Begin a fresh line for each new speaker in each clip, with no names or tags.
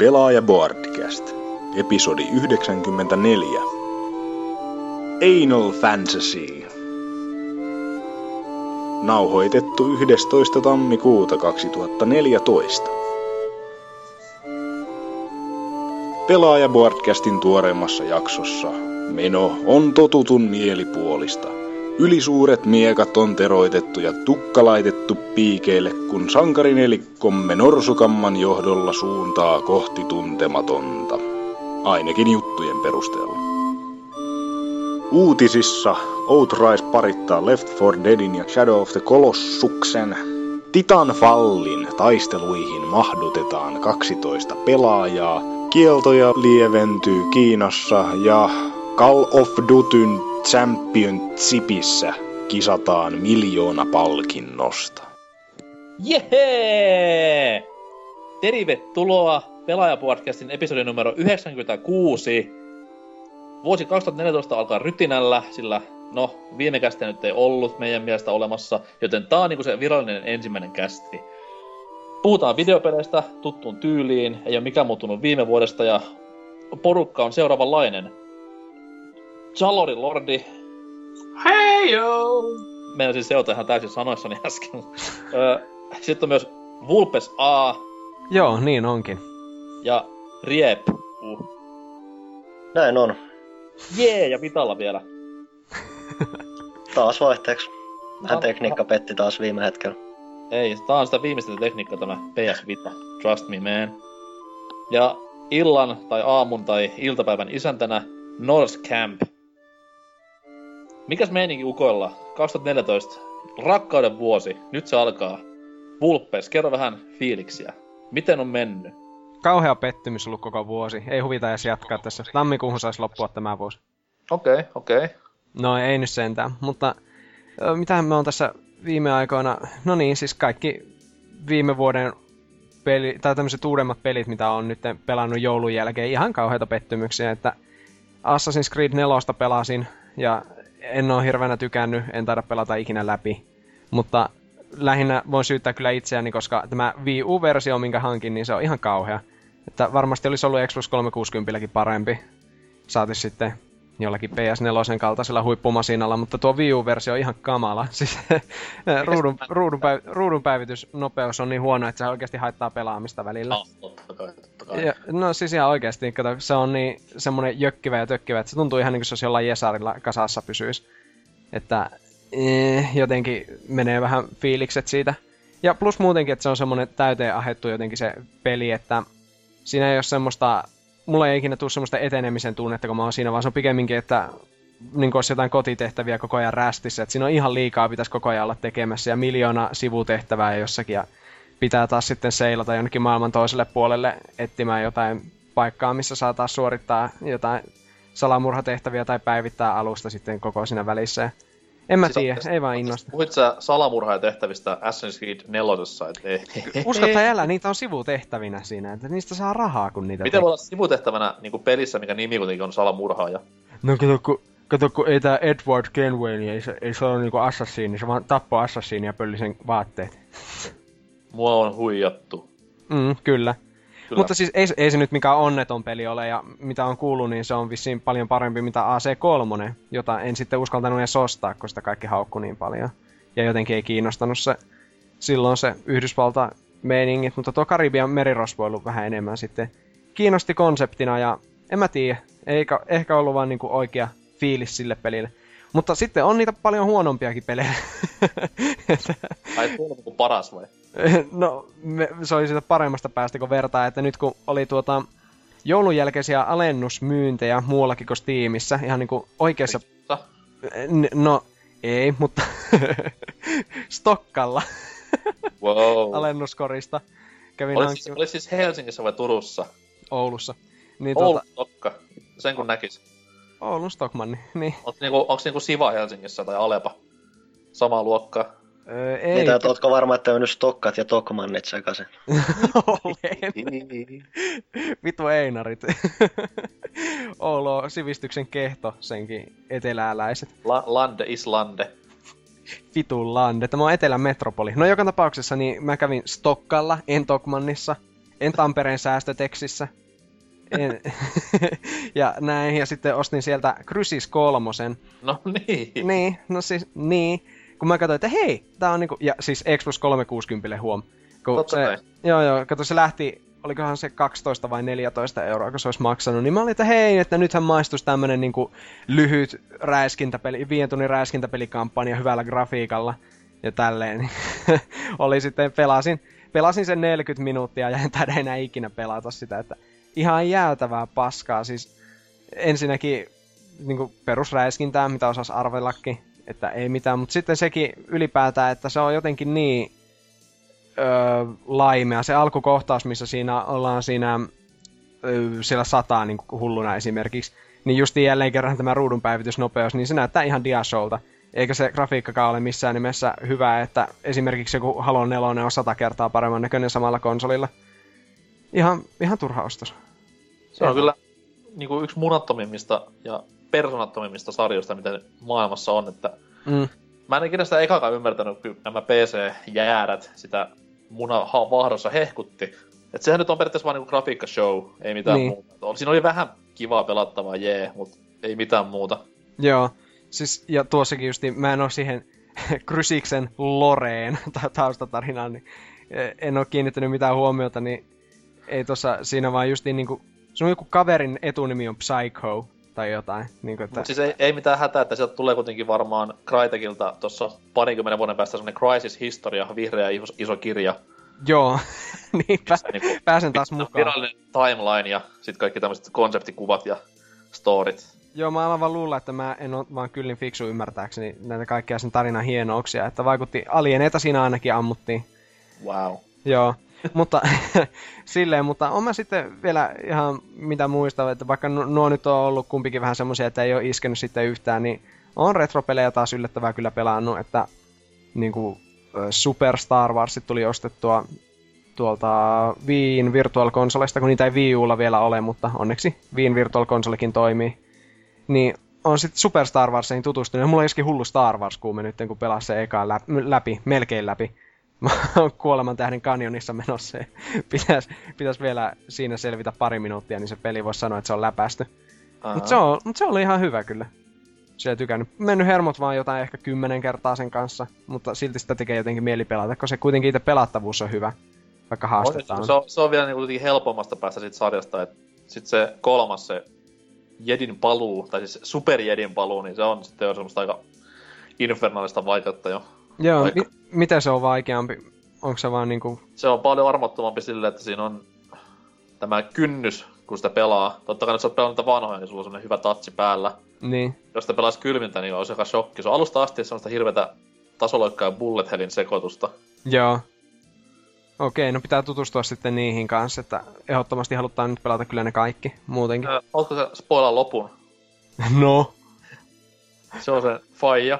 Pelaaja Boardcast, episodi 94. Anal Fantasy. Nauhoitettu 11. tammikuuta 2014. Pelaaja Boardcastin tuoreimmassa jaksossa meno on totutun mielipuolista – Ylisuuret miekat on teroitettu ja tukka laitettu piikeille, kun sankarinelikkomme Norsukamman johdolla suuntaa kohti tuntematonta. Ainakin juttujen perusteella. Uutisissa Outrice parittaa Left 4 Deadin ja Shadow of the Colossuksen. Titanfallin taisteluihin mahdutetaan 12 pelaajaa. Kieltoja lieventyy Kiinassa ja Call of Dutyn Championshipissa kisataan miljoona palkinnosta.
Jehee! Tervetuloa Pelaajapodcastin episodin numero 96. Vuosi 2014 alkaa rytinällä, sillä no, viime kästiä nyt ei ollut meidän mielestä olemassa, joten tää on niinku se virallinen ensimmäinen kästi. Puhutaan videopeleistä tuttuun tyyliin, ei ole mikään muuttunut viime vuodesta ja porukka on seuraavanlainen. Jalorin Lordi.
Hei joo!
Meidän siis seurata ihan täysin sanoissani äsken. Sitten on myös Vulpes A.
Joo, niin onkin.
Ja Riep U.
Näin on.
Jee, ja Vitalla vielä.
taas vaihteeksi. Vähän
No,
tekniikka petti taas viime hetkellä.
Ei, tää on sitä viimeistä tekniikkaa tämä PS Vita. Trust me, man. Ja illan tai aamun tai iltapäivän isäntänä North Camp. Mikäs meininki ukoilla? 2014. Rakkauden vuosi. Nyt se alkaa. Vulpes, kerro vähän fiiliksiä. Miten on mennyt?
Kauhea pettymys ollut koko vuosi. Ei huvita edes jatkaa tässä. Tammikuuhun saisi loppua tämä vuosi.
Okei, okay, okei. Okay.
No ei nyt sentään, mutta ö, mitähän me on tässä viime aikoina... No niin, siis kaikki viime vuoden peli, tai tämmöiset uudemmat pelit, mitä on nyt pelannut joulun jälkeen, ihan kauheita pettymyksiä, että Assassin's Creed 4 pelasin, ja en ole hirveänä tykännyt, en taida pelata ikinä läpi, mutta lähinnä voin syyttää kyllä itseäni, koska tämä Wii U-versio, minkä hankin, niin se on ihan kauhea. Että varmasti olisi ollut Xbox 360 parempi. Saati sitten jollakin PS4 kaltaisella huippumasinalla, mutta tuo Wii U-versio on ihan kamala. Siis ruudun, ruudun, päiv- ruudun päivitysnopeus on niin huono, että se oikeasti haittaa pelaamista välillä.
Oh, totta kai, totta kai.
Ja, no siis ihan oikeasti, kato, se on niin semmonen jökkivä ja tökkivä, että se tuntuu ihan niin kuin se olisi jollain Jesarilla kasassa pysyisi. Että eh, jotenkin menee vähän fiilikset siitä. Ja plus muutenkin, että se on semmonen täyteen ahettu jotenkin se peli, että siinä ei ole semmoista, mulla ei ikinä tule semmoista etenemisen tunnetta, kun mä oon siinä, vaan se on pikemminkin, että niin olisi jotain kotitehtäviä koko ajan rästissä, että siinä on ihan liikaa, pitäisi koko ajan olla tekemässä ja miljoona sivutehtävää jossakin ja pitää taas sitten seilata jonnekin maailman toiselle puolelle etsimään jotain paikkaa, missä saa suorittaa jotain salamurhatehtäviä tai päivittää alusta sitten koko siinä välissä. En mä
Siis
tiedä, ei vaan innosta.
Puhuit sä salamurhaajatehtävistä Assassin's Creed 4, et ei.
Usko tai älä, niitä on sivutehtävinä siinä, että niistä saa rahaa, kun niitä
Miten voi olla sivutehtävänä niin kuin pelissä, mikä nimi kuitenkin on salamurhaaja?
No kato, kun, kato, kun ei tää Edward Kenway, niin ei se, ei se ole niinku assassini, se vaan tappoi assassini ja pölli sen vaatteet.
Mua on huijattu.
Mm, kyllä.
Kyllä.
Mutta siis ei, ei se nyt mikään onneton peli ole, ja mitä on kuullut, niin se on vissiin paljon parempi mitä AC3, jota en sitten uskaltanut edes ostaa, kun sitä kaikki haukku niin paljon. Ja jotenkin ei kiinnostanut se silloin se Yhdysvalta meiningit, mutta tuo Karibian merirosvo on ollut vähän enemmän sitten kiinnosti konseptina, ja en mä tiedä, eikä ehkä ollut vaan niinku oikea fiilis sille pelille. Mutta sitten on niitä paljon huonompiakin pelejä.
Ai tuolla on paras vai?
No, me, se oli siitä paremmasta päästä, kun vertaa, että nyt kun oli tuota joulun jälkeisiä alennusmyyntejä muuallakin kuin Steamissa, ihan niinku oikeassa... N- no, ei, mutta Stokkalla
Wow.
alennuskorista kävin
Olit siis, olit siis Helsingissä vai Turussa?
Oulussa. Niin
Oulu,
tuota,
tokka. Sen kun näkis.
Oulun Stockmanni, niin.
Onks niinku, onks niinku Siva Helsingissä tai Alepa? Samaa luokkaa.
Öö, ei,
Niitä, että ootko varma, että on mennyt Stokkat ja Tokmannit sekaisin?
olen. Vitu Einarit. Oulu on sivistyksen kehto, senkin etelääläiset.
La, lande is lande.
Vitun lande. Tämä on etelän metropoli. No joka tapauksessa niin mä kävin Stokkalla, en Tokmannissa. en Tampereen säästöteksissä. En, ja näin, ja sitten ostin sieltä Crysis kolmosen.
No niin.
Niin, no siis, niin. Kun mä katsoin, että hei, tää on niinku, ja siis Xbox 360 huom. Kun
Totta
se,
kai.
joo, joo, kato se lähti, olikohan se 12 vai 14 euroa, kun se olisi maksanut, niin mä olin, että hei, että nythän maistuisi tämmönen niinku lyhyt räiskintäpeli, viiden tunnin räiskintäpelikampanja hyvällä grafiikalla ja tälleen. Niin oli sitten, pelasin, pelasin sen 40 minuuttia ja en taida enää ikinä pelata sitä, että ihan jäätävää paskaa, siis ensinnäkin niin perusräiskintää, mitä osas arvellakin, että ei mitään, mutta sitten sekin ylipäätään, että se on jotenkin niin öö, laimea. Se alkukohtaus, missä siinä ollaan siinä öö, siellä sataa niin hulluna esimerkiksi, niin just jälleen kerran tämä ruudun päivitysnopeus, niin se näyttää ihan diashowlta. Eikä se grafiikkakaan ole missään nimessä hyvä, että esimerkiksi joku Halo 4 on sata kertaa paremman näköinen samalla konsolilla. Ihan, ihan turha ostos.
Se on kyllä niin kuin yksi munattomimmista ja persoonattomimmista sarjoista, mitä maailmassa on, että
Mm.
Mä en ikinä sitä ekakaan ymmärtänyt, kun nämä PC-jäärät sitä muna ha- vahdossa hehkutti. Et sehän nyt on periaatteessa vaan niinku grafiikkashow, ei mitään
Niin.
muuta. Siinä oli vähän kivaa pelattavaa, jee, mutta ei mitään muuta.
Joo, siis, ja tuossakin justi, mä en oo siihen Krysiksen loreen taustatarinaan, niin eh, en oo kiinnittänyt mitään huomiota, niin ei tossa, siinä vaan justiin niinku, sun joku kaverin etunimi on Psycho, tai jotain, niinku, että,
Mutta siis ei, ei mitään hätää, että sieltä tulee kuitenkin varmaan Crytekilta tuossa parinkymmenen vuoden päästä semmonen Crisis Historia, vihreä iso, iso kirja.
joo, niinpä,
Niinku,
pääsen taas mukaan.
Virallinen timeline ja sitten kaikki tämmöiset konseptikuvat ja storit.
Joo, mä alan vaan luulla, että mä en ole vaan kyllin fiksu ymmärtääkseni näitä kaikkia sen tarinan hienouksia, että vaikutti, alieneita siinä ainakin ammuttiin.
Wow.
Joo, mutta silleen, mutta on mä sitten vielä ihan mitä muistan, että vaikka nu- nuo nyt on ollut kumpikin vähän semmoisia, että ei ole iskenyt sitten yhtään, niin on retropelejä taas yllättävää kyllä pelannut, että niin kuin Super Star Warsit tuli ostettua tuolta Viin Virtual Consolesta, kun niitä ei Wii Ulla vielä ole, mutta onneksi Viin Virtual Consolekin toimii. Niin on sitten Super Star Warsiin tutustunut, ja mulla iski hullu Star Wars kuume nyt, kun pelasi se läpi, läpi, melkein läpi. Kuoleman tähden kanjonissa menossa ja pitäis, pitäis vielä siinä selvitä pari minuuttia, niin se peli voisi sanoa, että se on läpästy. Mutta se, on, mut se oli ihan hyvä kyllä. Se ei tykännyt. Mennyt hermot vaan jotain ehkä kymmenen kertaa sen kanssa, mutta silti sitä tekee jotenkin mieli pelata, koska se kuitenkin itse pelattavuus on hyvä, vaikka haastetta on.
Se on, se on vielä jotenkin helpommasta päästä siitä sarjasta, että sit se kolmas, se Jedin paluu, tai siis Super Jedin paluu, niin se on sitten jo semmoista aika infernaalista vaikeutta jo.
Joo,
Vaikka-
mi- miten se on vaikeampi? Onko se vaan niinku...
Se on paljon armottomampi sille, että siinä on tämä kynnys, kun sitä pelaa. Totta kai, jos oot pelannut vanhoja, niin sulla on hyvä tatsi päällä.
Niin,
Jos sitä pelaisi kylmintä, niin on se aika shokki. Se on alusta asti semmoista hirvetä tasoloikkaa ja bullet hellin sekoitusta.
joo. Okei, no pitää tutustua sitten niihin kanssa, että ehdottomasti halutaan nyt pelata kyllä ne kaikki muutenkin.
Ö, Ootko se spoilaa lopun?
No,
Se on se faija,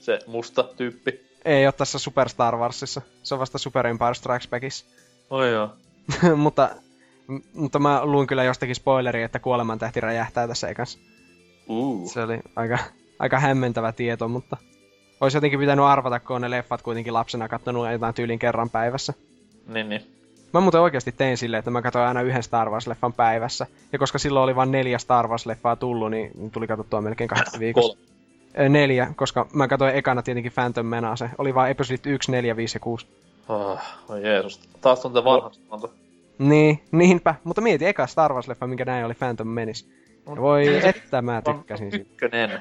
se musta tyyppi.
Ei ole tässä Super Star Warsissa. Se on vasta Super Empire Strikes Backissa.
Oi joo.
mutta, mutta mä luin kyllä jostakin spoileria, että kuolemantähti räjähtää tässä ekassa.
Uh.
Se oli aika, aika hämmentävä tieto, mutta olisi jotenkin pitänyt arvata, kun on ne leffat kuitenkin lapsena kattonut jotain tyylin kerran päivässä.
Niin, niin.
Mä muuten oikeasti tein silleen, että mä katsoin aina yhden Star Wars-leffan päivässä. Ja koska silloin oli vain neljä Star Wars-leffaa tullut, niin tuli katsottua melkein kahdessa viikossa.
Kolme.
Ö, Neljä, koska mä katsoin ekana tietenkin Phantom Menace. Oli vaan episodit 1, 4, 5 ja 6.
Oh, oi Jeesus. Taas tuntee vanhasta monta.
Niin, niinpä. Mutta mieti, eka Star Wars-leffa, minkä näin oli Phantom Menace. Ja voi että mä tykkäsin siitä.
Ykkönen.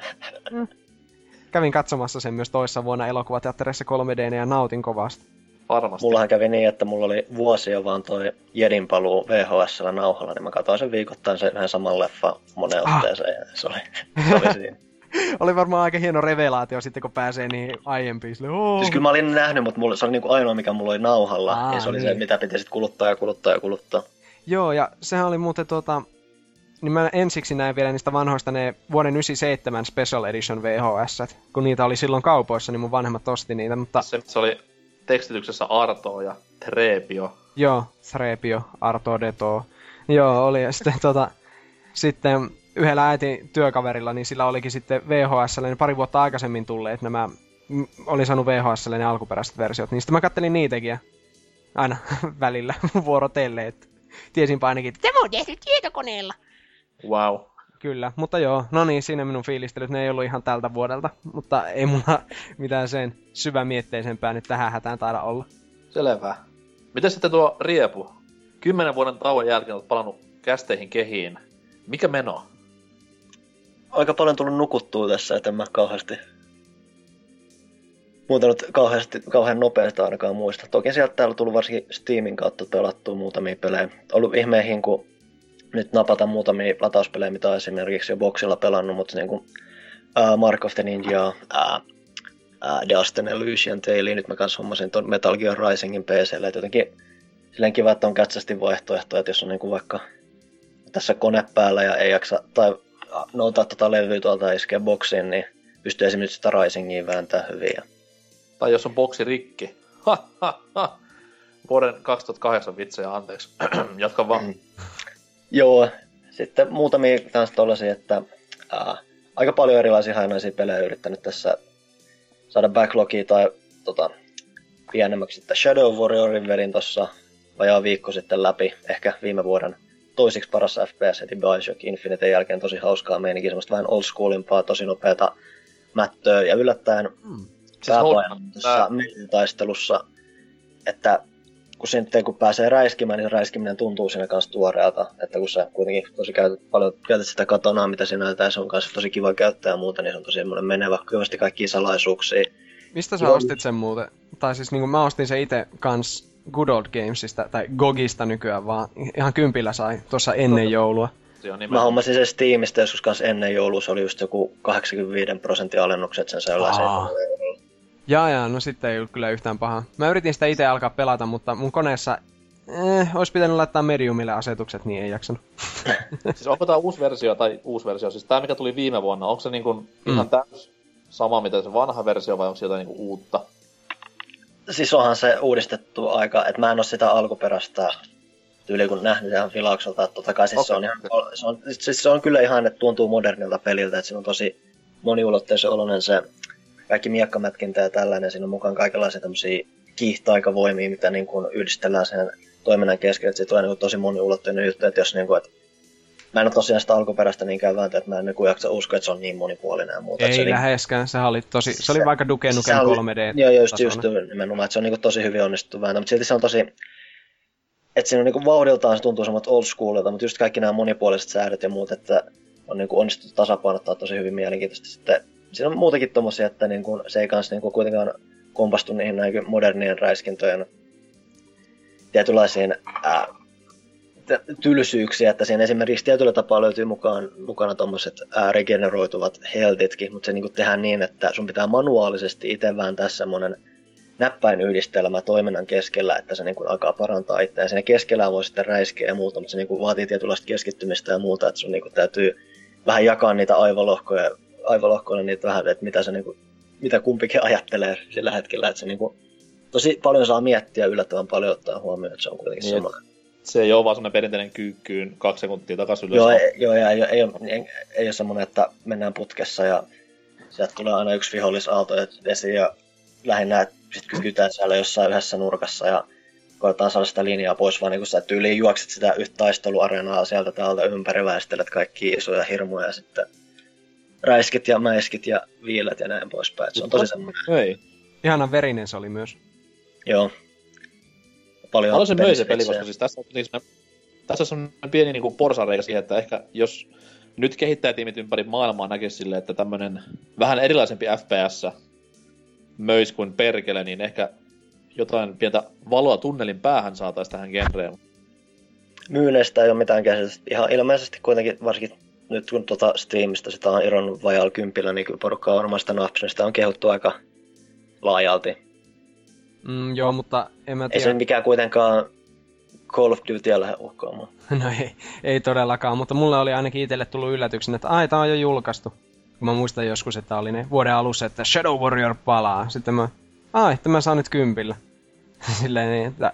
Kävin katsomassa sen myös toissa vuonna elokuvateatterissa 3 d ja nautin kovasti.
Varmasti.
Mullahan kävi niin, että mulla oli vuosia vaan toi Jedin paluu vhs nauhalla, niin mä katsoin sen viikoittain sen yhden saman leffan moneen
Ah.
otteeseen, ja se oli, se oli siinä.
Oli varmaan aika hieno revelaatio sitten, kun pääsee niihin aiempiin. Sille, "Oo."
Siis kyllä mä olin nähnyt, mutta mulla, se oli niinku ainoa, mikä mulla oli nauhalla,
Aa,
ja se oli
niin.
se, mitä piti sitten kuluttaa ja kuluttaa ja kuluttaa.
Joo, ja sehän oli muuten tuota... Niin mä ensiksi näin vielä niistä vanhoista ne vuoden 97 Special Edition VHS, kun niitä oli silloin kaupoissa, niin mun vanhemmat osti niitä, mutta
Se, se oli tekstityksessä Arto ja Trepio.
joo, Threpio, Arto Deto, joo, oli, ja sitten tota, sitten yhdellä äitin työkaverilla, niin sillä olikin sitten VHS, niin pari vuotta aikaisemmin tulleet nämä, m- oli saanut VHS ne alkuperäiset versiot, niin sitten mä kattelin niitäkin, ja aina välillä vuorotelle, että tiesinpä ainakin, että tämä on tehty tietokoneella.
Wow.
Kyllä, mutta joo, no niin, siinä minun fiilistelyt, ne ei ollut ihan tältä vuodelta, mutta ei mulla mitään sen syvämietteisempää nyt tähän hätään taida olla.
Selvä. Miten sitten tuo Riepu? Kymmenen vuoden tauon jälkeen olet palannut kästeihin kehiin. Mikä meno?
Aika paljon tullut nukuttua tässä, että en mä kauheasti muuta nyt kauheasti, kauhean nopeasti ainakaan muista. Toki sieltä täällä on tullut varsinkin Steamin kautta pelattua muutamia pelejä. Ollut ihmeihin, kun nyt napata muutamia latauspelejä, mitä esimerkiksi jo boxilla pelannut, mutta niin kuin uh, Mark of the Ninja, uh, uh, Dust and Illusion Tale, nyt mä kanssa hommasin ton Metal Gear Risingin PClle, että jotenkin silleen kiva, että on kätsästi vaihtoehto, että jos on niin kuin vaikka tässä kone päällä ja ei jaksa, tai noutaa tota levyä tuolta iskeä boksiin, niin pystyy esimerkiksi sitä Risingia vääntämään hyvin.
Tai jos on boksi rikki. Ha, ha, ha. Vuoden 2008 vitsejä, anteeksi. Jatka vaan. Mm.
Joo, sitten muutamia taas tollasia, että ää, aika paljon erilaisia hainaisia pelejä yrittänyt tässä saada backlogia tai tota, pienemmäksi. Että Shadow Warriorin vedin tuossa vajaa viikko sitten läpi, ehkä viime vuoden toisiksi paras FPS heti Bioshock Infinite jälkeen tosi hauskaa meininkiä, semmoista vähän old schoolimpaa, tosi nopeata mättöä ja yllättäen mm. siis pääpainoisessa taistelussa, että kun sitten kun pääsee räiskimään, niin räiskiminen tuntuu siinä kanssa tuoreelta, että kun sä kuitenkin tosi käytät, paljon käytät sitä katonaa, mitä siinä näytetään, se on kanssa tosi kiva käyttää ja muuta, niin se on tosi semmoinen menevä, kivasti kaikki salaisuuksia.
Mistä sä Joo. ostit sen muuten? Tai siis niin kuin mä ostin sen itse kans Good Old Gamesista, tai Gogista nykyään vaan. Ihan kympillä sai tuossa ennen joulua.
Mä hommasin sen Steamista joskus kanssa ennen joulua, se oli just joku 85 prosentin alennukset sen sellaisen.
Jaa, jaa, no sitten ei ollut kyllä yhtään paha. Mä yritin sitä itse alkaa pelata, mutta mun koneessa eh, olisi pitänyt laittaa Mediumille asetukset, niin ei jaksanut.
siis onko tämä uusi versio, tai uusi versio, siis tämä mikä tuli viime vuonna, onko se niin kuin ihan mm. täys sama mitä se vanha versio vai onko se jotain niin kuin uutta?
Siis onhan se uudistettu aika, että mä en ole sitä alkuperäistä tyyli kun nähnyt ihan filaukselta, että totta kai siis okay. se, on ihan, se, on, siis se on kyllä ihan, että tuntuu modernilta peliltä, että se on tosi moniulotteisen oloinen se kaikki miekkamätkintä ja tällainen, siinä on mukaan kaikenlaisia tämmöisiä kiihtoaikavoimia, mitä niin kuin yhdistellään sen toiminnan keskellä, että se tulee niin tosi moniulotteinen juttu, että jos niin kuin, että Mä en ole tosiaan sitä alkuperäistä niinkään vääntä, että mä en niin jaksa uskoa, että se on niin monipuolinen ja muuta.
Ei
se
läheskään, sehän oli tosi, se, se oli vaikka Duke Nukem 3D.
Joo, just, just nimenomaan, että se on niin tosi hyvin onnistuttu vääntö, mutta silti se on tosi, että siinä on niin vauhdiltaan se tuntuu samat old schoolilta, mutta just kaikki nämä monipuoliset säädöt ja muut, että on niin onnistuttu tasapainottaa tosi hyvin mielenkiintoisesti. Sitten siinä on muutakin tommosia, että niin kuin, se ei kanssa niin kuin kuitenkaan kompastu niihin näin modernien räiskintöjen tietynlaisiin ää, tylsyyksiä, että siinä esimerkiksi tietyllä tapaa löytyy mukaan, mukana tuommoiset regeneroituvat heltitkin, mutta se niin tehdään niin, että sun pitää manuaalisesti itse vääntää semmoinen näppäinyhdistelmä toiminnan keskellä, että se niin kuin alkaa parantaa itseä. Siinä keskellä voi sitten räiskeä ja muuta, mutta se niin kuin vaatii tietynlaista keskittymistä ja muuta, että sun niin kuin täytyy vähän jakaa niitä aivolohkoja, aivolohkoja niitä vähän, että mitä, se niin kuin, mitä kumpikin ajattelee sillä hetkellä, että se niin kuin, tosi paljon saa miettiä yllättävän paljon ottaa huomioon, että se on kuitenkin niin, sama
se ei ole vaan semmoinen perinteinen kyykkyyn kaksi sekuntia takaisin ylös.
Joo, ei, joo ei, ei, ei, ole, ei, ei ole semmoinen, että mennään putkessa ja sieltä tulee aina yksi vihollisaalto esiin ja lähinnä sitten kykytään siellä jossain yhdessä nurkassa ja koetaan saada sitä linjaa pois, vaan niin kun sä tyyliin juokset sitä yhtä taisteluareenaa sieltä täältä ympäri väistelet kaikki isoja hirmuja ja sitten räiskit ja mäiskit ja viilet ja näin poispäin. Se on tosi semmoinen.
Ei.
Ihana verinen se oli myös.
Joo
paljon Haluaisin myös se peli, koska siis tässä, siis me, tässä on pieni niin porsareikä siihen, että ehkä jos nyt kehittäjätiimit ympäri maailmaa näkisi sille, että tämmöinen vähän erilaisempi FPS möis kuin perkele, niin ehkä jotain pientä valoa tunnelin päähän saataisiin tähän genreen.
Myyneistä ei ole mitään käsitystä. Ihan ilmeisesti kuitenkin, varsinkin nyt kun tuota Steamista sitä on irronnut vajaalla kympillä, niin kyllä porukka on varmaan. Sitä on kehuttu aika laajalti.
Mm, joo, mutta en mä tiedä.
Ei se mikään kuitenkaan Call of Duty lähde uhkaamaan.
No ei, ei todellakaan, mutta mulle oli ainakin itselle tullut yllätyksen, että ai, tää on jo julkaistu. Mä muistan joskus, että oli ne vuoden alussa, että Shadow Warrior palaa. Sitten mä, ai, että mä saan nyt kympillä. Silleen niin, että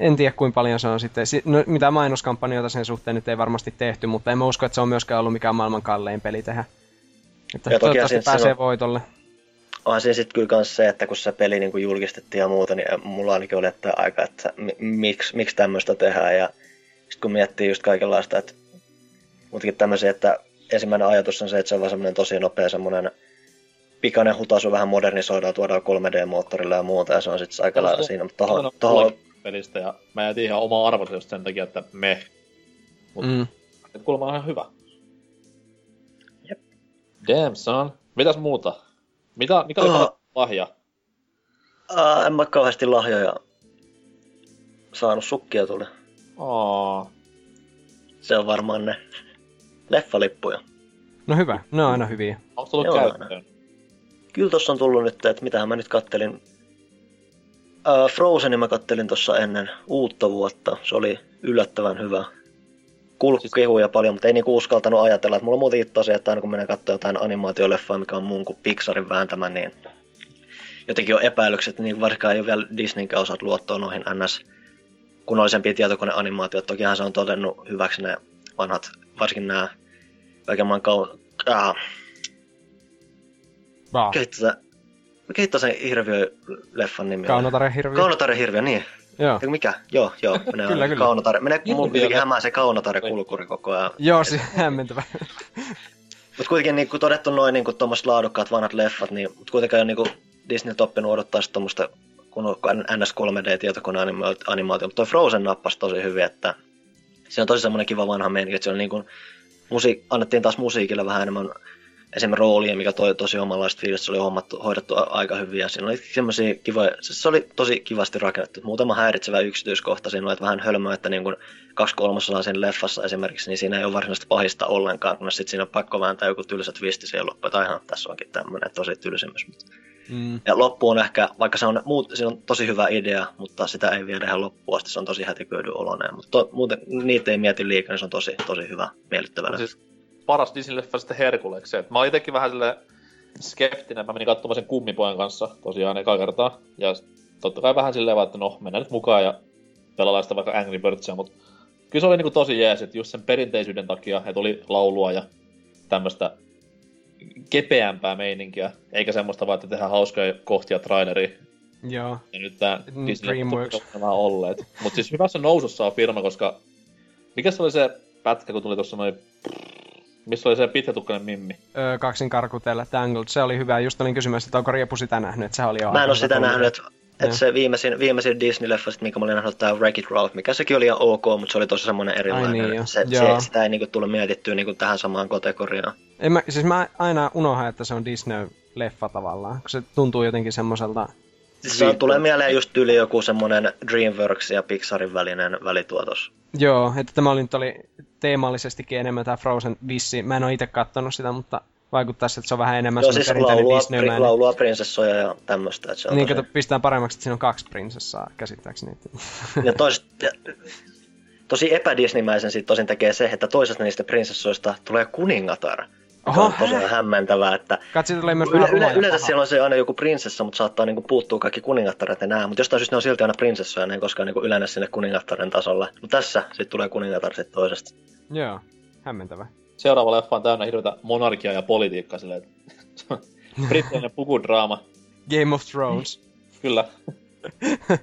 en tiedä kuinka paljon se on sitten. No, mitä mainoskampanjoita sen suhteen nyt ei varmasti tehty, mutta en mä usko, että se on myöskään ollut mikään maailman kallein peli tehdä. Että ja toivottavasti pääsee on... voitolle
onhan siinä sitten kyllä kans se, että kun se peli niin kuin julkistettiin ja muuta, niin mulla ainakin oli että aika, että miksi, miksi tämmöistä tehdään. Ja sitten kun miettii just kaikenlaista, että muutenkin tämmöisiä, että ensimmäinen ajatus on se, että se on vaan semmoinen tosi nopea semmoinen pikainen hutaisu vähän modernisoidaan, tuodaan 3D-moottorilla ja muuta, ja se on sitten aika lailla siinä. Mutta tohon, tohon...
pelistä, ja mä jätin ihan oma arvonsa just sen takia, että me. Mutta mm. kuulemma on ihan hyvä.
Jep.
Damn son. Mitäs muuta? Mitä, mikä oli uh, lahja?
Uh, en mä kauheasti lahjoja saanut sukkia tuli.
Oh.
Se on varmaan ne leffalippuja.
No hyvä, ne on aina hyviä.
Onko tullut käyttöön?
Kyllä tossa on tullut nyt, että mitähän mä nyt kattelin. Uh, Frozenin mä kattelin tuossa ennen uutta vuotta. Se oli yllättävän hyvä. Kulkkehuja siis... paljon, mutta ei niinku uskaltanut ajatella. Että mulla on muutenkin tosiaan, että aina kun menen katsoa jotain animaatioleffaa, mikä on muun kuin Pixarin vääntämä, niin jotenkin on epäilykset, niin varsinkaan ei ole vielä Disneyn osaat luottoa noihin NS kunnollisempia tietokoneanimaatioita. Tokihan se on todennut hyväksi ne vanhat, varsinkin nämä kaiken maan kau... Kehittää, mikä sen hirviö-leffan nimi
Kaunotare hirviö.
Kaunotare hirviö, niin.
Joo.
Eikö mikä? Joo, joo. Menee
kyllä, kyllä.
Kaunotare. Menee mun kuitenkin hämää se Kaunotare kulkuri koko ajan.
Joo, se hämmentävä.
Mutta kuitenkin niin todettu noin niin tuommoiset laadukkaat vanhat leffat, niin mut kuitenkaan niin Disney oppinut odottaa tuommoista kun on NS 3D-tietokoneanimaatio, mutta toi Frozen nappasi tosi hyvin, että se on tosi semmoinen kiva vanha meininki, että se on niin kuin, musi- annettiin taas musiikille vähän enemmän esimerkiksi roolia, mikä toi tosi omanlaista fiilistä, se oli hommattu, hoidettu aika hyvin ja siinä oli semmoisia kivoja, se oli tosi kivasti rakennettu. Muutama häiritsevä yksityiskohta siinä oli, että vähän hölmöä, että niin kuin kaksi kolmasosaa siinä leffassa esimerkiksi, niin siinä ei ole varsinaisesti pahista ollenkaan, kun sitten siinä on pakko vääntää joku tylsä twisti siihen loppuun, että ihan tässä onkin tämmöinen tosi tylsimys. Mm. Ja loppu on ehkä, vaikka se on, muut, se on tosi hyvä idea, mutta sitä ei viedä ihan loppuun asti, se on tosi hätiköidyn oloinen. Mutta to, muuten niitä ei mieti liikaa, niin se on tosi, tosi hyvä, miellyttävä.
Siis paras Disney-leffa sitten Herkuleksi. Mä olin itsekin vähän sille skeptinen. Mä menin katsomaan sen kummipojan kanssa tosiaan eka kertaa. Ja totta kai vähän silleen vaan, että no, mennään nyt mukaan ja pelaillaan sitä vaikka Angry Birdsia, mutta kyllä se oli niinku tosi jees, että just sen perinteisyyden takia, että oli laulua ja tämmöistä kepeämpää meininkiä, eikä semmoista vaan, että tehdään hauskoja kohtia traileri.
Joo.
Ja nyt tää mm, on vähän olleet. Mutta siis hyvässä nousussa on firma, koska mikä se oli se pätkä, kun tuli tuossa noin missä oli se pitkätukkainen mimmi?
Öö, kaksin karkutella, Tangled. Se oli hyvä. Just olin kysymässä, että onko Riepu sitä nähnyt, että se oli jo
Mä en ole sitä nähnyt, että et se viimeisin, viimeisin Disney-leffa, minkä mä olin nähnyt, tämä Wreck-It Ralph, mikä sekin oli ihan ok, mutta se oli tosi semmoinen erilainen. Ai niin, se, se, sitä ei niinku tullut mietittyä niinku tähän samaan kategoriaan.
En mä, siis mä aina unohan, että se on Disney-leffa tavallaan, kun se tuntuu jotenkin semmoiselta
se tulee mieleen just yli joku semmoinen DreamWorks ja Pixarin välinen välituotos.
Joo, että tämä oli nyt oli teemallisestikin enemmän tämä Frozen vissi. Mä en ole itse katsonut sitä, mutta vaikuttaa, että se on vähän enemmän
Joo, siis laulua, pri, laulua prinsessoja ja tämmöistä. Että
se on niin, tosi... kato, pistää paremmaksi, että siinä on kaksi prinsessaa, käsittääkseni.
ja toiset, tosi epädisnimäisen siitä tosin tekee se, että toisesta niistä prinsessoista tulee kuningatar. Oho, on tosi hämmentävää, että
Katsi, tulee myös
yle, yle, yleensä siellä on se aina joku prinsessa, mutta saattaa niinku puuttua kaikki kuningattaret ja nää, mutta jostain syystä ne on silti aina prinsessoja, ne ei koskaan niinku yleensä sinne kuningattaren tasolle. Mutta tässä sitten tulee kuningatar sitten toisesta.
Joo, hämmentävä.
Seuraava leffa on täynnä hirveätä monarkiaa ja politiikkaa silleen, että brittiläinen pukudraama.
Game of Thrones.
Kyllä.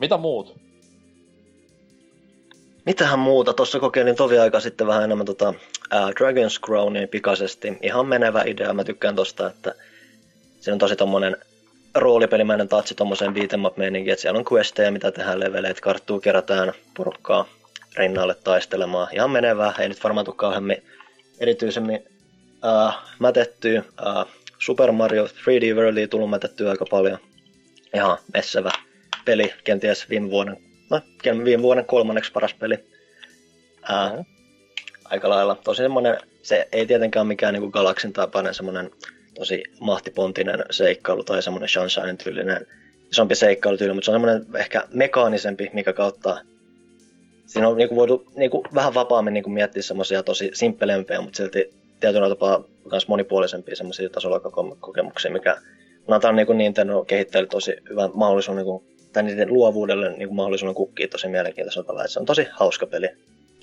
Mitä muut?
Mitähän muuta? Tuossa kokeilin tovi aika sitten vähän enemmän tota, ää, Dragon's Crownin pikaisesti. Ihan menevä idea, mä tykkään tosta, että se on tosi tommonen roolipelimäinen tatsi tommoseen beat'em up että siellä on questeja, mitä tehdään leveleet, karttuu kerätään porukkaa rinnalle taistelemaan. Ihan menevää, ei nyt varmaan tule kauheammin erityisemmin ää, mätettyä. Ää, Super Mario 3D Worldia tullut mätettyä aika paljon. Ihan messevä peli, kenties viime vuoden no, viime vuoden kolmanneksi paras peli. Ää, mm-hmm. Aika lailla. Tosi semmonen, se ei tietenkään mikään niinku Galaxin tapainen semmonen tosi mahtipontinen seikkailu tai semmonen Sunshine tyylinen isompi seikkailutyyli, mutta se on semmoinen ehkä mekaanisempi, mikä kautta siinä on niinku voitu niinku vähän vapaammin niinku miettiä semmoisia tosi simppelempiä, mutta silti tietyllä tapaa myös monipuolisempia semmoisia tasolokokemuksia, mikä antaa niinku Nintendo kehittäjille tosi hyvän mahdollisuuden niinku tai niiden luovuudelle niin kuin mahdollisuuden kukkii tosi mielenkiintoisella tavalla. Se on tosi hauska peli.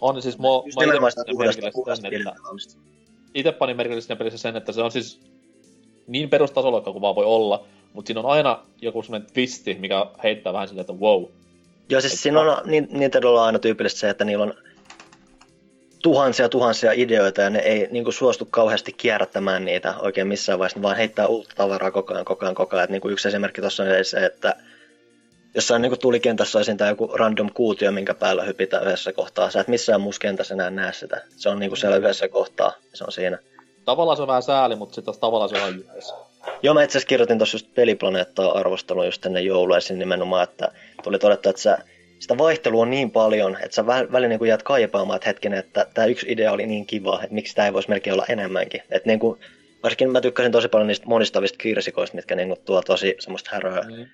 On siis, mä, mä ite panin merkille sen, että itse panin merkille siinä pelissä sen, että se on siis niin perustasolla kuin vaan voi olla, mutta siinä on aina joku semmoinen twisti, mikä heittää vähän silleen, että wow.
Joo, siis Et siinä on niin, Nintendolla aina tyypillistä se, että niillä on tuhansia tuhansia ideoita ja ne ei niin kuin, suostu kauheasti kierrättämään niitä oikein missään vaiheessa, vaan heittää uutta tavaraa koko ajan, koko ajan, koko ajan. Et, niin kuin yksi esimerkki tuossa on se, että jossain niin tulikentässä olisi tämä joku random kuutio, minkä päällä hypitään yhdessä kohtaa. Sä et missään muussa kentässä enää näe sitä. Se on niin kuin siellä yhdessä kohtaa, se on siinä.
Tavallaan se on vähän sääli, mutta sitten tavallaan se on jees.
Joo, mä itse asiassa kirjoitin tuossa just peliplaneettaa arvostelua just ennen joulua nimenomaan, että tuli todettu, että sä, sitä vaihtelua on niin paljon, että sä välillä niin jäät kaipaamaan, että hetkinen, että tämä yksi idea oli niin kiva, että miksi tämä ei voisi melkein olla enemmänkin. Että niin kuin, varsinkin mä tykkäsin tosi paljon niistä monistavista kirsikoista, mitkä niin kuin tuo tosi semmoista häröä mm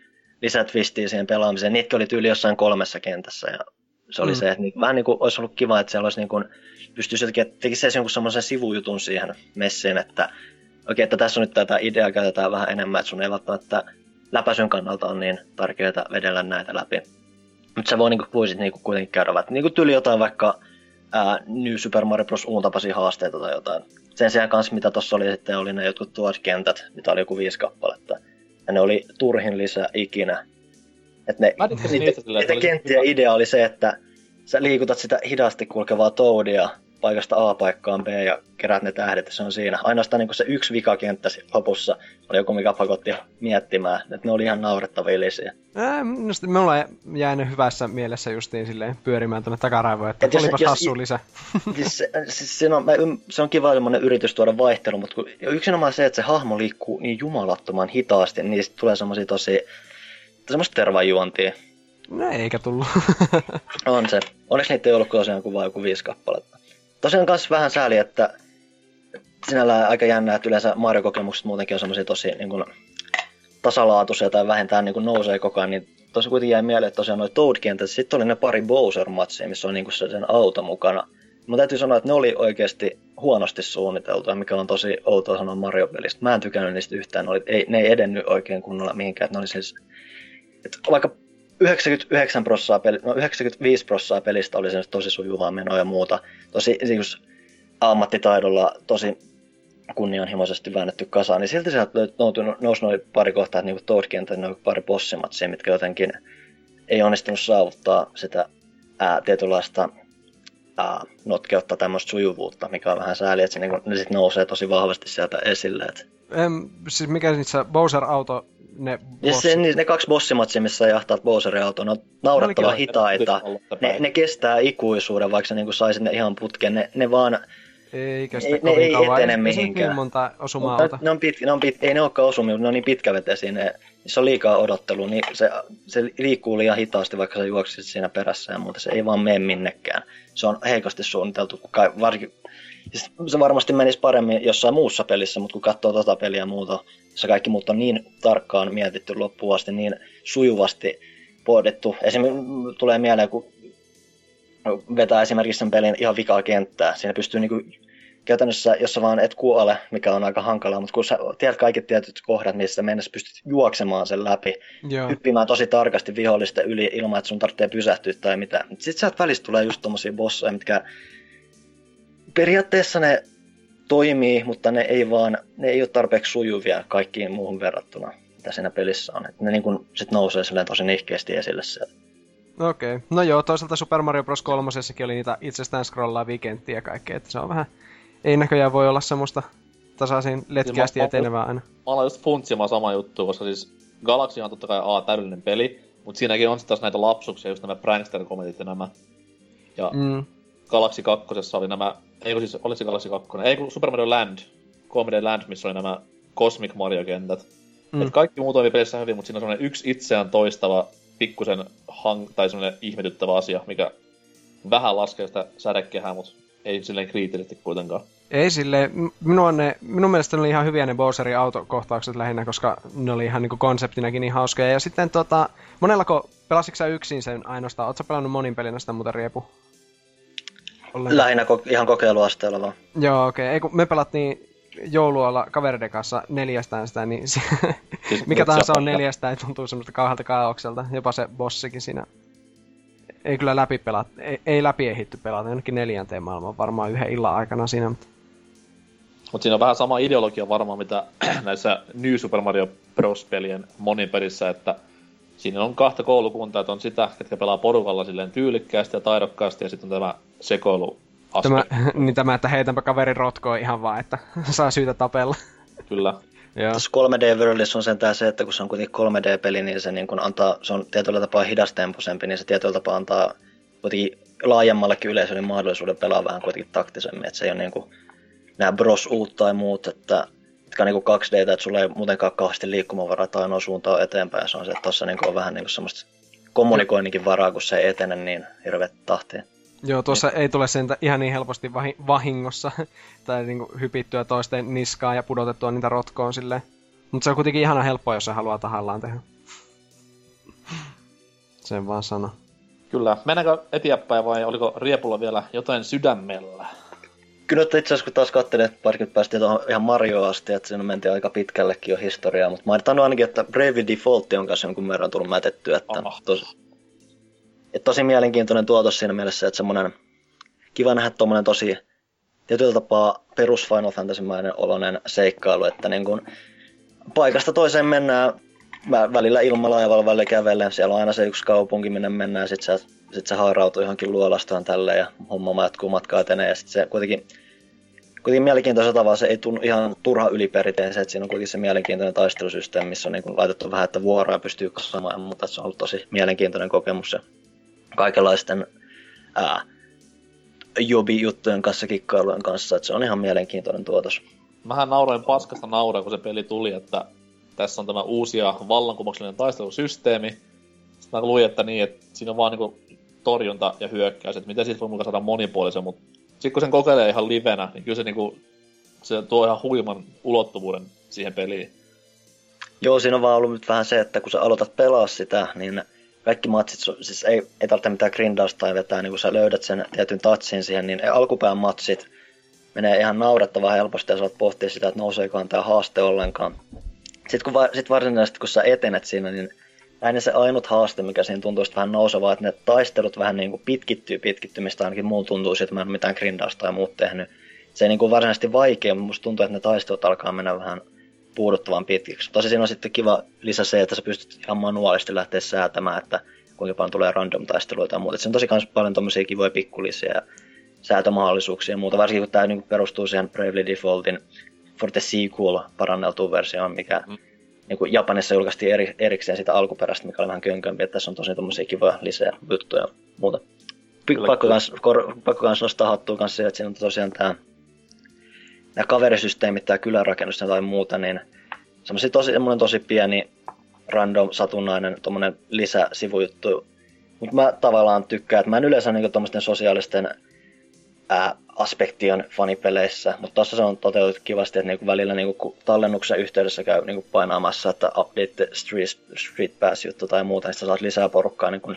lisätwistiä siihen pelaamiseen. Niitä oli tyyli jossain kolmessa kentässä ja se oli mm. se, että niin, vähän niin kuin olisi ollut kiva, että siellä olisi niin kuin, pystyisi jotenkin, että tekisi jonkun semmoisen sivujutun siihen messiin, että okei, okay, että tässä on nyt tätä ideaa, käytetään vähän enemmän, että sun ei välttämättä läpäisyn kannalta on niin tärkeää vedellä näitä läpi. Mutta se voi niinku, voisit niinku kuitenkin käydä, että niinku tyli jotain vaikka ää, New Super Mario Bros. uun tapaisia haasteita tai jotain. Sen sijaan kanssa, mitä tuossa oli sitten, oli ne jotkut tuot kentät, mitä oli joku viisi kappaletta ja ne oli turhin lisä ikinä. Et ne, niitä, niitä, niitä kenttiä idea oli se, että sä liikutat sitä hidasti kulkevaa Toadia paikasta A paikkaan B ja kerät ne tähdet ja se on siinä. Ainoastaan niin se yksi vikakenttä lopussa oli joku, mikä pakotti miettimään, että ne oli ihan naurettavia lisiä.
Ää, minusta me ollaan jäänyt hyvässä mielessä justiin silleen pyörimään tuonne takaraivoon, että Et olipas jos, hassu lisä.
Siis, se, siis se, on, se on kiva semmoinen yritys tuoda vaihtelu, mutta kun yksinomaan se, että se hahmo liikkuu niin jumalattoman hitaasti, niin tulee semmoisia tosi semmoista tervajuontia.
No eikä tullut.
on se. Onneksi niitä ei ollut tosiaan kuin vain joku viisi kappaletta tosiaan myös vähän sääli, että sinällään aika jännää, että yleensä Mario-kokemukset muutenkin on semmoisia tosi niin kuin, tasalaatuisia tai vähintään niin kuin, nousee koko ajan, niin tosi kuitenkin jäi mieleen, että tosiaan noin Toad-kentät, sitten oli ne pari Bowser-matsia, missä on niin kuin sen auto mukana. Mä täytyy sanoa, että ne oli oikeasti huonosti suunniteltuja, mikä on tosi outoa sanoa Mario-pelistä. Mä en tykännyt niistä yhtään, ne, oli, ei, ne ei edennyt oikein kunnolla mihinkään. Ne oli siis, että vaikka 99 prossaa peli, no 95 prossaa pelistä oli sen tosi sujuvaa menoa ja muuta. Tosi siis ammattitaidolla tosi kunnianhimoisesti väännetty kasaan, niin silti sieltä nousi noin pari kohtaa, niin kuin Toad-kenttä, noin pari bossimatsia, mitkä jotenkin ei onnistunut saavuttaa sitä ää, tietynlaista ää, notkeutta, tämmöistä sujuvuutta, mikä on vähän sääli, että se, niin kuin, ne sit nousee tosi vahvasti sieltä esille. Että...
Em, siis mikä niissä Bowser-auto ne
ja se, niin, ne kaksi bossimatsia, missä jahtaat Bowserin autoon, on naurettavan hitaita. Ne, ne, kestää ikuisuuden, vaikka sä niin saisit ne ihan putkeen. Ne, ne vaan
ei kestä ne, ne ei kauan. etene mihinkään. monta osumaa
ne, ne, on pit, ne on pit, ei ne olekaan osumia, mutta ne on niin pitkäveteisiä. Ne, se on liikaa odottelu, niin se, se liikkuu liian hitaasti, vaikka sä juoksisit siinä perässä ja muuta. Se ei vaan mene minnekään. Se on heikosti suunniteltu, varsinkin se varmasti menisi paremmin jossain muussa pelissä, mutta kun katsoo tota peliä ja muuta, jossa kaikki muut on niin tarkkaan mietitty loppuun asti, niin sujuvasti pohdittu. Esimerkiksi tulee mieleen, kun vetää esimerkiksi sen pelin ihan vikaa kenttää. Siinä pystyy niinku käytännössä, jos sä vaan et kuole, mikä on aika hankalaa, mutta kun sä tiedät kaikki tietyt kohdat, missä mennessä pystyt juoksemaan sen läpi, Joo. hyppimään tosi tarkasti vihollisten yli ilman, että sun tarvitsee pysähtyä tai mitään. Sitten sieltä välistä tulee just tommosia bosseja, mitkä periaatteessa ne toimii, mutta ne ei vaan, ne ei ole tarpeeksi sujuvia kaikkiin muuhun verrattuna, mitä siinä pelissä on. Et ne niin kun sit nousee silleen tosi nihkeästi esille sieltä.
Okei. Okay. No joo, toisaalta Super Mario Bros. 3 oli niitä itsestään scrollaavia kenttiä ja kaikkea, että se on vähän... Ei näköjään voi olla semmoista tasaisin letkeästi etenevää aina.
Mä aloin just funtsimaan sama juttu, koska siis Galaxy on totta kai A, täydellinen peli, mutta siinäkin on sitten taas näitä lapsuksia, just nämä prankster-komediat ja nämä. Ja mm. Galaxy 2 oli nämä, ei kun siis, oli se Galaxy 2, ei kun Super Mario Land, Comedy Land, missä oli nämä Cosmic Mario-kentät. Mm. Et kaikki muu toimi pelissä hyvin, mutta siinä on semmoinen yksi itseään toistava, pikkusen hang, tai semmoinen ihmetyttävä asia, mikä vähän laskee sitä sädekehää, mutta ei silleen kriittisesti kuitenkaan.
Ei sille, minun, ne, minun mielestä ne oli ihan hyviä ne Bowserin autokohtaukset lähinnä, koska ne oli ihan niin kuin konseptinakin niin hauskoja. Ja sitten tota, monellako, pelasitko yksin sen ainoastaan? Oletko pelannut monin pelinä sitä muuten riepu?
Ollen. Lähinnä ko- ihan kokeiluasteella vaan.
Joo, okei. Okay. me pelattiin joulualla kavereiden kanssa neljästään sitä, niin se, siis mikä tahansa on neljästään, tuntuu semmoista kauhealta kaaukselta. Jopa se bossikin siinä. Ei kyllä läpi pelat, ei, ei läpi ehitty pelata, jonnekin neljänteen maailman varmaan yhden illan aikana siinä. Mutta...
Mutta siinä on vähän sama ideologia varmaan, mitä näissä New Super Mario Bros-pelien moniperissä, että siinä on kahta koulukuntaa, että on sitä, ketkä pelaa porukalla silleen tyylikkäästi ja taidokkaasti, ja sitten on tämä sekoilu
Tämä, niin tämä, että heitänpä kaverin rotkoon ihan vaan, että saa syytä tapella.
Kyllä.
Joo. Tässä 3D Worldissa on sentään se, että kun se on kuitenkin 3D-peli, niin se, niin kun antaa, se on tietyllä tapaa hidastemposempi, niin se tietyllä tapaa antaa kuitenkin laajemmallekin yleisölle mahdollisuuden pelaa vähän kuitenkin taktisemmin, että se ei ole niin kuin nämä bros uut tai muut, että on niin 2D, että sulla ei muutenkaan kauheasti liikkumavaraa tai ainoa suuntaan eteenpäin. Se on se, että tuossa niin on vähän niin semmoista kommunikoinninkin varaa, kun se ei etene niin hirveät tahtiin.
Joo, tuossa ei tule sen ihan niin helposti vahingossa tai niin kuin hypittyä toisten niskaan ja pudotettua niitä rotkoon silleen. Mutta se on kuitenkin ihana helppoa, jos se haluaa tahallaan tehdä. Sen vaan sano.
Kyllä. Mennäänkö eteenpäin vai oliko Riepulla vielä jotain sydämellä?
Kyllä itse asiassa kun taas katselin, että parikymmentä päästiin tuohon ihan Mario asti, että siinä mentiin aika pitkällekin jo historiaa, mutta mainitaan ainakin, että Brave Default on kanssa jonkun verran tullut mätettyä, että tosi, että tosi mielenkiintoinen tuotos siinä mielessä, että semmoinen kiva nähdä tuommoinen tosi tietyllä tapaa perus Final Fantasy-mainen oloinen seikkailu, että niin kun paikasta toiseen mennään välillä ilmalaivalla, välillä kävellen. Siellä on aina se yksi kaupunki, minne mennään, sitten se, sit se haarautuu johonkin luolastaan tälle ja homma jatkuu matkaa etenee. Ja sitten se kuitenkin, kuitenkin mielenkiintoisella tavalla se ei tunnu ihan turha yliperiteen se, että siinä on kuitenkin se mielenkiintoinen taistelusysteemi, missä on niin laitettu vähän, että vuoroa pystyy kasvamaan, mutta se on ollut tosi mielenkiintoinen kokemus ja kaikenlaisten ää, jobi-juttujen kanssa, kikkailujen kanssa, että se on ihan mielenkiintoinen tuotos.
Mähän nauroin paskasta nauraa, kun se peli tuli, että tässä on tämä uusi ja vallankumouksellinen taistelusysteemi. Sitten mä luin, että niin, että siinä on vaan niinku torjunta ja hyökkäys, että miten siitä voi mukaan saada monipuolisen, mutta sitten kun sen kokeilee ihan livenä, niin kyllä se niinku, se tuo ihan huiman ulottuvuuden siihen peliin.
Joo, siinä on vaan ollut nyt vähän se, että kun sä aloitat pelaa sitä, niin kaikki matsit, siis ei, ei tarvitse mitään grindausta tai vetää, niin kun sä löydät sen tietyn touchin siihen, niin alkupään matsit menee ihan naurettavan helposti ja saat pohtia sitä, että nouseekohan tämä haaste ollenkaan. Sitten kun, va, sit varsinaisesti kun sä etenet siinä, niin aina se ainut haaste, mikä siinä tuntuu vähän nousevaa, että ne taistelut vähän niin kuin pitkittyy pitkittymistä, ainakin muun tuntuu että mä en ole mitään grindausta tai muut tehnyt. Se ei niin kuin varsinaisesti vaikea, mutta musta tuntuu, että ne taistelut alkaa mennä vähän puuduttavan pitkiksi. Tosi siinä on sitten kiva lisä se, että sä pystyt ihan manuaalisesti lähteä säätämään, että kuinka paljon tulee random taisteluita ja muuta. Se on tosi kans paljon tommosia kivoja pikkulisia ja säätömahdollisuuksia ja muuta, varsinkin kun tämä niin perustuu siihen Bravely Defaultin for the sequel paranneltuun versioon, mikä mm. niin kuin Japanissa julkaistiin eri, erikseen sitä alkuperäistä, mikä oli vähän könkömpi, että tässä on tosi tommosia kivoja lisää juttuja ja muuta. Pakko kans, kor, pakko kans nostaa hattua kanssa että siinä on tosiaan tämä nämä kaverisysteemit tai kylärakennus tai muuta, niin semmoinen tosi, tosi pieni random, satunnainen tommonen lisäsivujuttu. Mutta mä tavallaan tykkään, että mä en yleensä niinku tuommoisten sosiaalisten ää, aspektien fanipeleissä, mutta tuossa se on toteutettu kivasti, että niinku välillä niinku tallennuksen yhteydessä käy niinku painaamassa, että update street, street pass juttu tai muuta, niin saat lisää porukkaa niinku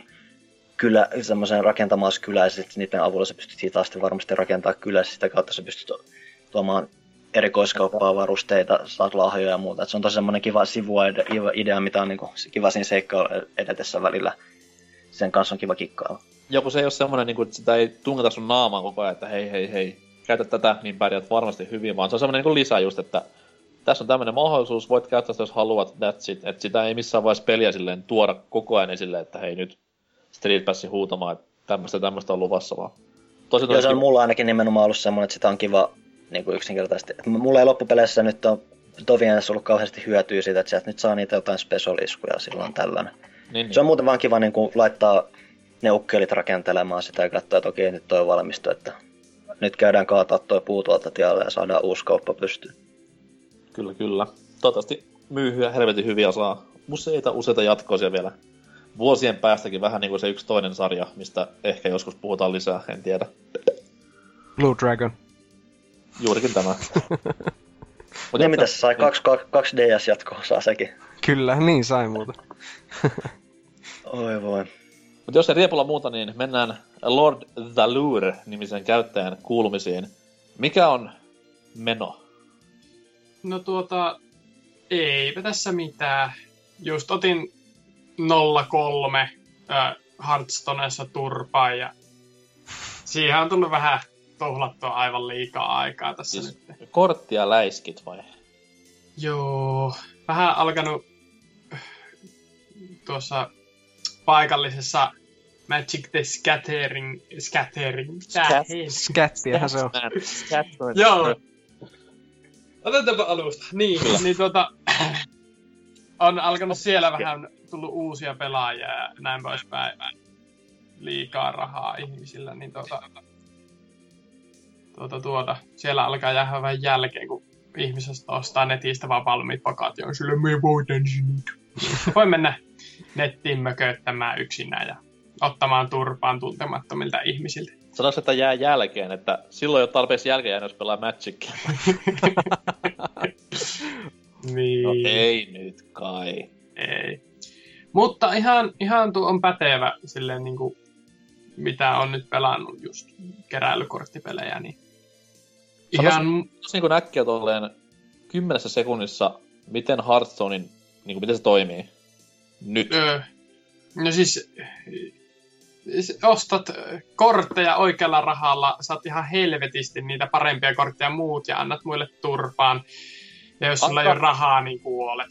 kylä, semmoisen rakentamaan kylää, ja sitten niiden avulla sä pystyt hitaasti varmasti rakentaa kylää, sitä kautta sä pystyt tuomaan erikoiskauppaa, varusteita, saat lahjoja ja muuta. Et se on tosi semmoinen kiva sivuidea, mitä on niin kuin, kiva siinä seikkailla edetessä välillä. Sen kanssa on kiva kikkailla.
Joku se ei ole semmoinen, niin kuin, että sitä ei tungeta sun naamaan koko ajan, että hei hei hei, käytä tätä, niin pärjät varmasti hyvin, vaan se on semmoinen niin lisä just, että tässä on tämmöinen mahdollisuus, voit käyttää sitä, jos haluat, that's it. Että sitä ei missään vaiheessa peliä silleen tuoda koko ajan esille, että hei nyt Street Passin huutamaan, että tämmöistä tämmöistä on luvassa vaan.
Tosi, tosi Joo, se on mulla ainakin nimenomaan ollut semmoinen, että sitä on kiva niin kuin yksinkertaisesti. Mulla ei loppupeleissä nyt on Tovienessa ollut kauheasti hyötyä siitä, että sieltä nyt saa niitä jotain specialiskuja silloin tällainen. Niin, niin. Se on muuten vaan kiva niin kuin laittaa ne ukkelit rakentelemaan sitä ja katsoa, että okei, nyt toi on valmistu, että nyt käydään kaataa toi puu tuolta tialle ja saadaan uusi kauppa pystyyn.
Kyllä, kyllä. Toivottavasti myyhyä helvetin hyviä saa useita, useita jatkoisia vielä vuosien päästäkin vähän niin kuin se yksi toinen sarja, mistä ehkä joskus puhutaan lisää, en tiedä.
Blue Dragon.
Juurikin tämä.
Mut niin mitä se sai? Kaksi, kaksi DS-jatkoa saa sekin.
Kyllä, niin sai muuta.
Oi voi.
Mutta jos ei riepulla muuta, niin mennään Lord Thalur nimisen käyttäjän kuulumisiin. Mikä on meno?
No tuota, eipä tässä mitään. Just otin 03 äh, Hearthstoneessa turpaa ja siihen on tullut vähän tuhlattua aivan liikaa aikaa tässä
Siis
nyt.
korttia läiskit vai?
Joo, vähän alkanut tuossa paikallisessa Magic the Scattering, Scattering, mitä
Scat-
hei-
Skättiähän se on.
Joo. Otetaanpa alusta. Niin, niin tuota, on alkanut siellä vähän tullut uusia pelaajia ja näin poispäin. Liikaa rahaa ihmisillä, niin tuota, tuota, tuota, siellä alkaa jäädä vähän jälkeen, kun ihmiset ostaa netistä vaan valmiit pakat ja on sille, me voitan sinut. Voi mennä nettiin mököttämään yksinään ja ottamaan turpaan tuntemattomilta ihmisiltä.
Sanoiko, että jää jälkeen, että silloin ei ole tarpeeksi jälkeen, jos pelaa Magicia.
Niin.
No ei nyt kai.
Ei. Mutta ihan, ihan tuo on pätevä silleen niin kuin, mitä on nyt pelannut just keräilykorttipelejä, niin ihan,
Jos niin kuin äkkiä tolleen kymmenessä sekunnissa, miten Hearthstonein, niin kuin miten se toimii nyt?
öö, no siis ostat kortteja oikealla rahalla, saat ihan helvetisti niitä parempia kortteja muut ja annat muille turpaan. Ja jos sulla ei ole rahaa, niin kuolet.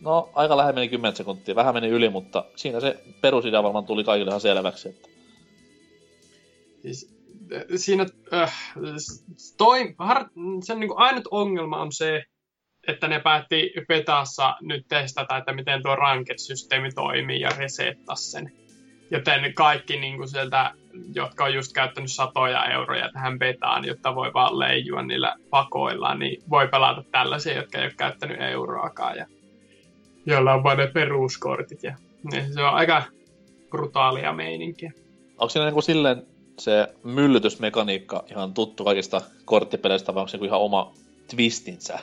No, aika lähellä meni 10 sekuntia. Vähän meni yli, mutta siinä se perusidea varmaan tuli kaikille ihan selväksi. Että...
Siis, siinä äh, toi, har, sen niin ainut ongelma on se, että ne päätti Petassa nyt testata, että miten tuo ranked-systeemi toimii ja resettaa sen. Joten kaikki niin kuin sieltä, jotka on just käyttänyt satoja euroja tähän betaan, jotta voi vaan leijua niillä pakoillaan, niin voi pelata tällaisia, jotka ei ole käyttänyt euroakaan ja joilla on vain ne peruskortit. Ja, niin se on aika brutaalia meininkiä.
Onko siinä niin kuin silleen se myllytysmekaniikka ihan tuttu kaikista korttipeleistä, vai onko se niin ihan oma twistinsä?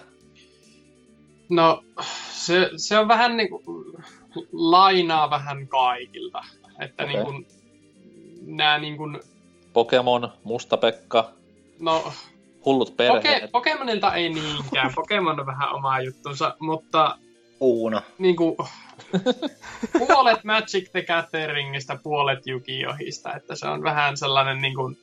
No, se, se on vähän niin kuin, lainaa vähän kaikilta. Että
Okei.
niin kuin, nämä niin kuin,
Pokemon, Musta-Pekka,
no,
hullut perheet.
Poke, Pokemonilta ei niinkään. Pokemon on vähän oma juttunsa, mutta
Uuno.
niin kuin, puolet Magic the Gatheringista, puolet Yu-Gi-Ohista, että se on vähän sellainen niin kuin,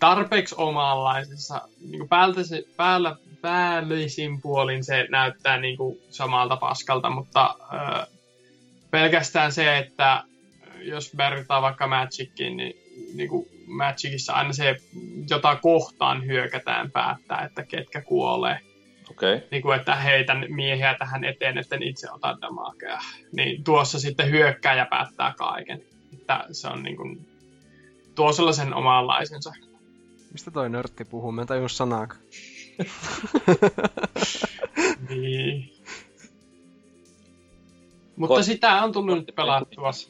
tarpeeksi omanlaisessa, niin kuin päältä se, päällä, päällisin puolin se näyttää niin kuin samalta paskalta, mutta ö, pelkästään se, että jos vertaa vaikka Magickiin, niin, niin kuin Magicissa aina se, jota kohtaan hyökätään, päättää, että ketkä kuolee
Okei. Okay.
niin kuin, että heitän miehiä tähän eteen, että en itse ota damakea. Niin tuossa sitten hyökkääjä päättää kaiken. Että se on niin kuin, tuo sellaisen omanlaisensa.
Mistä toi nörtti puhuu? Mä en tajunnut sanaakaan.
Niin. Mutta
Ko-
sitä on tullut nyt pelattua
Okei.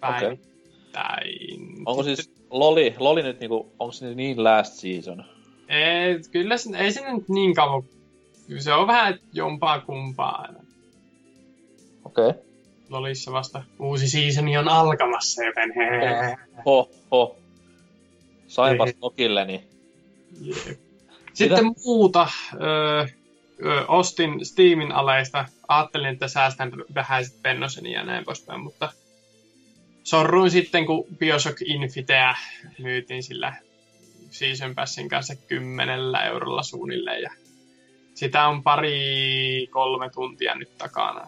päivittäin.
Onko siis Loli, Loli nyt niinku, onko se niin last season?
Ei, kyllä se, ei se nyt niin kauan. Se on vähän jompaa kumpaa aina.
Okei. Okay.
Lolissa vasta uusi seasoni on alkamassa, joten hee.
Ho, ho. Sainpas
Ei.
nokilleni.
Jep. Sitten muuta. Öö, ostin Steamin aleista. Ajattelin, että säästän vähäiset pennoseni ja näin poispäin, mutta sorruin sitten, kun Bioshock Infitea myytiin sillä Season Passin kanssa kymmenellä eurolla suunnilleen. Ja sitä on pari, kolme tuntia nyt takana.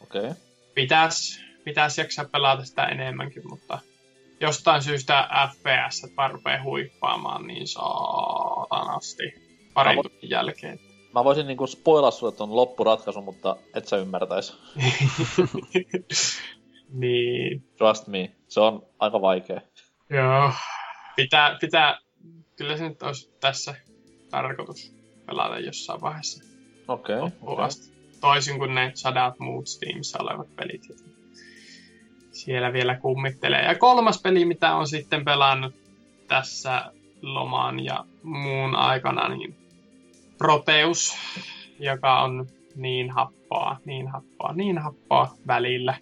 Okei. Okay.
pitäisi pitäis jaksaa pelata sitä enemmänkin, mutta jostain syystä FPS vaan rupeaa huippaamaan niin saatanasti parin
vo-
jälkeen.
Mä voisin niinku spoilaa sulle ton loppuratkaisun, mutta et sä ymmärtäis.
niin,
Trust me. Se on aika vaikea.
joo. Pitää, pitää, kyllä se nyt olisi tässä tarkoitus pelata jossain vaiheessa
Okei. Okay, okay.
Toisin kuin ne sadat muut Steamissa olevat pelit. Siellä vielä kummittelee. Ja kolmas peli, mitä on sitten pelannut tässä loman ja muun aikana, niin Proteus, joka on niin happoa, niin happoa, niin happoa välillä.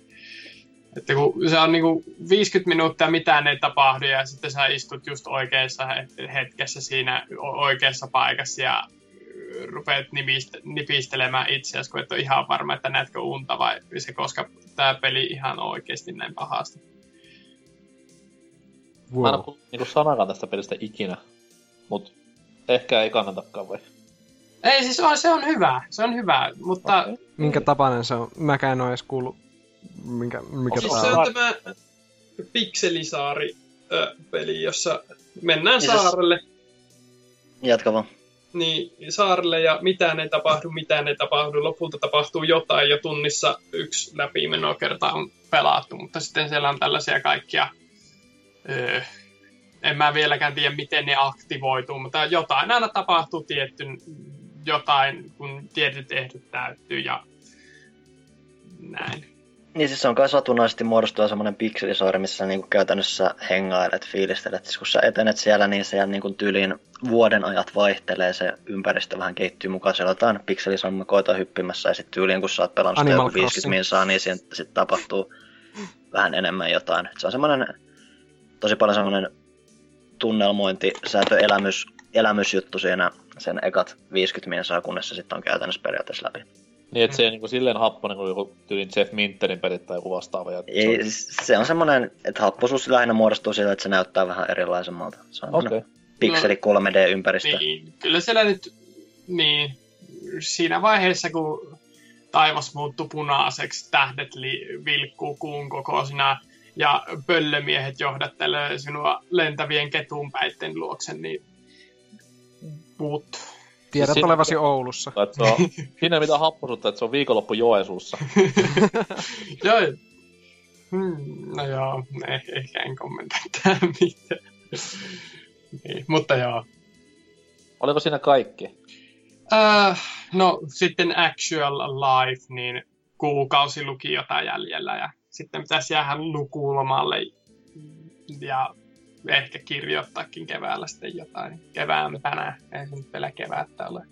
Että kun se on niinku 50 minuuttia mitään ei tapahdu ja sitten sä istut just oikeassa he- hetkessä siinä oikeassa paikassa ja rupeat nipist- nipistelemään itseäsi, kun et ole ihan varma, että näetkö unta vai se, koska tämä peli ihan oikeasti näin pahasti.
Mä en
Wow.
oo kuullut niinku sanakaan tästä pelistä ikinä. Mut ehkä ei kannatakaan vai?
Ei siis on, se on hyvä, se on hyvä, mutta
Okei.
Minkä tapainen se on? Mäkään en oo edes kuullut, minkä, mikä
siis se
on.
tämä pikselisaari-peli, jossa mennään
se-
saarelle,
Jatka vaan.
Niin saarelle ja mitään ei tapahdu, mitään ei tapahdu, lopulta tapahtuu jotain ja tunnissa yksi läpimenokerta on pelattu, mutta sitten siellä on tällaisia kaikkia, öö, en mä vieläkään tiedä miten ne aktivoituu, mutta jotain aina tapahtuu tietty jotain, kun tietyt ehdot täyttyy ja näin.
Niin siis se on kai satunnaisesti muodostua semmoinen pikselisaari, missä niinku käytännössä hengailet, fiilistelet. Siis kun sä etenet siellä, niin siellä niinku tyyliin vuoden ajat vaihtelee, se ympäristö vähän kehittyy mukaan. Siellä on jotain pikselisammakoita hyppimässä ja sitten tyyliin kun sä oot pelannut sitä
Animal
joku 50
Crossing.
minsaa, niin siinä sitten tapahtuu vähän enemmän jotain. Et se on semmoinen tosi paljon semmoinen tunnelmointi, säätö, elämys, elämysjuttu siinä sen ekat 50 minsaa, kunnes se sitten on käytännössä periaatteessa läpi.
Niin, et se ei niinku silleen happonen kuin joku tyylin Jeff Minterin pelit tai joku vastaava. Ja
Ei, siis se on semmoinen, että happoisuus lähinnä muodostuu siitä, että se näyttää vähän erilaisemmalta. Se on okay. pikseli 3D-ympäristö.
Niin, kyllä siellä nyt, niin, siinä vaiheessa, kun taivas muuttuu punaiseksi, tähdet li, vilkkuu kuun kokoisina ja pöllömiehet johdattelee sinua lentävien ketunpäitten luokse, niin but.
Tiedät
Siis-
olevasi Oulussa.
Se on, siinä ei mitään happosuutta, että se on viikonloppu Joensuussa.
joo, hmm, no joo, eh, ehkä en kommentoi tähän mitään. niin, mutta joo.
Oliko siinä kaikki?
Äh, no sitten actual life, niin kuukausi lukiota jäljellä ja sitten pitäisi jäädä lukulomalle ja ehkä kirjoittaakin keväällä sitten jotain keväänpänä. Ei se nyt vielä kevättä ole.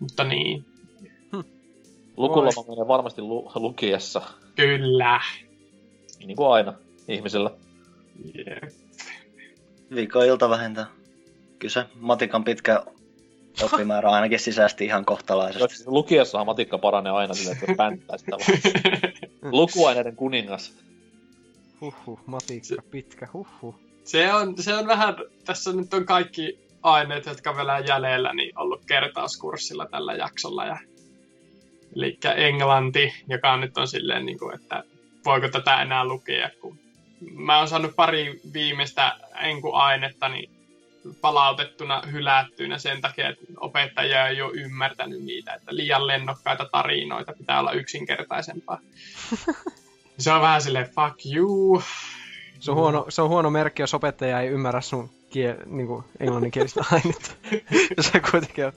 Mutta niin,
Lukuloma menee varmasti lu- lukiessa.
kyllä.
Niin kuin aina ihmisellä.
Yeah.
Viikon ilta vähintään. Kyllä se matikan pitkä oppimäärä ainakin sisäisesti ihan kohtalaisesti.
Lukiessahan matikka paranee aina silleen, että pänttää sitä vaan. Lukuaineiden kuningas.
Huhhuh, matikka, pitkä, huhhuh.
Se, on, se on vähän, tässä nyt on kaikki aineet, jotka vielä jäljellä, niin ollut kertauskurssilla tällä jaksolla. Ja, eli englanti, joka nyt on silleen, niin kuin, että voiko tätä enää lukea, kun mä oon saanut pari viimeistä enkuainetta niin palautettuna hylättyinä sen takia, että opettaja ei ole ymmärtänyt niitä, että liian lennokkaita tarinoita pitää olla yksinkertaisempaa. Se on vähän silleen, fuck you.
Se on, huono, se on huono merkki, jos opettaja ei ymmärrä sun kie, niinku englanninkielistä ainetta. ja se kuitenkin on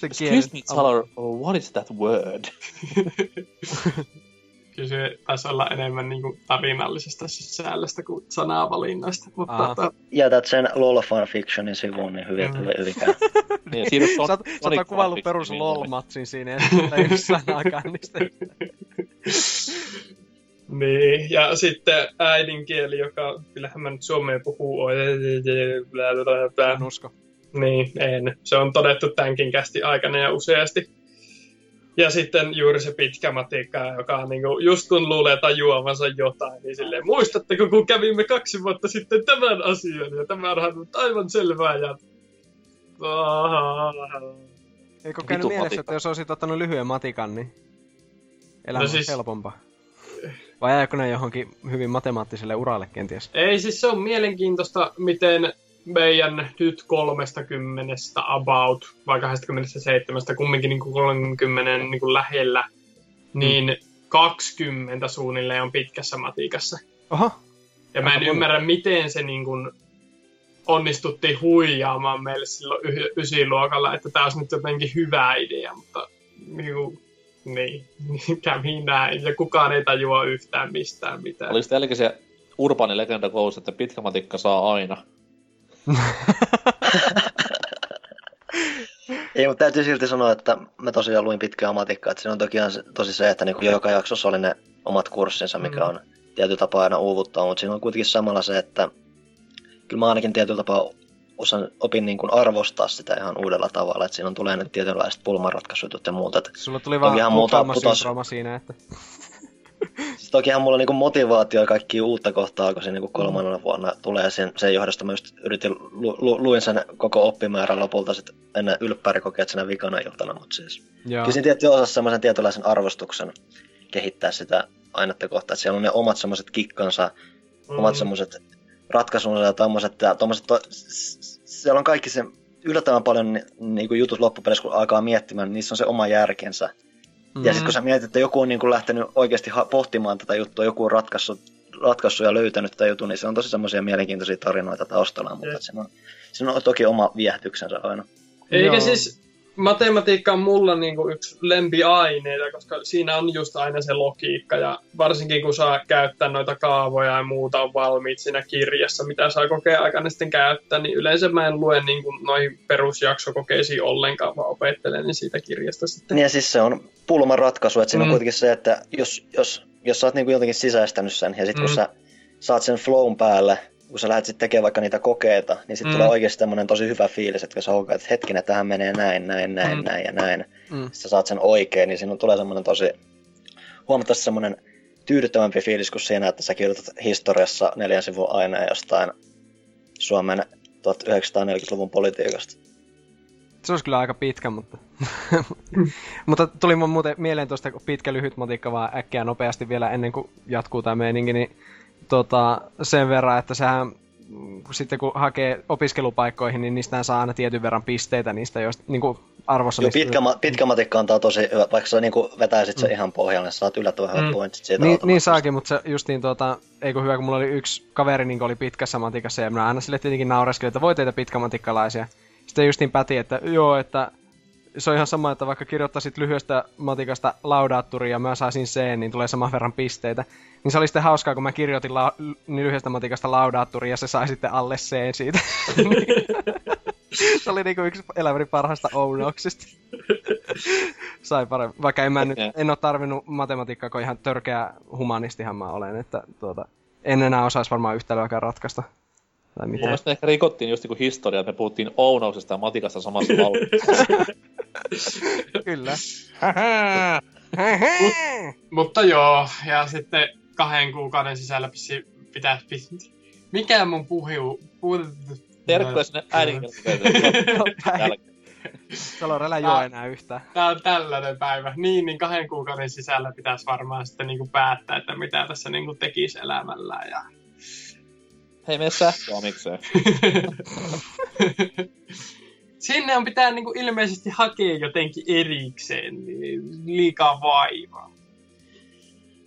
se kieli.
Excuse me, Tyler, what is that word?
Kyllä se taisi olla enemmän niin kuin tarinallisesta sisällöstä kuin sanavalinnoista. Mutta
Aa.
tota,
Jätät sen LOL Fanfictionin sivuun, niin hyvin,
Mm.
hyvin, hyvin käy.
Niin, siinä on
Sä sä oot kuvaillut perus
Fanfiction,
LOL-matsin siinä, että ei yksi sanaakaan niistä.
Niin, ja sitten äidinkieli, joka kyllähän mä nyt suomeen puhuu.
En usko.
Niin, en. Se on todettu tämänkin kästi aikana ja useasti. Ja sitten juuri se pitkä matikka, joka on niinku, just kun luulee tajuavansa jotain, niin silleen, muistatteko kun kävimme kaksi vuotta sitten tämän asian, ja tämä on nyt aivan selvää, ja...
Eikö käynyt mielessä, että jos olisit ottanut lyhyen matikan, niin elämä
No siis...
helpompaa? Vai jääkö ne johonkin hyvin matemaattiselle uralle kenties?
Ei, siis se on mielenkiintoista, miten meidän nyt 30 about, vai 27, kumminkin niin kuin 30 niin kuin lähellä, niin 20 suunnilleen on pitkässä matikassa.
Oho,
Ja mä en
paljon.
ymmärrä, miten se niin kuin onnistuttiin huijaamaan meille silloin ysiluokalla, että tämä olisi nyt jotenkin hyvä idea, mutta niin, kuin, niin kävi näin, ja kukaan ei tajua yhtään mistään mitään.
Oliko teilläkin se urbaani legenda koulussa, että pitkä matikka saa aina?
Ei, mutta täytyy silti sanoa, että mä tosiaan luin pitkää matikkaa, että siinä on toki se- tosi se, että niinku joka jaksossa oli ne omat kurssinsa, mikä
Mm.
on tietyllä tapaa aina uuvuttaa, mutta siinä on kuitenkin samalla se, että kyllä mä ainakin tietyllä tapaa osan, opin niin kuin arvostaa sitä ihan uudella tavalla, että siinä on tulee ne tietynlaiset pulmanratkaisut ja muuta.
Sulla tuli vaan
ihan muuta
Okama-syndrooma siinä, että
siis tokihan mulla on niinku motivaatio kaikki uutta kohtaa, kun se niinku kolmannella vuonna tulee sen, sen johdosta. Mä just yritin, lu, lu, luin sen koko oppimäärän lopulta sit ennen ylppärikokeet senä vikana iltana, mutta siis
Joo.
kyllä siinä tietty osassa semmoisen tietynlaisen arvostuksen kehittää sitä ainetta kohtaa, että siellä on ne omat semmoiset kikkansa, mm. omat semmoiset ratkaisunsa ja tommoset, ja tommoset to, siellä on kaikki se yllättävän paljon ni, niinku jutut loppupeleissä, kun alkaa miettimään, niin niissä on se oma järkensä. Mm. Ja sitten kun sä mietit, että joku on niinku lähtenyt oikeasti ha- pohtimaan tätä juttua, joku on ratkaissut, ratkaissut ja löytänyt tätä juttua, niin se on tosi semmoisia mielenkiintoisia tarinoita taustalla, mutta siinä, on, siinä on toki oma viehätyksensä aina.
Eikä
Joo.
siis matematiikka on mulla niinku yksi lempiaineita, koska siinä on just aina se logiikka ja varsinkin kun saa käyttää noita kaavoja ja muuta on valmiit siinä kirjassa, mitä saa kokea aikana sitten käyttää, niin yleensä mä en lue niinku noihin perusjaksokokeisiin ollenkaan, vaan opettelen niin siitä kirjasta sitten.
Niin ja siis se on pulman ratkaisu, että siinä mm. On kuitenkin se, että jos, jos, jos sä oot niinku jotenkin sisäistänyt sen ja sitten mm. kun sä saat sen flown päälle, kun sä lähdet sitten tekemään vaikka niitä kokeita, niin sitten mm. Tulee oikeasti tämmöinen tosi hyvä fiilis, että kun sä huokaat, että hetkinen, tähän menee näin, näin, näin,
Mm.
näin ja näin.
Mm.
Sitten sä saat sen oikein, niin siinä tulee semmoinen tosi huomattavasti semmoinen tyydyttävämpi fiilis kuin siinä, että sä kirjoitat historiassa neljän sivun aineen jostain Suomen 1940-luvun politiikasta.
Se olisi kyllä aika pitkä, mutta... mutta tuli mun muuten mieleen tuosta kun pitkä lyhyt matikka vaan äkkiä nopeasti vielä ennen kuin jatkuu tämä meininki, niin tota, sen verran, että sehän mm, sitten kun hakee opiskelupaikkoihin, niin niistähän saa aina tietyn verran pisteitä niistä, joista niin kuin arvossa
Joo,
niistä-
pitkä, ma- pitkä matikka antaa tosi hyvä, vaikka sä niinku vetäisit sen ihan pohjalle, sä saat yllättävän hyvät
Mm.
pointsit siitä
Niin, niin saakin, mutta se justiin tuota, ei kun hyvä, kun mulla oli yksi kaveri, niin oli pitkässä matikassa, ja minä aina sille tietenkin naureskelin, että voi teitä pitkämatikkalaisia. Sitten justiin päti, että joo, että se on ihan sama, että vaikka kirjoittaisit lyhyestä matikasta laudaatturia ja mä saisin C, niin tulee saman verran pisteitä. Niin se oli sitten hauskaa, kun mä kirjoitin la- niin lyhyestä matikasta laudaatturia ja se sai sitten alle C siitä. se oli niinku yksi elämäni parhaista ounauksista. Sai paremmin. Vaikka en mä nyt, en ole tarvinnut matematiikkaa, kun ihan törkeä humanistihan mä olen, että tuota, en enää osaisi varmaan yhtälöäkään ratkaista. Tai
Mun mielestä me ehkä rikottiin just niinku historiaa, että me puhuttiin Ounauksesta ja Matikasta samassa vauhdissa.
Kyllä.
Mutta joo, ja sitten kahden kuukauden sisällä pitäisi pissi, mikä mun puhu, puhu
Terkkuja sinne äidinkieltä.
Salorella ei ole enää yhtään.
Tää on tällainen päivä. Niin, niin kahden kuukauden sisällä pitäisi varmaan sitten niinku päättää, että mitä tässä niinku tekisi elämällään. Ja...
Hei, mene sähköä, miksei?
Sinne on pitää niinku ilmeisesti hakea jotenkin erikseen, niin liikaa vaivaa.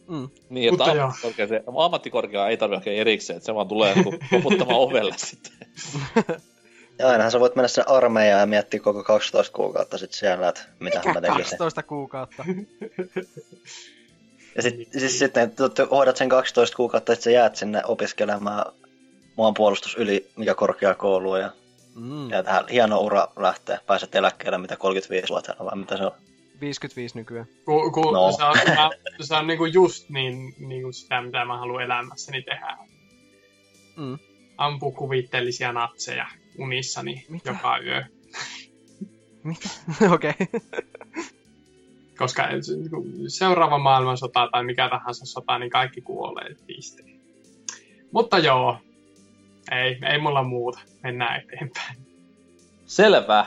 Mm.
Niin, että
Mutta
ammattikorkea, se, ammattikorkea ei tarvitse hakea erikseen, että se vaan tulee niinku koputtamaan ovelle sitten.
Ja ainahan sä voit mennä sen armeijaan ja miettiä koko 12 kuukautta sitten siellä, että mitä mä tekisin.
12 kuukautta.
Ja sit, siis sitten hoidat sen 12 kuukautta, että sä jäät sinne opiskelemaan maanpuolustus yli mikä korkeakouluun ja,
Mm.
ja tähän hieno ura lähtee. Pääset eläkkeelle mitä 35-vuotiaana vai mitä se on.
55 nykyään.
Ku, ku,
No.
Se on, se on niinku just niin niinku sitä, mitä mä haluan elämässäni tehdä.
Mm.
Ampu kuvitteellisia natseja unissani
Mitä?
joka yö.
Mitä? Okei.
Koska se- niinku seuraava maailmansota tai mikä tahansa sota, niin kaikki kuolee piste. Mutta joo, ei, ei mulla muuta. Mennään eteenpäin.
Selvä.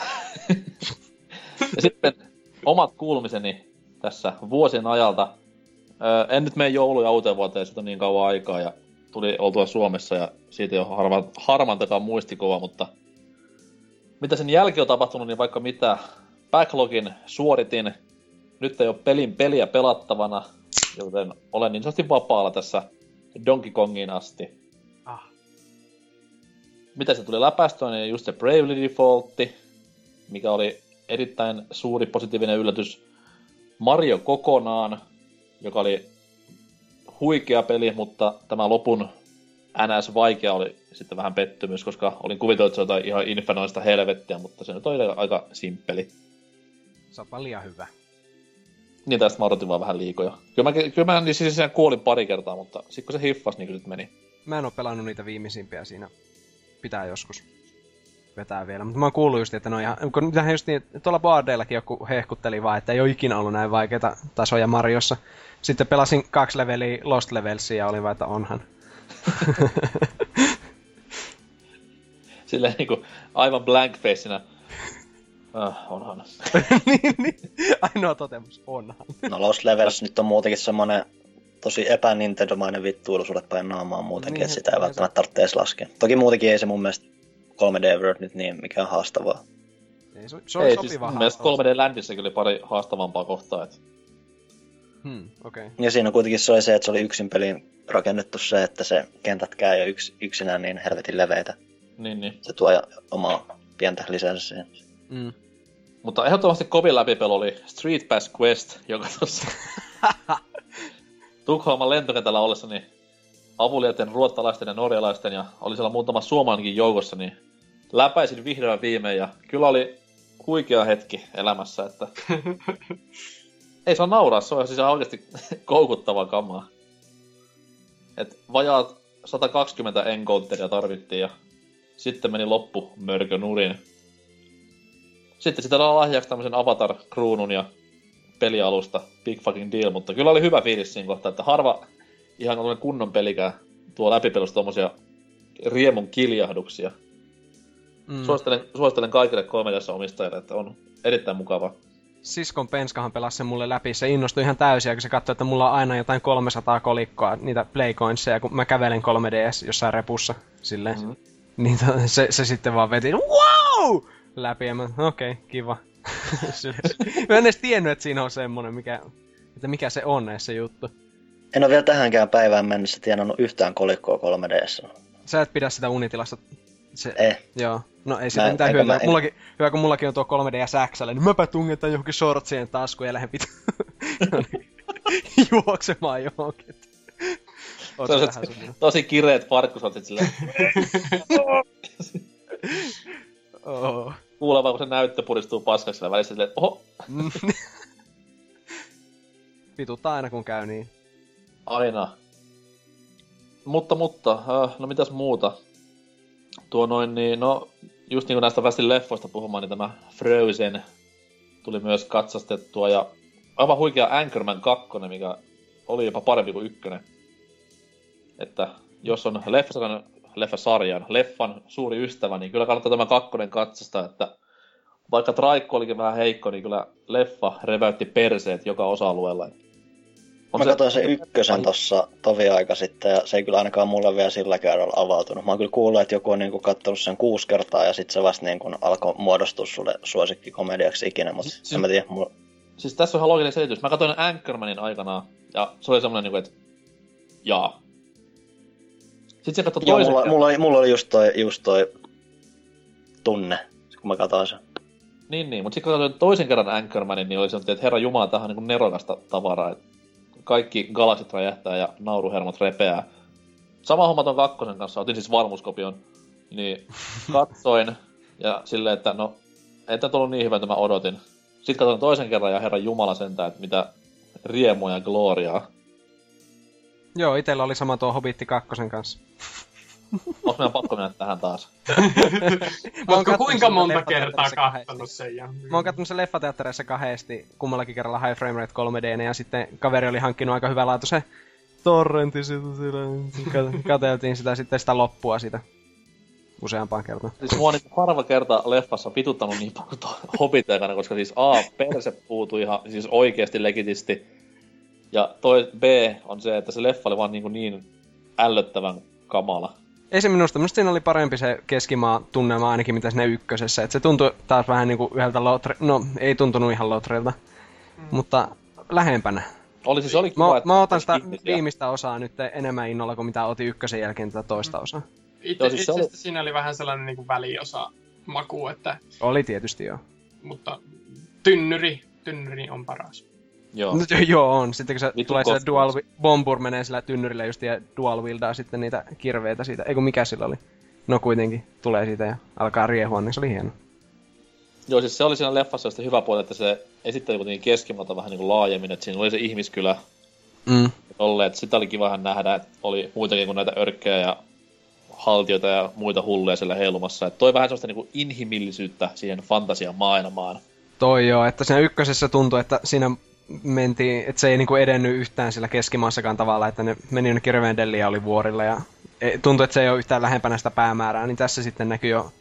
ja sitten omat kuulumiseni tässä vuosien ajalta. Öö, en nyt mene joulu- ja uuteen vuoteen, siitä on niin kauan aikaa ja tuli oltua Suomessa ja siitä ei ole harva, harmantakaan muistikuva, mutta mitä sen jälkeen on tapahtunut, niin vaikka mitä. Backlogin suoritin. Nyt ei ole pelin peliä pelattavana, joten olen niin sanotusti vapaalla tässä Donkey Kongiin asti.
Ah.
Mitä se tuli läpäistyä, niin just se Bravely Defaultti, mikä oli erittäin suuri positiivinen yllätys. Mario kokonaan, joka oli huikea peli, mutta tämä lopun NS vaikea oli sitten vähän pettymys, koska olin kuvitellut, että se jotain ihan infernoista helvettiä, mutta se nyt oli aika simppeli.
Se on paljon hyvä.
Niin tästä mä odotin vaan vähän liikoja. Kyllä mä, kyllä mä niin siis kuolin pari kertaa, mutta sitten kun se hiffas, niin kyllä nyt meni.
Mä en oo pelannut niitä viimeisimpiä siinä. Pitää joskus. Vetää vielä. Mutta mä oon kuullut just, että no ihan, kun mitähän just niin, tuolla boardeillakin joku hehkutteli vaan, että ei ole ikinä ollut näin vaikeita tasoja Mariossa. Sitten pelasin kaksi leveliä Lost Levelsia ja oli vaan, että onhan.
Silleen niinku aivan blank facenä. Ah, onhan.
niin, niin. Ainoa totemus, onhan.
No Lost Levels nyt on muutenkin semmonen tosi epä-Nintendo-mainen vittuilu sulle päin naamaan muutenkin,
Niin,
että sitä ei välttämättä tarvitse edes laskea. Toki muutenkin ei se mun mielestä 3D World nyt niin mikään haastavaa.
Ei, se, se oli
Ei,
sopiva
siis mun mielestä 3D Landissa oli pari haastavampaa kohtaa. Et...
Hmm, okei. Okay.
Ja siinä kuitenkin se oli se, että se oli yksin peliin rakennettu se, että se kentät käy jo yks, yksinään niin helvetin leveitä.
Niin, niin.
Se tuo omaa pientä lisänsä siihen.
Mm.
Mutta ehdottomasti kovin läpipelu oli Street Pass Quest, joka tuossa Tukholman lentokentällä ollessani avulijoiden ruottalaisten ja norjalaisten ja oli siellä muutama suomalainenkin joukossa, niin läpäisin vihdoin viimein ja kyllä oli huikea hetki elämässä, että ei saa nauraa, se on siis oikeasti koukuttavaa kamaa. Et vajaat 120 encounteria tarvittiin ja sitten meni loppu mörkö nurin. Sitten sitä lahjaksi tämmöisen Avatar-kruunun ja pelialusta. Big fucking deal, mutta kyllä oli hyvä fiilis siinä kohtaa, että harva ihan kunnon pelikään tuo läpipelusta tommosia riemun kiljahduksia. Mm. Suosittelen, suosittelen kaikille 3 omistajille, että on erittäin mukava.
Siskon Penskahan pelasi sen mulle läpi, se innostui ihan täysin, kun se katsoi, että mulla on aina jotain 300 kolikkoa, niitä playcoinsia, kun mä kävelen 3DS jossain repussa, silleen. Mm-hmm. Niin to, se, se, sitten vaan veti, wow! Läpi, ja mä, okei, okay, kiva. mä en edes tiennyt, että siinä on semmonen, mikä, että mikä se on näissä juttu.
En ole vielä tähänkään päivään mennessä tienannut yhtään kolikkoa 3DS.
Sä et pidä sitä unitilasta se,
eh.
Joo. No ei sitä mitään hyötyä. En... Mullakin, hyvä kun mullakin on tuo 3DS XL, niin mäpä tungetaan johonkin shortsien taskuun ja lähden pitu juoksemaan johonkin.
Tosi, tosi kireet farkkusortsit silleen. oh. Kuulee vaan, kun se näyttö puristuu paskaksi sillä välissä silleen, oho.
Vituttaa aina kun käy niin.
Aina. Mutta, mutta, äh, no mitäs muuta? Tuo noin niin, no just niin kuin näistä päästiin leffoista puhumaan, niin tämä Frozen tuli myös katsastettua ja aivan huikea Anchorman 2, mikä oli jopa parempi kuin ykkönen. Että jos on leffasarjan, leffasarjan, leffan suuri ystävä, niin kyllä kannattaa tämä kakkonen katsasta, että vaikka traikko olikin vähän heikko, niin kyllä leffa reväytti perseet joka osa-alueella.
Mä katsoin se ykkösen tossa tovi aika sitten ja se ei kyllä ainakaan mulle vielä sillä kerralla avautunut. Mä oon kyllä kuullut, että joku on niinku katsonut sen kuusi kertaa ja sitten se vasta niinku alkoi muodostua sulle suosikkikomediaksi ikinä, mutta siis, en mä tiedä. Mulla...
Siis tässä on ihan looginen selitys. Mä katsoin Anchormanin aikanaan ja se oli semmonen niinku, että jaa. Sitten se katsoi toisen
mulla, mulla, oli, mulla oli just toi, just toi tunne, kun mä katsoin sen.
Niin, niin, mutta sitten kun toisen kerran Anchormanin, niin oli semmoinen, että herra jumala, tähän on niinku nerokasta tavaraa. Että kaikki galaksit räjähtää ja nauruhermot repeää. Sama homma ton kakkosen kanssa, otin siis varmuuskopion, niin katsoin ja silleen, että no, ei tämä tullut niin hyvä, että mä odotin. Sitten katsoin toisen kerran ja herran jumala sentään, että mitä riemua ja gloriaa.
Joo, itellä oli sama tuo Hobitti kakkosen kanssa.
Onko meidän pakko mennä tähän taas?
Oletko kuinka monta kertaa katsonut sen? Ja...
Mä oon katsonut sen leffateattereissa kahdesti, kummallakin kerralla High Frame Rate 3 d ja sitten kaveri oli hankkinut aika hyvää laatu se torrentti sitä, kateltiin sitä sitten sitä loppua sitä useampaan kertaan.
Siis mua on niin harva kerta leffassa vituttanut niin paljon Hobbitekana, koska siis A, perse puutui ihan siis oikeasti legitisti. Ja toi B on se, että se leffa oli vaan niin, niin ällöttävän kamala.
Ei se minusta, minusta siinä oli parempi se keskimaa tunnelma ainakin mitä sinne ykkösessä. Et se tuntui taas vähän niinku yhdeltä lotre... No, ei tuntunut ihan lotreilta, mm. mutta lähempänä.
Oli siis oli
kiva, mä, mä otan sitä ihmisiä. viimeistä osaa nyt enemmän innolla kuin mitä otin ykkösen jälkeen tätä toista osaa.
Itse, siis itse oli... siinä oli vähän sellainen niinku väliosa maku, että...
Oli tietysti joo.
Mutta tynnyri, tynnyri on paras.
Joo. No, joo, on. Sitten kun se Vittu tulee se dual, bombur menee sillä tynnyrillä just ja dual wieldaa sitten niitä kirveitä siitä. Eiku mikä sillä oli? No kuitenkin, tulee siitä ja alkaa riehua, niin se oli hieno.
Joo, siis se oli siinä leffassa sitten hyvä puoli, että se esitteli kuitenkin keskimalta vähän niin kuin laajemmin, että siinä oli se ihmiskylä.
Mm.
Olleet, sitä oli kiva nähdä, että oli muitakin kuin näitä örkkejä ja haltioita ja muita hulluja siellä heilumassa. Et toi vähän sellaista niinku inhimillisyyttä siihen fantasian maailmaan.
Toi joo, että siinä ykkösessä tuntui, että siinä mentiin, että se ei niinku edennyt yhtään sillä keskimaassakaan tavalla, että ne meni jonnekin Revendelliin ja oli vuorilla ja e, tuntui, että se ei ole yhtään lähempänä sitä päämäärää, niin tässä sitten näkyy jo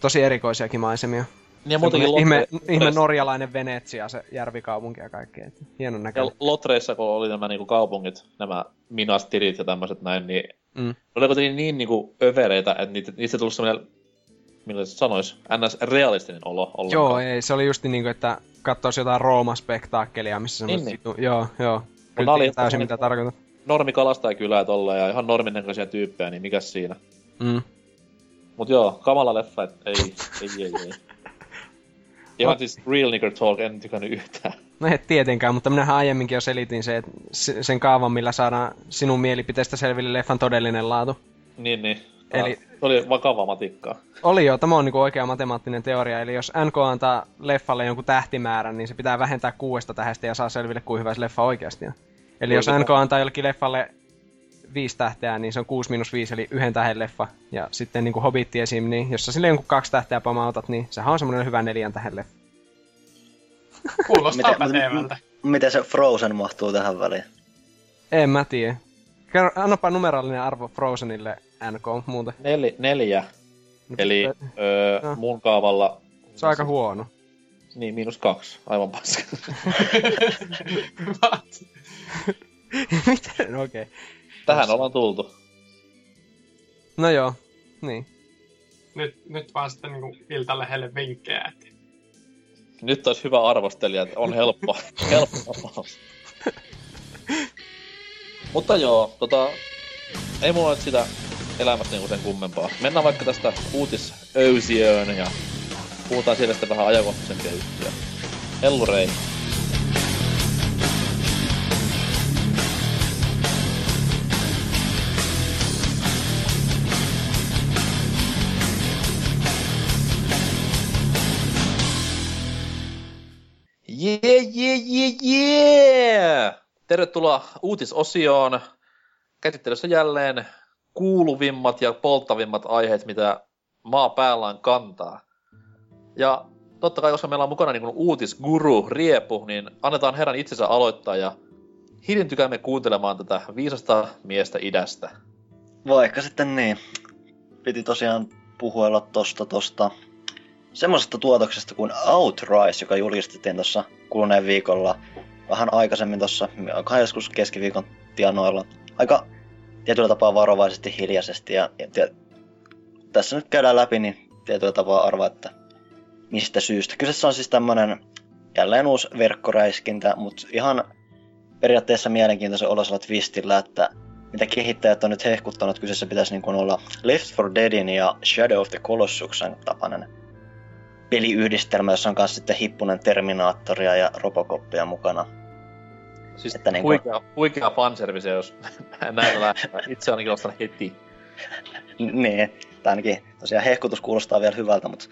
tosi erikoisiakin maisemia.
Niin ja muutenkin
ihme,
Lotreissa-
ihme norjalainen Venetsia, se järvikaupunki ja kaikki. Että hienon
Ja
näköinen.
Lotreissa, kun oli nämä niinku kaupungit, nämä Minas Tirith ja tämmöiset näin, niin
Mm.
oli kuitenkin niin niinku övereitä, että niitä, niistä tullut semmoinen, millä se sanois, ns. realistinen olo ollenkaan.
Joo, ei, se oli just niin kuin, että katsoisi jotain Rooma-spektaakkelia, missä.
Niin,
Niin, joo, joo. Kyllä
oli
tiedän täysin, mitä tarkoitat.
Normi kalastajakylää tolleen ja ihan normin näköisiä tyyppejä, niin mikäs siinä.
Mm.
Mut joo, kamala leffa, et ei, ei, ei, ei. Ihan siis real nigger talk, en tykännyt yhtään.
No et tietenkään, mutta minähän aiemminkin jo selitin se, että se- sen kaavan, millä saadaan sinun mielipiteestä selville leffan todellinen laatu.
Niin, niin.
Eli-
oli vakavaa matikkaa.
Oli jo, tämä on niinku oikea matemaattinen teoria, eli jos NK antaa leffalle jonkun tähtimäärän, niin se pitää vähentää kuudesta tähdestä ja saa selville, kuin hyvä se leffa oikeasti on. Eli jos
Kyllä.
NK antaa jollekin leffalle viisi tähteä, niin se on 6 minus 5, eli yhden tähden leffa. Ja sitten niin kuin Hobbit esim, niin jos sä sille jonkun kaksi tähteä pamautat, niin sehän on semmoinen hyvä neljän tähden leffa.
Kuulostaa
Miten-
pätevältä.
Miten se Frozen mahtuu tähän väliin?
En mä tiedä. Annapa numeraalinen arvo Frozenille NK muuten.
Nel, neljä. Eli öö,
No.
mun kaavalla...
Se on aika huono.
Niin, miinus kaksi. Aivan paska.
What?
Miten? Okei. Okay.
Tähän ollaan tultu.
No joo, niin.
Nyt, nyt vaan sitten niinku iltalehdelle vinkkejä, että
Nyt olisi hyvä arvostelija, että on helppo. helppo. Mutta joo, tota, ei mulla nyt sitä elämästä niinku sen kummempaa. Mennään vaikka tästä uutisöysiöön ja puhutaan siellä sitten vähän ajankohtaisempia juttuja. Hellurei. Jee, jee, jee, jee! Tervetuloa uutisosioon. Käsittelyssä jälleen kuuluvimmat ja polttavimmat aiheet, mitä maa päällään kantaa. Ja totta kai, koska meillä on mukana niin uutisguru Riepu, niin annetaan herran itsensä aloittaa ja hiljentykäämme kuuntelemaan tätä viisasta miestä idästä.
Vaikka sitten niin. Piti tosiaan puhuella tosta tosta semmoisesta tuotoksesta kuin Outrise, joka julkistettiin tuossa kuluneen viikolla vähän aikaisemmin tuossa, onkohan joskus keskiviikon tienoilla. Aika tietyllä tapaa varovaisesti, hiljaisesti ja, ja tie, tässä nyt käydään läpi, niin tietyllä tapaa arvaa, että mistä syystä. Kyseessä on siis tämmönen jälleen uusi verkkoräiskintä, mutta ihan periaatteessa mielenkiintoisen oloisella twistillä, että mitä kehittäjät on nyt hehkuttanut, kyseessä pitäisi niin kuin olla Left 4 Deadin ja Shadow of the Colossuksen tapainen peliyhdistelmä, jossa on myös sitten hippunen Terminaattoria ja Robocopia mukana.
Siis
Että niin kuin-
huikea, huikea fanservice, jos näin lähtee. Itse ainakin ostan heti.
Niin, tai ainakin tosiaan hehkutus kuulostaa vielä hyvältä, mutta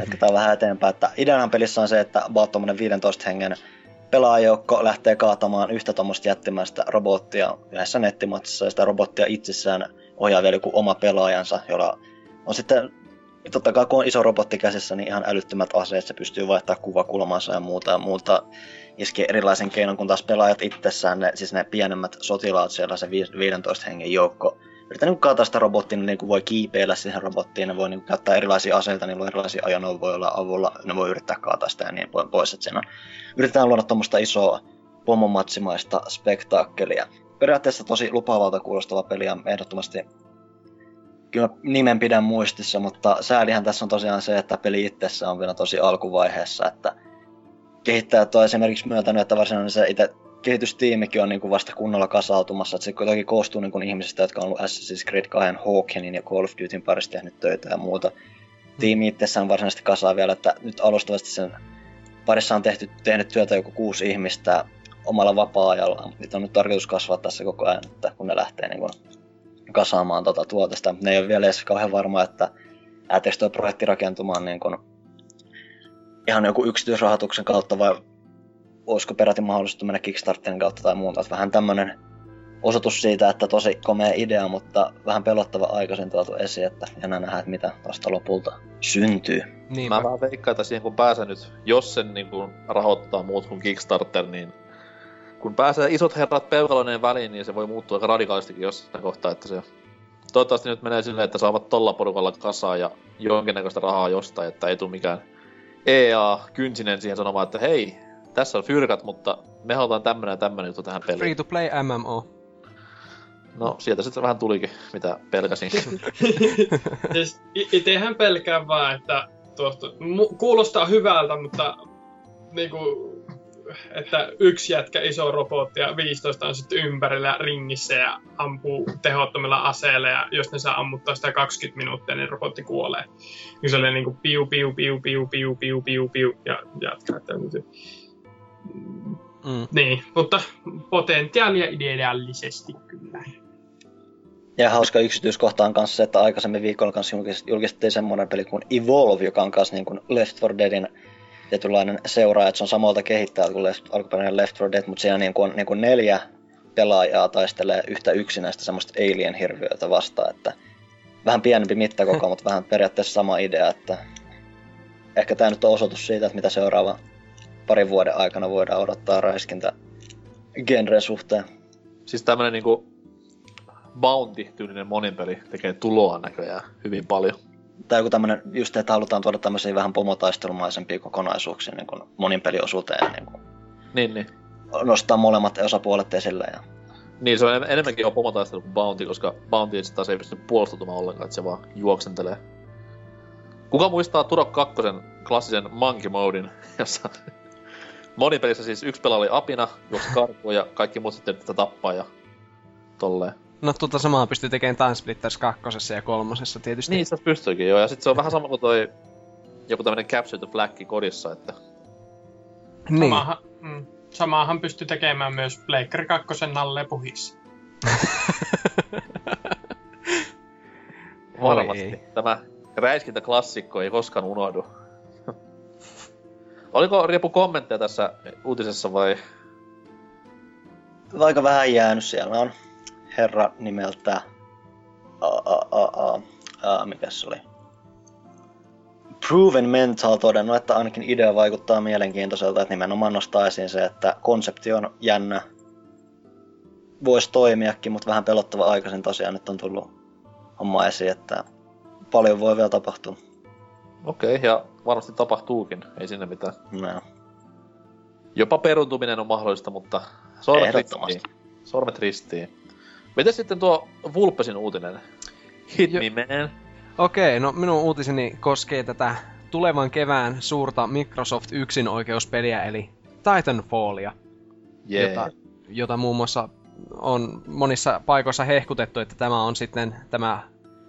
jatketaan vähän eteenpäin. Että ideanan pelissä on se, että about tuommoinen 15 hengen pelaajoukko lähtee kaatamaan yhtä tuommoista jättimäistä robottia yhdessä nettimatsissa, ja sitä robottia itsessään ohjaa vielä joku oma pelaajansa, jolla on sitten, totta kai kun on iso robotti käsissä, niin ihan älyttömät aseet, se pystyy vaihtamaan kuvakulmansa ja muuta, ja muuta iskee erilaisen keinon, kun taas pelaajat itsessään, ne, siis ne pienemmät sotilaat siellä, se vi- 15 hengen joukko, yritän niin kaataa sitä robottia, niin, niin kuin voi kiipeillä siihen robottiin, ne voi niin käyttää erilaisia aseita, niillä on erilaisia joilla avulla ne voi yrittää kaataa sitä ja niin po- pois. Että siinä yritetään luoda tuommoista isoa pomomatsimaista spektaakkelia. Periaatteessa tosi lupaavalta kuulostava peli ja ehdottomasti kyllä nimen pidän muistissa, mutta säälihän tässä on tosiaan se, että peli itsessä on vielä tosi alkuvaiheessa, että kehittäjät on esimerkiksi myöntänyt, että varsinainen se itse kehitystiimikin on niin kuin vasta kunnolla kasautumassa, että se kuitenkin koostuu niin kuin ihmisistä, jotka on ollut Assassin's Creed 2 Hawkenin ja Call of Dutyn parissa tehnyt töitä ja muuta. Tiimi itsessään varsinaisesti kasaa vielä, että nyt alustavasti sen parissa on tehty, tehnyt työtä joku kuusi ihmistä omalla vapaa-ajalla. Niitä on nyt tarkoitus kasvaa tässä koko ajan, että kun ne lähtee niin kuin kasaamaan tota tuotesta. Ne ei ole vielä edes kauhean varma, että lähteekö tuo projekti rakentumaan niin kuin ihan joku yksityisrahoituksen kautta vai olisiko peräti mahdollista mennä Kickstarterin kautta tai muuta. Että vähän tämmönen osoitus siitä, että tosi komea idea, mutta vähän pelottava aikaisin tuotu esiin, että enää nähdä, että mitä tuosta lopulta syntyy.
Niin,
Mä vähän veikkaan, että siihen kun pääsee nyt, jos sen niin kuin rahoittaa muut kuin Kickstarter, niin kun pääsee isot herrat peukaloineen väliin, niin se voi muuttua aika radikaalistikin jossain kohtaa, että se toivottavasti nyt menee silleen, että saavat tolla porukalla kasaa ja jonkinnäköistä rahaa jostain, että ei tule mikään EA kynsinen siihen sanomaan, että hei, tässä on fyrkat, mutta me halutaan tämmönen ja tämmönen juttu tähän peliin.
Free to play MMO.
No, sieltä sitten vähän tulikin, mitä pelkäsin.
siis itehän pelkään vaan, että tuosta, mu- kuulostaa hyvältä, mutta niinku, että yksi jätkä iso robotti ja 15 on sitten ympärillä ringissä ja ampuu tehottomilla aseilla ja jos ne saa ammuttaa sitä 20 minuuttia, niin robotti kuolee. Niin se oli niinku piu, piu, piu, piu, piu, piu, piu, piu ja jatkaa. Että
Mm.
Niin, mutta potentiaalia ideaalisesti kyllä.
Ja hauska yksityiskohta on kanssa se, että aikaisemmin viikolla kanssa julkistettiin semmoinen peli kuin Evolve, joka on kanssa niin kuin Left 4 Deadin tietynlainen seuraaja, että se on samalta kehittäjältä kuin Left, alkuperäinen Left 4 Dead, mutta siinä niin kuin on niin kuin neljä pelaajaa taistelee yhtä yksinäistä semmoista alien-hirviötä vastaan, että vähän pienempi mittakoko, mutta vähän periaatteessa sama idea, että ehkä tämä nyt on osoitus siitä, että mitä seuraava parin vuoden aikana voidaan odottaa räiskintä genren suhteen.
siis tämmönen niinku Bounty-tyylinen moninpeli tekee tuloa näköjään hyvin paljon.
Tai joku tämmönen, just että halutaan tuoda tämmöisiä vähän pomotaistelumaisempia kokonaisuuksia niin kuin monin peliosuuteen niin kuin
Niin, niin.
nostaa molemmat osapuolet esille. Ja...
Niin, se on en- enemmänkin on pomotaistelu kuin Bounty, koska Bounty taas ei pysty puolustautumaan ollenkaan, että se vaan juoksentelee. Kuka muistaa Turok 2 klassisen Monkey Modin, jossa monipelissä siis yksi pelaaja oli apina, juoksi karkuun ja kaikki muut sitten tätä tappaa ja tolleen.
No tuota samaa pystyy tekemään Time Splitters kakkosessa ja kolmosessa tietysti.
Niin, se pystyykin joo, ja sitten se on vähän sama kuin toi joku tämmönen Capture the Flag kodissa, että
niin.
Samahan, mm, samahan pystyi tekemään myös Pleikkari 2 Nalle Puhis.
varmasti
ei.
tämä räiskintäklassikko ei koskaan unohdu. Oliko Riepu kommentteja tässä uutisessa vai?
Aika vähän jäänyt siellä on herra nimeltä... A, a, a, a, a, mikä se oli? Proven Mental todennut, että ainakin idea vaikuttaa mielenkiintoiselta, että nimenomaan nostaa esiin se, että konsepti on jännä. Voisi toimiakin, mutta vähän pelottava aikaisin tosiaan nyt on tullut homma esiin, että paljon voi vielä tapahtua.
Okei, okay, ja varmasti tapahtuukin, ei sinne mitään.
No.
Jopa peruuntuminen on mahdollista, mutta sormet ristiin. Sormet ristiin. Miten sitten tuo Vulpesin uutinen? Hit
Jo-
me man.
Okei, no minun uutiseni koskee tätä tulevan kevään suurta Microsoft yksin oikeuspeliä, eli Titanfallia,
Jee.
jota, jota muun muassa on monissa paikoissa hehkutettu, että tämä on sitten tämä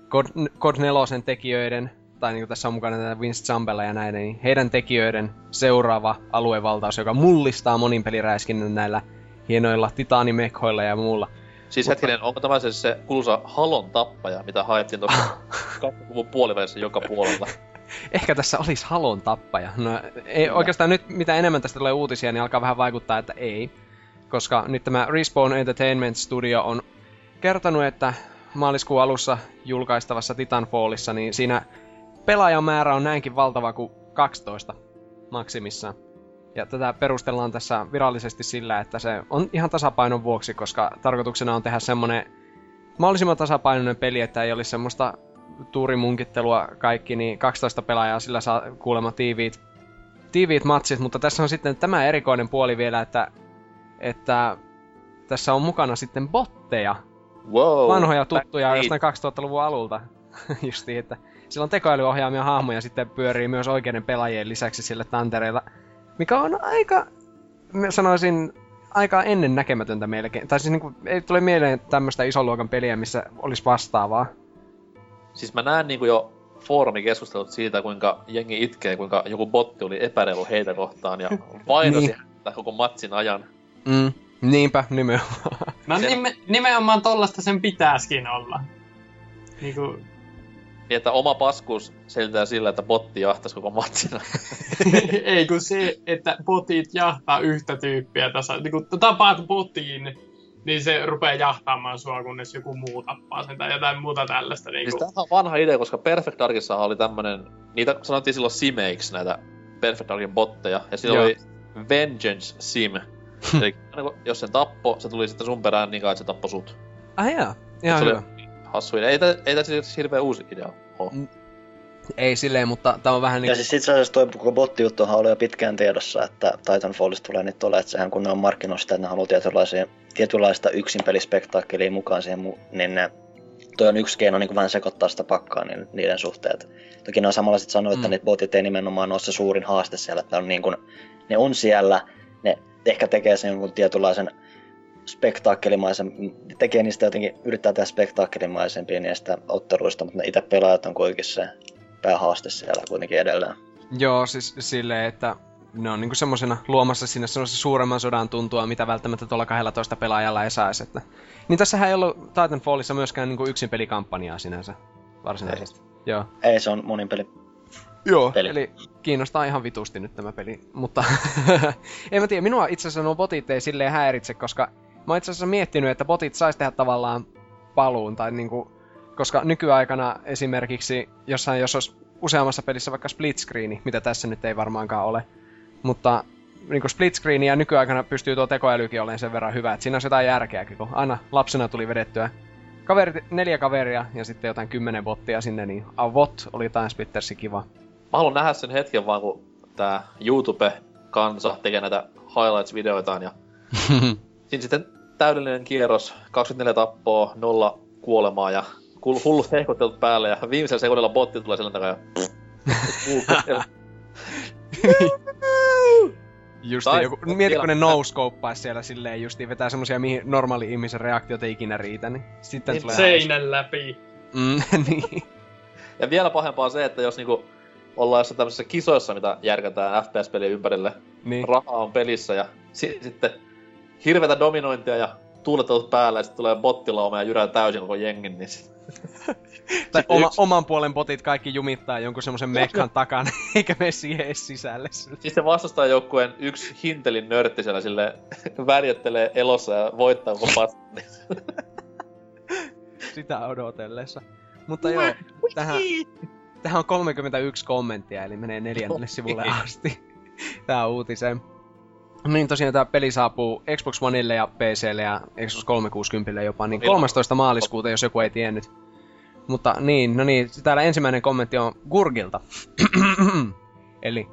God, God 4 tekijöiden, tai niin kuin tässä on mukana tätä Vince Zambella ja näiden, niin heidän tekijöiden seuraava aluevaltaus, joka mullistaa monin peliräiskinnän näillä hienoilla titaanimekhoilla ja muulla.
Siis
Mutta-
hetkinen, onko tämä se, se kuuluisa Halon tappaja, mitä haettiin tuossa 20-luvun puolivälissä joka puolella?
Ehkä tässä olisi halon tappaja. No, ei, oikeastaan nyt mitä enemmän tästä tulee uutisia, niin alkaa vähän vaikuttaa, että ei. Koska nyt tämä Respawn Entertainment Studio on kertonut, että maaliskuun alussa julkaistavassa Titanfallissa, niin siinä pelaajamäärä on näinkin valtava kuin 12 maksimissaan. Ja tätä perustellaan tässä virallisesti sillä, että se on ihan tasapainon vuoksi, koska tarkoituksena on tehdä semmonen mahdollisimman tasapainoinen peli, että ei olisi semmoista tuurimunkittelua kaikki, niin 12 pelaajaa sillä saa kuulemma tiiviit, tiiviit matsit, mutta tässä on sitten tämä erikoinen puoli vielä, että, että tässä on mukana sitten botteja,
Wow.
vanhoja tuttuja jostain 2000-luvun alulta. Justiin, että sillä on tekoälyohjaamia hahmoja sitten pyörii myös oikeiden pelaajien lisäksi sille tantereilla, mikä on aika, mä sanoisin, aika ennen näkemätöntä melkein. Tai siis niinku, ei tule mieleen tämmöistä isoluokan peliä, missä olisi vastaavaa.
Siis mä näen niinku jo foorumikeskustelut siitä, kuinka jengi itkee, kuinka joku botti oli epäreilu heitä kohtaan ja vainosi
Niin.
häntä koko matsin ajan.
Mm, niinpä, nimenomaan.
No nime, nimenomaan tollasta sen pitäisikin olla. Niinku,
Niin, että oma paskuus selitää sillä, että botti jahtas koko matsin ajan.
ei kun se, että botit jahtaa yhtä tyyppiä tasa, niinku tapaat botiin niin se rupeaa jahtaamaan sua, kunnes joku muu tappaa sen tai jotain muuta tällaista. Niin
Siis
kuin...
tämähän on vanha idea, koska Perfect Darkissa oli tämmönen, niitä sanottiin silloin simeiksi näitä Perfect Darkin botteja, ja siinä
Joo.
oli Vengeance Sim. Eli aina kun- jos sen tappo, se tuli sitten sun perään niin kauan, että se tappoi sut.
Ah jaa, ihan
se
hyvä.
oli hassu idea. Ei, ei tässä siis hirveä uusi idea ole.
Mm. Ei silleen, mutta tämä on vähän
Ja
niin
siis itse asiassa toi koko bottijuttuhan oli jo pitkään tiedossa, että Titanfallista tulee niitä ole, että sehän kun ne on markkinoinut sitä, että ne haluaa tietynlaisia, tietynlaista yksinpelispektaakkelia mukaan siihen, niin ne, toi on yksi keino niin vähän sekoittaa sitä pakkaa niin, niiden suhteet. Toki ne on samalla sitten sanonut, että
Mm.
niitä botit ei nimenomaan ole se suurin haaste siellä, että on niin kuin, ne on siellä, ne ehkä tekee sen jonkun tietynlaisen spektaakkelimaisen, tekee niistä jotenkin, yrittää tehdä spektaakkelimaisempia niistä otteluista, mutta ne itse pelaajat on kuitenkin se päähaaste siellä kuitenkin edelleen.
Joo, siis silleen, että ne on niinku semmosena luomassa sinne semmoisen suuremman sodan tuntua, mitä välttämättä tuolla 12 pelaajalla ei saisi. Että... Niin tässähän ei ollut Titanfallissa myöskään niinku yksin pelikampanjaa sinänsä varsinaisesti. Joo.
Ei, se on monin peli.
Joo,
Peli.
eli kiinnostaa ihan vitusti nyt tämä peli, mutta en mä tiedä, minua itse asiassa nuo botit ei silleen häiritse, koska mä itse asiassa miettinyt, että botit sais tehdä tavallaan paluun, tai niinku, koska nykyaikana esimerkiksi jossain, jos olisi useammassa pelissä vaikka split screeni, mitä tässä nyt ei varmaankaan ole, mutta niinku split screeni ja nykyaikana pystyy tuo tekoälykin olemaan sen verran hyvä, että siinä on jotain järkeäkin, kun aina lapsena tuli vedettyä kaverit, neljä kaveria ja sitten jotain kymmenen bottia sinne, niin avot oli jotain Splittersi kiva.
Mä haluan nähdä sen hetken vaan, kun tää YouTube-kansa tekee näitä highlights-videoitaan ja siinä sitten täydellinen kierros, 24 tappoa, nolla kuolemaa ja hullut hehkottelut päälle ja viimeisellä sekunnilla botti tulee selän takaa ja...
Justi
Tai
joku, mieti kun ne no-scopeaisi siellä silleen justiin, vetää semmosia mihin normaali ihmisen reaktiot ei ikinä riitä, niin sitten
Niin
tulee
Seinän läpi.
hauska. Mm, niin.
ja vielä pahempaa on se, että jos niinku ollaan jossain tämmöisissä kisoissa, mitä järkätään FPS-pelien ympärille,
niin.
rahaa on pelissä ja si- sitten hirveätä dominointia ja tuulettelut päällä ja sitten tulee bottilauma ja jyrää täysin koko jengin, niin sit-
Tai oma,
yksi-
oman puolen botit kaikki jumittaa jonkun semmoisen mekkan takana, eikä mene siihen edes sisälle.
Siis se vastustajajoukkueen yksi hintelin nörtti siellä sille värjöttelee elossa ja voittaa koko pasta.
Sitä odotellessa. Mutta joo, tähän, tähän on 31 kommenttia, eli menee neljännelle sivulle asti. Tää uutiseen. Niin tosiaan tämä peli saapuu Xbox Oneille ja PClle ja Xbox 360 jopa, niin 13. maaliskuuta, jos joku ei tiennyt. Mutta niin, no niin, täällä ensimmäinen kommentti on Gurgilta. Eli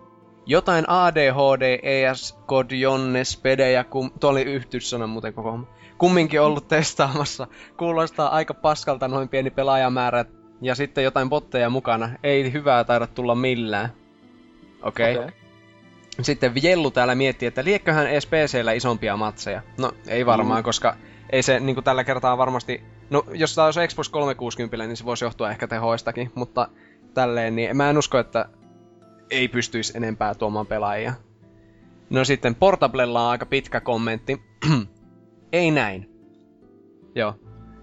jotain ADHD, ES, Kod, Jonne, Spede ja kum... Tuo oli yhtyssana muuten koko homma. Kumminkin ollut testaamassa. Kuulostaa aika paskalta noin pieni pelaajamäärä ja sitten jotain botteja mukana. Ei hyvää taida tulla millään. Okei. Okay.
Okei.
Sitten Viellu täällä miettii, että liekköhän edes PCllä isompia matseja. No, ei varmaan, mm. koska ei se niin tällä kertaa varmasti... No, jos tämä olisi Xbox 360, niin se voisi johtua ehkä tehoistakin, mutta tälleen, niin mä en usko, että ei pystyisi enempää tuomaan pelaajia. No sitten Portablella on aika pitkä kommentti. ei näin. Joo.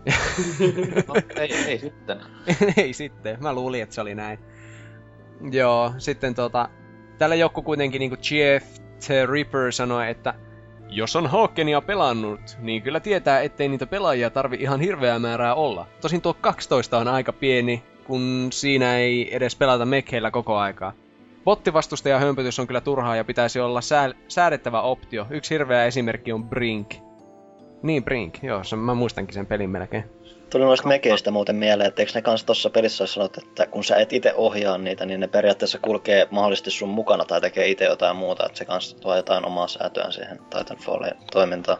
No, ei, ei sitten.
ei sitten, mä luulin, että se oli näin. Joo, sitten tota... Täällä joku kuitenkin niinku Jeff the Ripper sanoi, että jos on Hawkenia pelannut, niin kyllä tietää, ettei niitä pelaajia tarvi ihan hirveää määrää olla. Tosin tuo 12 on aika pieni, kun siinä ei edes pelata mekheillä koko aikaa. Bottivastusta ja hömpötys on kyllä turhaa ja pitäisi olla sää- säädettävä optio. Yksi hirveä esimerkki on Brink. Niin, Brink. Joo, se, mä muistankin sen pelin melkein.
Tuli noista mekeistä muuten mieleen, että eikö ne kans tossa pelissä sanottu, että kun sä et itse ohjaa niitä, niin ne periaatteessa kulkee mahdollisesti sun mukana tai tekee itse jotain muuta, että se kans tuo jotain omaa säätöään siihen Titanfallin toimintaan.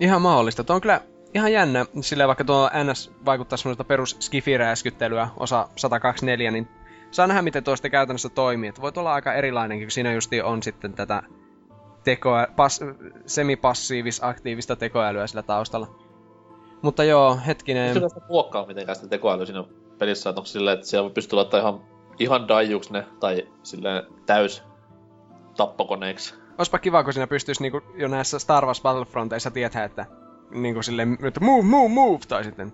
Ihan mahdollista. Tuo on kyllä ihan jännä, sillä vaikka tuo NS vaikuttaa semmoista perus skifiräiskyttelyä osa 124, niin saa nähdä, miten tuo käytännössä toimii. Että voi olla aika erilainenkin, kun siinä justiin on sitten tätä tekoä, pas, semipassiivis-aktiivista tekoälyä sillä taustalla. Mutta joo, hetkinen.
Pystyykö sitä muokkaa mitenkään sitä tekoälyä siinä pelissä, että onko silleen, että siellä pystyy laittamaan ihan, ihan daijuks ne, tai silleen täys tappokoneeksi.
Olisipa kiva, kun siinä pystyisi niinku jo näissä Star Wars Battlefronteissa tietää, että niinku silleen, että move, move, move, tai sitten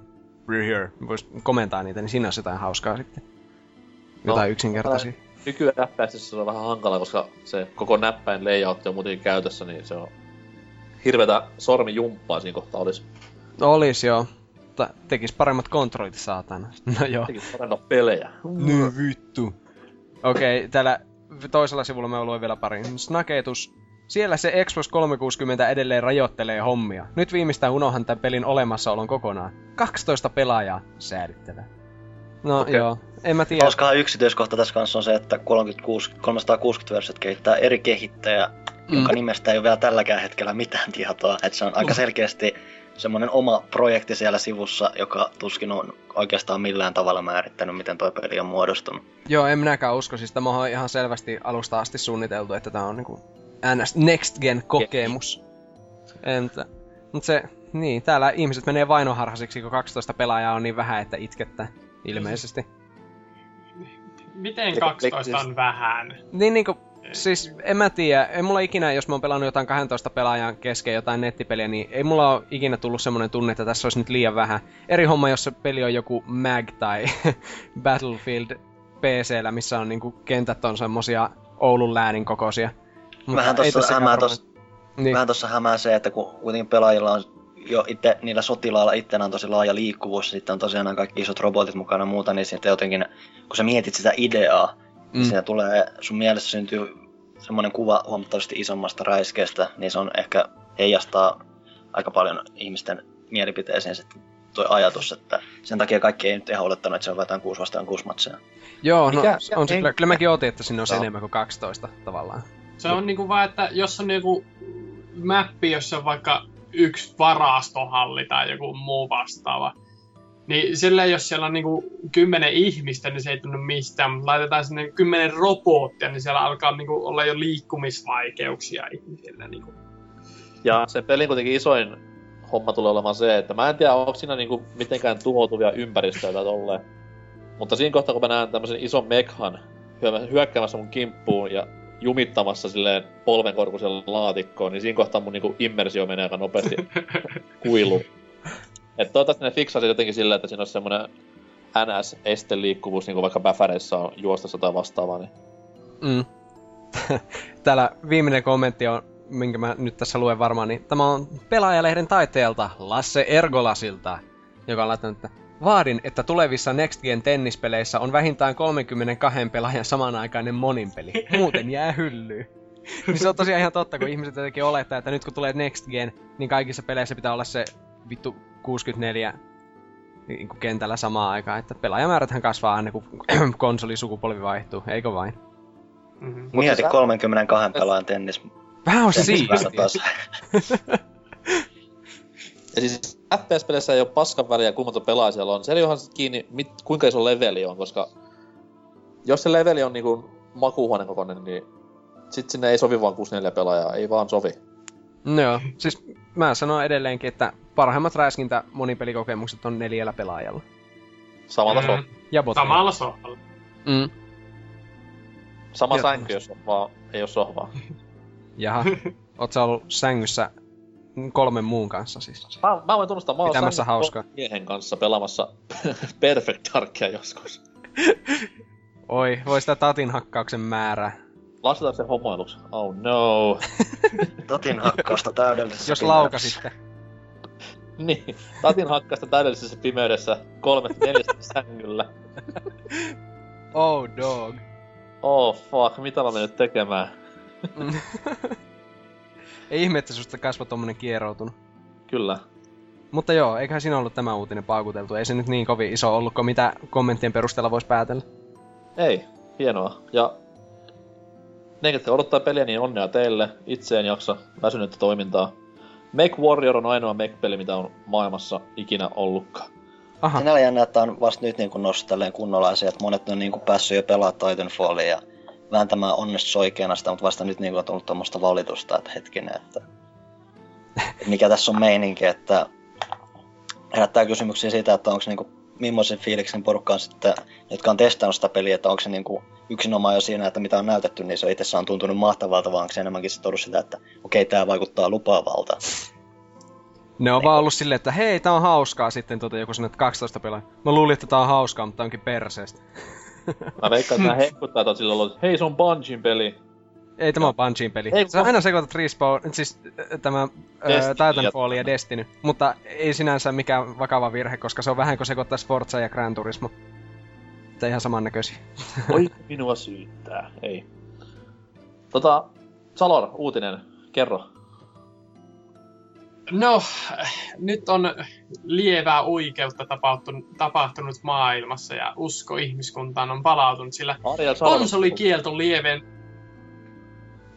we're here. Voisi komentaa niitä, niin siinä olisi jotain hauskaa sitten. Jotain
No,
yksinkertaisia.
Nykyään se on vähän hankala, koska se koko näppäin layout on muutenkin käytössä, niin se on hirvetä sormijumppaa siinä kohtaa olisi.
Olis joo. Tekis paremmat kontrollit saatana. No joo.
Tekis paremmat pelejä.
No vittu. Okei, okay, täällä toisella sivulla mä luin vielä pari. Snaketus. Siellä se Xbox 360 edelleen rajoittelee hommia. Nyt viimeistään unohan tämän pelin olemassaolon kokonaan. 12 pelaajaa. Säädyttävää. No okay. joo, en mä tiedä.
Hauskahan yksityiskohta tässä kanssa on se, että 36, 360 versiot kehittää eri kehittäjä, mm. jonka nimestä ei ole vielä tälläkään hetkellä mitään tietoa. Että se on aika selkeästi semmoinen oma projekti siellä sivussa, joka tuskin on oikeastaan millään tavalla määrittänyt, miten toi peli on muodostunut.
Joo, en minäkään usko. Siis tämä on ihan selvästi alusta asti suunniteltu, että tämä on niinku NS Next Gen kokemus. Entä? Mutta se, niin, täällä ihmiset menee vainoharhasiksi, kun 12 pelaajaa on niin vähän, että itkettää ilmeisesti.
Miten 12 on vähän?
Niin niinku, siis en mä tiedä, en mulla ikinä, jos mä oon pelannut jotain 12 pelaajan kesken jotain nettipeliä, niin ei mulla ole ikinä tullut semmonen tunne, että tässä olisi nyt liian vähän. Eri homma, jos se peli on joku Mag tai Battlefield PCllä, missä on niinku kentät on semmosia Oulun läänin kokoisia.
Mutta vähän tossa hämää, tossa, niin. vähän tossa hämää se, että kun kuitenkin pelaajilla on jo itse, niillä sotilailla itse on tosi laaja liikkuvuus, sitten on tosiaan nämä kaikki isot robotit mukana ja muuta, niin sitten jotenkin, kun sä mietit sitä ideaa, mm. siinä tulee, sun mielessä syntyy semmoinen kuva huomattavasti isommasta räiskeestä, niin se on ehkä heijastaa aika paljon ihmisten mielipiteeseen sitten tuo ajatus, että sen takia kaikki ei nyt ihan olettanut, että se on jotain 6 vastaan 6 matseja.
Joo, no Mikä, on se kyllä, kyllä mäkin otin, että sinne on no. enemmän kuin 12 tavallaan.
Se on niinku vaan, että jos on niinku mappi, jossa on vaikka yksi varastohalli tai joku muu vastaava, niin sillä jos siellä on niinku kymmenen ihmistä, niin se ei tunnu mistään, mutta laitetaan sinne kymmenen robottia, niin siellä alkaa niinku olla jo liikkumisvaikeuksia ihmisille. Niinku.
Ja se pelin kuitenkin isoin homma tulee olemaan se, että mä en tiedä, onko siinä niinku mitenkään tuhoutuvia ympäristöitä tolleen. Mutta siinä kohtaa, kun mä näen tämmöisen ison mekhan hyökkäämässä mun kimppuun ja jumittamassa silleen polvenkorkuisella laatikkoon, niin siinä kohtaa mun niinku immersio menee aika nopeasti kuiluun. Et toivottavasti ne fiksasi jotenkin silleen, että siinä olisi semmoinen NS-esteliikkuvuus, niin kuin vaikka Bäfäreissä on juostassa tai vastaavaa. Niin...
Mm. Täällä viimeinen kommentti on, minkä mä nyt tässä luen varmaan, niin tämä on pelaajalehden taiteelta Lasse Ergolasilta, joka on laittanut, että Vaadin, että tulevissa Next Gen tennispeleissä on vähintään 32 pelaajan samanaikainen moninpeli. Muuten jää hyllyyn. niin se on tosiaan ihan totta, kun ihmiset jotenkin olettaa, että nyt kun tulee Next Gen, niin kaikissa peleissä pitää olla se vittu 64 niin kuin kentällä samaan aikaan, että pelaajamääräthän kasvaa aina kun konsolisukupolvi vaihtuu, eikö vain?
Mm-hmm. Mieti 32 pelaajan tennis.
Vähän on se siistiä.
ja siis FPS-peleissä ei ole paskan väliä, kuinka monta pelaajaa siellä on. Se ei kiinni, mit, kuinka iso leveli on, koska jos se leveli on niinku makuuhuoneen kokoinen, niin sit sinne ei sovi vaan 64 pelaajaa, ei vaan sovi.
No joo, siis mä sanon edelleenkin, että parhaimmat räiskintä monipelikokemukset on neljällä pelaajalla.
Samalla mm. so-
ja Samalla sohvalla.
Mm.
Sama ja, sänky, jos on vaan, ei oo sohvaa.
Jaha, oot sä ollut sängyssä kolmen muun kanssa siis?
Mä, mä voin tunnustaa, mä
oon hauskaa.
miehen kanssa pelaamassa Perfect Darkia joskus.
Oi, voi sitä tatin hakkauksen määrää.
Lasketaanko se homoiluksi? Oh no.
tatin hakkausta täydellisessä
Jos laukasitte.
niin, tatin hakkausta täydellisessä pimeydessä kolmet neljästä sängyllä.
oh dog.
Oh fuck, mitä mä nyt tekemään?
Ei ihme, että susta kasvoi tommonen kieroutunut.
Kyllä.
Mutta joo, eiköhän siinä ollut tämä uutinen paukuteltu. Ei se nyt niin kovin iso ollut, kuin mitä kommenttien perusteella voisi päätellä.
Ei, hienoa. Ja ne, ketkä odottaa peliä, niin onnea teille. Itse en jaksa väsynyttä toimintaa. Make Warrior on ainoa Make-peli, mitä on maailmassa ikinä ollutkaan.
Aha. Sinällä jännä, että on vasta nyt niin nostelleen kunnolla asia, että monet on niin kuin päässyt jo pelaamaan Titanfallia ja vääntämään onnesta soikeana sitä, mutta vasta nyt niin kuin on tullut tuommoista valitusta, että hetkinen, että mikä tässä on meininki, että herättää kysymyksiä siitä, että onko niinku, millaisen fiiliksen porukka on sitten, jotka on testannut sitä peliä, että onko se niinku yksinomaan jo siinä, että mitä on näytetty, niin se on itsessään tuntunut mahtavalta, vaan onko se enemmänkin se ollut sitä, että okei, okay, tämä vaikuttaa lupaavalta.
Ne on vaan ollut silleen, että hei, tää on hauskaa sitten tota, joku että 12 pelaa. Mä luulin, että tää on hauskaa, mutta tää onkin perseestä.
Mä veikkaan, että nää hehkuttaa, että silloin ollut, hei se on Bungin peli.
Ei tämä on Bungien peli.
Ei,
Sä
kun-
aina sekoitat Respawn, siis äh, tämä
Destiny
äh, Titanfall ja Destiny. Mutta ei sinänsä mikään vakava virhe, koska se on vähän kuin sekoittaisi Forza ja Gran Turismo. Että ihan samannäköisiä.
Voi minua syyttää. Ei. Tota, Salor, uutinen. Kerro.
No, nyt on lievää oikeutta tapahtunut, tapahtunut maailmassa ja usko ihmiskuntaan on palautunut, sillä konsolikielto lieven...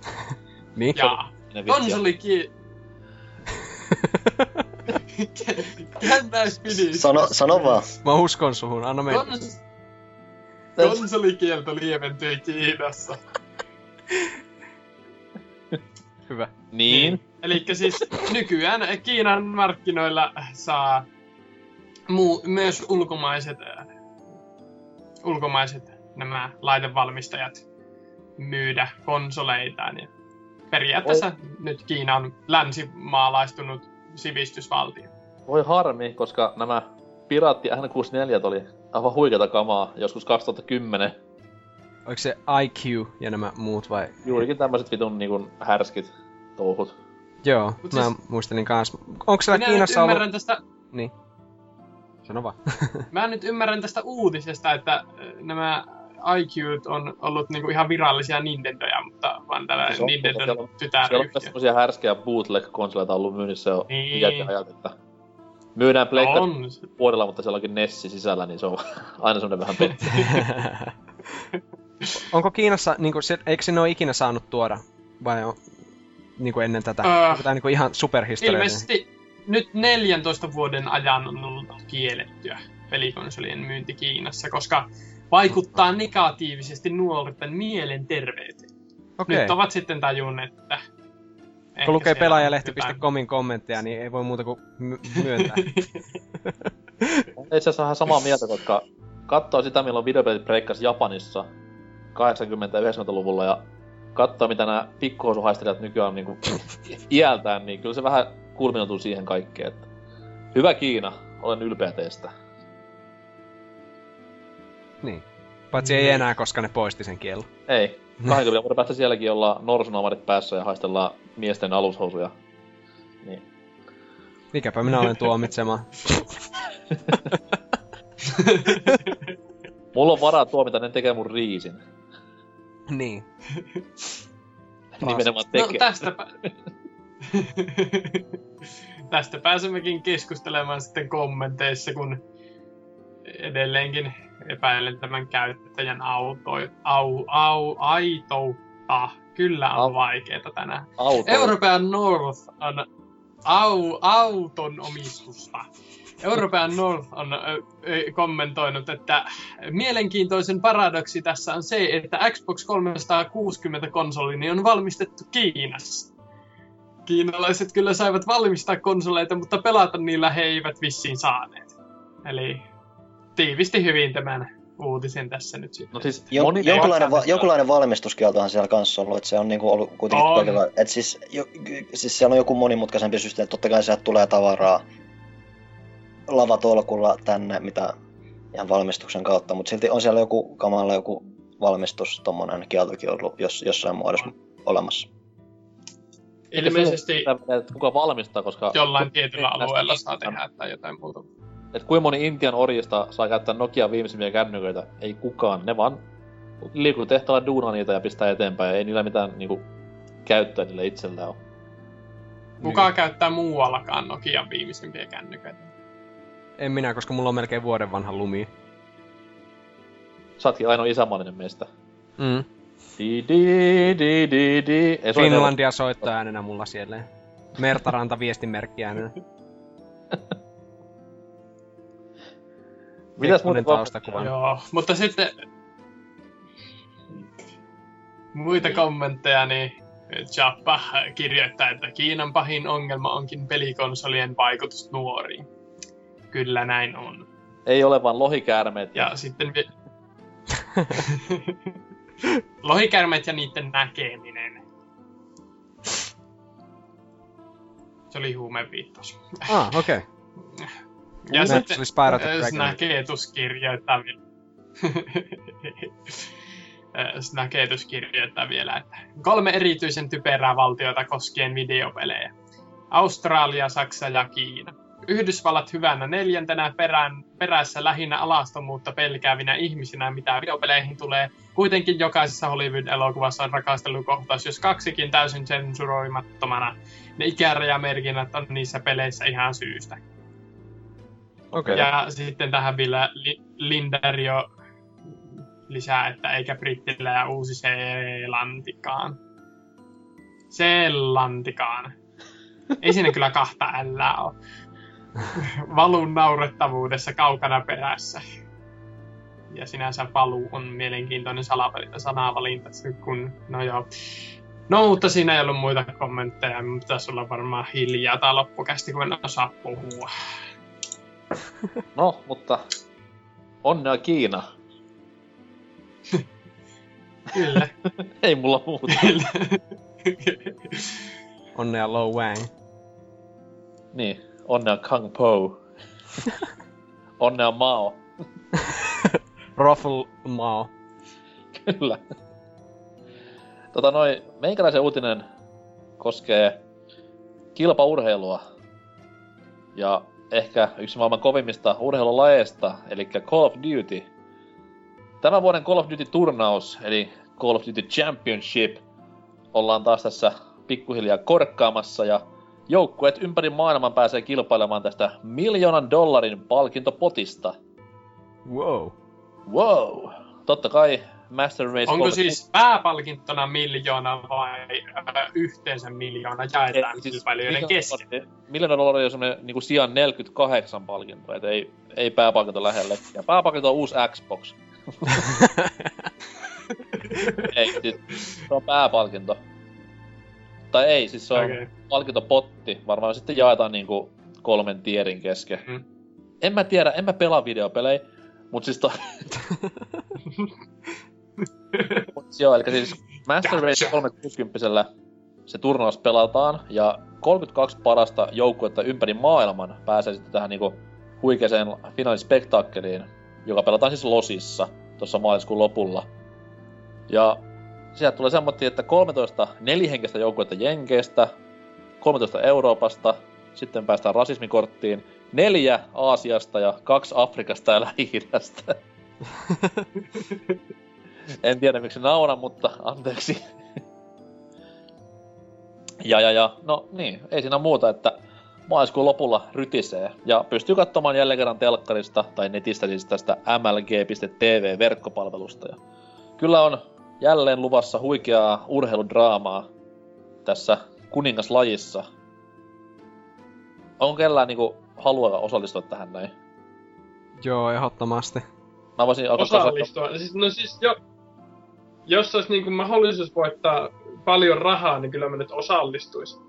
Niin?
Jaa, konsoliki... Can I finish?
Sano, sano vaan.
Mä uskon suhun, anna mennä.
Kons... Konsolikielto lieventyi Kiinassa.
Hyvä.
Niin.
Eli siis nykyään Kiinan markkinoilla saa muu, myös ulkomaiset, äh, ulkomaiset nämä laitevalmistajat myydä konsoleitaan. Ja periaatteessa nyt Kiina on länsimaalaistunut sivistysvaltio.
Voi harmi, koska nämä Piraatti N64 oli aivan huikeata kamaa joskus 2010.
Oliko se IQ ja nämä muut vai?
Juurikin tämmöiset vitun niinku härskit touhut.
Joo,
Mut
mä
siis-
muistelin kans. Onko siellä
Minä nyt
Kiinassa ollut...
ymmärrän tästä
Niin. Sano vaan.
Mä nyt ymmärrän tästä uutisesta, että äh, nämä IQ on ollut niinku ihan virallisia Nintendoja, mutta vaan tällä
Siis on,
Nintendon
siellä on-
tytäryhtiö.
semmosia härskejä bootleg-konsoleita ollut myynnissä jo
Niin.
iät ja ajat, että myydään pleikka vuodella, mutta siellä onkin Nessi sisällä, niin se on aina semmonen vähän petti.
Onko Kiinassa, niinku, se, eikö sinne ole ikinä saanut tuoda? Vai on, niinku ennen tätä?
Öö,
Onko tää niinku ihan superhistoriallinen?
Ilmeisesti nyt 14 vuoden ajan on ollut kiellettyä pelikonsolien myynti Kiinassa, koska vaikuttaa negatiivisesti nuorten mielenterveyteen.
Okei.
Nyt ovat sitten tajunneet, että...
Kun lukee pelaajalehti.comin kommentteja, niin ei voi muuta kuin my- myöntää.
Itse asiassa ihan samaa mieltä, koska katsoo sitä, milloin videopelit breikkas Japanissa 80- ja 90-luvulla ja katsoo, mitä nämä pikkuhosuhaistelijat nykyään on niinku iältään, niin kyllä se vähän kulminoituu siihen kaikkeen. Että hyvä Kiina, olen ylpeä teistä.
Niin. Paitsi ei enää, koska ne poisti sen kiellon.
Ei. 20 vuoden päästä sielläkin ollaan norsunamarit päässä ja haistellaan miesten alushousuja. Niin.
Mikäpä minä olen tuomitsemaan.
Mulla on varaa tuomita, ne tekee mun riisin.
niin.
Nimenomaan
No
tekee.
tästäpä... Tästä pääsemmekin keskustelemaan sitten kommenteissa, kun edelleenkin epäilen tämän käyttäjän auto, au, au, aitoutta. Kyllä on
Au.
vaikeeta tänään.
Auto.
Euroopan North on au, auton omistusta. Euroopan North on ö, ö, kommentoinut, että mielenkiintoisen paradoksi tässä on se, että Xbox 360 konsolini on valmistettu Kiinassa. Kiinalaiset kyllä saivat valmistaa konsoleita, mutta pelata niillä he eivät vissiin saaneet. Eli tiivisti hyvin tämän uutisen tässä nyt sitten.
No siis
Jo, jonkunlainen, va, jonkunlainen valmistuskieltohan siellä kanssa ollut, että se on niinku ollut kuitenkin
On.
kaikilla, että siis, jo, siis siellä on joku monimutkaisempi systeemi, totta kai sieltä tulee tavaraa lavatolkulla tänne, mitä ihan valmistuksen kautta, mutta silti on siellä joku kamalla joku valmistus, tommonen kieltokin ollut jos, jossain muodossa olemassa.
Ilmeisesti
että kuka valmistaa, koska
jollain tietyllä alueella saa tehdä tai jotain muuta.
Et kuinka moni Intian orjista saa käyttää Nokia viimeisimpiä kännyköitä? Ei kukaan. Ne vaan liikkuu tehtaalla duunaa niitä ja pistää eteenpäin. Ei niillä mitään niinku, käyttöä niille itsellään ole.
Kuka käyttää muuallakaan Nokian viimeisimpiä kännyköitä?
En minä, koska mulla on melkein vuoden vanha lumi.
Sä ootkin ainoa isämaallinen meistä.
Mm.
Di di di di di. Ei,
Finlandia soittoäänenä mulla siellä. Mertaranta viestimerkki äänenä.
Mitäs muuta
taustakuva.
Joo, mutta sitten muita kommentteja, niin Jappa kirjoittaa, että Kiinan pahin ongelma onkin pelikonsolien vaikutus nuoriin. Kyllä näin on.
Ei ole vaan lohikäärmeet.
Ja sitten vi- lohikärmet ja niiden näkeminen. Se oli huumeviittaus.
Ah, okei. Okay.
Ja
Nyt
sitten
se oli Spyro the
äh,
Dragon.
Snaketus kirjoittaa vielä. Snaketus kirjoittaa vielä, että kolme erityisen typerää valtiota koskien videopelejä. Australia, Saksa ja Kiina. Yhdysvallat hyvänä neljäntenä perään, perässä lähinnä alastomuutta pelkäävinä ihmisinä, mitä videopeleihin tulee. Kuitenkin jokaisessa Hollywood-elokuvassa on rakastelukohtaus, jos kaksikin täysin sensuroimattomana. Ne ikärajamerkinnät on niissä peleissä ihan syystä.
Okei.
Ja sitten tähän vielä Li- Lindario lisää, että eikä Brittillä ja Uusi-Seelantikaan. Seelantikaan. Ei siinä kyllä kahta ällää ole. Valun naurettavuudessa kaukana perässä. Ja sinänsä valu on mielenkiintoinen sanavalinta, kun no joo. No, mutta siinä ei ollut muita kommentteja, mutta tässä olla varmaan hiljaa tai loppukästi, kun en osaa puhua.
No, mutta onnea Kiina.
Kyllä.
Ei mulla muuta.
Kyllä.
Onnea Low Wang.
Niin, onnea Kang Po. onnea Mao.
Ruffle Mao.
Kyllä. Tota noin, meikäläisen uutinen koskee kilpaurheilua. Ja ehkä yksi maailman kovimmista urheilulajeista, eli Call of Duty. Tämän vuoden Call of Duty-turnaus, eli Call of Duty Championship, ollaan taas tässä pikkuhiljaa korkkaamassa ja joukkueet ympäri maailman pääsee kilpailemaan tästä miljoonan dollarin palkintopotista.
Wow.
Wow! Totta kai Master Race
Onko
3
siis pääpalkintona miljoona vai äh, yhteensä miljoona jaetaan
siis
kilpailijoiden kesken?
Miljoona dollaria on semmonen niinku sijaan 48 palkinto, et ei, ei pääpalkinto lähelle. Ja pääpalkinto on uusi Xbox. ei, siis se on pääpalkinto. Tai ei, siis se on okay. palkintopotti. Varmaan sitten jaetaan niinku kolmen tierin kesken.
Mm.
En mä tiedä, en mä pelaa videopelejä, mut siis to... mut joo, eli siis Master Race
Gotcha.
360 se turnaus pelataan, ja 32 parasta joukkuetta ympäri maailman pääsee sitten tähän niinku huikeeseen finaalispektaakkeliin, joka pelataan siis Losissa tuossa maaliskuun lopulla. Ja sieltä tulee semmoinen, että 13 nelihenkistä joukkuetta Jenkeistä, 13 Euroopasta, sitten päästään rasismikorttiin, neljä Aasiasta ja kaksi Afrikasta ja lähi En tiedä miksi nauran, mutta anteeksi. ja, ja, ja, no niin, ei siinä muuta, että maaliskuun lopulla rytisee. Ja pystyy katsomaan jälleen kerran telkkarista tai netistä siis tästä mlg.tv-verkkopalvelusta. Ja kyllä on jälleen luvassa huikeaa urheiludraamaa tässä kuningaslajissa. Onko kellään niinku halua osallistua tähän näin?
Joo, ehdottomasti.
Mä voisin alkaa kasata-
Osallistua. Siis, no siis jo, jos olisi niinku mahdollisuus voittaa paljon rahaa, niin kyllä mä nyt osallistuisin.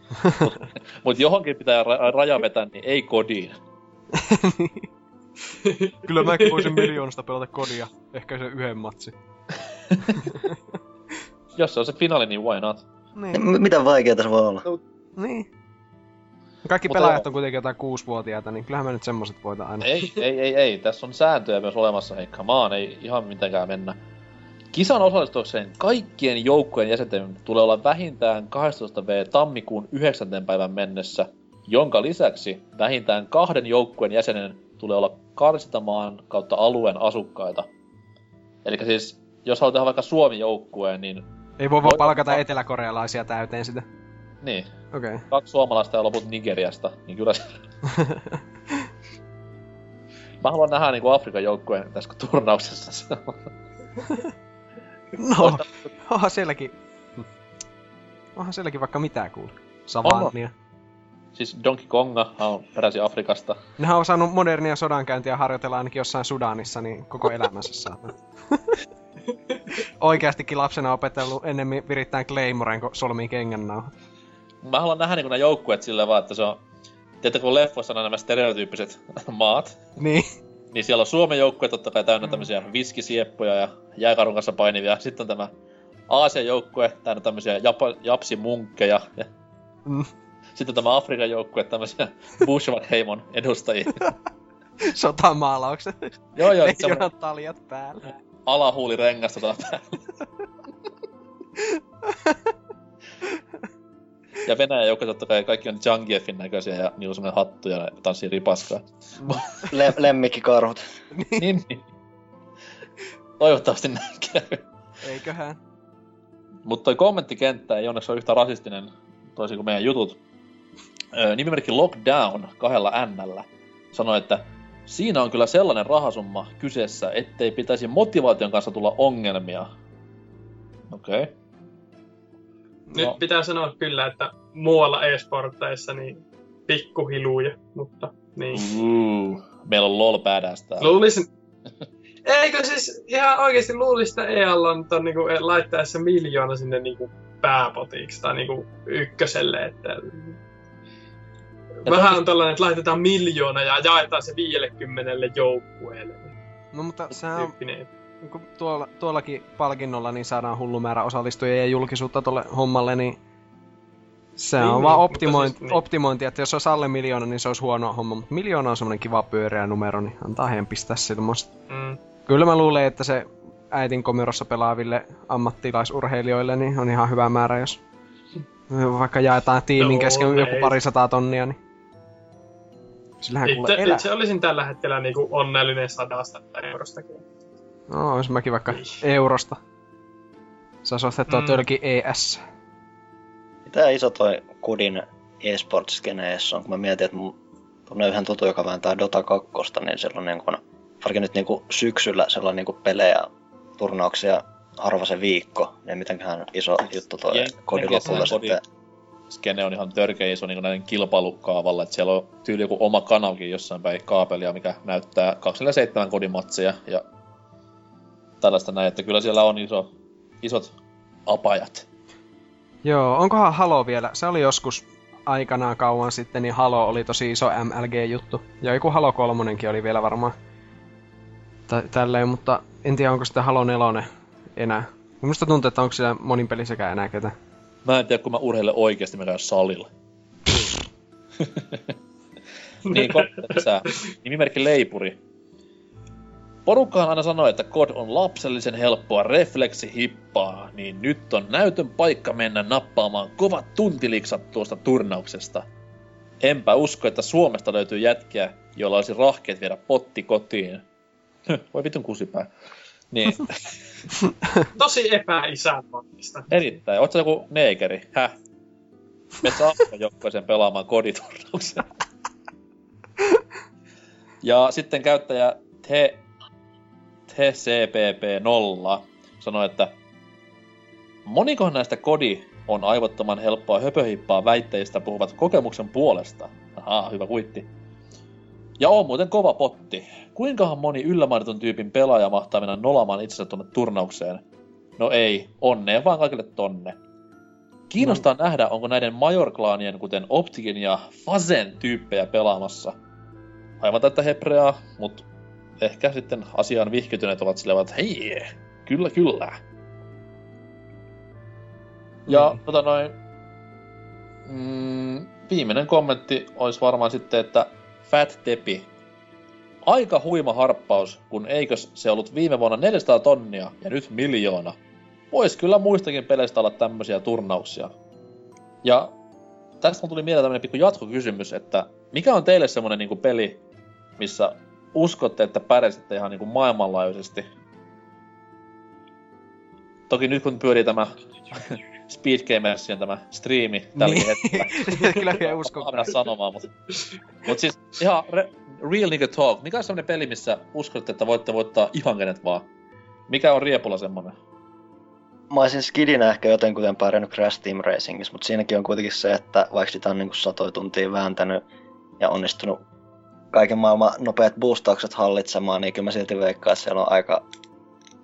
Mut johonkin pitää ra- raja vetää, niin ei kodiin.
Kyllä mäkin voisin miljoonasta pelata kodia. Ehkä se yhden matsi.
Jos se on se finaali, niin why not?
Niin.
M- mitä vaikeaa se voi olla?
niin. Kaikki
Mutta
pelaajat on kuitenkin jotain kuusivuotiaita, niin kyllähän me nyt semmoset voita aina.
Ei, ei, ei, ei. Tässä on sääntöjä myös olemassa, hei, come on, ei ihan mitenkään mennä. Kisan osallistuakseen kaikkien joukkojen jäsenten tulee olla vähintään 12V tammikuun 9. päivän mennessä, jonka lisäksi vähintään kahden joukkueen jäsenen tulee olla karsittamaan kautta alueen asukkaita. Eli siis, jos haluat tehdä vaikka Suomi-joukkueen, niin,
Ei voi vaan palkata eteläkorealaisia täyteen sitä.
niin,
Okei. Okay.
kaksi suomalaista ja loput Nigeriasta, niin kyllä se... Mä haluan nähdä niinku Afrikan joukkueen tässä turnauksessa.
No, onhan sielläkin... Onhan sielläkin vaikka mitä kuule. Savannia.
siis Donkey Konga on peräisin Afrikasta.
Nehän on saanut modernia sodankäyntiä harjoitella ainakin jossain Sudanissa, niin koko elämänsä saatana. Oikeastikin lapsena opetellut ennemmin virittää Claymoren, kun solmii kengännauhat.
Mä haluan nähdä niinku nämä joukkueet silleen vaan, että se on... Tiedätkö, kun leffoissa on nämä stereotyyppiset maat,
Niin.
Niin siellä on Suomen joukkue totta kai täynnä tämmöisiä viskisieppoja ja jääkarun kanssa painivia. Sitten on tämä Aasian joukkue täynnä tämmöisiä japa, japsimunkkeja. Ja
Mm.
sitten tämä Afrikan joukkue tämmöisiä Bushwack-heimon edustajia.
Sotamaalaukset.
joo, joo,
Ei
semmoinen
jonan taljat päällä.
alahuulirengasta tuolla päällä. ja Venäjän joukko totta kai kaikki on Jangiefin näköisiä ja niillä on semmoinen hattu ja ne tanssii ripaskaa.
Le- lemmikkikarhut.
niin, niin. Toivottavasti näin käy.
Eiköhän.
Mutta toi kommenttikenttä ei onneksi ole yhtä rasistinen toisin kuin meidän jutut. Öö, nimimerkki Lockdown kahdella Nllä sanoi, että siinä on kyllä sellainen rahasumma kyseessä, ettei pitäisi motivaation kanssa tulla ongelmia. Okei. Okay.
Nyt
No.
pitää sanoa kyllä, että muualla e-sporteissa niin pikkuhiluja, mutta niin.
Uh, meillä on LOL badass täällä.
Luulisin... Eikö siis ihan oikeasti luulisi, että EAL on ton niinku laittaessa miljoona sinne niinku pääpotiksi tai niinku ykköselle, että Vähän on tällainen, että laitetaan miljoona ja jaetaan se 50 joukkueelle.
No mutta sehän on,
Tyyppinen.
Kun tuolla, tuollakin palkinnolla niin saadaan hullu määrä osallistujia ja julkisuutta tuolle hommalle, niin se
Niin,
on
niin,
vaan optimointi,
siis- niin.
optimointi, että jos olisi alle miljoona, niin se olisi huono homma, mutta miljoona on semmoinen kiva pyöreä numero, niin antaa heidän pistää silmoista.
Mm.
Kyllä mä luulen, että se äitin komerossa pelaaville ammattilaisurheilijoille niin on ihan hyvä määrä, jos vaikka jaetaan tiimin
No,
kesken joku
ei.
pari sataa tonnia, niin sillähän kuule
Itse,
elää.
itse olisin tällä hetkellä niinku onnellinen sadasta eurostakin.
No, olisi mäkin vaikka
Ei.
eurosta. Saisi ostettua
Mm.
mm. tölki ES.
Mitä iso toi Kudin e-sports-skene edes on, kun mä mietin, että mun tuonne yhden tutu, joka vääntää Dota 2, niin siellä on niin kuin, varsinkin nyt niin kuin syksyllä sellainen niin kuin pelejä, turnauksia harva se viikko, niin mitenköhän iso juttu toi
Jen-
Kodin
Kodin
sitten.
skene on ihan törkeä iso niin näiden kilpailukaavalla, että siellä on tyyli joku oma kanavkin jossain päin kaapelia, mikä näyttää 247 kodimatseja ja tällaista näin, että kyllä siellä on iso, isot apajat.
Joo, onkohan Halo vielä? Se oli joskus aikanaan kauan sitten, niin Halo oli tosi iso MLG-juttu. Ja joku Halo kolmonenkin oli vielä varmaan tä- tälleen, mutta en tiedä onko sitten Halo nelonen enää. Minusta tuntuu, että onko siellä monin pelisäkään enää ketään.
Mä en tiedä, kun mä urheilen oikeasti, mä käyn salilla. niin, kommentti lisää. Nimimerkki Leipuri. Porukkaan aina sanoo, että kod on lapsellisen helppoa refleksihippaa, niin nyt on näytön paikka mennä nappaamaan kovat tuntiliksat tuosta turnauksesta. Enpä usko, että Suomesta löytyy jätkiä, joilla olisi rahkeet viedä potti kotiin. Voi vitun kusipää. Niin,
Tosi epäisänmaallista.
Erittäin. Ootko joku neekeri? Häh? Me saamme joukkueeseen pelaamaan koditurnauksen. ja sitten käyttäjä T, TCPP0 sanoi, että monikohan näistä kodi on aivottoman helppoa höpöhippaa väitteistä puhuvat kokemuksen puolesta. Ahaa, hyvä kuitti. Ja on muuten kova potti. Kuinkahan moni yllämainitun tyypin pelaaja mahtaa mennä nolamaan itsensä tuonne turnaukseen? No ei, onnea vaan kaikille tonne. Kiinnostaa no. nähdä, onko näiden majorklaanien, kuten Optikin ja Fazen tyyppejä pelaamassa. Aivan tätä hepreaa, mutta ehkä sitten asiaan vihkytyneet ovat silleen, että hei, kyllä kyllä. Ja
Mm.
tota noin, mm, viimeinen kommentti olisi varmaan sitten, että Fat Tepi. Aika huima harppaus, kun eikös se ollut viime vuonna 400 tonnia ja nyt miljoona. Vois kyllä muistakin peleistä olla tämmöisiä turnauksia. Ja tästä mun tuli mieleen tämmönen pikku jatkokysymys, että mikä on teille semmonen niinku peli, missä uskotte, että pärjäsitte ihan niinku maailmanlaajuisesti? Toki nyt kun pyörii tämä Speed Gamersien tämä striimi tälläkin
Niin.
hetkellä.
Kyllä vielä uskon.
Mä sanomaan, mutta... Mut siis ihan re, real nigga talk. Mikä on semmonen peli, missä uskotte, että voitte voittaa ihan kenet vaan? Mikä on Riepula semmonen?
Mä olisin skidinä ehkä jotenkuten pärjännyt Crash Team Racingissa, mutta siinäkin on kuitenkin se, että vaikka sitä on niin satoja tuntia vääntänyt ja onnistunut kaiken maailman nopeat boostaukset hallitsemaan, niin kyllä mä silti veikkaan, että siellä on aika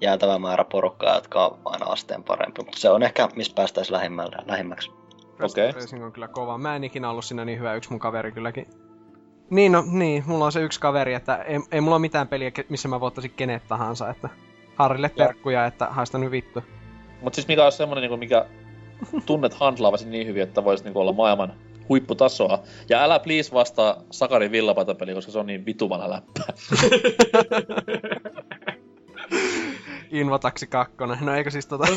jäätävä määrä porukkaa, jotka on aina asteen parempi. Mutta se on ehkä, missä päästäisiin lähimmälle, lähimmäksi.
Okei.
Okay. Racing on kyllä kova. Mä en ikinä ollut siinä niin hyvä, yksi mun kaveri kylläkin. Niin, no, niin, mulla on se yksi kaveri, että ei, ei mulla ole mitään peliä, missä mä voittaisin kenet tahansa, että Harrille terkkuja, että haista nyt vittu.
Mut siis mikä on semmonen, niinku, mikä tunnet handlaavasi niin hyvin, että voisit niinku olla maailman huipputasoa. Ja älä please vastaa Sakarin villapatapeli, koska se on niin vitu vanha läppä.
Invataksi 2. No eikö siis tota...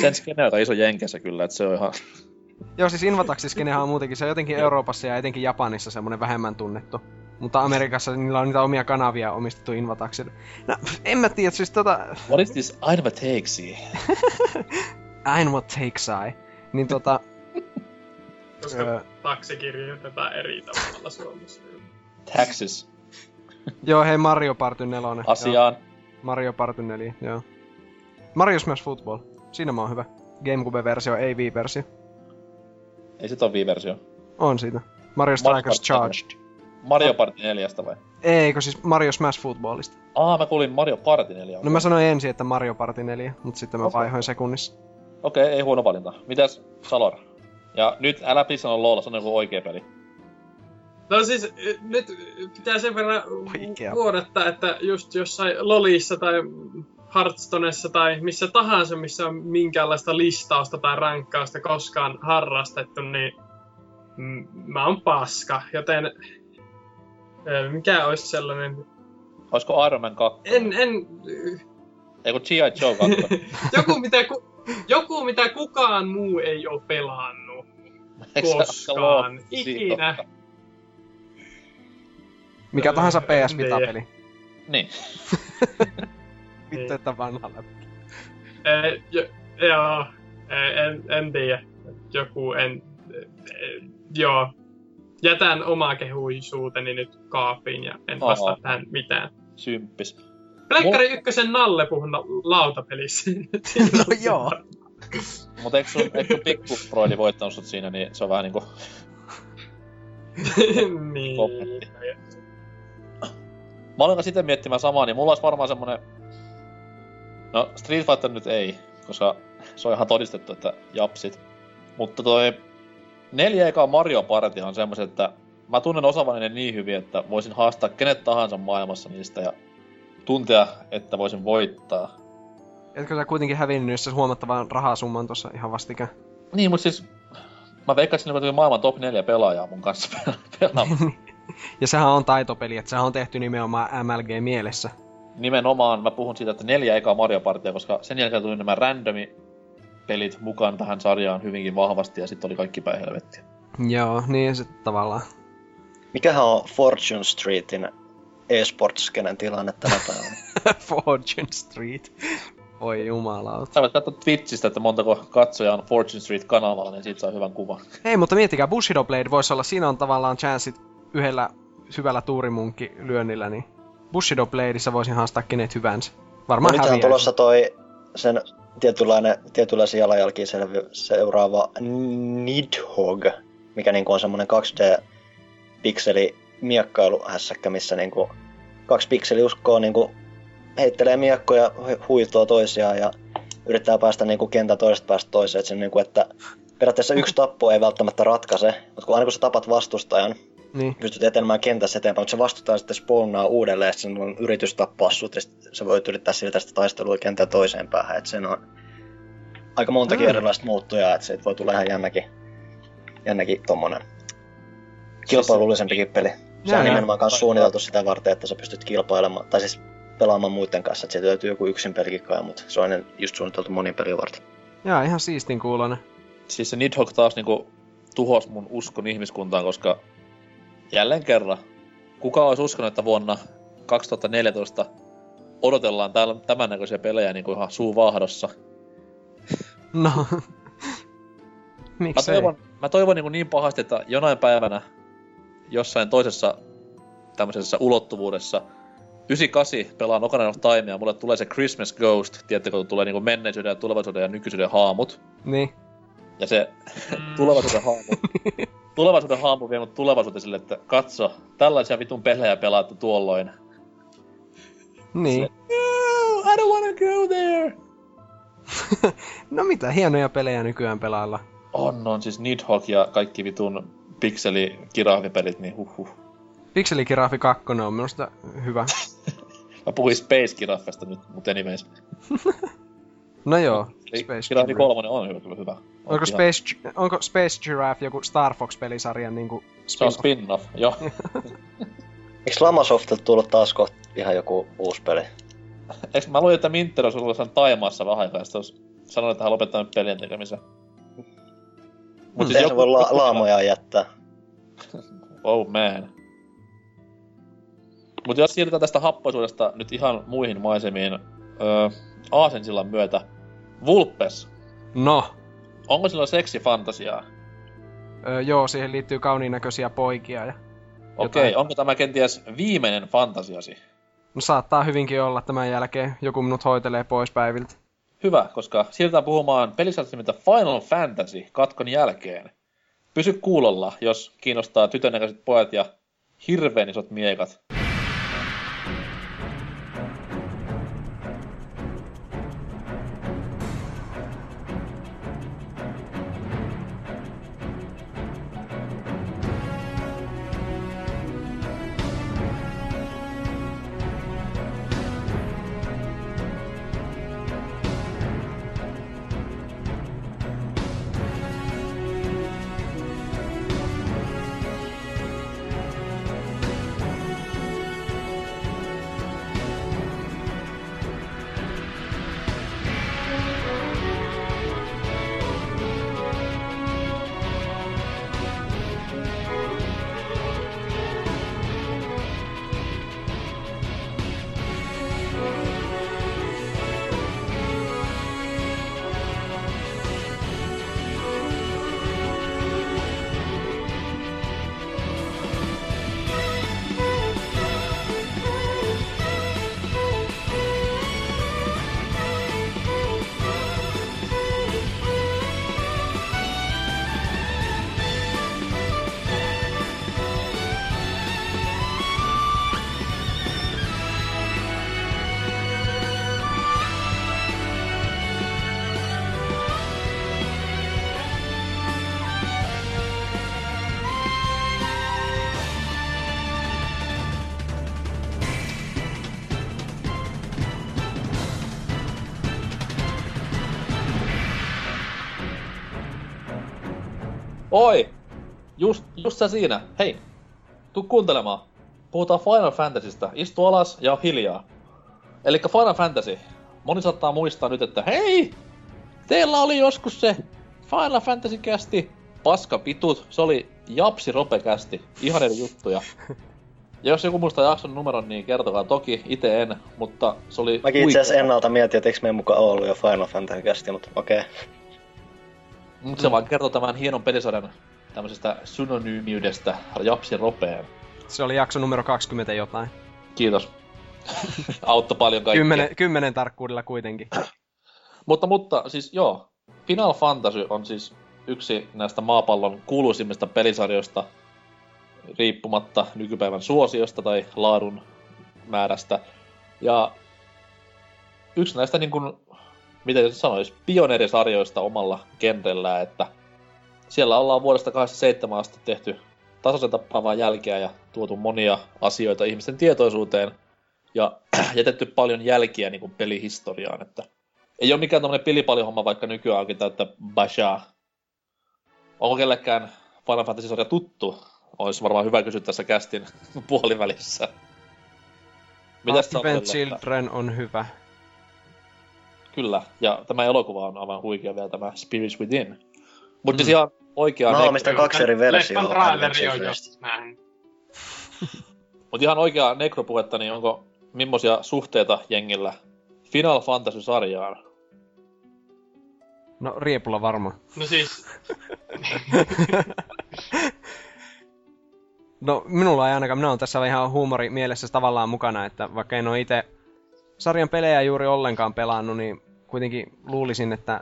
Sen skene on iso jenkessä kyllä, että se on ihan...
Joo, siis Invataxi skenehän on muutenkin, se on jotenkin Euroopassa ja etenkin Japanissa semmonen vähemmän tunnettu. Mutta Amerikassa niillä on niitä omia kanavia omistettu Invataxille. No, en mä tiedä, siis tota...
What is this Ainva Takesi?
I. Niin tota...
Koska
Öö.
taksi kirjoitetaan eri tavalla Suomessa.
Taxes.
Joo, hei Mario Party 4. Joo,
Asiaan.
Mario Party 4, joo. Mario Smash Football. Siinä mä oon hyvä. Gamecube-versio, ei Wii-versio.
Ei sit oo Wii-versio.
On siitä. Mario Strikers Charged.
Mario Party 4 vai?
Eikö siis Mario Smash Footballista?
Aa, mä kuulin Mario Party 4.
No mä sanoin ensin, että Mario Party 4, mutta sitten mä
Okei.
vaihoin sekunnissa.
Okei, okay, ei huono valinta. Mitäs Salor? Ja nyt älä please sano LOL, sano joku oikea peli.
No siis nyt pitää sen verran vuodattaa, että just jossain Lolissa tai Hearthstonessa tai missä tahansa, missä on minkäänlaista listausta tai rankkausta koskaan harrastettu, niin mä oon paska, joten eh, mikä olisi sellainen...
Olisiko Iron Man 2?
En, en,
Ei kun G.I. Joe 2.
joku, mitä, ku, joku, mitä kukaan muu ei ole pelannut. Koskaan. Ikinä.
Mikä tahansa PS
En
Vita-peli.
Niin.
Vittu, että vanhalla.
Eh, jo, joo, en, en tiedä. Joku en... Eh, joo. Jätän omaa kehuisuuteni nyt kaapiin ja en
Oho.
vastaa tähän mitään.
Symppis.
Pleikkari ykkösen Nalle puhun la- lautapelissä.
No joo.
Mut eikö sun, eikö sun pikkuproidi voittanut sut siinä, niin se on vähän niinku
niin.
kommentti. Mä olen sitten miettimään samaa, niin mulla olisi varmaan semmonen... No, Street Fighter nyt ei, koska se on ihan todistettu, että japsit. Mutta toi neljä ekaa Mario Party on semmoiset, että mä tunnen osaavani ne niin hyvin, että voisin haastaa kenet tahansa maailmassa niistä ja tuntea, että voisin voittaa.
Etkö sä kuitenkin hävinnyt niissä huomattavan rahasumman tuossa ihan vastikään?
Niin, mutta siis mä veikkaan, että on maailman top 4 pelaajaa mun kanssa pelaamaan.
ja sehän on taitopeli, että sehän on tehty nimenomaan MLG-mielessä.
Nimenomaan mä puhun siitä, että neljä ekaa Mario Partia, koska sen jälkeen tuli nämä randomi pelit mukaan tähän sarjaan hyvinkin vahvasti ja sitten oli kaikki päin helvettiä.
Joo, niin se tavallaan.
Mikähän on Fortune Streetin e-sports-skenen tilanne tänä päivänä?
Fortune Street. Oi jumalauta.
Sä voit katsoa Twitchistä, että montako katsojaa on Fortune Street-kanavalla, niin siitä saa hyvän kuvan.
Hei, mutta miettikää, Bushido Blade voisi olla, siinä on tavallaan chanssit yhdellä hyvällä tuurimunkki lyönnillä, niin Bushido Bladeissa voisin haastaa kenet hyvänsä. Varmaan
No on tulossa toi sen tietynlainen, tietynlaisia jalanjälkiä selvi, seuraava Nidhogg, mikä niinku on semmonen 2D pikseli miekkailuhässäkkä, missä niinku kaksi pikseliuskoa niinku heittelee miekkoja, hu- huitoo toisiaan ja yrittää päästä niinku kentän toisesta päästä toiseen. Et se niinku, että periaatteessa yksi tappo ei välttämättä ratkaise, mutta kun aina kun sä tapat vastustajan,
Niin.
pystyt etenemään kentässä eteenpäin, mutta se vastustaja sitten spawnaa uudelleen, että sen on yritys tappaa sut, ja sä voit yrittää siltä sitä taistelua kentän toiseen päähän, että sen on aika montakin
Mm.
erilaista muuttujaa, että siitä voi tulla ihan jännäkin, jännäkin tommonen kilpailullisempikin peli. Se on nimenomaan myös suunniteltu sitä varten, että sä pystyt kilpailemaan, tai siis pelaamaan muiden kanssa, että sieltä löytyy joku yksin pelikin kai, mutta se on just suunniteltu monin pelin varten.
Jaa, ihan siistin kuulonen.
Siis se Nidhogg taas niinku tuhos mun uskon ihmiskuntaan, koska jälleen kerran, kuka olisi uskonut, että vuonna 2014 odotellaan täällä tämän näköisiä pelejä niinku ihan suu vahdossa.
No.
Mä
Miksei?
toivon, mä toivon niin, niin pahasti, että jonain päivänä jossain toisessa tämmöisessä ulottuvuudessa 98 pelaan Ocarina of Time ja mulle tulee se Christmas Ghost, tiedättekö, kun tulee niin menneisyyden ja tulevaisuuden ja nykyisyyden haamut.
Niin.
Ja se tulevaisuuden haamu. tulevaisuuden haamu vie mut tulevaisuuteen sille, että katso, tällaisia vitun pelejä pelaattu tuolloin.
Niin.
No, I don't wanna go there!
No mitä hienoja pelejä nykyään pelailla.
On, on siis Nidhogg ja kaikki vitun pikseli kirahvipelit, niin huhhuh.
Pixelikiraffi 2 on minusta hyvä.
Mä puhuin Space Giraffesta nyt, mutta anyways.
No joo,
Space Giraffe. 3 on hyvä, kyllä hyvä. On
Onko
ihan-
Space, onko Space Giraffe joku Star Fox-pelisarjan niinku
Se on
spin-off?
spin-off, joo.
Eikö Lamasoftilta tullut taas kohta ihan joku uusi peli?
Eikö mä luin, että Minter olisi ollut Taimaassa vähän aikaa, sitten olisi sanonut, että hän on lopettanut pelien tekemisen.
Mut siis joku... voi la- laamoja jättää.
oh man. Mutta jos siirrytään tästä happoisuudesta nyt ihan muihin maisemiin, öö, Aasensillan myötä, Vulpes.
No.
Onko sillä seksifantasiaa?
Öö, joo, siihen liittyy kauniin näköisiä poikia ja
Okei, okay, onko tämä kenties viimeinen fantasiasi?
No saattaa hyvinkin olla tämän jälkeen. Joku minut hoitelee pois päiviltä.
Hyvä, koska siirrytään puhumaan pelisarjasta Final Fantasy katkon jälkeen. Pysy kuulolla, jos kiinnostaa tytönäköiset pojat ja hirveän isot miekat. Just, sä siinä. Hei, tuu kuuntelemaan. Puhutaan Final Fantasystä. Istu alas ja hiljaa. Eli Final Fantasy. Moni saattaa muistaa nyt, että hei! Teillä oli joskus se Final Fantasy kästi. Paska pitut. Se oli Japsi Rope kästi. Ihan eri juttuja. Ja jos joku muistaa jakson numeron, niin kertokaa toki. Itse en, mutta se oli
Mäkin itse asiassa ennalta mietin, että eikö meidän mukaan ollut jo Final Fantasy kästi, mutta okei. Okay.
Mutta se mm. vaan kertoo tämän hienon pelisarjan tämmöisestä synonyymiydestä Japsi Ropeen.
Se oli jakso numero 20 jotain.
Kiitos. Autto paljon kaikkia.
Kymmenen, kymmenen tarkkuudella kuitenkin.
mutta, mutta siis joo, Final Fantasy on siis yksi näistä maapallon kuuluisimmista pelisarjoista, riippumatta nykypäivän suosiosta tai laadun määrästä. Ja yksi näistä niin kuin miten sanoisi, pioneerisarjoista omalla genrellä, että siellä ollaan vuodesta 87 asti tehty tasaisen tappavaa jälkeä ja tuotu monia asioita ihmisten tietoisuuteen ja jätetty paljon jälkiä niin kuin pelihistoriaan, että ei ole mikään tämmöinen pilipalihomma, vaikka nykyäänkin täyttä bashaa. Onko kellekään Final Fantasy-sarja tuttu? Olisi varmaan hyvä kysyä tässä kästin puolivälissä.
Advent Children on hyvä.
Kyllä, ja tämä elokuva on aivan huikea vielä, tämä Spirits Within. Mutta mm. ihan oikea...
Mä mistä kaksi eri versiota.
Leffan traileri on just näin.
Mutta ihan oikea nekropuhetta, niin onko millaisia suhteita jengillä Final Fantasy-sarjaan?
No riepulla varma.
No siis...
no minulla ei ainakaan, minä olen tässä ihan huumori mielessä tavallaan mukana, että vaikka en ole itse sarjan pelejä juuri ollenkaan pelannut, niin kuitenkin luulisin, että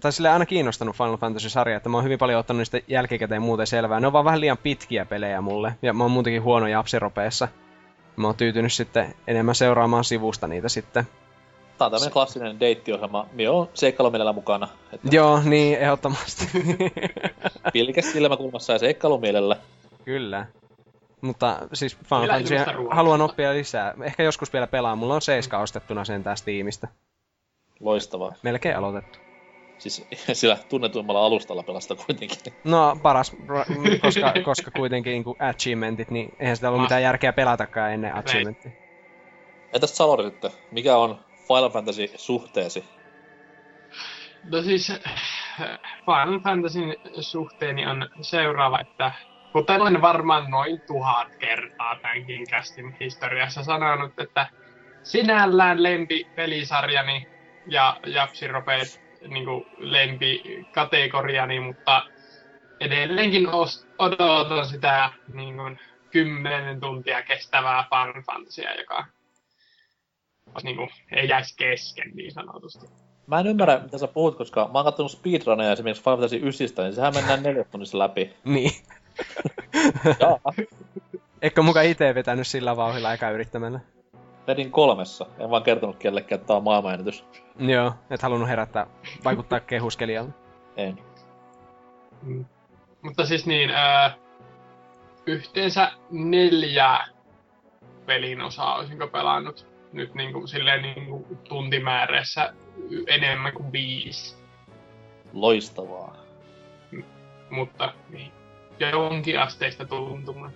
tai sille aina kiinnostanut Final Fantasy-sarja, että mä oon hyvin paljon ottanut niistä jälkikäteen muuten selvää. Ne on vaan vähän liian pitkiä pelejä mulle, ja mä oon muutenkin huono japsiropeessa. Mä oon tyytynyt sitten enemmän seuraamaan sivusta niitä sitten.
Tää on tämmönen klassinen deittiohjelma. Mie on seikkailumielellä mukana.
Että... Joo, niin, ehdottomasti.
Pilkäs silmäkulmassa ja seikkailumielellä.
Kyllä. Mutta siis Final Fantasy haluan oppia lisää. Ehkä joskus vielä pelaa. Mulla on 7 ostettuna sen tästä tiimistä.
Loistavaa.
Melkein aloitettu.
Siis sillä tunnetuimmalla alustalla pelasta kuitenkin.
No paras, koska, koska kuitenkin niin achievementit, niin eihän sitä ollut mitään järkeä pelatakaan ennen achievementia.
Entäs Salori sitten? Mikä on Final Fantasy suhteesi?
No siis Final Fantasyn suhteeni on seuraava, että kuten olen varmaan noin tuhat kertaa tämänkin kästin historiassa sanonut, että sinällään lempi-pelisarjani ja Japsiropeet niin lempikategoriani, mutta edelleenkin odotan sitä niin kuin, kymmenen tuntia kestävää Final Fantasyä, joka niin kuin, ei jäisi kesken niin sanotusti.
Mä en ymmärrä, mitä sä puhut, koska mä oon kattonut speedruneja esimerkiksi Final Fantasy 9, niin sehän mennään neljä tunnissa läpi.
Niin. Eikö muka itse vetänyt sillä vauhilla eikä yrittämällä?
Vedin kolmessa. En vaan kertonut kellekään, että tää on maailmanennätys.
Joo, et halunnut herättää, vaikuttaa kehuskelijalle.
En.
Mm. Mutta siis niin, ää, yhteensä neljä pelin osaa olisinko pelannut nyt niin kuin, silleen niin kuin tuntimäärässä enemmän kuin viisi.
Loistavaa.
M- mutta niin, jonkin asteista tuntumaan.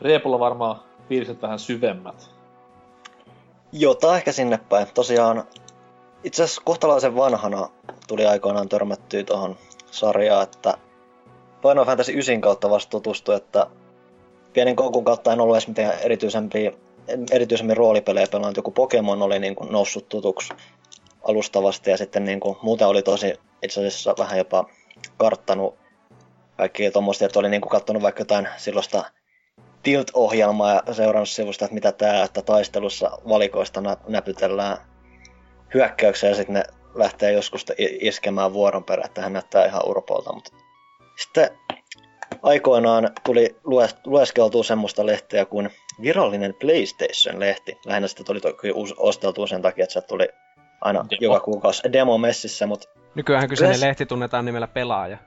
Riepulla varmaan piiriset vähän syvemmät.
Jota ehkä sinne päin. Tosiaan itse asiassa kohtalaisen vanhana tuli aikoinaan törmättyä tuohon sarjaan, että Final Fantasy 9 kautta vasta tutustui, että pienen koukun kautta en ollut edes mitään erityisempiä, erityisemmin roolipelejä pelannut. Joku Pokemon oli niin kuin noussut tutuksi alustavasti ja sitten niin kuin, muuten oli tosi itse asiassa vähän jopa karttanut kaikki tuommoista, että oli niin kuin katsonut vaikka jotain silloista Tilt-ohjelmaa ja seurannut sivusta, että mitä tämä, että taistelussa valikoista näpytellään hyökkäyksiä ja sitten ne lähtee joskus iskemään vuoron perään, että hän näyttää ihan urpolta. Mutta sitten aikoinaan tuli lueskeltua semmoista lehteä kuin virallinen PlayStation-lehti. Lähinnä sitä tuli toki osteltua sen takia, että se tuli aina demo. joka kuukausi demo messissä, mutta...
Nykyään kyseinen Res... lehti tunnetaan nimellä pelaaja.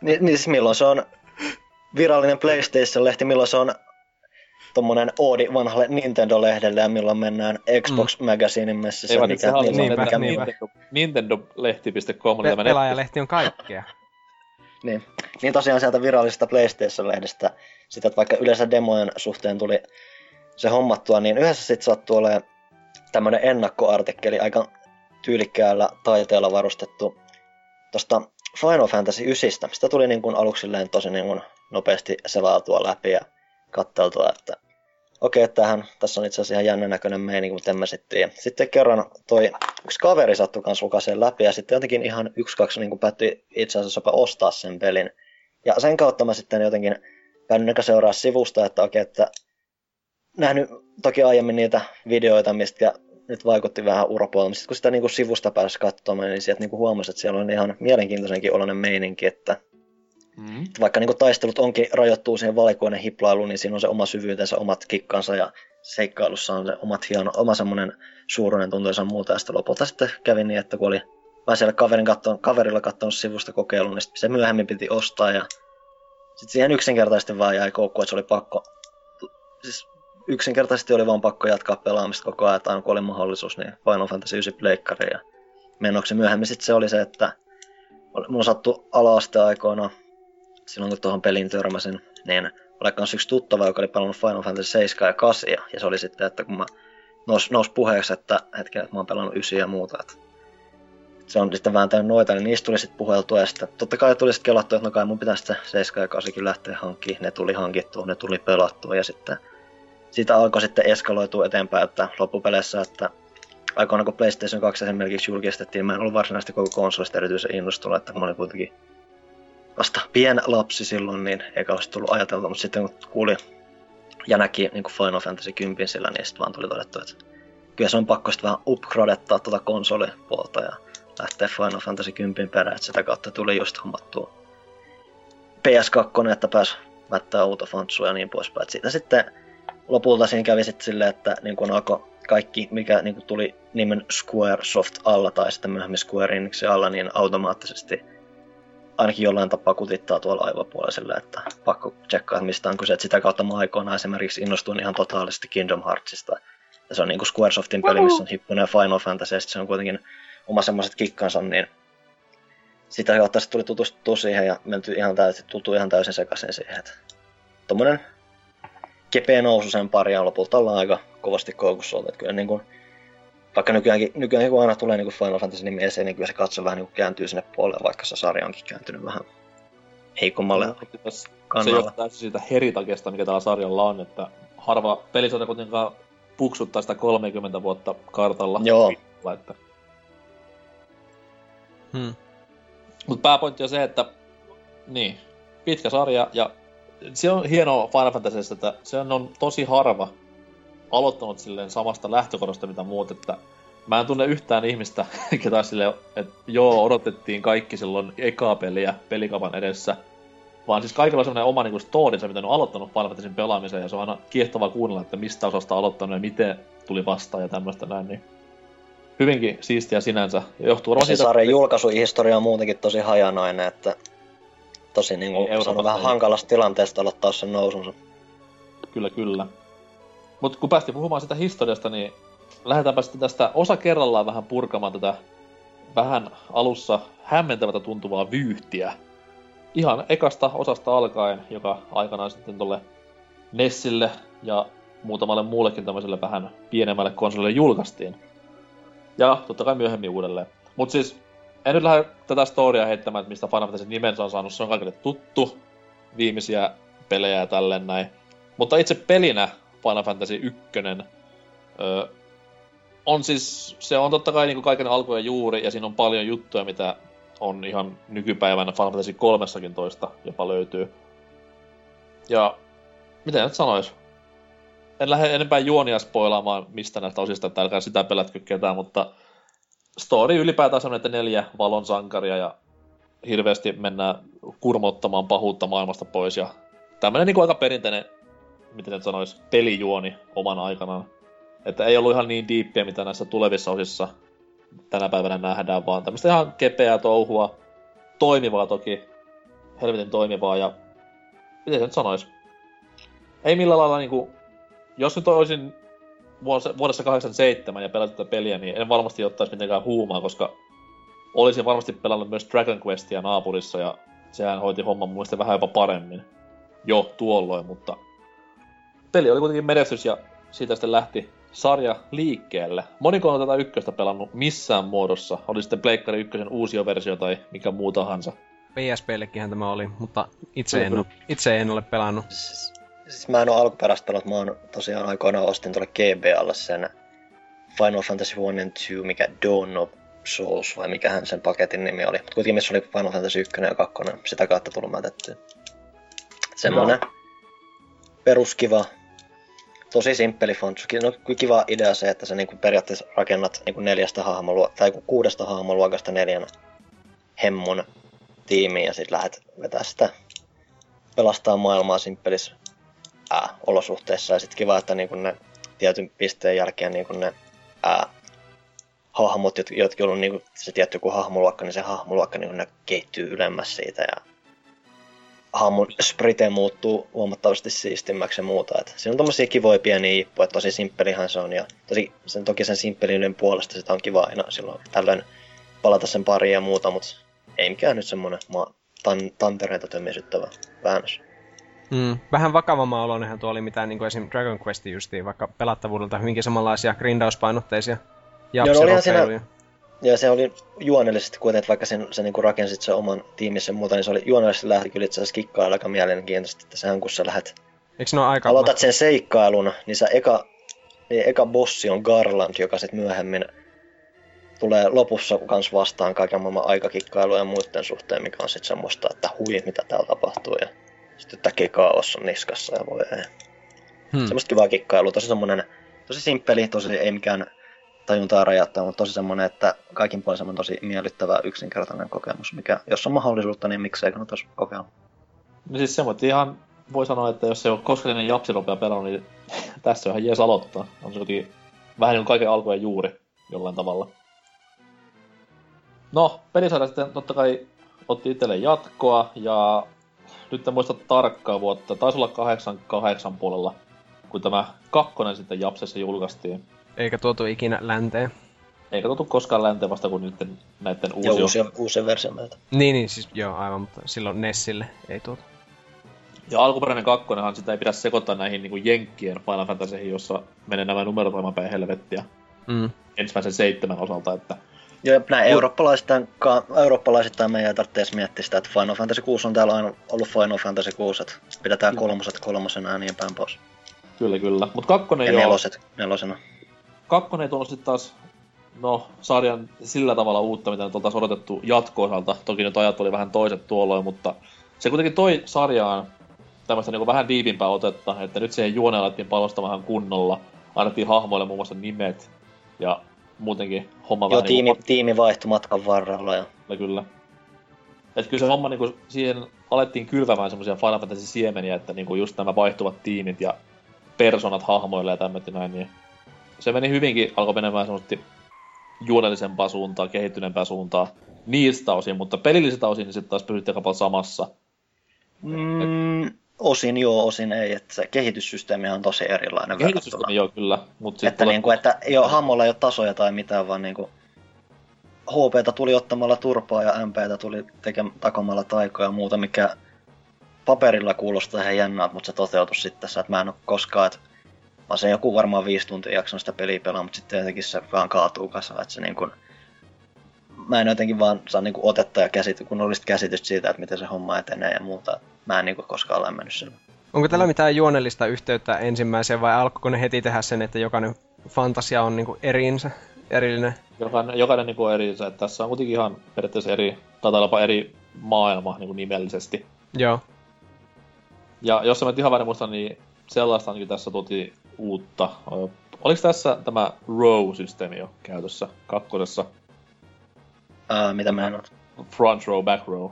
niin, niin milloin se on virallinen PlayStation-lehti, milloin se on tommonen oodi vanhalle Nintendo-lehdelle ja milloin mennään Xbox mm. Magazinein messissä.
Ei mikä, mikä, niinpä, mikä, niinpä. Nintendo-lehti.com.
Pe- pelaajalehti on kaikkea.
niin. niin tosiaan sieltä virallisesta PlayStation-lehdestä, sitä, että vaikka yleensä demojen suhteen tuli se hommattua, niin yhdessä sitten sattui olemaan tämmönen ennakkoartikkeli, aika tyylikkäällä taiteella varustettu tosta Final Fantasy 9. Sitä tuli niin kuin aluksi tosi niin kuin nopeasti selautua läpi ja katteltua, että okei, okay, tähän, tässä on itse asiassa ihan jännän näköinen meininki, mutta en mä sitten Sitten kerran toi yksi kaveri sattui kanssa lukaseen läpi ja sitten jotenkin ihan yksi, kaksi niin päätti itse asiassa jopa ostaa sen pelin. Ja sen kautta mä sitten jotenkin käynyt seuraa sivusta, että okei, okay, että nähnyt toki aiemmin niitä videoita, mistä nyt vaikutti vähän urapuolella. Sitten kun sitä niin kuin sivusta pääsi katsomaan, niin sieltä niin kuin huomasi, että siellä on ihan mielenkiintoisenkin oloinen meininki, että Mm. Vaikka niin taistelut onkin rajoittuu siihen valikoinen hiplailuun, niin siinä on se oma syvyytensä, omat kikkansa ja seikkailussa on se omat hieno, oma semmoinen suuruinen tuntuisa muuta. Ja sitten lopulta sitten kävi niin, että kun oli vai siellä kaverin katton, kaverilla katsonut sivusta kokeilun, niin se myöhemmin piti ostaa ja sitten siihen yksinkertaisesti vaan jäi koukku, että se oli pakko, siis yksinkertaisesti oli vaan pakko jatkaa pelaamista koko ajan, että aina kun oli mahdollisuus, niin Final Fantasy 9 pleikkari ja menoksi myöhemmin sitten se oli se, että mulla sattui ala aikoina silloin kun tuohon peliin törmäsin, niin oli myös yksi tuttava, joka oli pelannut Final Fantasy 7 ja 8, ja se oli sitten, että kun mä nous, nous puheeksi, että hetken, että mä oon pelannut 9 ja muuta, että se on sitten vääntänyt noita, niin niistä tuli sitten puheltua, ja sitten totta kai tuli sitten kelattua, että no kai mun pitäisi 7 ja 8 lähteä hankkimaan, ne tuli hankittua, ne tuli pelattua, ja sitten siitä alkoi sitten eskaloitua eteenpäin, että loppupeleissä, että aikoina kun PlayStation 2 esimerkiksi julkistettiin, mä en ollut varsinaisesti koko konsolista erityisen innostunut, että mä olin kuitenkin vasta pien lapsi silloin, niin eikä olisi tullut ajateltua, mutta sitten kun kuuli ja näki niin kuin Final Fantasy 10 sillä, niin sitten vaan tuli todettu, että kyllä se on pakko sitten vähän upgradettaa tuota konsolipuolta ja lähteä Final Fantasy 10 perään, että sitä kautta tuli just hommattua PS2, että pääsi mättää autofantsua ja niin poispäin. Et siitä sitten lopulta siinä kävi sitten silleen, että niin kun alkoi kaikki, mikä niin tuli nimen Squaresoft alla tai sitten myöhemmin Square Enix alla, niin automaattisesti ainakin jollain tapaa kutittaa tuolla aivopuoliselle, että pakko tsekkaa, mistä on kyse. Sitä kautta mä aikoinaan esimerkiksi innostuin ihan totaalisesti Kingdom Heartsista. Ja se on niin kuin Squaresoftin peli, missä on hippunen Final Fantasy, ja se on kuitenkin oma semmoiset kikkansa, niin sitä kautta tuli tutustuttua siihen ja menty ihan täysin, tultu ihan täysin sekaisin siihen. Että tommonen kepeä nousu sen pari ja lopulta ollaan aika kovasti koukussa oltu. Että kyllä niin kuin, vaikka nykyäänkin, nykyäänkin kun aina tulee niin kuin Final Fantasy nimi esiin, niin kyllä se katso vähän niin kääntyy sinne puolelle, vaikka se sarja onkin kääntynyt vähän heikommalle
No, Se johtaa siitä heritakesta, mikä tällä sarjalla on, että harva pelisarja kuitenkaan puksuttaa sitä 30 vuotta kartalla.
Joo.
Että.
Hmm.
Mutta pääpointti on se, että niin, pitkä sarja ja se on hienoa Final Fantasyssä, että se on tosi harva aloittanut silleen samasta lähtökohdasta mitä muut, että mä en tunne yhtään ihmistä, ketä silleen, että joo, odotettiin kaikki silloin ekaa peliä pelikapan edessä, vaan siis kaikilla on semmoinen oma niinku storinsa, mitä on aloittanut Final Fantasyn pelaamisen, ja se on aina kiehtovaa kuunnella, että mistä osasta aloittanut ja miten tuli vastaan ja tämmöistä näin, niin hyvinkin siistiä sinänsä. Ja johtuu varmaan siitä,
sarjan julkaisuhistoria on muutenkin tosi hajanainen, että tosi niin kuin, on vähän hankalasta tilanteesta aloittaa sen nousunsa.
Kyllä, kyllä. Mutta kun päästiin puhumaan sitä historiasta, niin lähdetäänpä sitten tästä osa kerrallaan vähän purkamaan tätä vähän alussa hämmentävältä tuntuvaa vyyhtiä. Ihan ekasta osasta alkaen, joka aikanaan sitten tolle Nessille ja muutamalle muullekin tämmöiselle vähän pienemmälle konsolille julkaistiin. Ja totta kai myöhemmin uudelleen. Mutta siis en nyt lähde tätä storia heittämään, että mistä Final Fantasy nimensä on saanut. Se on kaikille tuttu. Viimeisiä pelejä ja tälleen näin. Mutta itse pelinä Final Fantasy 1 öö, on siis, se on totta kai niin kuin kaiken alku ja juuri, ja siinä on paljon juttuja, mitä on ihan nykypäivänä Final Fantasy 3 toista jopa löytyy. Ja miten nyt sanois? En lähde enempää juonia spoilaamaan mistä näistä osista, että älkää sitä pelätkö ketään, mutta story ylipäätään on, että neljä valon sankaria ja hirveästi mennään kurmottamaan pahuutta maailmasta pois ja tämmönen niin aika perinteinen, miten nyt sanois, pelijuoni oman aikanaan. Että ei ollut ihan niin diippiä, mitä näissä tulevissa osissa tänä päivänä nähdään, vaan tämmöistä ihan kepeää touhua, toimivaa toki, helvetin toimivaa ja miten se nyt sanois? Ei millään lailla niinku, jos nyt olisin vuodessa, vuodessa 87 ja pelannut tätä peliä, niin en varmasti ottaisi mitenkään huumaa, koska olisin varmasti pelannut myös Dragon Questia naapurissa ja sehän hoiti homman mielestä vähän jopa paremmin jo tuolloin, mutta peli oli kuitenkin menestys ja siitä sitten lähti sarja liikkeelle. Moniko on tätä ykköstä pelannut missään muodossa? Oli sitten Pleikkari ykkösen uusi versio tai mikä muu tahansa.
PSPllekinhän tämä oli, mutta itse en, ole, itse en ole pelannut.
Siis, siis mä en ole alkuperäistä pelannut, mä oon tosiaan aikoinaan ostin tuolle GBAlle sen Final Fantasy 1 and 2, mikä Dawn of Souls, vai mikähän sen paketin nimi oli. Mutta kuitenkin missä oli Final Fantasy 1 ja 2, sitä kautta tullut mätettyä. Semmonen peruskiva, tosi simppeli fontsu. No, kiva idea se, että sä niinku periaatteessa rakennat niinku neljästä hahmoluokasta, tai kuudesta hahmoluokasta neljän hemmon tiimiin ja sitten lähdet vetää sitä pelastaa maailmaa simppelissä ää, olosuhteissa. Ja sitten kiva, että niinku ne tietyn pisteen jälkeen niinku ne ää, hahmot, jot- jotka on niinku se tietty joku hahmoluokka, niin se hahmoluokka niinku ne kehittyy ylemmäs siitä ja hahmon sprite muuttuu huomattavasti siistimmäksi ja muuta. Et siinä on tommosia kivoja pieniä ippuja, että tosi simppelihan se on ja tosi, sen, toki sen simppeliyden puolesta sitä on kiva aina silloin tällöin palata sen pariin ja muuta, mutta ei mikään nyt semmonen ma- tan, tantereita tömisyttävä väännös.
Mm, vähän vakavamman olonenhan tuo oli mitään niin kuin esim. Dragon Quest justiin, vaikka pelattavuudelta hyvinkin samanlaisia grindauspainotteisia
Joo, no olihan siinä-. Ja se oli juonellisesti kuitenkin, että vaikka sen, sen niin rakensit sen oman tiimissä ja muuta, niin se oli juonellisesti lähti kyllä itse asiassa kikkailla aika mielenkiintoista, että sehän kun sä lähdet,
Eikö ne aika...
aloitat sen seikkailun, niin sä eka, niin eka bossi on Garland, joka sitten myöhemmin tulee lopussa kans vastaan kaiken maailman aikakikkailua ja muiden suhteen, mikä on sitten semmoista, että hui, mitä täällä tapahtuu, ja sitten yhtäkkiä kaos on niskassa ja voi ei.
Hmm.
Semmoista kivaa kikkailua, tosi semmonen, tosi simppeli, tosi ei mikään tajuntaa rajoittaa, mutta tosi semmonen, että kaikin puolin semmonen tosi miellyttävä yksinkertainen kokemus, mikä jos on mahdollisuutta, niin miksei kannattaisi kokeilla.
No siis semmoinen ihan voi sanoa, että jos se on koskellinen japsiropea pelannut, niin tässä on ihan jees aloittaa. On se kuitenkin vähän niin kuin kaiken alku ja juuri jollain tavalla. No, pelisarja sitten totta kai otti itselleen jatkoa ja nyt en muista tarkkaa vuotta, taisi olla 88 puolella, kun tämä kakkonen sitten Japsessa julkaistiin.
Eikä tuotu ikinä länteen.
Eikä tuotu koskaan länteen vasta kuin nyt näiden
Ja
uusio.
uusia, uusia versioita.
Niin, niin, siis joo, aivan, mutta silloin Nessille ei tuotu.
Ja alkuperäinen kakkonenhan sitä ei pidä sekoittaa näihin niin kuin Jenkkien Final Fantasyihin, jossa menee nämä numerot aivan päin helvettiä.
Mm.
Ensimmäisen seitsemän osalta, että
Ja näin eurooppalaisittain, ka, eurooppalaisittain meidän ei tarvitse edes miettiä sitä, että Final Fantasy 6 on täällä aina ollut Final Fantasy 6, että pidetään kolmoset kolmosena ja niin päin pois.
kyllä kyllä. Mut kakkonen
Ja
joo,
neloset nelosena.
Kakkonen ei tuonut sitten taas, no, sarjan sillä tavalla uutta, mitä nyt oltaisiin odotettu jatko-osalta. Toki nyt ajat oli vähän toiset tuolloin, mutta se kuitenkin toi sarjaan tämmöistä niin vähän diipimpää otetta, että nyt siihen juoneen alettiin panostaa vähän kunnolla. Annettiin hahmoille muun muassa nimet ja muutenkin homma
Joo,
vähän
tiimi,
niinku,
tiimi vaihtui matkan varrella ja
kyllä, kyllä. Että kyllä se homma niinku, siihen alettiin kylvämään semmoisia Final Fantasy siemeniä, että niinku just nämä vaihtuvat tiimit ja personat hahmoille ja tämmöinen näin, niin se meni hyvinkin, alkoi menemään semmoisesti juonellisempaa suuntaa, kehittyneempää suuntaa niistä osin, mutta pelillisiltä osin niin sitten taas pysyttiin aika paljon samassa.
mm, osin joo, osin ei, että se kehityssysteemi on tosi erilainen
Kehityssysteemi joo kyllä, mutta
Että, niinku, että ei ole, hammolla ei ole tasoja tai mitään, vaan niinku, HPtä tuli ottamalla turpaa ja MPtä tuli tekemään takomalla taikoja ja muuta, mikä paperilla kuulostaa ihan jännältä, mutta se toteutui sitten tässä, että mä en ole koskaan, että mä sen joku varmaan viisi tuntia jaksanut sitä peliä pelaa, mutta sitten jotenkin se vaan kaatuu kasaan, että se niin kuin, mä en jotenkin vaan saa niin kuin otetta ja käsity, kunnollista käsitystä siitä, että miten se homma etenee ja muuta. Mä en niin kuin koskaan lämmennyt sillä.
Onko tällä mitään juonellista yhteyttä ensimmäiseen vai alkoiko ne heti tehdä sen, että jokainen fantasia on niinku erinsä, erillinen?
jokainen, jokainen niinku on eri, että tässä on kuitenkin ihan periaatteessa eri, tai eri maailma niinku nimellisesti.
Joo.
Ja jos mä nyt ihan väärin muista, niin sellaista ainakin tässä tuotiin uutta. Oliko tässä tämä row-systeemi jo käytössä kakkosessa?
Ää, mitä mä en ole.
Front row, back row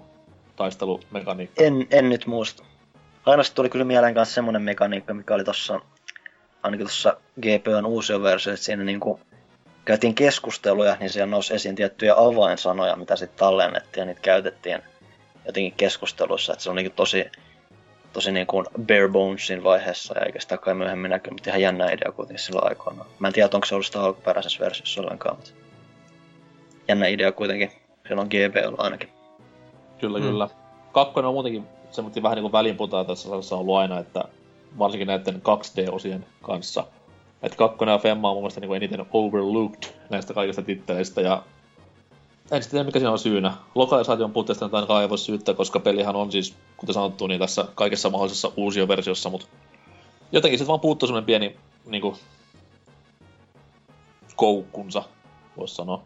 taistelumekaniikka.
En, en nyt muista. Ainoastaan tuli kyllä mieleen kanssa semmonen mekaniikka, mikä oli tossa, ainakin tuossa GPOn uusia versio, että siinä niinku käytiin keskusteluja, niin siellä nousi esiin tiettyjä avainsanoja, mitä sitten tallennettiin ja niitä käytettiin jotenkin keskusteluissa, että se on niinku tosi, tosi niinku bare bonesin vaiheessa ja eikä sitä kai myöhemmin näkynyt, mutta ihan jännä idea kuitenkin silloin aikoina. Mä en tiedä, onko se ollut sitä alkuperäisessä versiossa ollenkaan, mutta jännä idea kuitenkin silloin GPOlla ainakin.
Kyllä,
Mm.
mm. kyllä. Kakkonen on muutenkin semmoinen vähän niin kuin välinputaa tässä sarjassa ollut aina, että varsinkin näiden 2D-osien kanssa. Että kakkonen ja Femma on mun mielestä niin kuin eniten overlooked näistä kaikista titteleistä ja en sitten tiedä mikä siinä on syynä. Lokalisaation puutteesta nyt ainakaan ei voi syyttää, koska pelihän on siis, kuten sanottu, niin tässä kaikessa mahdollisessa uusioversiossa, mutta jotenkin sitten vaan puuttuu semmoinen pieni niin kuin, koukkunsa, voisi sanoa.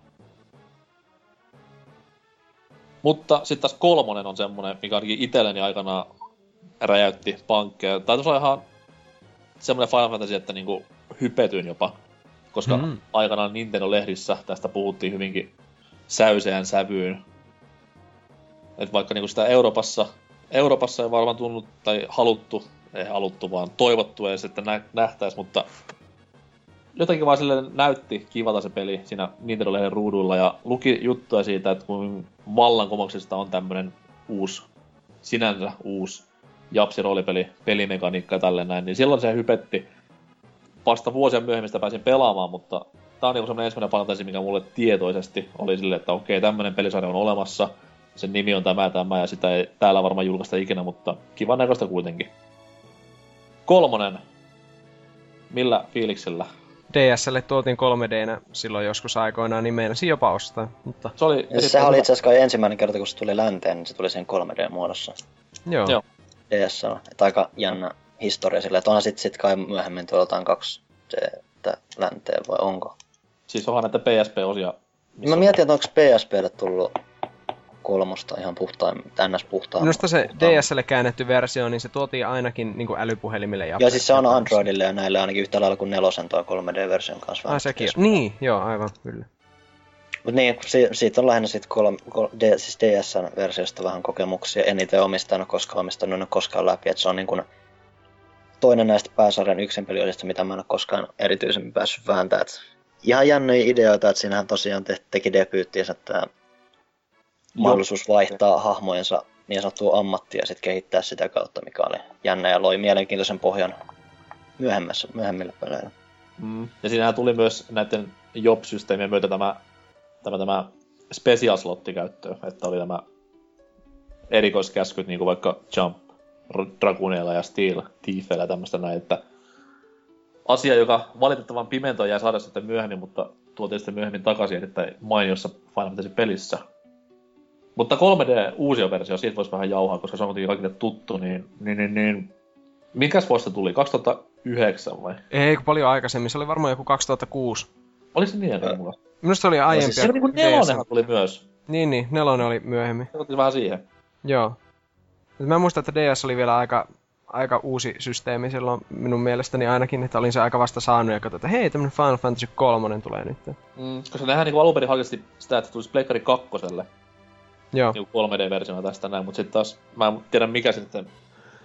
Mutta sitten taas kolmonen on semmonen, mikä ainakin itselleni aikana räjäytti pankkeja. Tai tuossa ihan semmonen Final Fantasy, että niinku hypetyin jopa. Koska mm. aikanaan Nintendo-lehdissä tästä puhuttiin hyvinkin säyseään sävyyn. Et vaikka niinku sitä Euroopassa, Euroopassa ei varmaan tunnut tai haluttu, ei haluttu vaan toivottu edes, että nä- nähtäis, mutta jotenkin vaan sille näytti kivalta se peli siinä Nintendo-lehden ruuduilla ja luki juttuja siitä, että kun vallankumouksesta on tämmönen uusi, sinänsä uusi japsi roolipeli, pelimekaniikka ja tälleen näin, niin silloin se hypetti. Vasta vuosia myöhemmin sitä pääsin pelaamaan, mutta tää on niinku semmonen ensimmäinen fantasi, mikä mulle tietoisesti oli silleen, että okei, tämmönen pelisarja on olemassa, sen nimi on tämä tämä ja sitä ei täällä varmaan julkaista ikinä, mutta kivan näköistä kuitenkin. Kolmonen. Millä fiiliksellä?
DSlle tuotiin 3Dnä silloin joskus aikoinaan, niin meinasin jopa ostaa. Mutta
Se oli
Ja sehän oli itse asiassa ensimmäinen kerta, kun se tuli länteen, niin se tuli sen 3D-muodossa.
joo.
Joo.
DS on. Että aika jännä historia sille, että onhan sit, sit kai myöhemmin tuolla jotain 2D länteen vai onko?
Siis onhan näitä PSP-osia.
Mä mietin, että onko PSPlle tullut kolmosta ihan puhtain, ns. puhtaan.
Minusta se DSlle käännetty versio, niin se tuotiin ainakin niin kuin älypuhelimille ja
Joo, siis se on Androidille ja näille ainakin yhtä lailla kuin nelosen tuo 3D-version kanssa.
Ah, sekin. Niin, joo, aivan, kyllä.
Mut niin, si- siitä on lähinnä sit kolme, kol, D, siis DS-versiosta vähän kokemuksia. En itse omistanut koskaan omistanut en koskaan läpi, että se on niin kuin toinen näistä pääsarjan yksin peliosista, mitä mä en ole koskaan erityisemmin päässyt vääntämään. Ihan jänniä ideoita, että siinähän tosiaan te, teki debyyttiinsä tämä mahdollisuus vaihtaa hahmojensa niin sanottua ammattia ja sitten kehittää sitä kautta, mikä oli jännä ja loi mielenkiintoisen pohjan myöhemmässä, myöhemmillä peleillä.
Mm. Ja siinähän tuli myös näiden job-systeemien myötä tämä, tämä, tämä special slotti käyttöön, että oli nämä erikoiskäskyt, niin kuin vaikka jump, Draguneilla ja Steel Thiefillä ja tämmöistä näin, että asia, joka valitettavan pimentoon jää saada sitten myöhemmin, mutta tuotiin sitten myöhemmin takaisin erittäin mainiossa Final Fantasy pelissä. Mutta 3D uusia versio, siitä voisi vähän jauhaa, koska se on kuitenkin kaikille tuttu, niin, niin, niin, niin Mikäs vuosi se tuli? 2009 vai?
Ei, paljon aikaisemmin. Se oli varmaan joku 2006.
Oliko se niin ennen mulla?
Minusta se oli aiempia.
Se oli niin nelonenhan tuli myös.
Niin, niin. Nelonen oli myöhemmin.
Se vähän siihen.
Joo. Mä muistan, että DS oli vielä aika, aika uusi systeemi silloin minun mielestäni ainakin, että olin se aika vasta saanut ja katsoin, että hei, tämmönen Final Fantasy 3 tulee nyt.
Mm, koska nehän niinku alun perin hakesti sitä, että tulisi Pleikkari 2.
Joo.
Niinku 3D-versiona tästä näin, mutta sitten taas, mä en tiedä mikä sitten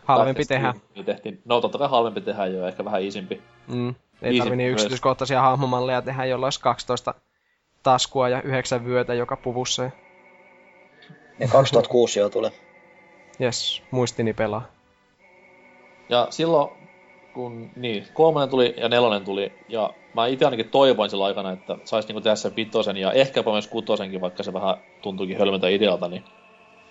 Halvempi tehdä.
Tehtiin. No totta kai halvempi tehdä jo, ehkä vähän isimpi.
Mm. Ei tarvi niin yksityiskohtaisia hahmomalleja tehdä, jolla olisi 12 taskua ja 9 vyötä joka puvussa.
Ja 2006 jo tuli.
Jes, muistini pelaa.
Ja silloin, kun niin, kolmonen tuli ja nelonen tuli, ja mä itse ainakin toivoin sillä aikana, että saisi niinku tehdä sen vitosen ja ehkäpä myös kutosenkin, vaikka se vähän tuntuikin hölmöltä idealta, niin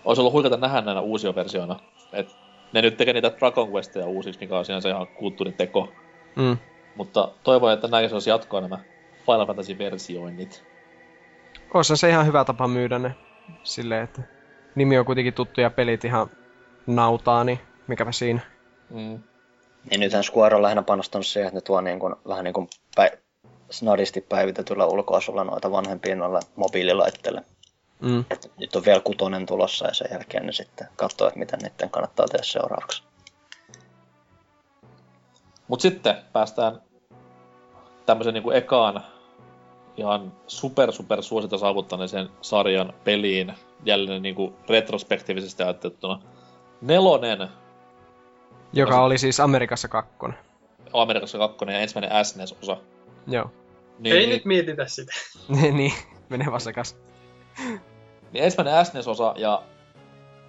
olisi ollut huikata nähdä näinä uusia versioina. Et ne nyt tekee niitä Dragon Questia uusiksi, mikä on sinänsä ihan kulttuuriteko.
Mm.
Mutta toivon, että näin olisi jatkoa nämä Final Fantasy-versioinnit.
Olisi se ihan hyvä tapa myydä ne silleen, että nimi on kuitenkin tuttu ja pelit ihan nautaa, niin mikäpä siinä.
Mm.
Niin nythän Square on lähinnä panostanut siihen, että ne tuo niin kuin, vähän niin kuin päi- snadisti päivitetyllä ulkoasulla noita vanhempia noilla mobiililaitteille.
Mm.
Et nyt on vielä kutonen tulossa ja sen jälkeen ne sitten katsoo, että mitä niiden kannattaa tehdä seuraavaksi.
Mut sitten päästään tämmöisen niinku ekaan ihan super super suosita saavuttaneeseen sarjan peliin jälleen niinku retrospektiivisesti ajatteluna. Nelonen.
Joka oli siis Amerikassa kakkonen.
Amerikassa kakkonen ja ensimmäinen SNES-osa.
Joo.
Niin, Ei niin, nyt mietitä sitä.
niin, menee vaan sekas.
Niin ensimmäinen SNES-osa ja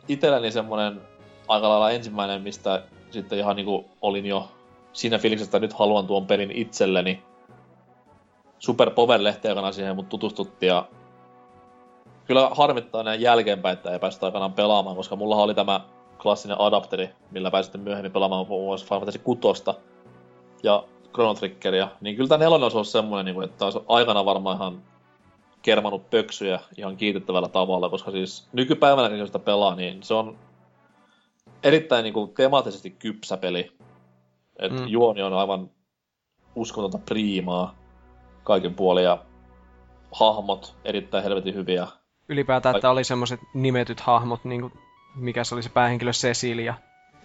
itselläni semmonen aika lailla ensimmäinen, mistä sitten ihan niinku olin jo siinä fiiliksessä, että nyt haluan tuon pelin itselleni. Super power lehteä siihen mut tutustuttiin ja kyllä harmittaa näin jälkeenpäin, että ei päästä aikanaan pelaamaan, koska mulla oli tämä klassinen adapteri, millä pääsitte myöhemmin pelaamaan muun muassa Final Fantasy 6 ja Chrono Triggeria, niin kyllä tämä nelonen olisi semmoinen, niinku, että olisi aikana varmaan ihan kermanut pöksyjä ihan kiitettävällä tavalla, koska siis nykypäivänä, kun sitä pelaa, niin se on erittäin niin kuin, temaattisesti kypsä peli. Et mm. juoni on aivan uskotonta priimaa kaiken puolin ja hahmot erittäin helvetin hyviä.
Ylipäätään, että oli semmoiset nimetyt hahmot, niin kuin, mikä se oli se päähenkilö Cecilia.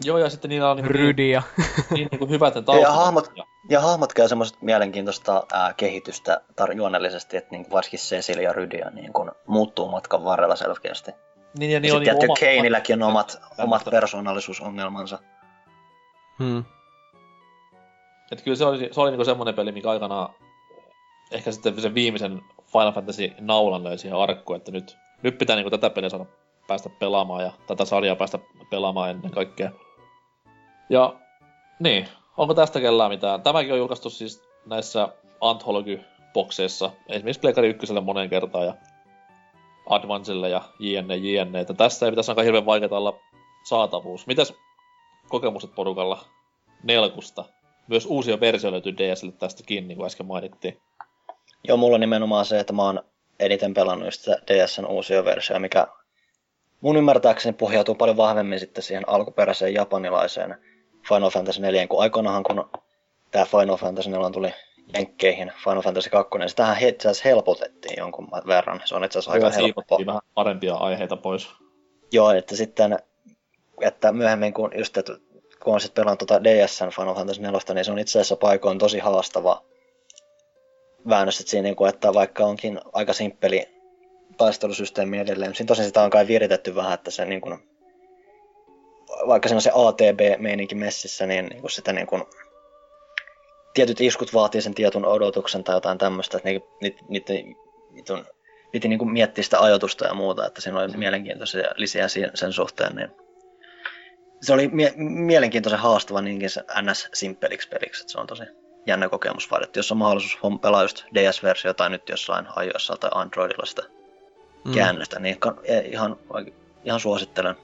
Joo, ja sitten niillä on
niin, Rydia.
niin, niin, niin kuin hyvät ne
ja, hahmot, ja hahmot käy semmoista mielenkiintoista ää, kehitystä tar- juonellisesti, että niin varsinkin Cecilia ja Rydia niin kuin, muuttuu matkan varrella selkeästi.
Niin, ja,
niin
ja
sitten niin oma... Kaneilläkin on omat, omat persoonallisuusongelmansa.
Hmm.
Että kyllä se oli, se oli niinku semmoinen peli, mikä aikana ehkä sitten sen viimeisen Final Fantasy naulan löi siihen arkkuun, että nyt, nyt pitää niinku tätä peliä saada päästä pelaamaan ja tätä sarjaa päästä pelaamaan ennen kaikkea. Ja niin, onko tästä kellään mitään? Tämäkin on julkaistu siis näissä Anthology-bokseissa, esimerkiksi Pleikkari 1 moneen kertaan ja Advancelle ja jne, jne. Että tässä ei pitäisi aika hirveän vaikeaa olla saatavuus. Mitäs kokemukset porukalla Nelkusta? Myös uusia versioita löytyy DSlle tästäkin, niin kuin äsken mainittiin.
Joo, mulla on nimenomaan se, että mä oon eniten pelannut sitä DSn uusia versioita, mikä mun ymmärtääkseni pohjautuu paljon vahvemmin sitten siihen alkuperäiseen japanilaiseen Final Fantasy 4, kun aikoinahan kun tämä Final Fantasy 4 tuli Jenkkeihin Final Fantasy 2, niin sitähän itse asiassa helpotettiin jonkun verran. Se on itse asiassa aika helppo.
vähän parempia aiheita pois.
Joo, että sitten, että myöhemmin kun just, että kun on sitten pelannut tuota DSn Final Fantasy 4, niin se on itse asiassa paikoin tosi haastava väännös, että siinä niin kuin, että vaikka onkin aika simppeli taistelusysteemi edelleen, siinä tosin sitä on kai viritetty vähän, että se niin kuin, vaikka siinä on se ATB-meininki messissä, niin, niin kuin sitä niin kuin, tietyt iskut vaatii sen tietyn odotuksen tai jotain tämmöistä, että niitä, niitä, niitä, niitä on, piti niin kuin miettiä sitä ajoitusta ja muuta, että siinä oli mielenkiintoisia lisiä sen suhteen, niin se oli mie- mielenkiintoisen haastava niinkin se NS-simppeliksi peliksi, että se on tosi jännä kokemus vaan, että jos on mahdollisuus pelaa just DS-versio tai nyt jossain iOS tai Androidilla sitä mm. käännöstä, niin ihan, ihan suosittelen.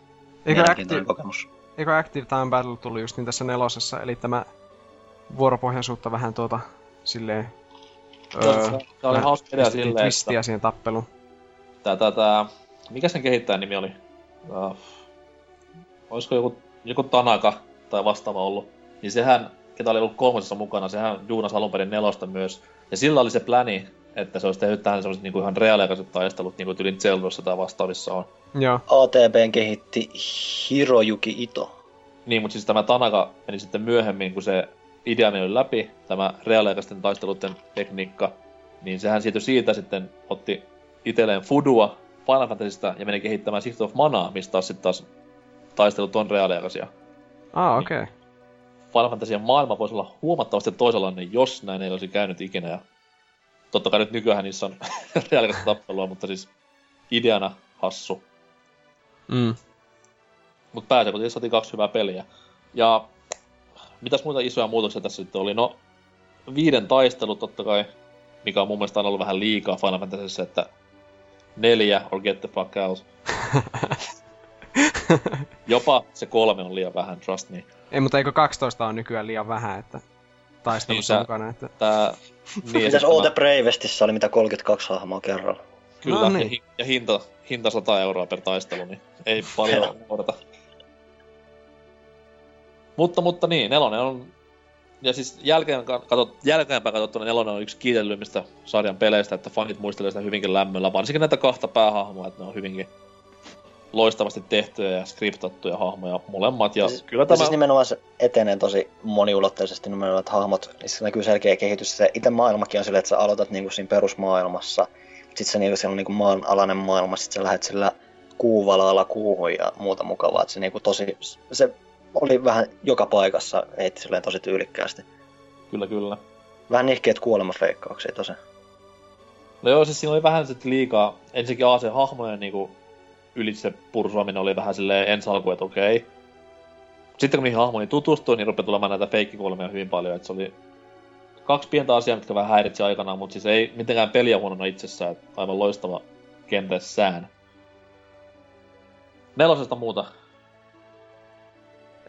Eikö Acti-
kokemus.
eikö Active Time Battle tuli just niin tässä nelosessa, eli tämä vuoropohjaisuutta vähän tuota silleen...
Joo, se- se oli hauska idea silleen,
twistiä
että-
siihen tappeluun.
Tää, tää, tää, mikä sen kehittäjän nimi oli? Uh, olisiko joku, joku Tanaka tai vastaava ollut? Niin sehän, ketä oli ollut kolmosessa mukana, sehän duunas alun perin nelosta myös. Ja sillä oli se pläni, että se olisi tehnyt tähän sellaiset niinku ihan reaaliaikaiset taistelut, niin kuin tylin Zeldossa tai vastaavissa on.
Joo.
ATBn kehitti Hirojuki Ito.
Niin, mutta siis tämä Tanaka meni sitten myöhemmin, kun se idea meni läpi, tämä reaaliaikaisten taisteluiden tekniikka, niin sehän siirtyi siitä sitten, otti itselleen Fudua Final Fantasysta ja meni kehittämään Six of Manaa, mistä taas sitten taas taistelut on reaaliaikaisia.
Ah, okei. Okay.
Final Fantasyn maailma voisi olla huomattavasti toisenlainen, jos näin ei olisi käynyt ikinä. Ja totta kai nyt nykyään niissä on reaaliaikaista tappelua, mutta siis ideana hassu.
Mm.
Mutta pääsääntöisesti saatiin kaksi hyvää peliä. Ja mitäs muita isoja muutoksia tässä sitten oli? No, viiden taistelu totta kai, mikä on mun mielestä aina ollut vähän liikaa Final Fantasyssä, että neljä or get the fuck out. Jopa se kolme on liian vähän, trust me.
Ei, mutta eikö 12 on nykyään liian vähän, että taistelussa
Niin,
mukana, että...
Tää, niin,
Mitäs Ote Bravestissä oli mitä 32 hahmoa kerralla?
Kyllä,
No niin.
ja, hi- ja hinta, hinta 100 euroa per taistelu, niin ei paljon odota. Mutta, mutta niin, nelonen on... Ja siis jälkeen, katsot, jälkeenpäin katsottuna nelonen on yksi kiitellyimmistä sarjan peleistä, että fanit muistelee sitä hyvinkin lämmöllä, varsinkin näitä kahta päähahmoa, että ne on hyvinkin loistavasti tehtyjä ja skriptattuja hahmoja molemmat, ja
Siis-
kyllä tämä...
siis nimenomaan se etenee tosi moniulotteisesti nimenomaan, että hahmot, niissä näkyy selkeä kehitys. Se itse maailmakin on silleen, että sä aloitat niinku siinä perusmaailmassa, sitten se niinku, siellä on niinku maanalainen maailma, sitten sä lähdet sillä kuuvalalla kuuhun ja muuta mukavaa. Että se niinku tosi, se oli vähän joka paikassa, heitti silleen tosi tyylikkäästi.
Kyllä, kyllä.
Vähän nihkeet kuolemafeikkauksia tosi.
No joo, siis siinä oli vähän sit liikaa, ensinnäkin A, se hahmojen niinku ylitse pursuaminen oli vähän silleen ensi alkuun, että okei. Sitten kun niihin hahmoihin tutustui, niin rupesi tulemaan näitä feikkikuolemia hyvin paljon, että se oli kaksi pientä asiaa, mitkä vähän häiritsi aikanaan, mutta siis ei mitenkään peliä huonona itsessään, että aivan loistava kentässään. Nelosesta muuta.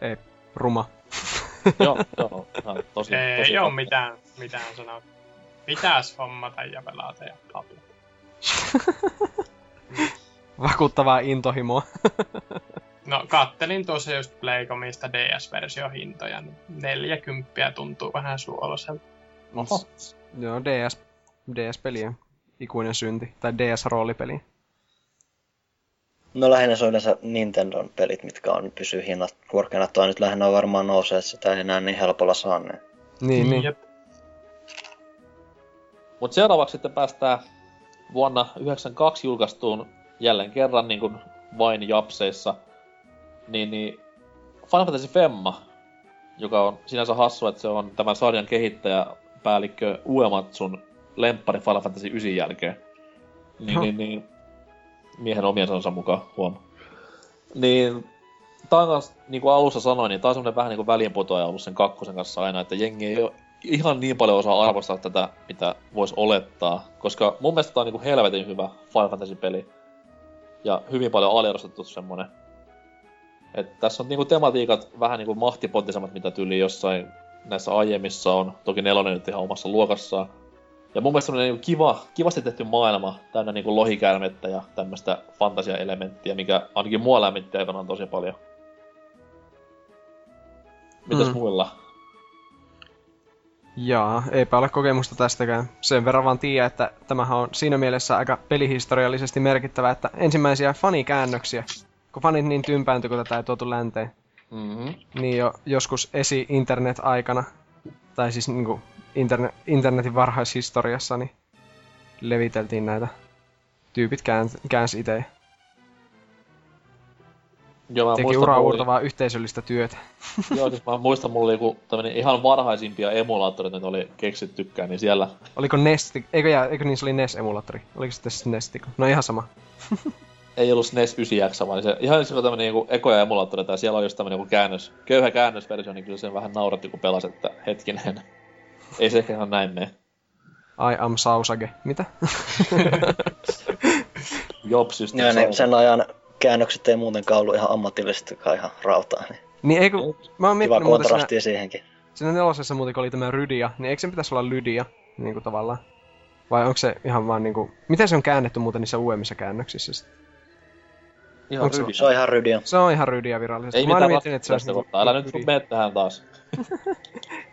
Ei, ruma.
joo, joo, ihan tosi,
Ei,
tosi
ei ole mitään, mitään sanoa. Pitäis hommata ja pelata ja taplata.
Vakuuttavaa intohimoa.
No, kattelin tuossa just Playcomista DS-version hintoja, niin 40 tuntuu vähän suoloselta.
Oho.
Joo, DS, DS-peliä. Ikuinen synti. Tai DS-roolipeli.
No lähinnä se on yleensä Nintendon pelit, mitkä on pysyy hinnat korkeana. Toi nyt lähinnä varmaan nousee, että sitä ei enää niin helpolla saa. Niin.
Niin, niin.
Jep.
Mutta seuraavaksi sitten päästään vuonna 1992 julkaistuun jälleen kerran niin kuin vain japseissa, niin, niin Final Fantasy Femma, joka on sinänsä hassu, että se on tämän sarjan kehittäjä päällikkö Uematsun lemppari Final Fantasy 9 jälkeen. Niin, niin, niin, miehen omien sanonsa mukaan, huom. Niin, tää on kans, niin kuin alussa sanoin, niin tää on semmonen vähän niin kuin väliinputoaja ollut sen kakkosen kanssa aina, että jengi ei ole ihan niin paljon osaa arvostaa tätä, mitä voisi olettaa. Koska mun mielestä tää on niinku helvetin hyvä Final Fantasy-peli. Ja hyvin paljon aliarvostettu semmonen. Et tässä on niinku tematiikat vähän niinku mahtipontisemmat, mitä tyyli jossain näissä aiemmissa on. Toki nelonen nyt ihan omassa luokassaan. Ja mun mielestä semmonen niinku kiva, kivasti tehty maailma, täynnä niinku lohikäärmettä ja tämmöistä fantasia-elementtiä, mikä ainakin mua lämmitti aikanaan tosi paljon. Mitäs
mm.
muilla?
Jaa, eipä ole kokemusta tästäkään. Sen verran vaan tiedä, että tämähän on siinä mielessä aika pelihistoriallisesti merkittävä, että ensimmäisiä fanikäännöksiä, kun fanit niin tympääntyi, kun tätä ei tuotu länteen,
Mm-hmm.
niin jo joskus esi-internet-aikana, tai siis niinku interne- internetin varhaishistoriassa, niin leviteltiin näitä. Tyypit käänsi, käänsi itse.
Joo, mä
Teki
muistan,
uraa uurtavaa yhteisöllistä työtä.
Joo, siis mä muistan, mulla oli joku tämmönen ihan varhaisimpia emulaattoreita, mitä oli keksittykään, niin siellä...
Oliko Nesti? Eikö, jää, eikö niin se oli NES-emulaattori? Oliko se sitten Nestiko? No ihan sama.
Ei ollut SNES 9X, vaan se ihan se tämmönen niinku ekoja emulaattoreita, ja siellä oli just tämmönen joku käännös, köyhä käännösversio, niin kyllä sen vähän nauratti, kun pelasi, että hetkinen. Ei se ehkä ihan näin mene.
I am Sausage. Mitä?
Jops just
Ja ne, sen ajan käännökset ei muutenkaan ollut ihan ammatillisesti ihan rautaa. Niin.
Niin eikö, mä oon
Kiva
miettinyt muuten siinä,
kontrastia siihenkin.
siinä nelosessa muuten, kun oli tämä Rydia, niin eikö sen pitäisi olla Lydia, niin kuin tavallaan? Vai onko se ihan vaan niinku... Miten se on käännetty muuten niissä uudemmissa käännöksissä? sit?
Ihan
Onks se-.
Se on ihan rydia.
Se on ihan Rydia virallisesti.
Ei
Mä
mitään
mietin, että se olisi
kohtaa. Älä nyt mene tähän taas.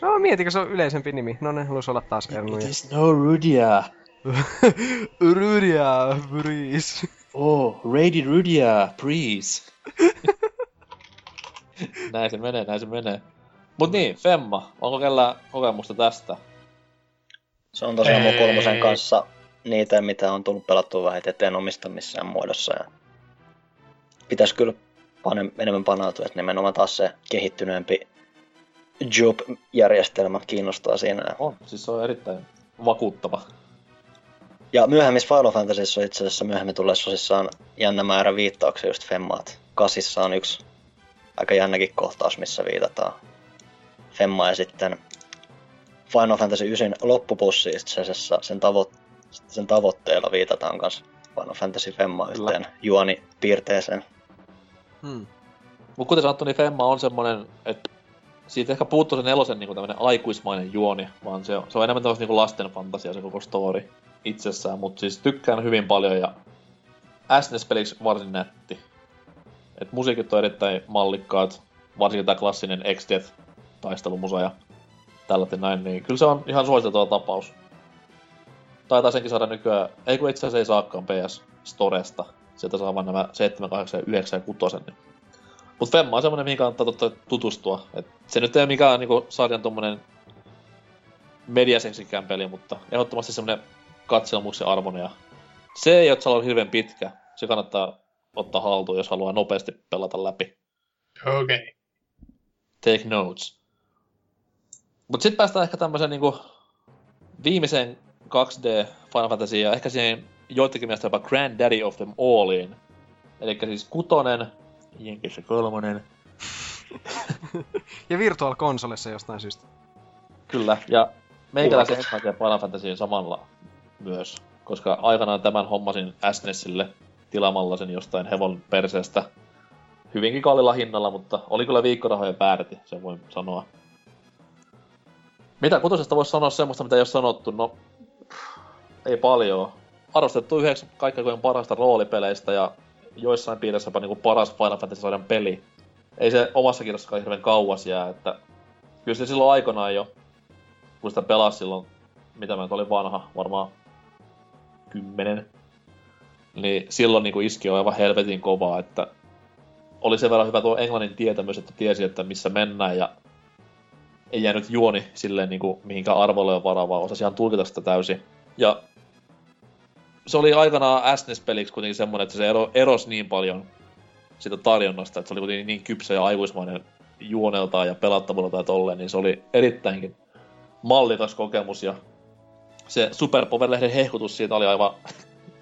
No mietinkö se on yleisempi nimi. No ne halus olla taas Ernuja.
is no Rydia.
Rydia, Breeze.
Oh, Lady Rydia, please. näin se menee, näin se menee. Mut niin, Femma, onko kellä kokemusta tästä?
Se on tosiaan mun kolmosen kanssa niitä, mitä on tullut pelattua vähiten, et en omista missään muodossa. Ja pitäisi kyllä pane, enemmän panautua, että nimenomaan taas se kehittyneempi job-järjestelmä kiinnostaa siinä.
On, siis se on erittäin vakuuttava.
Ja myöhemmissä Final Fantasyissa itse asiassa myöhemmin tulleessa osissaan jännä määrä viittauksia just Femmaat. Kasissa on yksi aika jännäkin kohtaus, missä viitataan Femmaa ja sitten Final Fantasy 9 loppupussi itse asiassa sen, tavo- sen tavoitteella viitataan myös Final Fantasy Femma yhteen juonipiirteeseen.
Hmm.
Mut kuten sanottu, niin Femma on semmonen, että siitä ehkä puuttuu se nelosen niin aikuismainen juoni, vaan se on, se on enemmän tämmöistä niin lasten fantasia se koko story itsessään, mutta siis tykkään hyvin paljon ja SNES-peliksi varsin nätti. Et musiikit on erittäin mallikkaat, varsinkin tämä klassinen x taistelumusa ja tällainen näin, niin kyllä se on ihan suositeltava tapaus. Taitaa senkin saada nykyään, ei kun itse asiassa ei saakaan PS Storesta. Sieltä saa vaan nämä 7, 8, 9 ja 6. Niin. Mut Femma on semmonen, mihin kannattaa totta tutustua. Et se nyt ei ole mikään niinku sarjan tommonen mediaseksikään peli, mutta ehdottomasti semmonen katselmuksen arvoinen. Ja se ei ole hirveän pitkä. Se kannattaa ottaa haltuun, jos haluaa nopeasti pelata läpi.
Okei. Okay.
Take notes. Mut sitten päästään ehkä tämmöisen niinku viimeiseen 2D Final Fantasy ja ehkä siihen joidenkin mielestä jopa Granddaddy of them alliin. Eli siis kutonen, Jenkissä kolmonen,
Ja Virtual Consolessa jostain syystä.
kyllä. Ja meikäläisen ensimmäisen Final Fantasyin samalla myös, koska aikanaan tämän hommasin SNESille tilaamalla sen jostain hevon perseestä hyvinkin kallilla hinnalla, mutta oli kyllä viikkorahojen väärti, sen voin sanoa. Mitä kutosesta voisi sanoa semmoista, mitä ei ole sanottu? No, ei paljon. Arvostettu yhdeksi kaikkein parasta roolipeleistä ja joissain piirissä jopa niinku paras Final Fantasy-sarjan peli. Ei se omassa kirjassakaan hirveän kauas jää, että kyllä se silloin aikanaan jo, kun sitä pelasi silloin, mitä mä nyt olin vanha, varmaan kymmenen, niin silloin niinku iski jo aivan helvetin kovaa, että oli sen verran hyvä tuo englannin tietämys, että tiesi, että missä mennään ja ei jäänyt juoni silleen niinku mihinkään arvolle on varaa, vaan osasi ihan tulkita sitä täysin. Ja se oli aikanaan SNES-peliksi kuitenkin semmonen, että se ero, erosi niin paljon siitä tarjonnasta, että se oli kuitenkin niin kypsä ja aikuismainen juoneltaan ja pelattavuudeltaan ja tolleen, niin se oli erittäinkin mallikas kokemus ja se Super Power-lehden hehkutus siitä oli aivan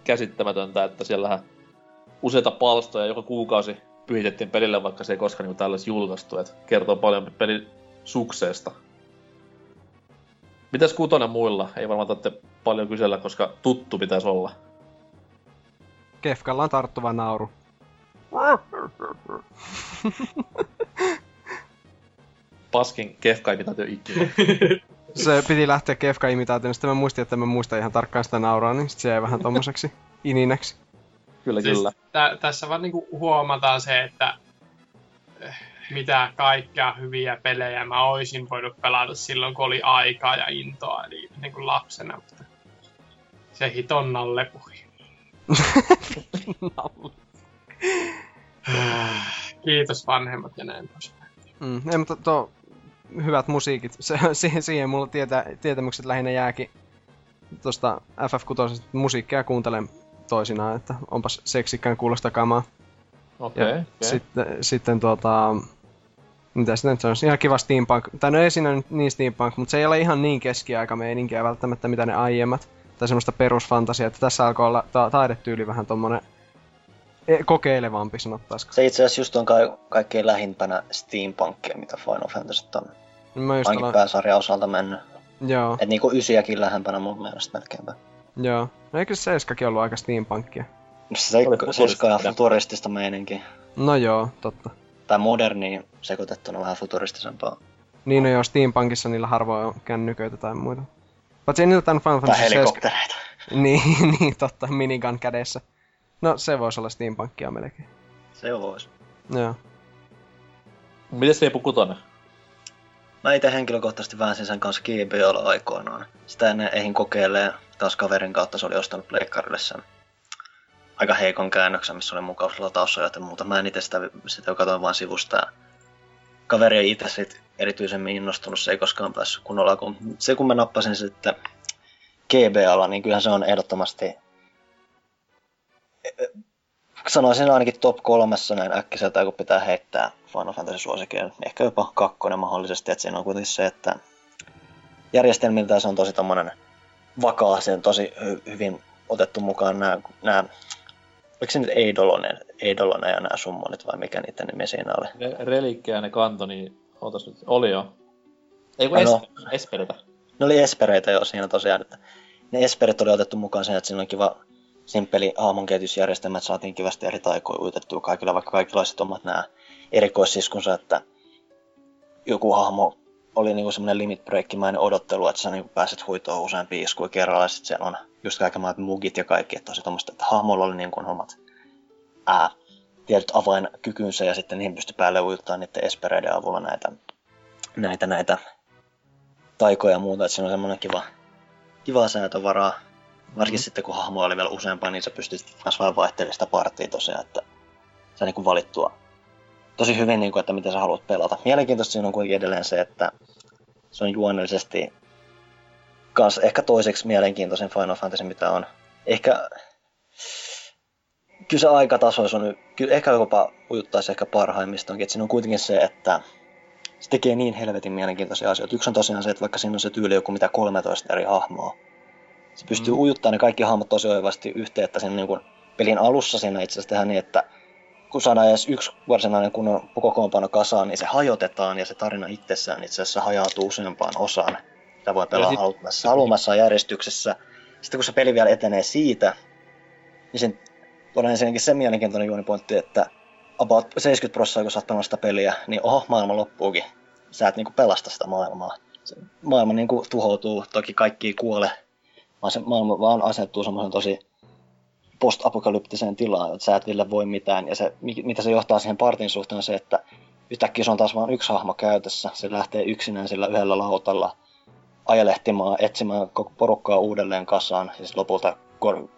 käsittämätöntä, että siellähän useita palstoja joka kuukausi pyhitettiin pelille, vaikka se ei koskaan niin tällaisi julkaistu, että kertoo paljon pelin sukseesta. Mitäs kutonen muilla? Ei varmaan tarvitse paljon kysellä, koska tuttu pitäisi olla.
Kefkalla on tarttuva nauru.
Paskin kefkaimitaatio ikinä.
Se piti lähteä kefka imitaatioon, sitten mä muistin, että mä muistan ihan tarkkaan sitä nauraa, niin sit se jäi vähän tommoseksi ininäksi.
Kyllä,
Siis
kyllä.
tä- tässä vaan niinku huomataan se, että eh, mitä kaikkea hyviä pelejä mä oisin voinut pelata silloin, kun oli aikaa ja intoa, eli niin kuin lapsena. Mutta se hiton nalle puhi. Kiitos vanhemmat ja näin poispäin.
Mm, ei, mutta tuo hyvät musiikit, se, siihen, siihen mulla tietä, tietämykset lähinnä jääkin tuosta FF6 musiikkia kuuntelen toisinaan, että onpas seksikkään kuulosta kamaa.
Okei, okay, okay.
sitten, sitten tuota, mitä sitten se on, ihan kiva steampunk, tai no ei siinä nyt niin steampunk, mutta se ei ole ihan niin keskiaikameininkiä välttämättä mitä ne aiemmat, tai semmoista perusfantasiaa, että tässä alkoi olla ta- taidetyyli vähän tommonen e- kokeilevampi sanottaisiko.
Se itse asiassa just on ka- kaikkein lähimpänä steampunkia, mitä Final Fantasy on.
Mä just
Ainakin pääsarjan osalta mennyt.
joo,
Et niinku ysiäkin lähempänä mun mielestä melkeinpä.
joo. No eikö se seiskakin ollut aika steampunkia?
Se
Oli
seikka- seiska on
futuristista.
meininkiä.
No joo, totta.
tai moderniin sekoitettuna vähän futuristisempaa.
Niin, no joo, Steampunkissa niillä harvoin on kännyköitä tai muita. Paitsi ei niillä tämän Final
Tai
Fantasy 7...
helikoptereita.
Niin, niin, totta, minigun kädessä. No, se voisi olla Steampunkia melkein.
Se voisi.
Joo.
Miten se ei kutonen?
Mä itse henkilökohtaisesti väänsin sen kanssa GBAlla aikoinaan. Sitä ennen eihin kokeilee taas kaverin kautta, se oli ostanut pleikkarille sen aika heikon käännöksen, missä oli mukauslatausajat ja muuta. Mä en itse sitä, sitä katsoin vain sivusta. Kaveri ei itse sit erityisemmin innostunut, se ei koskaan päässyt kunnolla. Kun, se kun mä nappasin sitten GBAlla, niin kyllähän se on ehdottomasti sanoisin ainakin top kolmessa näin äkkiseltä, kun pitää heittää Final Fantasy suosikeen. Ehkä jopa kakkonen mahdollisesti, että siinä on kuitenkin se, että järjestelmiltä se on tosi tommonen vakaa, se on tosi hy- hyvin otettu mukaan nämä, nämä oliko se nyt Eidolonen, Eidolonen ja nämä summonit vai mikä niiden nimi siinä oli?
Ne relikkejä ne kanto, niin ootas nyt, oli jo. Ei kun
no.
es, Esperitä.
Ne oli espereitä jo siinä tosiaan, että ne esperit oli otettu mukaan sen, että siinä on kiva simppeli aamunkehitysjärjestelmä, että saatiin kivasti eri taikoja uitettua kaikilla, vaikka kaikilla olisi omat nämä erikoissiskunsa, että joku hahmo oli niinku semmoinen limit breakkimäinen odottelu, että sä niinku pääset huitoon useampia iskuja kerralla, ja sitten siellä on just kaikenlaiset mugit ja kaikki, että tosi tommoista, että hahmolla oli niinku omat ää, tietyt avainkykynsä, ja sitten niihin pystyi päälle uittaa niiden espereiden avulla näitä, näitä, näitä taikoja ja muuta, että siinä on semmoinen kiva, kiva säätövaraa. Varsinkin mm. sitten kun hahmo oli vielä useampaa, niin sä pystyt myös vaan vaihtelemaan sitä partia tosiaan, että sä niin valittua tosi hyvin, niin kuin, että miten sä haluat pelata. Mielenkiintoista siinä on kuitenkin edelleen se, että se on juonellisesti kans ehkä toiseksi mielenkiintoisen Final Fantasy, mitä on. Ehkä kyllä se aikatasois on, kyllä ehkä jopa ujuttaisi ehkä parhaimmistoonkin, että siinä on kuitenkin se, että se tekee niin helvetin mielenkiintoisia asioita. Yksi on tosiaan se, että vaikka siinä on se tyyli joku mitä 13 eri hahmoa, se pystyy mm. ujuttamaan ne kaikki hahmot tosi oivasti yhteen, että sen niin kuin pelin alussa siinä itse asiassa tehdään niin, että kun saadaan edes yksi varsinainen kunnon kokoonpano kasaan, niin se hajotetaan ja se tarina itsessään itse asiassa hajautuu useampaan osaan. Sitä voi pelaa
sit-
haluamassa järjestyksessä. Sitten kun se peli vielä etenee siitä, niin sen on ensinnäkin se mielenkiintoinen juonipointti, että about 70 prosenttia, kun sä oot sitä peliä, niin oho, maailma loppuukin. Sä et niinku pelasta sitä maailmaa. Se maailma niinku tuhoutuu, toki kaikki ei kuole, vaan se maailma vaan asettuu semmoisen tosi post-apokalyptiseen tilaan, että sä et vielä voi mitään. Ja se, mi- mitä se johtaa siihen partin suhteen on se, että yhtäkkiä se on taas vain yksi hahmo käytössä. Se lähtee yksinään sillä yhdellä lautalla ajelehtimaan, etsimään koko porukkaa uudelleen kasaan. Ja siis lopulta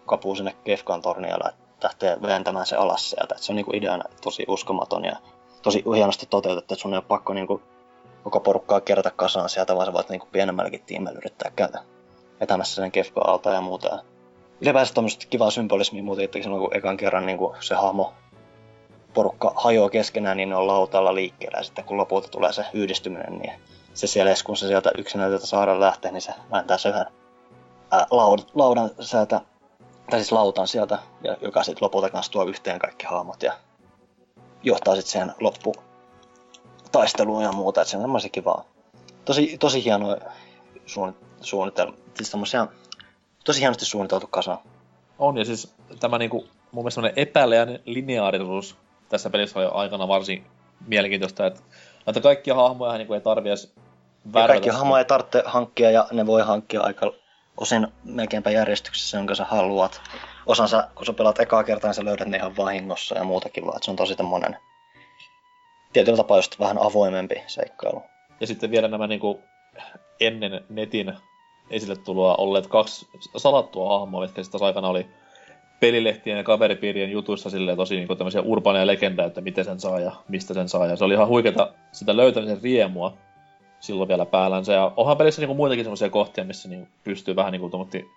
kapuu sinne Kefkan tornialle, lähtee vääntämään se alas sieltä. Et se on niinku ideana tosi uskomaton ja tosi hienosti toteutettu, että sun ei ole pakko niinku koko porukkaa kerätä kasaan sieltä, vaan sä voit niinku pienemmälläkin tiimellä yrittää käydä vetämässä sen Kefka alta ja muuta. Ylipäänsä tuommoista kivaa symbolismia muuten, että silloin kun ekan kerran niin kuin se hahmo porukka hajoaa keskenään, niin ne on lautalla liikkeellä. Ja sitten kun lopulta tulee se yhdistyminen, niin se siellä, kun se sieltä yksinään tätä saada lähtee, niin se vääntää se yhden ää, laud, laudan sieltä, tai siis lautan sieltä, ja joka sitten lopulta kanssa tuo yhteen kaikki hahmot ja johtaa sitten siihen loppu taisteluun ja muuta, että se on semmoisen kivaa. Tosi, tosi hieno suunnitelma, siis tommosia tosi hienosti suunniteltu kasa.
On, ja siis tämä niinku, mun mielestä semmoinen epäleän lineaarisuus tässä pelissä oli aikana varsin mielenkiintoista, että näitä kaikkia hahmoja niin ei tarvi edes värvätä.
kaikki hahmoja ei tarvitse hankkia ja ne voi hankkia aika osin melkeinpä järjestyksessä, jonka sä haluat. Osansa, kun sä pelaat ekaa kertaa, niin sä löydät ne ihan vahingossa ja muutakin vaan. Se on tosi tämmönen tietyllä tapaa just vähän avoimempi seikkailu.
Ja sitten vielä nämä niinku ennen netin esille tuloa olleet kaksi salattua hahmoa, jotka sitten aikana oli pelilehtien ja kaveripiirien jutuissa silleen tosi niinku tämmöisiä urbaaneja legendaa, että miten sen saa ja mistä sen saa. Ja se oli ihan huikeeta sitä löytämisen riemua silloin vielä päällänsä. Ja onhan pelissä niinku muitakin semmoisia kohtia, missä niinku pystyy vähän niinku tommotti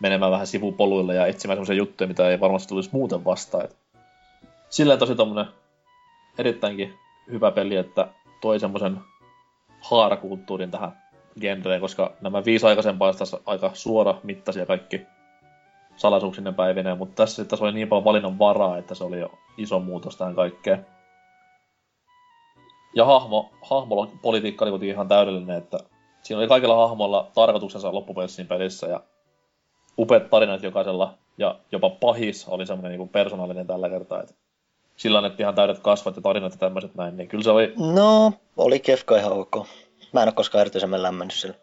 menemään vähän sivupoluille ja etsimään semmoisia juttuja, mitä ei varmasti tulisi muuten vastaan. Et silleen tosi tommonen erittäinkin hyvä peli, että toi semmoisen haarakulttuurin tähän genreen, koska nämä viisi aikaisempaa taas aika suora mittaisia kaikki salaisuuksinen päivineen, mutta tässä sitten oli niin paljon valinnan varaa, että se oli jo iso muutos tähän kaikkeen. Ja hahmo, hahmopolitiikka oli kuitenkin ihan täydellinen, että siinä oli kaikilla hahmoilla tarkoituksensa loppupeleissä pelissä ja upeat tarinat jokaisella ja jopa pahis oli semmoinen niin persoonallinen tällä kertaa, että sillä että ihan täydet kasvat ja tarinat ja tämmöiset näin, niin kyllä se oli...
No, oli Kefka ihan ok. Mä en ole koskaan erityisemmin lämmennyt sillä.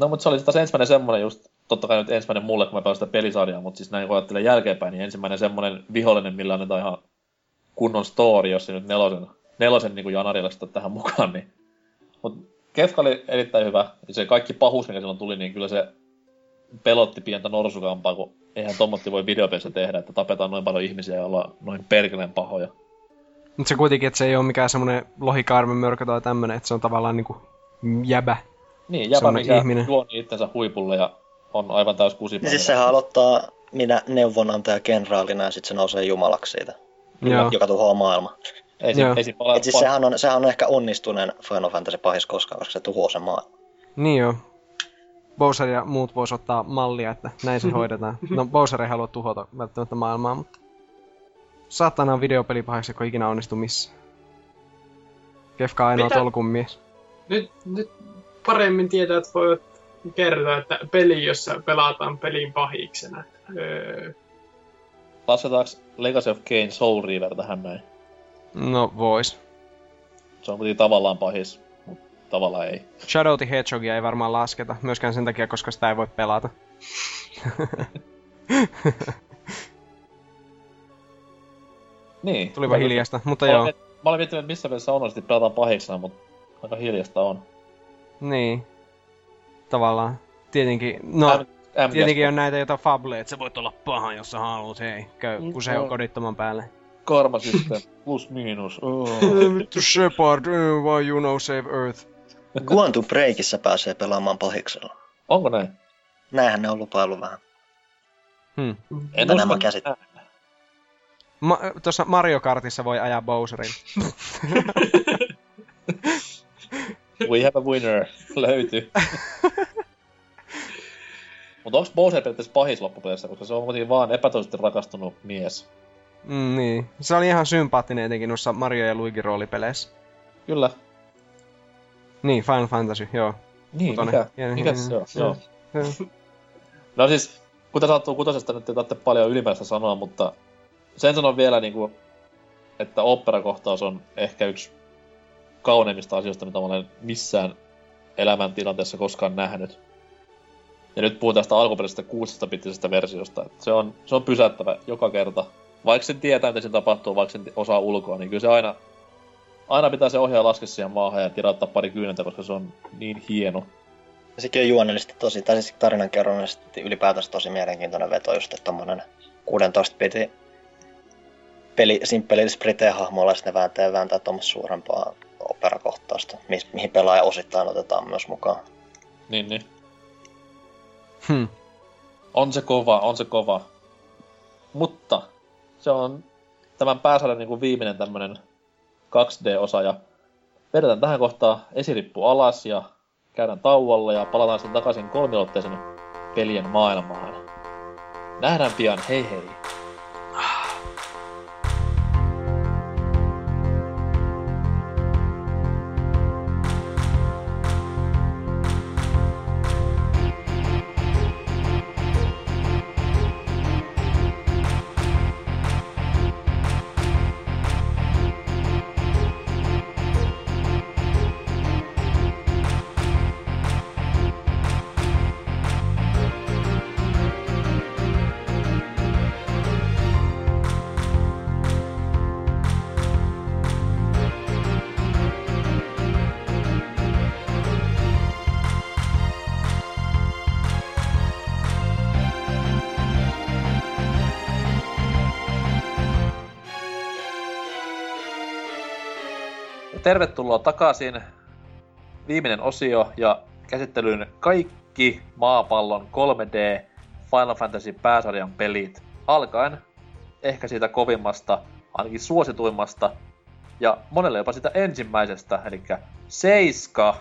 No, mutta se oli taas ensimmäinen semmoinen just, totta kai nyt ensimmäinen mulle, kun mä pelasin sitä pelisarjaa, mutta siis näin kun ajattelen jälkeenpäin, niin ensimmäinen semmoinen vihollinen, millä annetaan ihan kunnon story, jos se nyt nelosen, nelosen niin kuin janarilla tähän mukaan, niin... Mutta Kefka oli erittäin hyvä, ja se kaikki pahuus, mikä silloin tuli, niin kyllä se pelotti pientä norsukampaa, kun eihän tommotti voi videopelissä tehdä, että tapetaan noin paljon ihmisiä ja ollaan noin perkeleen pahoja.
Mutta se kuitenkin, että se ei ole mikään semmoinen lohikaarmen mörkö tai tämmönen, että se on tavallaan niinku jäbä.
Niin, jäbä, mikä ihminen. juoni itsensä huipulle ja on aivan täys kusipäivä.
Niin siis sehän aloittaa minä neuvonantaja kenraalina ja sitten se nousee jumalaksi siitä, Joo. joka tuhoaa maailma.
Ei, Joo. ei
pala- siis sehän on, sehän on ehkä onnistuneen Final Fantasy pahis koskaan, koska se tuhoaa sen maailman.
Niin joo. Bowser ja muut vois ottaa mallia, että näin se hoidetaan. No Bowser ei halua tuhota välttämättä maailmaa, mutta... Saatana on videopelipahaksi, kun ikinä onnistu missä. Kefka ainoa Mitä? tolkun mies.
Nyt, nyt paremmin tietää, että voivat kertoa, että peli, jossa pelataan pelin pahiksena. Öö...
Lasketaanko Legacy of Kane Soul River tähän näin?
No, vois.
Se on kuitenkin tavallaan pahis tavallaan ei.
Shadow the Hedgehogia ei varmaan lasketa, myöskään sen takia, koska sitä ei voi pelata.
niin.
Tulipa hiljasta, mutta joo.
Mä olin miettinyt, missä mielessä onnosti pelataan pahiksena, mutta aika hiljasta on.
Niin. Tavallaan. Tietenkin, no, M- M- tietenkin on näitä jotain fableja, että sä voit olla paha, jos sä haluat, hei, käy mm, kusee no. kodittoman päälle.
Karma sitten, plus miinus. Oh.
Vittu Shepard, why you know save Earth?
Quantum Breakissä pääsee pelaamaan pahiksella.
Onko näin?
Näinhän ne on lupailu vähän.
Hmm.
En Mitä nämä käsit?
Ma- Tuossa Mario Kartissa voi ajaa Bowserin.
We have a winner. Löytyy. Mutta onko Bowser periaatteessa pahis loppupeleissä, koska se on kuitenkin vaan epätoisesti rakastunut mies?
Mm, niin. Se oli ihan sympaattinen etenkin noissa Mario ja Luigi roolipeleissä.
Kyllä.
Niin, Final Fantasy, joo.
Niin, mikä, mikä se on? Joo. no siis, kuten sattuu kutosesta nyt ei tarvitse paljon ylimääräistä sanoa, mutta sen sanon vielä niinku, että operakohtaus on ehkä yksi kauneimmista asioista, mitä mä olen missään elämäntilanteessa koskaan nähnyt. Ja nyt puhun tästä alkuperäisestä 16 bittisestä versiosta. Se on, se on pysäyttävä joka kerta. Vaikka sen tietää, mitä siinä tapahtuu, vaikka sen osaa ulkoa, niin kyllä se aina aina pitää se ohjaa laskea siihen maahan ja tirauttaa pari kyynettä, koska se on niin hieno.
Ja sekin on juonellisesti tosi, tai siis tarinankerronnallisesti ylipäätänsä tosi mielenkiintoinen veto, just että tommonen 16 piti peli, simppeli Sprite-hahmolla, sitten ne vääntää, vääntää tuommoista suurempaa operakohtausta, mi- mihin pelaaja osittain otetaan myös mukaan.
Niin, niin.
Hmm.
On se kova, on se kova. Mutta se on tämän pääsarjan niin kuin viimeinen tämmönen 2D-osa ja vedetään tähän kohtaan esirippu alas ja käydään tauolla ja palataan sitten takaisin kolmiulotteisen pelien maailmaan. Nähdään pian, hei hei! Tervetuloa takaisin. Viimeinen osio ja käsittelyyn kaikki maapallon 3D Final Fantasy pääsarjan pelit. Alkaen ehkä siitä kovimmasta, ainakin suosituimmasta, ja monelle jopa sitä ensimmäisestä, eli Seiska.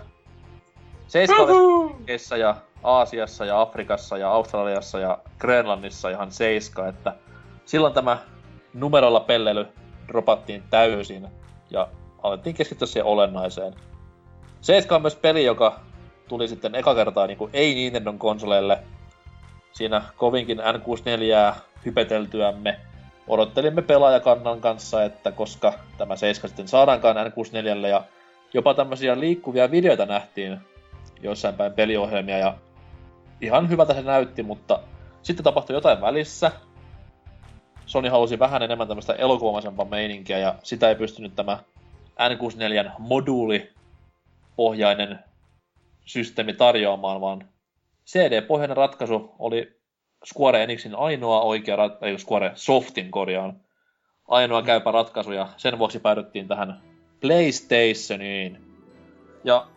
Seiska oli ja Aasiassa ja Afrikassa ja Australiassa ja Grönlannissa ihan Seiska, että silloin tämä numerolla pellely dropattiin täysin ja alettiin keskittyä siihen olennaiseen. 7 on myös peli, joka tuli sitten eka kertaa niin kuin ei Nintendon konsoleille. Siinä kovinkin N64 hypeteltyämme odottelimme pelaajakannan kanssa, että koska tämä 7 sitten saadaankaan N64 ja jopa tämmöisiä liikkuvia videoita nähtiin jossain päin peliohjelmia ja ihan hyvältä se näytti, mutta sitten tapahtui jotain välissä. Sony halusi vähän enemmän tämmöistä elokuvaisempaa meininkiä ja sitä ei pystynyt tämä N64 moduuli pohjainen systeemi tarjoamaan, vaan CD-pohjainen ratkaisu oli Square Enixin ainoa oikea, rat- ei Square Softin korjaan, ainoa käypä ratkaisu ja sen vuoksi päädyttiin tähän PlayStationiin. Ja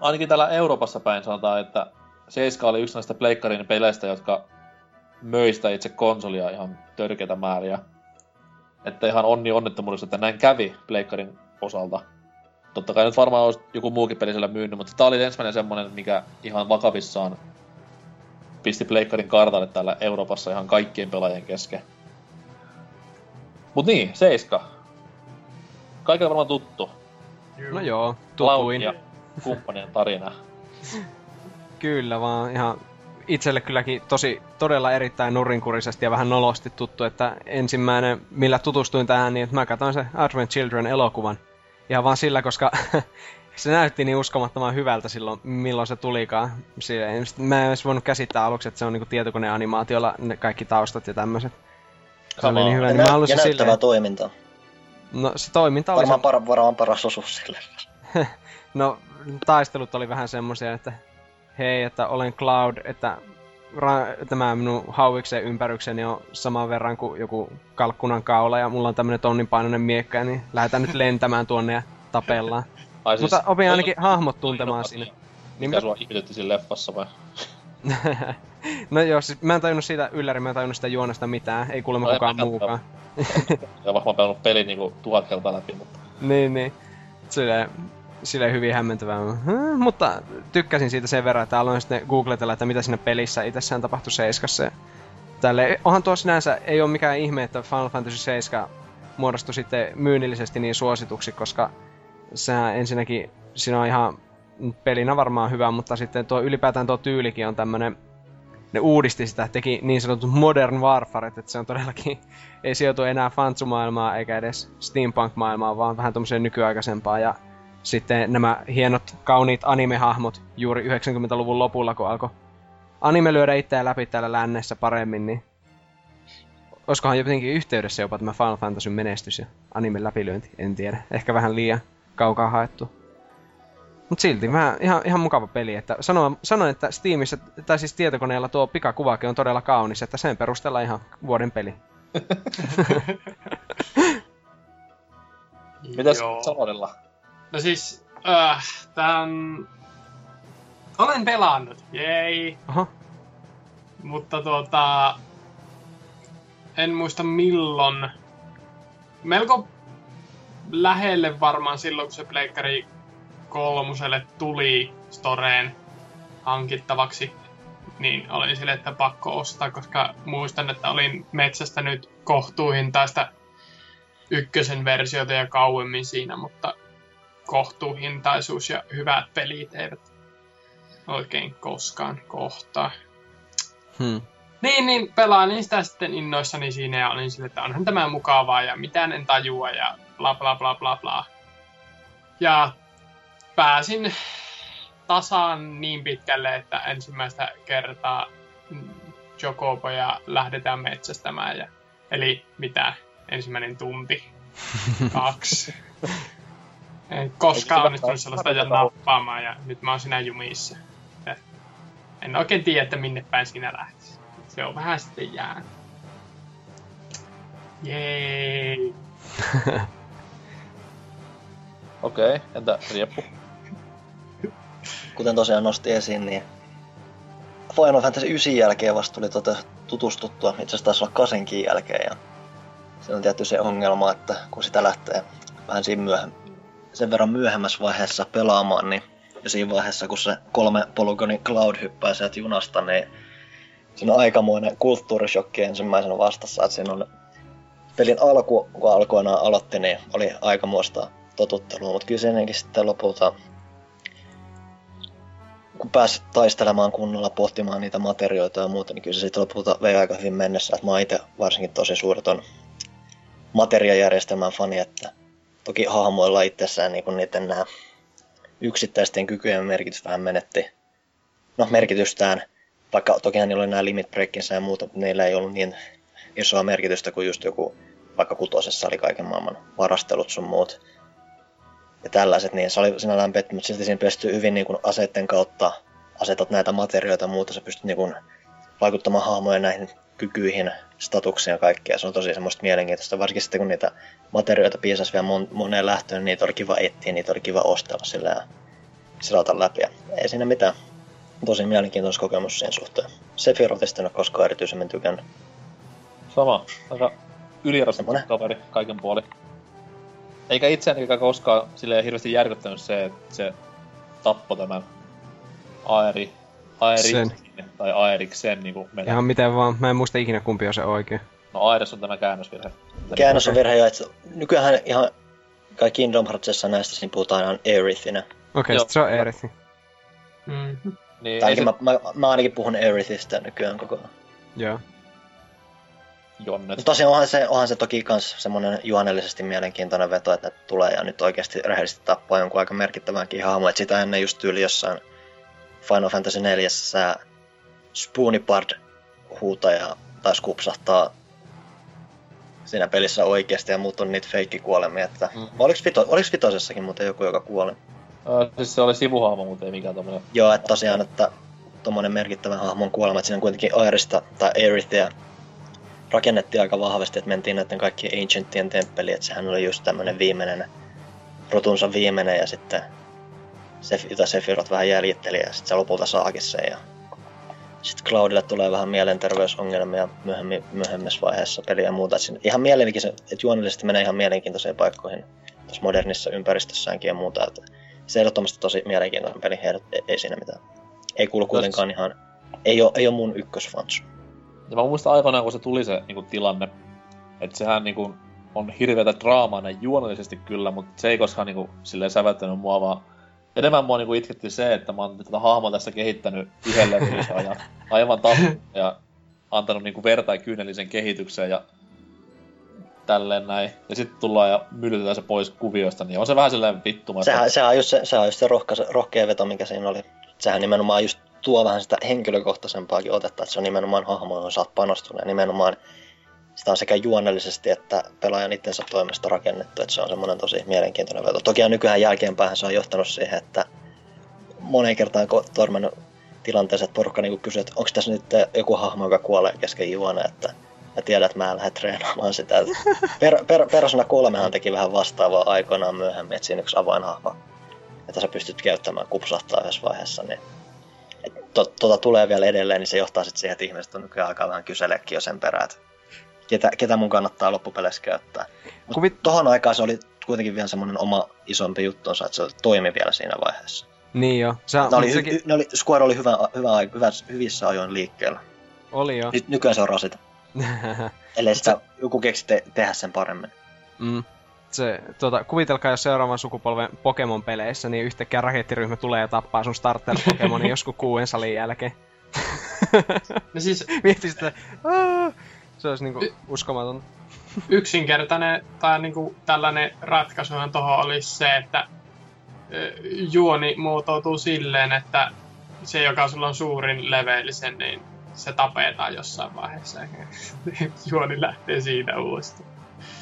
ainakin täällä Euroopassa päin sanotaan, että 7 oli yksi näistä pleikkarin peleistä, jotka möistä itse konsolia ihan törkeitä määriä. Että ihan onni onnettomuudessa, että näin kävi pleikkarin osalta. Totta kai nyt varmaan olisi joku muukin peli siellä myynyt, mutta tämä oli ensimmäinen semmonen, mikä ihan vakavissaan pisti pleikkarin kartalle täällä Euroopassa ihan kaikkien pelaajien kesken. Mut niin, Seiska. Kaikille varmaan tuttu.
No joo,
Cloud
tutuin.
ja kumppanien tarina.
Kyllä vaan ihan itselle kylläkin tosi todella erittäin nurinkurisesti ja vähän nolosti tuttu, että ensimmäinen, millä tutustuin tähän, niin että mä katsoin se Advent Children-elokuvan. Ihan vaan sillä, koska se näytti niin uskomattoman hyvältä silloin, milloin se tulikaan. Silleen, mä en edes voinut käsittää aluksi, että se on niinku tietokoneanimaatiolla ne kaikki taustat ja tämmöiset. Se oli niin hyvä,
Ja,
niin mä
ja
halusin
näyttävää
silleen...
toimintaa.
No se toiminta oli
Varmaan,
se...
par- varmaan paras osuus sille.
No, taistelut oli vähän semmosia, että hei, että olen Cloud, että ra- tämä minun hauiksen ympärykseni on saman verran kuin joku kalkkunan kaula ja mulla on tämmönen tonnin painoinen miekka, niin lähdetään nyt lentämään tuonne ja tapellaan.
Ai
Mutta opin ainakin
toi-
hahmot tuntemaan siinä.
Niin,
Niin
mikä
mitä-
sua ihmetytti siinä leffassa vai?
no joo, siis mä en tajunnut siitä ylläri, mä en tajunnut sitä juonesta mitään, ei kuulemma
No
kukaan muukaan.
Ja varmaan pelannut pelin niinku tuhat kertaa läpi, mutta...
niin, niin. Silleen, silleen hyvin hämmentävää. Hmm, mutta tykkäsin siitä sen verran, että aloin sitten googletella, että mitä siinä pelissä itsessään tapahtui Seiskassa. Tälle, onhan tuo sinänsä, ei ole mikään ihme, että Final Fantasy 7 muodostui sitten myynnillisesti niin suosituksi, koska sehän ensinnäkin, siinä on ihan pelinä varmaan hyvä, mutta sitten tuo ylipäätään tuo tyylikin on tämmönen, ne uudisti sitä, teki niin sanotut modern warfare, että se on todellakin, ei sijoitu enää fantsumaailmaa eikä edes steampunk-maailmaa, vaan vähän tuommoiseen nykyaikaisempaa. Ja sitten nämä hienot, kauniit anime-hahmot juuri 90-luvun lopulla, kun alkoi anime lyödä itseään läpi täällä lännessä paremmin, niin olisikohan jotenkin yhteydessä jopa tämä Final Fantasy menestys ja anime läpilyönti, en tiedä. Ehkä vähän liian kaukaa haettu. Mut silti vähän ihan, ihan mukava peli, että sanoin, sanoin, että Steamissa, tai siis tietokoneella tuo pikakuvake on todella kaunis, että sen perusteella ihan vuoden peli.
Mitäs. Salonella?
No siis, äh, tämän... Olen pelannut, jei.
Oho,
Mutta tuota... En muista milloin. Melko lähelle varmaan silloin, kun se Pleikkari kolmoselle tuli Storeen hankittavaksi, niin olin sille, että pakko ostaa, koska muistan, että olin metsästä nyt kohtuuhintaista ykkösen versiota ja kauemmin siinä, mutta kohtuuhintaisuus ja hyvät pelit eivät oikein koskaan kohtaa.
hmm.
Niin, niin pelailin sitä sitten innoissani siinä ja olin sille, että onhan tämä mukavaa ja mitään en tajua ja bla bla bla bla bla. Ja pääsin tasan niin pitkälle, että ensimmäistä kertaa Jokoboja lähdetään metsästämään. Ja, eli mitä? Ensimmäinen tunti. Kaksi. En koskaan onnistunut sellaista ja nappaamaan ja nyt mä oon siinä jumissa. En oikein tiedä, että minne päin siinä lähtisi. Se on vähän sitten jäänyt. Jee.
Okei, okay, entä Rieppu?
Kuten tosiaan nosti esiin, niin Final Fantasy 9 jälkeen vasta tuli tota tutustuttua, itse asiassa taisi olla kasenkin jälkeen. Ja se on tietty se ongelma, että kun sitä lähtee vähän siinä myöhemmin, sen verran myöhemmässä vaiheessa pelaamaan, niin ja siinä vaiheessa, kun se kolme polygoni Cloud hyppää sieltä junasta, niin siinä on aikamoinen kulttuurishokki ensimmäisenä vastassa, että siinä on pelin alku, kun alkuinaan aloitti, niin oli aikamoista totuttelua, mutta kyllä se ennenkin sitten lopulta kun pääsit taistelemaan kunnolla, pohtimaan niitä materioita ja muuta, niin kyllä se sitten lopulta vei aika hyvin mennessä. Et mä itse varsinkin tosi suuri ton materiajärjestelmän fani, että toki hahmoilla itsessään niin niiden nämä yksittäisten kykyjen merkitys vähän menetti. No, merkitystään, vaikka toki niillä oli nämä limit breakinsä ja muuta, mutta niillä ei ollut niin isoa merkitystä kuin just joku, vaikka kutosessa oli kaiken maailman varastelut sun muut. Ja tällaiset, niin se oli sinällään pettymys. Silti siinä pystyy hyvin niin kuin aseiden kautta. Asetat näitä materioita ja muuta, sä pystyt niin kuin vaikuttamaan hahmojen näihin kykyihin, statuksiin ja kaikkea. Se on tosi semmoista mielenkiintoista, varsinkin sitten kun niitä materioita piisasi vielä mon- moneen lähtöön, niin niitä oli kiva etsiä, niitä oli kiva ostella sillä ja selata läpi. Ja ei siinä mitään. Tosi mielenkiintoista kokemus sen suhteen. Sephirothista en ole koskaan erityisemmin tykännyt.
Sama. Aika
Semmonen.
kaveri kaiken puoli. Eikä itseäni koskaan silleen hirveästi järkyttänyt se, että se tappoi tämän Aeri, Aeriksen, tai Aeriksen niinku meidän.
Ihan miten vaan. Mä en muista ikinä kumpi on se oikein.
No Aeres on tämä käännösvirhe.
Käännös on virhe että nykyään ihan kai Kingdom Heartsissa näistä siinä puhutaan aina Aerithinä.
Okei, okay, sit se on Erithi.
Mm-hmm.
Niin, se,
mä, mä, mä, ainakin puhun Aerithistä nykyään koko ajan.
Joo.
Jonnet.
Mutta tosiaan onhan se, onhan se toki kans semmoinen juonellisesti mielenkiintoinen veto, että tulee ja nyt oikeasti rehellisesti tappaa jonkun aika merkittävänkin hahmo. Että sitä ennen just tyyli jossain Final Fantasy 4 sä Spoonipard huutaja taas kupsahtaa siinä pelissä oikeasti ja muut on niitä feikkikuolemia. Että...
Mm.
Oliko, vito, oliko vitosessakin muuten joku, joka kuoli?
Ö, siis se oli sivuhahmo, mutta ei mikään tommonen.
Joo, että tosiaan, että tuommoinen merkittävä hahmon kuolema, että siinä kuitenkin Aerista tai Aerithia rakennettiin aika vahvasti, että mentiin näiden kaikkien Ancientien temppeliin, että sehän oli just tämmöinen viimeinen, rotunsa viimeinen ja sitten se, jota Sephiroth vähän jäljitteli ja sitten se lopulta saakin sen ja sitten Cloudille tulee vähän mielenterveysongelmia myöhemmin, myöhemmässä vaiheessa peliä ja muuta. Et siinä ihan mielenkiintoisen, että juonellisesti menee ihan mielenkiintoisiin paikkoihin tässä modernissa ympäristössäänkin ja muuta. Että se ehdottomasti tosi mielenkiintoinen peli, ei, ei siinä mitään. Ei kuulu kuitenkaan ihan, ei ole, ei ole mun ykkösfans.
Ja mä muistan aikoinaan, kun se tuli se niinku, tilanne, että sehän niinku, on hirveätä draamaa näin juonellisesti kyllä, mutta se ei koskaan niinku, silleen säväyttänyt mua, vaan enemmän mua niinku, itketti se, että mä oon tätä hahmoa tässä kehittänyt levelissä ja aivan tappunut ja antanut niinku, verta ja kyynellisen kehityksen ja tälleen näin. Ja sitten tullaan ja myllytetään se pois kuvioista, niin on se vähän silleen vittumaista.
Sehän, sehän on just se, sehän on just se rohka, rohkea veto, mikä siinä oli. Sehän nimenomaan just tuo vähän sitä henkilökohtaisempaakin otetta, että se on nimenomaan hahmo, johon sä oot panostunut ja nimenomaan sitä on sekä juonellisesti että pelaajan itsensä toimesta rakennettu, että se on semmoinen tosi mielenkiintoinen veto. Toki nykyään jälkeenpäin se on johtanut siihen, että moneen kertaan ko- törmännyt tilanteeseen, että porukka niinku kysyy, että onko tässä nyt joku hahmo, joka kuolee kesken juone, että mä tiedän, että mä en lähde treenaamaan sitä. Per, per, Persona 3 teki vähän vastaavaa aikoinaan myöhemmin, että siinä yksi avainhahmo, että sä pystyt käyttämään kupsahtaa yhdessä vaiheessa, niin tota tulee vielä edelleen, niin se johtaa sitten siihen, että ihmiset on nykyään alkaa vähän kyseleekin jo sen perään, että ketä, ketä mun kannattaa loppupeleissä käyttää. Mutta
Kuvit-
tohon aikaan se oli kuitenkin vielä semmoinen oma isompi juttunsa, että se toimi vielä siinä vaiheessa.
Niin joo. Se,
Ne oli,
sekin,
hy, ne oli, Square oli hyvä, hyvä, hyvä, hyvissä ajoin liikkeellä.
oli jo.
Nyt nykyään se on rasita. Ellei sitä joku keksi te- tehdä sen paremmin.
mm. Se, tuota, kuvitelkaa, jos seuraavan sukupolven Pokemon-peleissä, niin yhtäkkiä rakettiryhmä tulee ja tappaa sun starter-Pokemonin joskus kuuden salin jälkeen.
No siis
Mietti sitä, "Aa!" Se olisi niinku uskomaton.
yksinkertainen tai niinku tällainen ratkaisuhan tuohon olisi se, että juoni muotoutuu silleen, että se, joka sulla on suurin levellisen, niin se tapetaan jossain vaiheessa. juoni lähtee siitä uudestaan.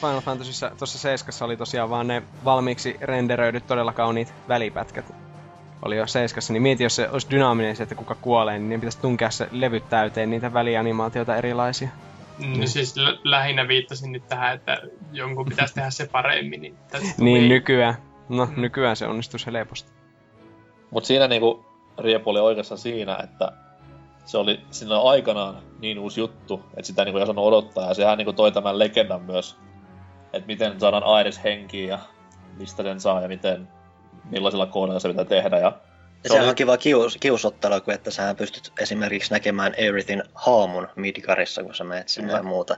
Final Fantasyssä tuossa seiskassa oli tosiaan vaan ne valmiiksi renderöidyt todella kauniit välipätkät. Oli jo seiskassa, niin mieti, jos se olisi dynaaminen se, että kuka kuolee, niin pitäisi tunkea se levyt täyteen niitä välianimaatioita erilaisia.
No siis lä- lähinnä viittasin nyt tähän, että jonkun pitäisi tehdä se paremmin. Niin,
Niin nykyään. No,
Mm.
nykyään se onnistuisi helposti.
Mut siinä niinku Riepu oli oikeassa siinä, että se oli silloin aikanaan niin uusi juttu, että sitä niinku ei osannut odottaa. Ja sehän niinku toi tämän legendan myös, että miten saadaan Aires henkiin ja mistä sen saa ja miten, millaisilla koodeilla se pitää tehdä. Ja
Ja
se
sehän on kiva kius, kiusottelu, kun että sä pystyt esimerkiksi näkemään Everything haamun Midgarissa, kun sä menet sinne ja
Mm.
muuta.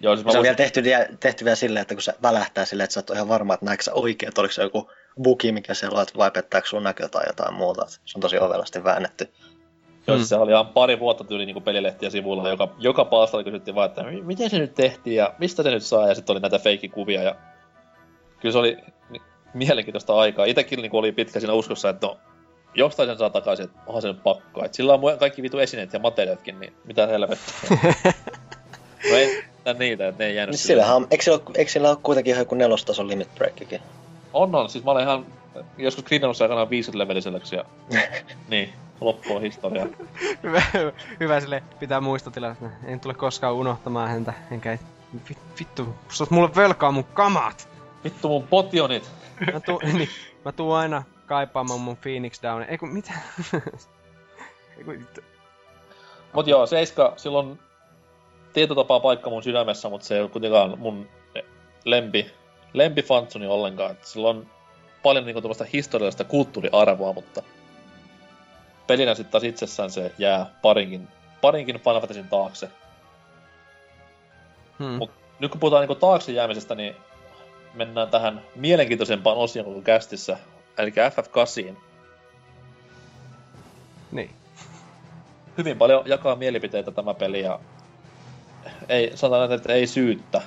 Joo, siis mä
Se on
muistan,
vielä tehty, tehty vielä silleen, että kun se välähtää silleen, että sä et ole ihan varma, että näetkö sä oikein, että oliko se joku bugi, mikä siellä on, että vai pettääkö sun näkö tai jotain muuta. Se on tosi ovelasti väännetty.
Joo,
Mm.
siis se oli ihan pari vuotta tyyli niin pelilehtiä sivulla, joka, joka palstalla kysyttiin vaan, että "Mi- miten se nyt tehtiin ja mistä se nyt saa, ja sitten oli näitä feikkikuvia ja kyllä se oli mielenkiintoista aikaa. Itekin niin oli pitkä siinä uskossa, että no, jostain sen saa takaisin, että onhan se nyt pakko. Et sillä on kaikki vitu esineet ja materiaalitkin, niin mitä helvettiä. no ei niitä, että ne ei jäänyt
Niin
sille.
sillähän, on- eikö, sillä ole, eikö sillä ole kuitenkin ihan joku nelostason limit breakikin?
On, on. Siis mä olen ihan joskus grindannut aikanaan 50 leveliselleksi ja niin, loppu on historia.
hyvä, hyvä sille pitää muistotila, että en tule koskaan unohtamaan häntä, enkä vit, vittu, sä oot mulle velkaa mun kamat!
Vittu mun potionit!
Mä, tu, niin, mä tuun aina kaipaamaan mun Phoenix Down. Eiku, mitä? Eiku.
Mut joo, Seiska, silloin tietyllä tapaa paikka mun sydämessä, mutta se ei ole kuitenkaan mun lempi, lempifantsuni ollenkaan. Et sillä on paljon niinku historiallista kulttuuriarvoa, mutta pelinä sitten taas itsessään se jää parinkin, parinkin Final Fantasyn taakse.
hmm.
Mut nyt kun puhutaan niinku taakse jäämisestä, niin mennään tähän mielenkiintoisempaan osioon koko kästissä, eli FF8.
Niin.
hyvin paljon jakaa mielipiteitä tämä peli ja ei, sanotaan, että ei syyttä.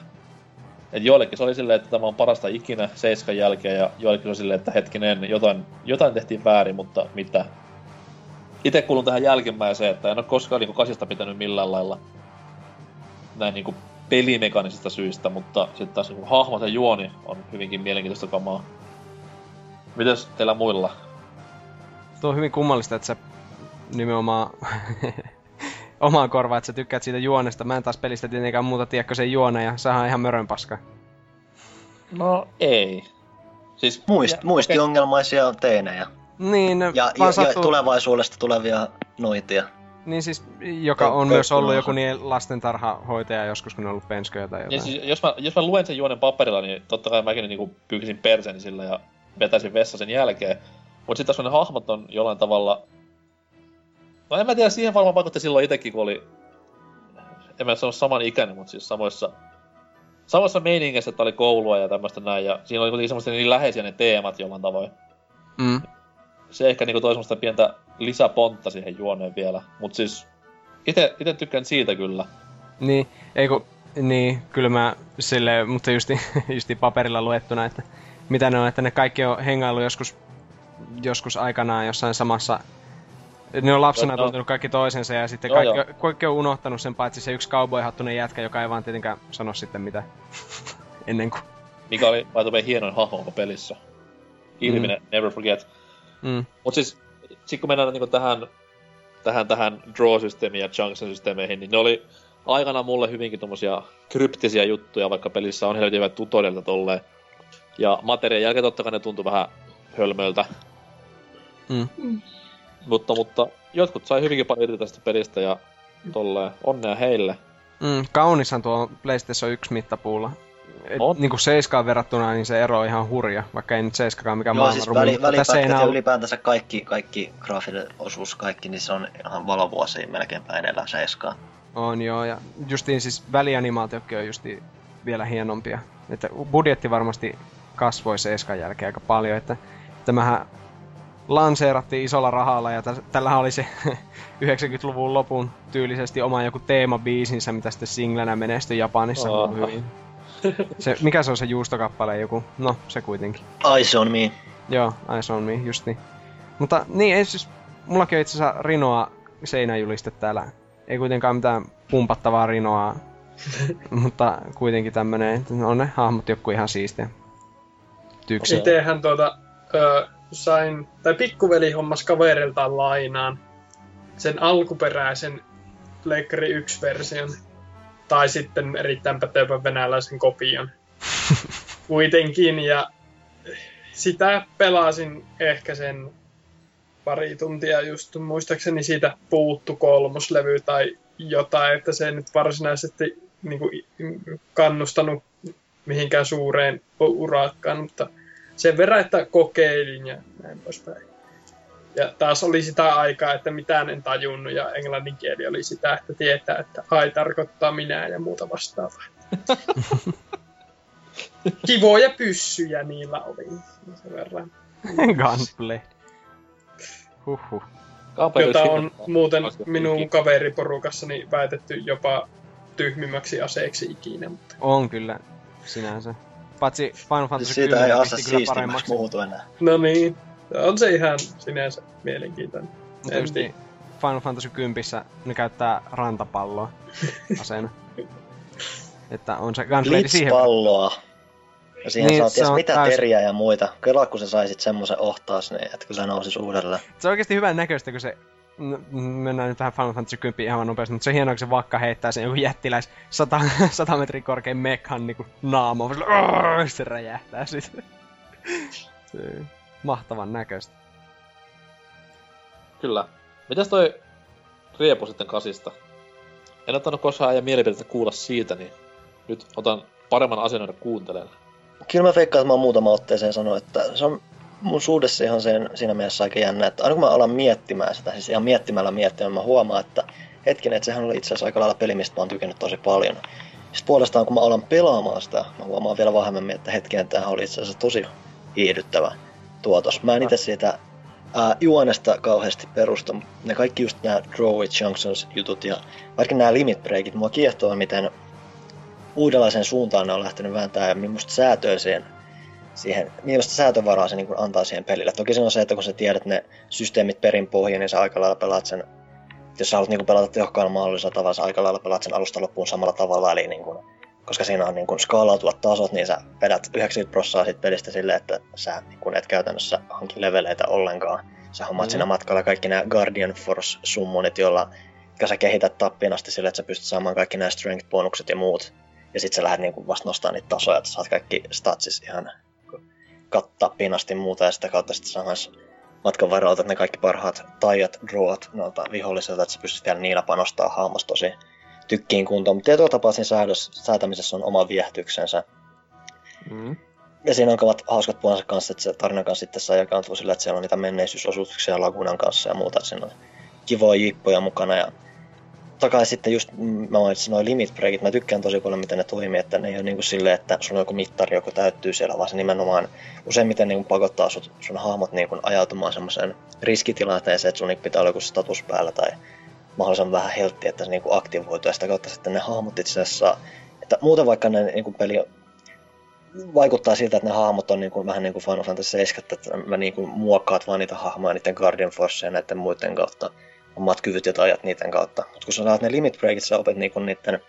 Et joillekin se oli silleen, että tämä on parasta ikinä seiskan jälkeen ja joillekin se oli silleen, että hetkinen, jotain, jotain tehtiin väärin, mutta mitä? Itse kuulun tähän jälkimmäiseen, että en ole koskaan niinku kasista pitänyt millään lailla näin niinku pelimekanisista syistä, mutta sitten taas niinku hahmot ja juoni on hyvinkin mielenkiintoista kamaa. Mites teillä muilla?
Tuo on hyvin kummallista, että sä nimenomaan omaan korvaan, että sä tykkäät siitä juonesta. Mä en taas pelistä tietenkään muuta tiedä kuin sen juone ja sehän on ihan mörönpaska.
No ei. Siis,
Muist,
ja-
muistiongelmaisia teinejä.
Niin,
Ja, ja, ja
sattuu,
tulevaisuudesta tulevia noitia.
niin siis, joka on myös ollut joku niin lastentarhahoitaja joskus, kun on ollut penskoja tai
Ja
jotain.
siis, jos, mä, jos mä luen sen juonen paperilla, niin totta kai mäkin niinku pyykisin perseni sillä ja vetäisin vessa sen jälkeen. Mut sit taas ne hahmot on jollain tavalla... No en mä tiedä, siihen varmaan vaikutti silloin itekin, kun oli... En mä sano saman ikäinen, mutta siis samoissa... Samassa meiningeissä, että oli koulua ja tämmöistä näin, ja siinä oli kuitenkin semmoista niin läheisiä ne teemat jollain tavoin.
Mm.
Se ehkä niinku toi semmoista pientä lisäpontta siihen juoneen vielä. Mut siis... Ite, ite tykkään siitä kyllä.
Niin, ei kun, niin, kyllä mä silleen, mutta justi, justi paperilla luettuna, että mitä ne on, että ne kaikki on hengailu joskus, joskus aikanaan jossain samassa ne on lapsena
No,
tuntenut kaikki toisensa ja sitten
Joo,
kaikki, kaikki on unohtanut sen paitsi se yksi cowboy-hattunen jätkä, joka ei vaan tietenkään sano sitten mitä ennen kuin.
mikä oli way hienoin hahmo koko pelissä. Ilminen, mm. never forget.
Mm.
Mut siis, sit kun mennään niinku tähän, tähän, tähän draw-systeemiin ja junction-systeemeihin, niin ne oli aikana mulle hyvinkin tommosia kryptisiä juttuja, vaikka pelissä on helvetin hyvät tutorialit tolleen. Ja materiaan jälkeen totta kai ne tuntui vähän hölmöltä.
Mm.
Mutta, mutta jotkut sai hyvinkin paljon irti tästä pelistä ja tolleen. Onnea heille.
Mm, kaunishan tuo PlayStation 1 mittapuulla. Et,
On.
niin kuin 7 verrattuna, niin se ero on ihan hurja, vaikka ei nyt 7 mikään
Joo, siis väli,
tässä ei
ja
ollut-
ylipäätänsä kaikki, kaikki graafinen osuus, kaikki, niin se on ihan valovuosia melkeinpä edellä seiskaa.
On joo, ja justiin siis välianimaatiotkin on justi vielä hienompia. Että budjetti varmasti kasvoi Seiskan jälkeen aika paljon, että tämähän lanseerattiin isolla rahalla ja tä- tällähän oli se 90-luvun lopun tyylisesti oma joku teemabiisinsä, mitä sitten singlenä menestyi Japanissa
Aha.
hyvin. Se, mikä se on se juustokappale joku? No, se kuitenkin.
Eyes on me.
Joo, Eyes on me, just niin. Mutta niin, ei siis, mullakin on itse asiassa Rinoa seinäjuliste täällä. Ei kuitenkaan mitään pumpattavaa Rinoa, mutta kuitenkin tämmönen, että on ne hahmot joku ihan siistiä. Tyksi.
Itsehän tuota, ö, sain, tai pikkuveli hommas kaveriltaan lainaan sen alkuperäisen Pleikkari 1-version. Tai sitten erittäin pätevän venäläisen kopion. Kuitenkin, ja sitä pelasin ehkä sen pari tuntia just, muistaakseni siitä puuttu kolmoslevy tai jotain, että se ei nyt varsinaisesti niin kuin, kannustanut mihinkään suureen urakkaan, mutta sen verran, että kokeilin ja näin poispäin. Ja taas oli sitä aikaa, että mitään en tajunnut ja englannin kieli oli sitä, että tietää, että ai tarkoittaa minä ja muuta vastaavaa. Kivoja pyssyjä niillä oli sen verran.
Gunplay. Huhhuh.
Jota on muuten minun kaveriporukassani väitetty jopa tyhmimmäksi aseeksi ikinä. Mutta...
On kyllä sinänsä. Paitsi Final Fantasy
Siitä ei
10
ase
pisti kyllä
siistimmäksi
paremmaksi.
muutu enää.
No niin, on se ihan sinänsä mielenkiintoinen.
Mutta just niin, Final Fantasy 10 ne käyttää rantapalloa aseena. että on se gunblade siihen.
Blitzpalloa. Ja siihen
Niin,
saa
se
ties
on
mitä
täys-
teriä ja muita. Kyllä kun sä saisit semmoisen ohtaas, niin etkö sä nousis uudelleen.
Se on oikeasti hyvän näköistä, kun se... no, Mennään nyt tähän Final Fantasy 10 ihan nopeasti, mutta se on hienoa, kun se vakka heittää sen joku jättiläis 100, 100 metrin korkean mekhan niinku "Arr!" se räjähtää sitten. Mahtavan näköistä.
Kyllä. Mitäs toi riepu sitten kasista? En ottanut koskaan ja mielipidettä kuulla siitä, niin nyt otan paremman asennoida kuuntelen.
Kyllä mä veikkaan, että mä oon muutama otteeseen sanonut, että se on mun suudessa ihan sen, siinä mielessä aika jännä, että aina kun mä alan miettimään sitä, siis ihan miettimällä miettimään, mä huomaan, että hetkinen, että sehän oli itse asiassa aika lailla peli, mistä mä oon tykännyt tosi paljon. Sitten puolestaan, kun mä alan pelaamaan sitä, mä huomaan vielä vahvemmin, että hetkinen, tämähän oli itse asiassa tosi viihdyttävä tuotos. Mä en itse siitä ää, juonesta kauheasti perusta, ne kaikki just nämä Draw It Junctions jutut ja vaikka nämä limit breakit, mua kiehtoo, miten uudenlaisen suuntaan ne on lähtenyt vääntämään ja millaista säätöä siihen, millaista säätövaraa se niin kuin antaa siihen pelille. Toki se on se, että kun sä tiedät ne systeemit perin pohjin, niin sä aika lailla pelaat sen, jos sä haluat niin kuin pelata tehokkaalla mahdollisella tavalla, sä aika lailla pelaat sen alusta loppuun samalla tavalla, eli niin kuin, koska siinä on niin kuin skaalautuvat tasot, niin sä vedät 90 prosenttia siitä pelistä silleen, että sä niin kuin et käytännössä hanki leveleitä ollenkaan. Sä hommaat
Mhm.
mm. siinä matkalla kaikki nämä Guardian Force summonit, joilla jotka sä kehität tappiin asti sille, että sä pystyt saamaan kaikki nämä strength-bonukset ja muut. Ja sit sä lähdet niinku vasta nostaa niitä tasoja, että saat kaikki statsis ihan kattaa pinasti muuta ja sitä kautta sitten samassa matkan varrella otat ne kaikki parhaat taijat, drawat noilta vihollisilta, että sä pystyt vielä niillä panostaa hahmos tosi tykkiin kuntoon. Mutta tietyllä tapaa siinä säädös, säätämisessä on oma viehätyksensä.
Mm.
Ja siinä on kavat hauskat puolensa kanssa, että se tarinan kanssa sitten saa jakaantua sillä, että siellä on niitä menneisyysosuuksia Lagunan kanssa ja muuta. Että siinä on kivoja jippoja mukana ja tokai sitten just, mm, mä mainitsin noin limit breakit, mä tykkään tosi paljon miten ne toimii, että ne ei ole niinku silleen, että sulla on joku mittari, joka täyttyy siellä, vaan se nimenomaan useimmiten niinku pakottaa sut, sun hahmot niinku ajautumaan semmoiseen riskitilanteeseen, että sun pitää olla joku status päällä tai mahdollisimman vähän heltti, että se niinku aktivoituu. Ja sitä kautta sitten ne hahmot itse asiassa, että muuten vaikka ne niinku peli vaikuttaa siltä, että ne hahmot on niinku, vähän niin kuin Final Fantasy 7, että mä niinku muokkaat vaan niitä hahmoja niiden Guardian Force ja näiden muiden kautta omat kyvyt ja tajat niiden kautta. Mutta kun sä saat ne limit breakit, sä opet niinku niiden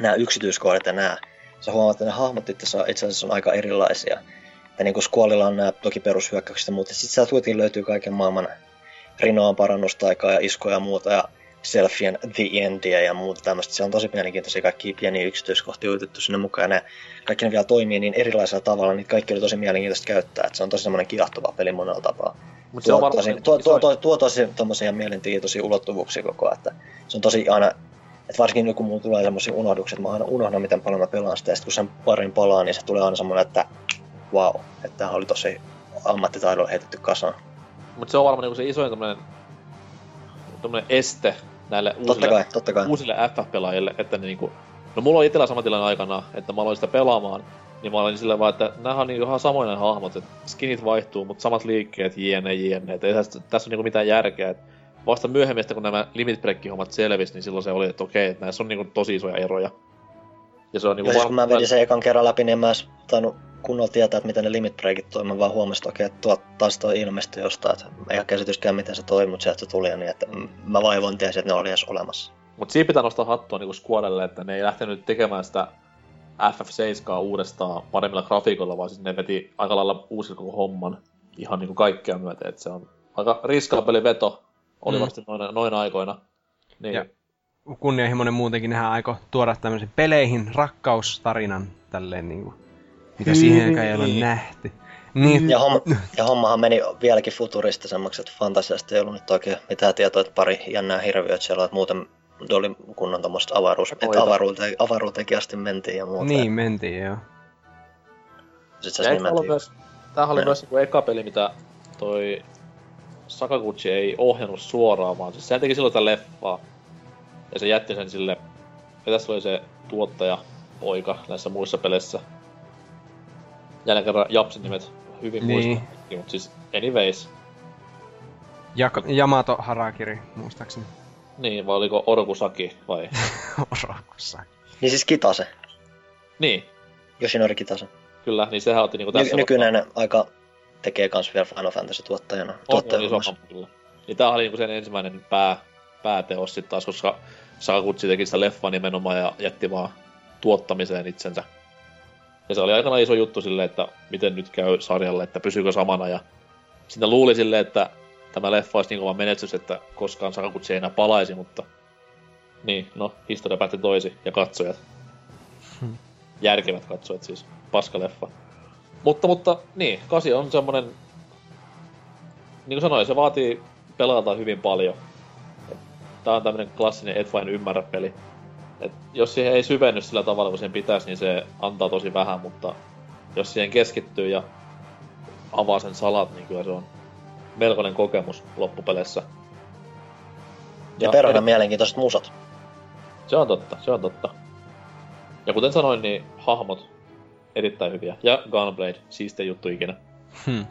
nämä yksityiskohdat ja nämä. Sä huomaat, että ne hahmot itse asiassa- on aika erilaisia. Ja niin kuin Squallilla on nämä toki perushyökkäykset, mutta sitten sieltä kuitenkin löytyy kaiken maailman rinoan parannustaikaa ja iskoja ja muuta ja selfien The Endia ja muuta tämmöistä. Se on tosi mielenkiintoisia kaikki pieniä yksityiskohtia uitettu sinne mukaan ja ne, kaikki ne vielä toimii niin erilaisella tavalla, niin kaikki oli tosi mielenkiintoista käyttää. Että se on tosi semmoinen kiehtova peli monella tapaa
Mut se on
tuo,
varmaan
tuo, tuo, tuo, tuo tosi tommosia mielenkiintoisia ulottuvuuksia koko ajan, että se on tosi aina, että varsinkin kun mulla tulee semmoisia unohduksia, että mä aina unohdan miten paljon mä pelaan sitä, ja sit kun sen parin palaa, niin se tulee aina semmoinen, että wow, että tää oli tosi ammattitaidolla heitetty kasaan.
Mutta se on varmaan niinku se isoin tämmönen este näille
Totta
uusille,
kai, totta kai.
uusille FF-pelaajille, että niinku... No mulla oli itsellä sama tilanne aikana, että mä aloin sitä pelaamaan, niin mä olin silleen vaan, että nämä on niinku ihan samoja hahmot, että skinit vaihtuu, mutta samat liikkeet, jne, jne. Et ei tässä, tässä on niinku mitään järkeä. Et vasta myöhemmin, kun nämä limit hommat selvisi, niin silloin se oli, että okei, että näissä on niinku tosi isoja eroja. Ja se on niinku
Ja siis kun mä vedin sen ekan kerran läpi, niin en mä edes tainnut kunnolla tietää, että miten ne limit breakit toimii. Mä vaan huomasin, että okei, että tuo, taas toi ilmestyi jostain. Että ei ole käsityskään, miten se toimii, mutta sieltä se tuli. Niin, että mm, mä vaivoin tiesin, että ne oli edes olemassa.
Mutta siinä pitää nostaa hattua niinku Squadelle, että ne ei lähtenyt tekemään sitä FF7 uudestaan paremmilla grafiikoilla, vaan siis ne veti aika lailla uusilla koko homman ihan niinku kaikkea myöten, että se on aika riskaapeli veto, oli
Mm.
mm. vasta noin, noin aikoina. Niin,
Ja- kunnianhimoinen muutenkin nehän aiko tuoda tämmöisen peleihin rakkaustarinan tälleen niinku, mitä siihen ei ole nähty. Niin,
Ja, homma, ja hommahan meni vieläkin futuristisemmaksi, että fantasiasta ei ollut nyt oikein mitään tietoa, että pari jännää hirviöt siellä, että muuten oli kunnon tommoista avaruus, että
Oita.
avaruuteen, avaruuteenkin asti mentiin ja muuta.
niin mentiin joo.
Sitten
ja
se nimeltiin.
myös, tämähän oli
Joo.
myös niinku eka peli, mitä toi Sakaguchi ei ohjannut suoraan, vaan siis sehän teki silloin tätä leffaa. Ja se jätti sen sille, ja tässä oli se tuottaja poika näissä muissa peleissä. Jälleen kerran Japsin nimet hyvin
Niin.
muistettu, mutta siis anyways.
Jak- Yamato Harakiri, muistaakseni.
Niin, vai oliko Orkusaki vai?
Orokussa.
Niin siis Kitase.
niin,
Yoshinori Kitase.
kyllä, niin sehän otti niinku
Ny-
tässä...
nykyinen aika tekee kans vielä Final Fantasy tuottajana.
on, on isompi kyllä. Niin tää oli niinku sen ensimmäinen pää, pääteos sit taas, koska Sakutsi teki sitä leffaa nimenomaan ja jätti vaan tuottamiseen itsensä. Ja se oli aikana iso juttu silleen, että miten nyt käy sarjalle, että pysyykö samana. Ja sitten luuli silleen, että tämä leffa olisi niin kova menestys, että koskaan Sakutsi ei enää palaisi, mutta niin, no, historia päätti toisi ja katsojat. Järkevät katsojat siis. Paskaleffa. Mutta, mutta niin, kasi on semmonen niin kuin sanoin, se vaatii pelata hyvin paljon. Tää on tämmönen klassinen et vain ymmärrä peli. Et jos siihen ei syvenny sillä tavalla kuin sen pitäisi, niin se antaa tosi vähän, mutta jos siihen keskittyy ja avaa sen salat, niin kyllä se on melkoinen kokemus loppupeleissä.
Ja perhana mielenkiintoiset musat.
Se on totta, se on totta. Ja kuten sanoin, niin hahmot erittäin hyviä. Ja Gunblade, siistiä juttu ikinä.
Hmm.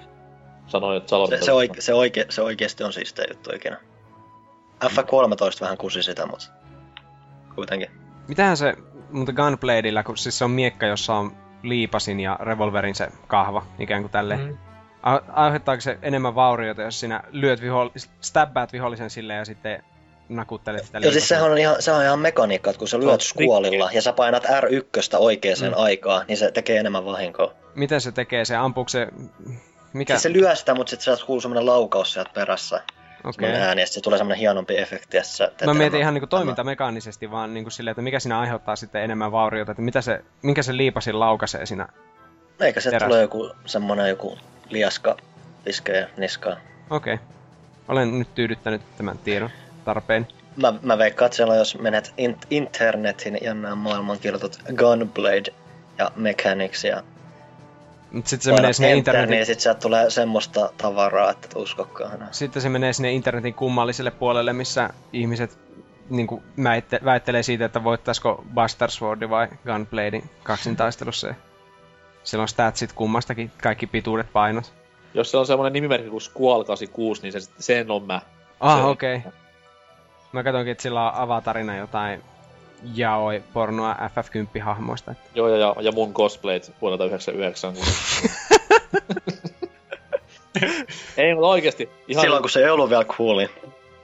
Sanoin, että Salon...
Se, se, oike, se, oike, se oikeesti on siis juttu ikinä. F13 vähän kusi sitä, mutta kuitenkin.
Mitähän se, mutta Gunbladeilla, kun siis se on miekka, jossa on liipasin ja revolverin se kahva, ikään kuin tälleen. Mm. Aiheuttaako se enemmän vaurioita, jos sinä lyöt viho, stabbaat vihollisen silleen ja sitten nakuttelet sitä
Joo, siis sehän on ihan, sehän on ihan mekaniikka, että kun sä
Se
lyöt skuolilla ja sä painat R1 oikeaan
Mm.
aikaan, niin se tekee enemmän vahinkoa.
Miten se tekee se? Ampuuko se... Mikä?
Siis se lyö sitä, mutta sitten sieltä kuuluu semmonen laukaus sieltä perässä.
Okei.
Semmonen ääni, ja sitten tulee semmonen hienompi efekti, ja sit sä teet
Mä mietin
enemmän-
ihan niinku toimintamekaanisesti, vaan niinku silleen, että mikä siinä aiheuttaa sitten enemmän vaurioita, että mitä se, minkä se liipasin laukaisee siinä.
Eikä se tulee joku semmonen joku liaska piskee niskaan.
Okei. Okay. Olen nyt tyydyttänyt tämän tiedon tarpeen.
Mä, mä veikkaan, että siellä jos menet in- internetin ja nämä maailman kirjoitut Gunblade ja Mechanics ja
Mut sitten se menee sinne
enter,
internetin,
niin sit sieltä tulee semmoista tavaraa, että et uskokaan enää.
sitten se menee sinne internetin kummalliselle puolelle, missä ihmiset väitte, väittelee siitä, että voittaisiko Buster Sword vai Gunbladein kaksintaistelussa. Siellä on statsit kummastakin, kaikki pituudet, painot.
Jos se on semmoinen nimimerkki kuin Squall 86, niin se, sen on mä.
Ah,
Se-
okei. Okay. Mä katsoinkin, että sillä on avatarina jotain jaoi pornoa FF10-hahmoista.
Joo, ja, ja, ja mun cosplayt vuodelta 99. Kun... Ei, mutta oikeesti. Ihan,
Silloin kun se ei ollut vielä cooli.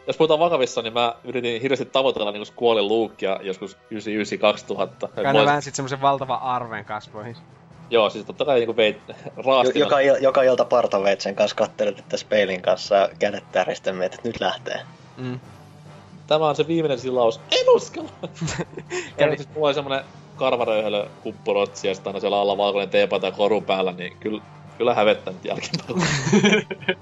Jos puhutaan vakavissa, niin mä yritin hirveästi tavoitella niinku Squallin luukkia joskus 99-2000.
Kai ne vähän sit semmosen valtavan arven kasvoihin.
Joo, siis totta kai niinku veit
Jo,
raastin.
joka, il, joka ilta partaveitsen kanssa kattelet että peilin kanssa ja kädet täristeen että nyt lähtee.
Mm.
Tämä on se viimeinen silaus. En uskalla! ja siis mulla oli semmonen karvaröyhelö kuppurotsi ja sitten aina siellä alla valkoinen teepaita ja koru päällä, niin kyllä, kyllä hävettää nyt jälkeenpäin.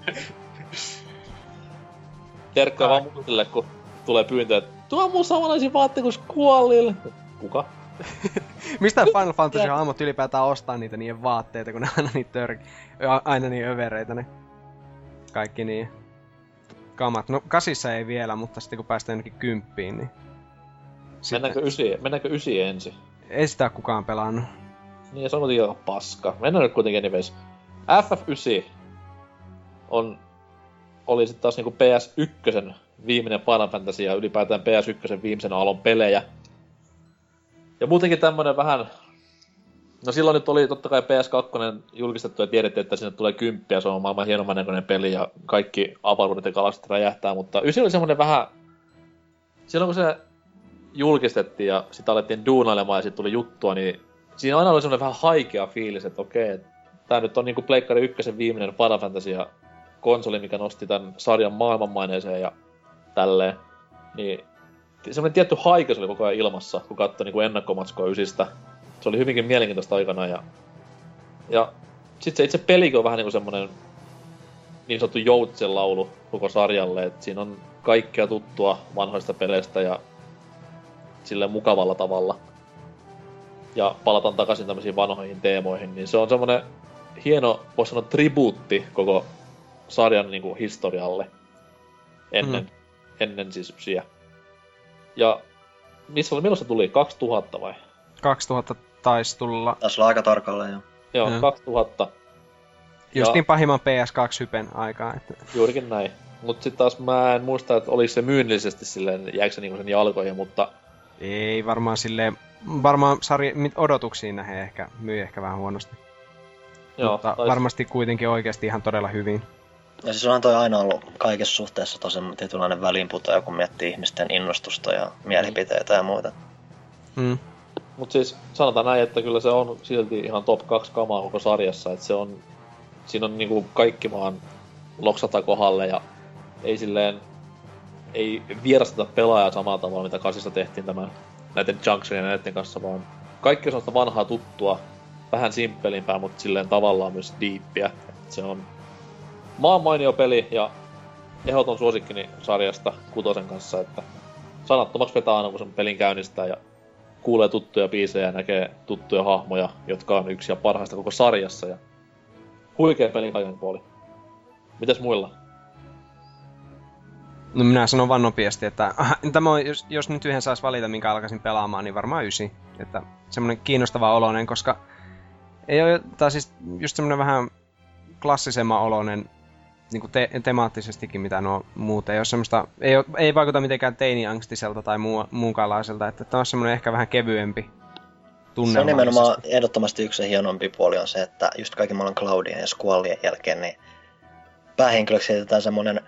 Terkkoja vaan muille, kun tulee pyyntö, että tuo mun samanlaisia vaatteita kuin Squallille. Kuka?
Mistä Final Fantasy hahmot ylipäätään ostaa niitä niiden vaatteita, kun ne aina niin tör... aina niin övereitä ne kaikki niin kamat. No kasissa ei vielä, mutta sitten kun päästään jonnekin kymppiin, niin... Sitten...
Mennäänkö ysi, mennäänkö ysi ensin?
Ei sitä kukaan pelannut.
Niin, se on kuitenkin aika paska. Mennään nyt kuitenkin anyways. FF9 on, oli sitten taas niinku PS1 viimeinen Final Fantasy ja ylipäätään PS1 viimeisen aallon pelejä. Ja muutenkin tämmönen vähän... No silloin nyt oli totta kai PS2 julkistettu ja tiedettiin, että sinne tulee kymppiä, se on maailman hienomman näköinen peli ja kaikki avaruudet ja galaksit räjähtää, mutta ysi oli semmonen vähän... Silloin kun se julkistettiin ja sitä alettiin duunailemaan ja sitten tuli juttua, niin siinä aina oli semmoinen vähän haikea fiilis, että okei, tää nyt on niinku Pleikkari ykkösen viimeinen Final Fantasy ja konsoli, mikä nosti tämän sarjan maailmanmaineeseen ja tälleen. Niin semmoinen tietty haikeus oli koko ajan ilmassa, kun katsoi niinku ennakkomatskoa ysistä. Se oli hyvinkin mielenkiintoista aikana ja, ja sitten se itse pelikin on vähän niinku semmoinen niin sanottu joutsen laulu koko sarjalle, että siinä on kaikkea tuttua vanhoista peleistä ja sille mukavalla tavalla. Ja palataan takaisin tämmöisiin vanhoihin teemoihin, niin se on semmoinen hieno, voisi sanoa, tribuutti koko sarjan niin kuin, historialle ennen,
Mm.
ennen siis ysiä. Ja missä oli, milloin se tuli? 2000 vai?
2000 taisi tulla.
Taisi olla aika tarkalleen jo.
Joo,
Joo.
2000.
Just
Ja-
niin pahimman PS2-hypen aikaa. Että...
Juurikin näin. Mutta sitten taas mä en muista, että oliko se myynnillisesti silleen, jäikö se niinku sen jalkoihin, mutta
Ei varmaan silleen, varmaan sarja, odotuksiin nähden ehkä myy ehkä vähän huonosti.
joo,
mutta
tais-
varmasti kuitenkin oikeasti ihan todella hyvin.
Ja siis onhan toi aina ollut kaikessa suhteessa tosi tietynlainen väliinputoja, kun miettii ihmisten innostusta ja mielipiteitä ja muuta.
Mm.
Mut siis sanotaan näin, että kyllä se on silti ihan top 2 kamaa koko sarjassa, että se on, siinä on niinku kaikki vaan loksata kohdalle ja ei silleen, ei vierasteta pelaajaa samalla tavalla, mitä kasissa tehtiin tämän näiden Junctionien ja näiden kanssa, vaan kaikki on sellaista vanhaa tuttua, vähän simppelimpää, mutta silleen tavallaan myös diippiä. Et se on maan mainio peli ja ehdoton suosikkini sarjasta kutosen kanssa, että sanattomaksi vetää aina, kun sen pelin käynnistää ja kuulee tuttuja biisejä ja näkee tuttuja hahmoja, jotka on yksi ja parhaista koko sarjassa. Ja huikea peli kaiken puoli. Mitäs muilla?
No minä sanon vaan nopeasti, että tämä on, jos, jos nyt yhden saisi valita, minkä alkaisin pelaamaan, niin varmaan ysi. Että semmoinen kiinnostava oloinen, koska ei ole, tai siis just semmoinen vähän klassisemman oloinen niin kuin te- temaattisestikin, mitä nuo muut ei ole semmoista, ei, ole, ei vaikuta mitenkään teiniangstiselta tai muu, muunkalaiselta, että tämä on semmoinen ehkä vähän kevyempi tunne.
Se on nimenomaan ehdottomasti yksi hienompi puoli on se, että just kaiken maailman Cloudien ja Squallien jälkeen, niin päähenkilöksi heitetään semmoinen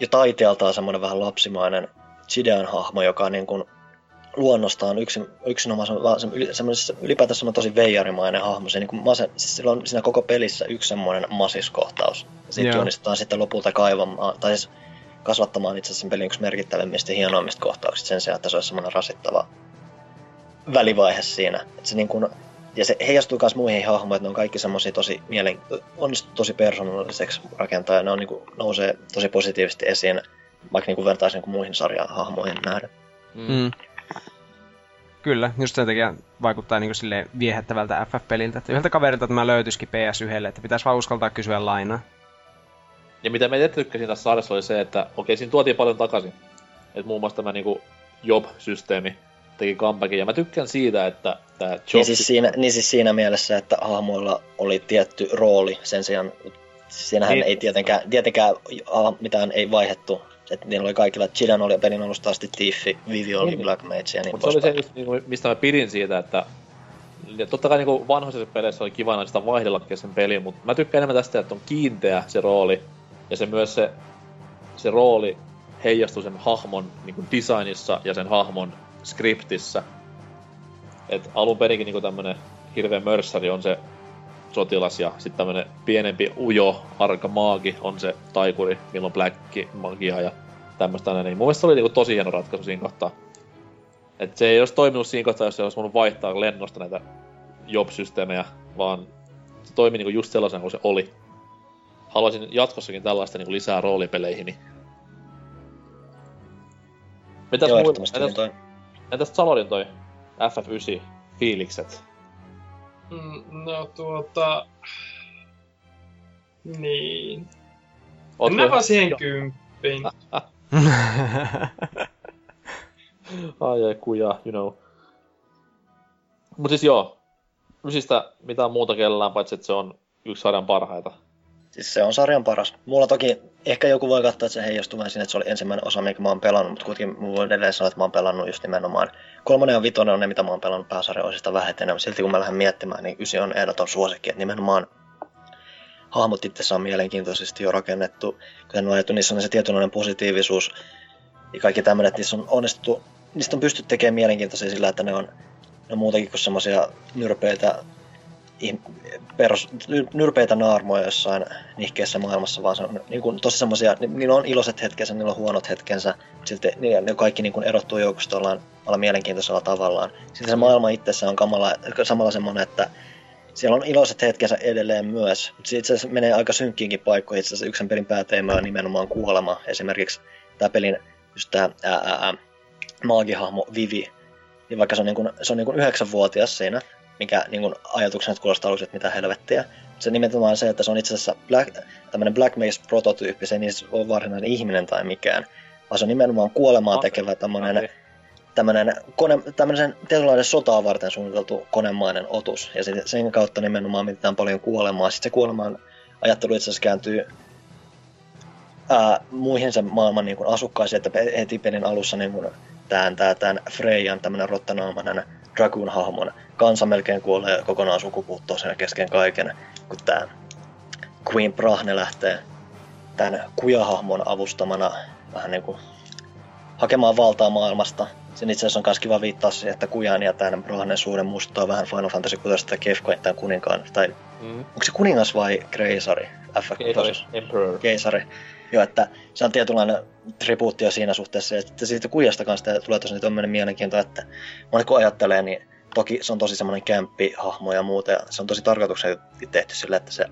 jo taiteeltaan semmoinen vähän lapsimainen Chidean hahmo, joka on niin kuin luonnostaan yksin, yksinomaan se- vaan se- yli- semmoinen ylipäätään semmoinen tosi veijarimainen hahmo. Se niin kuin mase, siis sillä on siinä koko pelissä yksi semmoinen masiskohtaus. Sitten
Joo.
onnistutaan sitten lopulta kaivamaan, tai siis kasvattamaan itse asiassa sen pelin yksi merkittävimmistä ja hienoimmista kohtauksista sen sijaan, että se olisi semmoinen rasittava välivaihe siinä. Et se niin kuin, ja se heijastuu myös muihin hahmoihin, että ne on kaikki semmoisia tosi mielen, onnistu tosi persoonalliseksi rakentaa ja ne on, niin kuin, nousee tosi positiivisesti esiin, vaikka niin kuin vertaisiin niin muihin sarjan hahmoihin nähden.
Mm. Kyllä, just sen takia vaikuttaa niin sille viehättävältä FF-peliltä. Että yhdeltä kaverilta tämä löytyisikin PS1, että pitäisi vaan uskaltaa kysyä lainaa.
Ja mitä me tykkäsin tässä sarjassa oli se, että okei, siinä tuotiin paljon takaisin. Että muun muassa tämä niinku job-systeemi teki comebackin. Ja mä tykkään siitä, että tämä job...
Niin siis, siinä, niin siis siinä mielessä, että hahmoilla oli tietty rooli sen sijaan, siinähän
Niin.
niin. ei tietenkään, tietenkään mitään ei vaihettu. Että niillä oli kaikilla, Chidan oli pelin alusta asti Tieffi, Vivi oli
Niin.
Black Mage ja niin
Mutta se oli se, just, niinku, mistä mä pidin siitä, että ja totta kai niinku vanhoisissa peleissä oli kiva aina sitä vaihdella kesken pelin, mutta mä tykkään enemmän tästä, että on kiinteä se rooli. Ja se myös se, se rooli heijastuu sen hahmon niinku designissa ja sen hahmon skriptissä. Et alun perinkin niinku tämmönen hirveä mörssari on se sotilas ja sitten tämmönen pienempi ujo, arka maagi on se taikuri, milloin black magia ja tämmöstä näin. Niin mun mielestä se oli niinku tosi hieno ratkaisu siinä kohtaa. Et se ei olisi toiminut siinä kohtaa, jos se olisi voinut vaihtaa lennosta näitä job-systeemejä, vaan se toimi niinku just sellaisena kuin se oli. Haluaisin jatkossakin tällaista niinku lisää roolipeleihin. Mitäs
Joo,
muilla?
niin
Entäs,
toi.
entäs Salodin toi FF9 fiilikset?
Mm, No tuota... Niin.
Ootko
Mennään vaan siihen
Joo.
kymppiin.
Ai ai kuja, you know. Mut siis joo. Ysistä mitään muuta kellään, paitsi että se on yksi sarjan parhaita.
Siis se on sarjan paras. Mulla toki, ehkä joku voi katsoa, että se heijastuu vähän siinä, että se oli ensimmäinen osa, minkä mä oon pelannut, mutta kuitenkin mulla voin edelleen sanoa, että mä oon pelannut just nimenomaan. Kolmonen ja vitonen on ne, mitä mä oon pelannut pääsarjan osista vähiten, silti kun mä lähden miettimään, niin ysi on ehdoton suosikki, että nimenomaan hahmot itse on mielenkiintoisesti jo rakennettu, kuten on niissä on se tietynlainen positiivisuus. Ja kaikki tämmöinen, että niissä on onnistuttu, niistä on pystytty tekemään mielenkiintoisia sillä, että ne on, ne on muutakin kuin semmoisia nyrpeitä perus, ny- nyrpeitä naarmoja jossain nihkeessä maailmassa, vaan se on niin kuin, tosi semmoisia, ni- niillä on iloiset hetkensä, niillä on huonot hetkensä, mutta silti ne, ne kaikki niin kuin erottuu joukosta ollaan, olla mielenkiintoisella tavallaan. Sitten se maailma itsessä on kamala, samalla semmoinen, että siellä on iloiset hetkensä edelleen myös, mutta se itse asiassa menee aika synkkiinkin paikkoihin. Itse asiassa yksi pelin pääteema on nimenomaan kuolema. Esimerkiksi tämä pelin just tämä ää, ää, maagihahmo Vivi, niin vaikka se on, niin kuin, se on niin kuin yhdeksänvuotias siinä, mikä niin kuin ajatuksena että kuulostaa aluksi, että mitä helvettiä. Se nimenomaan se, että se on itse asiassa black, tämmöinen Black Maze-prototyyppi, se ei niissä ole varsinainen ihminen tai mikään, vaan se on nimenomaan kuolemaa tekevä tämmöinen tämmönen, kone, tämmöisen tietynlainen sotaa varten suunniteltu konemainen otus. Ja sen, sen kautta nimenomaan mitetään paljon kuolemaa. Sitten se kuolemaan ajattelu itse asiassa kääntyy ää, muihin sen maailman niin kuin asukkaisiin, että heti pelin alussa niin kuin tämän, tämän, tämän Freyan tämmöinen rottanaamainen Dragoon-hahmon kansa melkein kuolee kokonaan sukupuuttoon sen kesken kaiken, kun tämä Queen Brahne lähtee tämän kujahahmon avustamana vähän niin kuin hakemaan valtaa maailmasta. Sen itse asiassa on myös kiva viittaa siihen, että Kujan ja tämän Brahnen suuren muistuttaa vähän Final Fantasy 6 Kefkoin tämän kuninkaan, tai mm. onko se kuningas vai kreisari?
Keisari, Emperor.
Keisari. Joo, että se on tietynlainen tribuuttio siinä suhteessa. Ja sitten siitä kujasta kanssa tulee tosi tämmöinen mielenkiinto, että moni kun ajattelee, niin toki se on tosi semmoinen kämppihahmo ja muuta. Ja se on tosi tarkoituksellisesti tehty sille, että se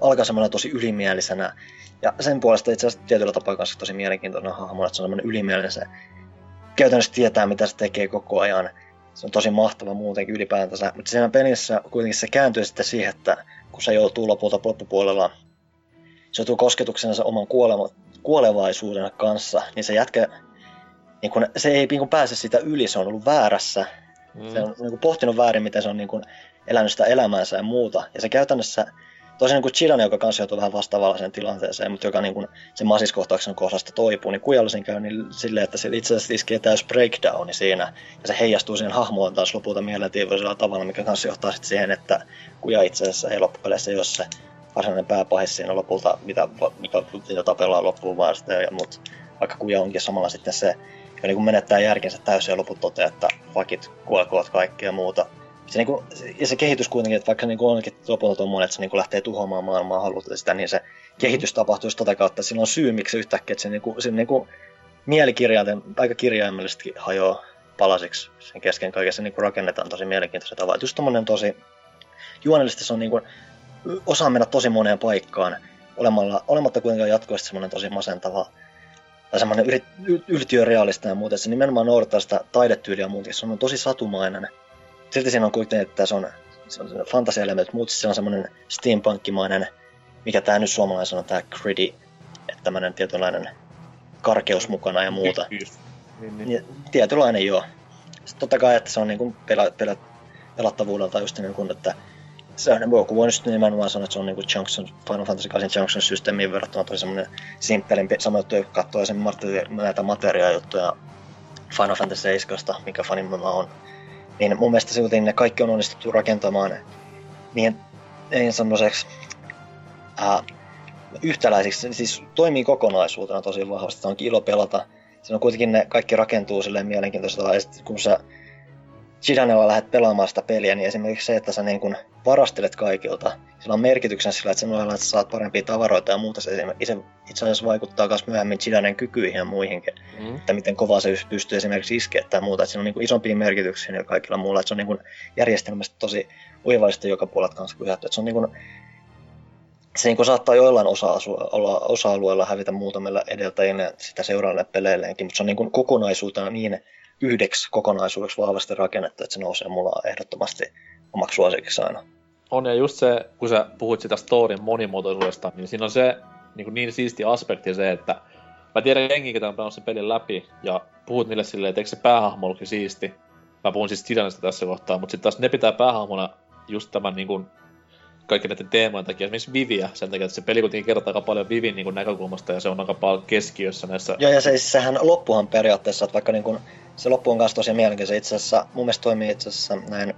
alkaa semmoinen tosi ylimielisenä. Ja sen puolesta itse asiassa tietyllä tapaa kanssa tosi mielenkiintoinen hahmo, että se on semmoinen ylimielinen. Se käytännössä tietää, mitä se tekee koko ajan. Se on tosi mahtava muutenkin ylipäätänsä. Mutta siinä pelissä kuitenkin se kääntyy sitten siihen, että kun se joutuu lopulta loppupuolella se joutuu kosketuksensa oman kuolema, kuolevaisuuden kanssa, niin se jätkä, niin kun, se ei niin kun pääse sitä yli, se on ollut väärässä. Mm. Se on niin kun, pohtinut väärin, miten se on niin kun, elänyt sitä elämäänsä ja muuta. Ja se käytännössä, tosin niin kuin Chidan, joka kanssa joutuu vähän vastaavalliseen tilanteeseen, mutta joka niin kun, sen masiskohtauksen kohdasta toipuu, niin Kujallisin käy niin silleen, että se itse asiassa iskee täys breakdowni siinä, ja se heijastuu siihen hahmoon taas lopulta mielentiivoisella tavalla, mikä kanssa johtaa sitten siihen, että Kuja itse asiassa ei loppupeleissä, jos se varsinainen pääpahis siinä lopulta, mitä, mikä sitä tapellaan loppuun vaan sitä, ja, mutta vaikka kuja onkin samalla sitten se, joka niin menettää järkensä täysin ja loput toteaa, että fakit kuolkoot kaikki ja muuta. Se, niin kuin, ja se kehitys kuitenkin, että vaikka niin kuin onkin lopulta tuommoinen, että se niin kuin lähtee tuhoamaan maailmaa haluta sitä, niin se kehitys tapahtuu just tota kautta, sillä on syy, miksi se yhtäkkiä, että se, niin kuin, se niin kuin mielikirjaiten aika kirjaimellisesti hajoaa palasiksi sen kesken kaikessa niin kuin rakennetaan tosi mielenkiintoista tavalla. Just tommonen tosi juonellisesti se on niin kuin, osaa mennä tosi moneen paikkaan, olemalla, olematta kuitenkaan jatkuvasti semmoinen tosi masentava tai semmoinen yl, yltiörealista ja muuta. Se nimenomaan noudattaa sitä taidetyyliä muutenkin. Se on tosi satumainen. Silti siinä on kuitenkin, että se on, se on fantasia-elementit, mutta se on semmoinen steampunkkimainen, mikä tämä nyt suomalainen on, tämä gritty, että tämmöinen tietynlainen karkeus mukana ja muuta. Niin, niin. Ja, tietynlainen joo. Sitten totta kai, että se on niin kuin pela, pela, pelattavuudelta just niin kuin, että se joku voi nyt nimenomaan sanoa, että se on niin kuin Junction, Final Fantasy 8 Junction systeemiin verrattuna tosi semmoinen simppelimpi, sama juttu, joka katsoo sen näitä materiaalijuttuja Final Fantasy 7, mikä fanimma on. Niin mun mielestä silti ne kaikki on onnistuttu rakentamaan niin, niin semmoiseksi äh, yhtäläisiksi, siis toimii kokonaisuutena tosi vahvasti, on ilo pelata. Siinä on kuitenkin ne kaikki rakentuu silleen mielenkiintoisella, ja kun sä Zidanella lähdet pelaamaan sitä peliä, niin esimerkiksi se, että sä niin kun varastelet kaikilta, sillä on merkityksen sillä, että sen ohella, että saat parempia tavaroita ja muuta, se itse asiassa vaikuttaa myös myöhemmin Zidanen kykyihin ja muihinkin, mm. että miten kovaa se pystyy esimerkiksi iskeä tai muuta, että siinä on niin isompia merkityksiä ja kaikilla muulla, että se on niin järjestelmästä tosi oivallista joka puolet kanssa että se on niin kun, se niin saattaa joillain osa osa-alueella hävitä muutamilla edeltäjille sitä seuraavalle peleilleenkin, mutta se on niin kokonaisuutena niin yhdeksi kokonaisuudeksi vahvasti rakennettu, että se nousee mulla ehdottomasti omaksi suosikiksi aina.
On, ja just se, kun sä puhut sitä storin monimuotoisuudesta, niin siinä on se niin, niin siisti aspekti se, että mä tiedän jengi, ketä on pelannut sen pelin läpi, ja puhut niille silleen, että eikö se päähahmo olikin siisti. Mä puhun siis Titanista tässä kohtaa, mutta sitten taas ne pitää päähahmona just tämän niin kuin, kaikki näiden teemojen takia, esimerkiksi Viviä, sen takia, että se peli kuitenkin kertoo aika paljon Vivin niin kuin näkökulmasta, ja se on aika paljon keskiössä näissä...
Joo, ja se, sehän loppuhan periaatteessa, että vaikka niin kuin se loppu on kanssa tosi mielenkiintoinen. Itse asiassa mun mielestä toimii itse asiassa näin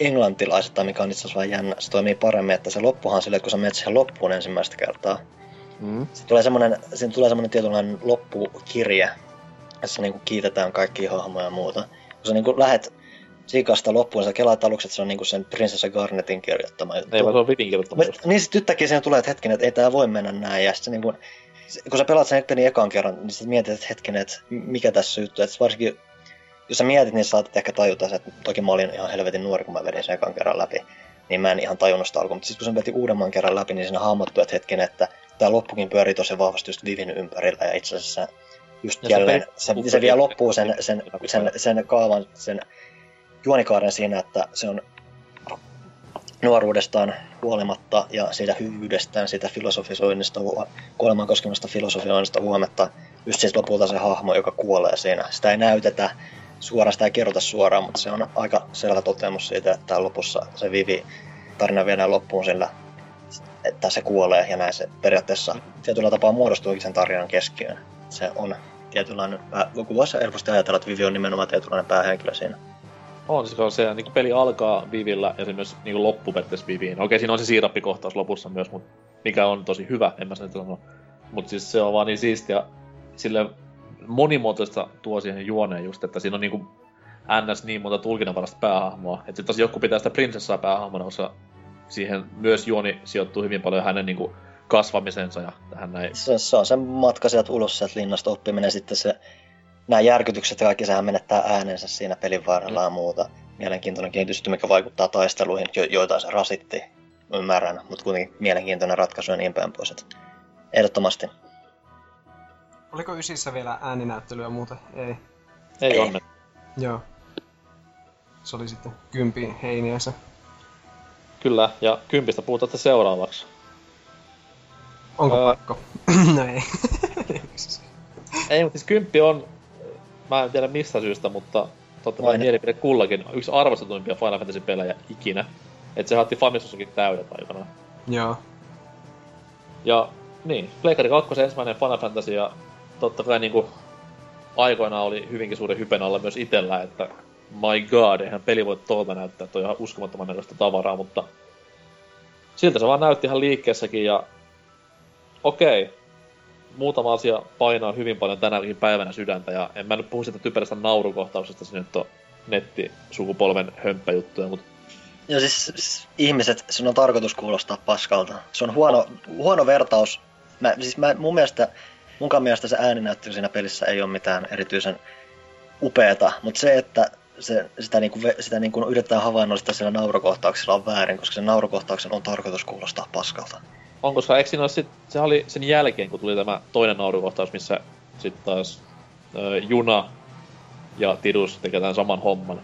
englantilaisesta, mikä on itse asiassa vähän jännä. Se toimii paremmin, että se loppuhan sille, kun sä menet siihen loppuun ensimmäistä kertaa, mm. se tulee semmoinen, siinä tulee semmoinen tietynlainen loppukirje, jossa niinku kiitetään kaikki hahmoja ja muuta. Kun sä niinku lähet siikasta loppuun, sä kelaat aluksi, että se on niinku sen Prinsessa Garnetin kirjoittama juttu.
Ei, vaan se on Vitin kirjoittama.
Niin sit yhtäkkiä siinä tulee, että hetkinen, että ei tää voi mennä näin. Ja sit se niinku, kun sä pelaat sen pelin ekan kerran, niin sä mietit, että hetkinen, että mikä tässä juttu. Että varsinkin jos sä mietit, niin saatat ehkä tajuta että toki mä olin ihan helvetin nuori, kun mä vedin sen ekan kerran läpi, niin mä en ihan tajunnut sitä alkuun. Mutta sitten kun sen veti uudemman kerran läpi, niin siinä hahmottui, että hetken, että tämä loppukin pyörii tosi vahvasti just Vivin ympärillä, ja itse asiassa just ja jälleen, se, se, se vie loppuun sen, sen, sen, sen, kaavan, sen juonikaaren siinä, että se on nuoruudestaan huolimatta ja siitä hyvyydestään, siitä filosofisoinnista, kuolemaan koskemasta filosofisoinnista huometta, just siis lopulta se hahmo, joka kuolee siinä. Sitä ei näytetä, suoraan sitä ei kerrota suoraan, mutta se on aika selvä toteamus siitä, että lopussa se Vivi tarina viedään loppuun sillä, että se kuolee ja näin se periaatteessa tietyllä tapaa muodostuukin sen tarinan keskiöön. Se on tietynlainen, kun voisi helposti ajatella, että Vivi on nimenomaan tietynlainen päähenkilö siinä.
On, siis on se niin peli alkaa Vivillä ja se myös niin loppu Viviin. Okei, siinä on se siirappikohtaus lopussa myös, mutta mikä on tosi hyvä, en mä sen sano. Mutta siis se on vaan niin siistiä, sille monimuotoista tuo siihen juoneen just, että siinä on niinku ns. niin monta tulkinnanvarasta päähahmoa. Että sitten joku pitää sitä prinsessaa päähahmona, koska siihen myös juoni sijoittuu hyvin paljon hänen niinku kasvamisensa ja tähän näin.
Se, se on se matka sieltä ulos sieltä linnasta oppiminen sitten se nämä järkytykset ja kaikki, sehän menettää äänensä siinä pelin varrella mm. ja muuta. Mielenkiintoinen kehitys, mikä vaikuttaa taisteluihin, jo- joita se rasitti, ymmärrän, mutta kuitenkin mielenkiintoinen ratkaisu ja niin päin pois. Että ehdottomasti.
Oliko Ysissä vielä ääninäyttelyä muuta? Ei.
Ei, Ei. onne.
Joo. Se oli sitten kympi heiniässä.
Kyllä, ja kympistä puhutaan seuraavaksi.
Onko öö... pakko? no ei.
ei, mutta siis kymppi on, mä en tiedä mistä syystä, mutta totta kai mielipide kullakin yksi arvostetuimpia Final Fantasy-pelejä ikinä. Että se hatti Famicussakin täydet aikana.
Joo.
Ja niin, Pleikari 2 ensimmäinen Final Fantasy ja totta kai niinku aikoinaan oli hyvinkin suuri hypen alla myös itellä, että my god, eihän peli voi tuolta näyttää, toi on ihan uskomattoman näköistä tavaraa, mutta siltä se vaan näytti ihan liikkeessäkin ja okei, okay, muutama asia painaa hyvin paljon tänäkin päivänä sydäntä ja en mä nyt puhu sitä typerästä naurukohtauksesta, se nyt on nettisukupolven hömppäjuttuja, mutta
ja siis, siis ihmiset, sun on tarkoitus kuulostaa paskalta. Se on huono, huono vertaus. Mä, siis mä, mun mielestä, munkaan mielestä se ääninäyttely siinä pelissä ei ole mitään erityisen upeeta, mutta se, että se, sitä, niinku, sitä niinku yritetään havainnollistaa siellä naurokohtauksella on väärin, koska sen naurokohtauksen on tarkoitus kuulostaa paskalta.
On, koska eikö siinä sit, se oli sen jälkeen, kun tuli tämä toinen naurukohtaus, missä sitten taas äh, Juna ja Tidus tekee tämän saman homman.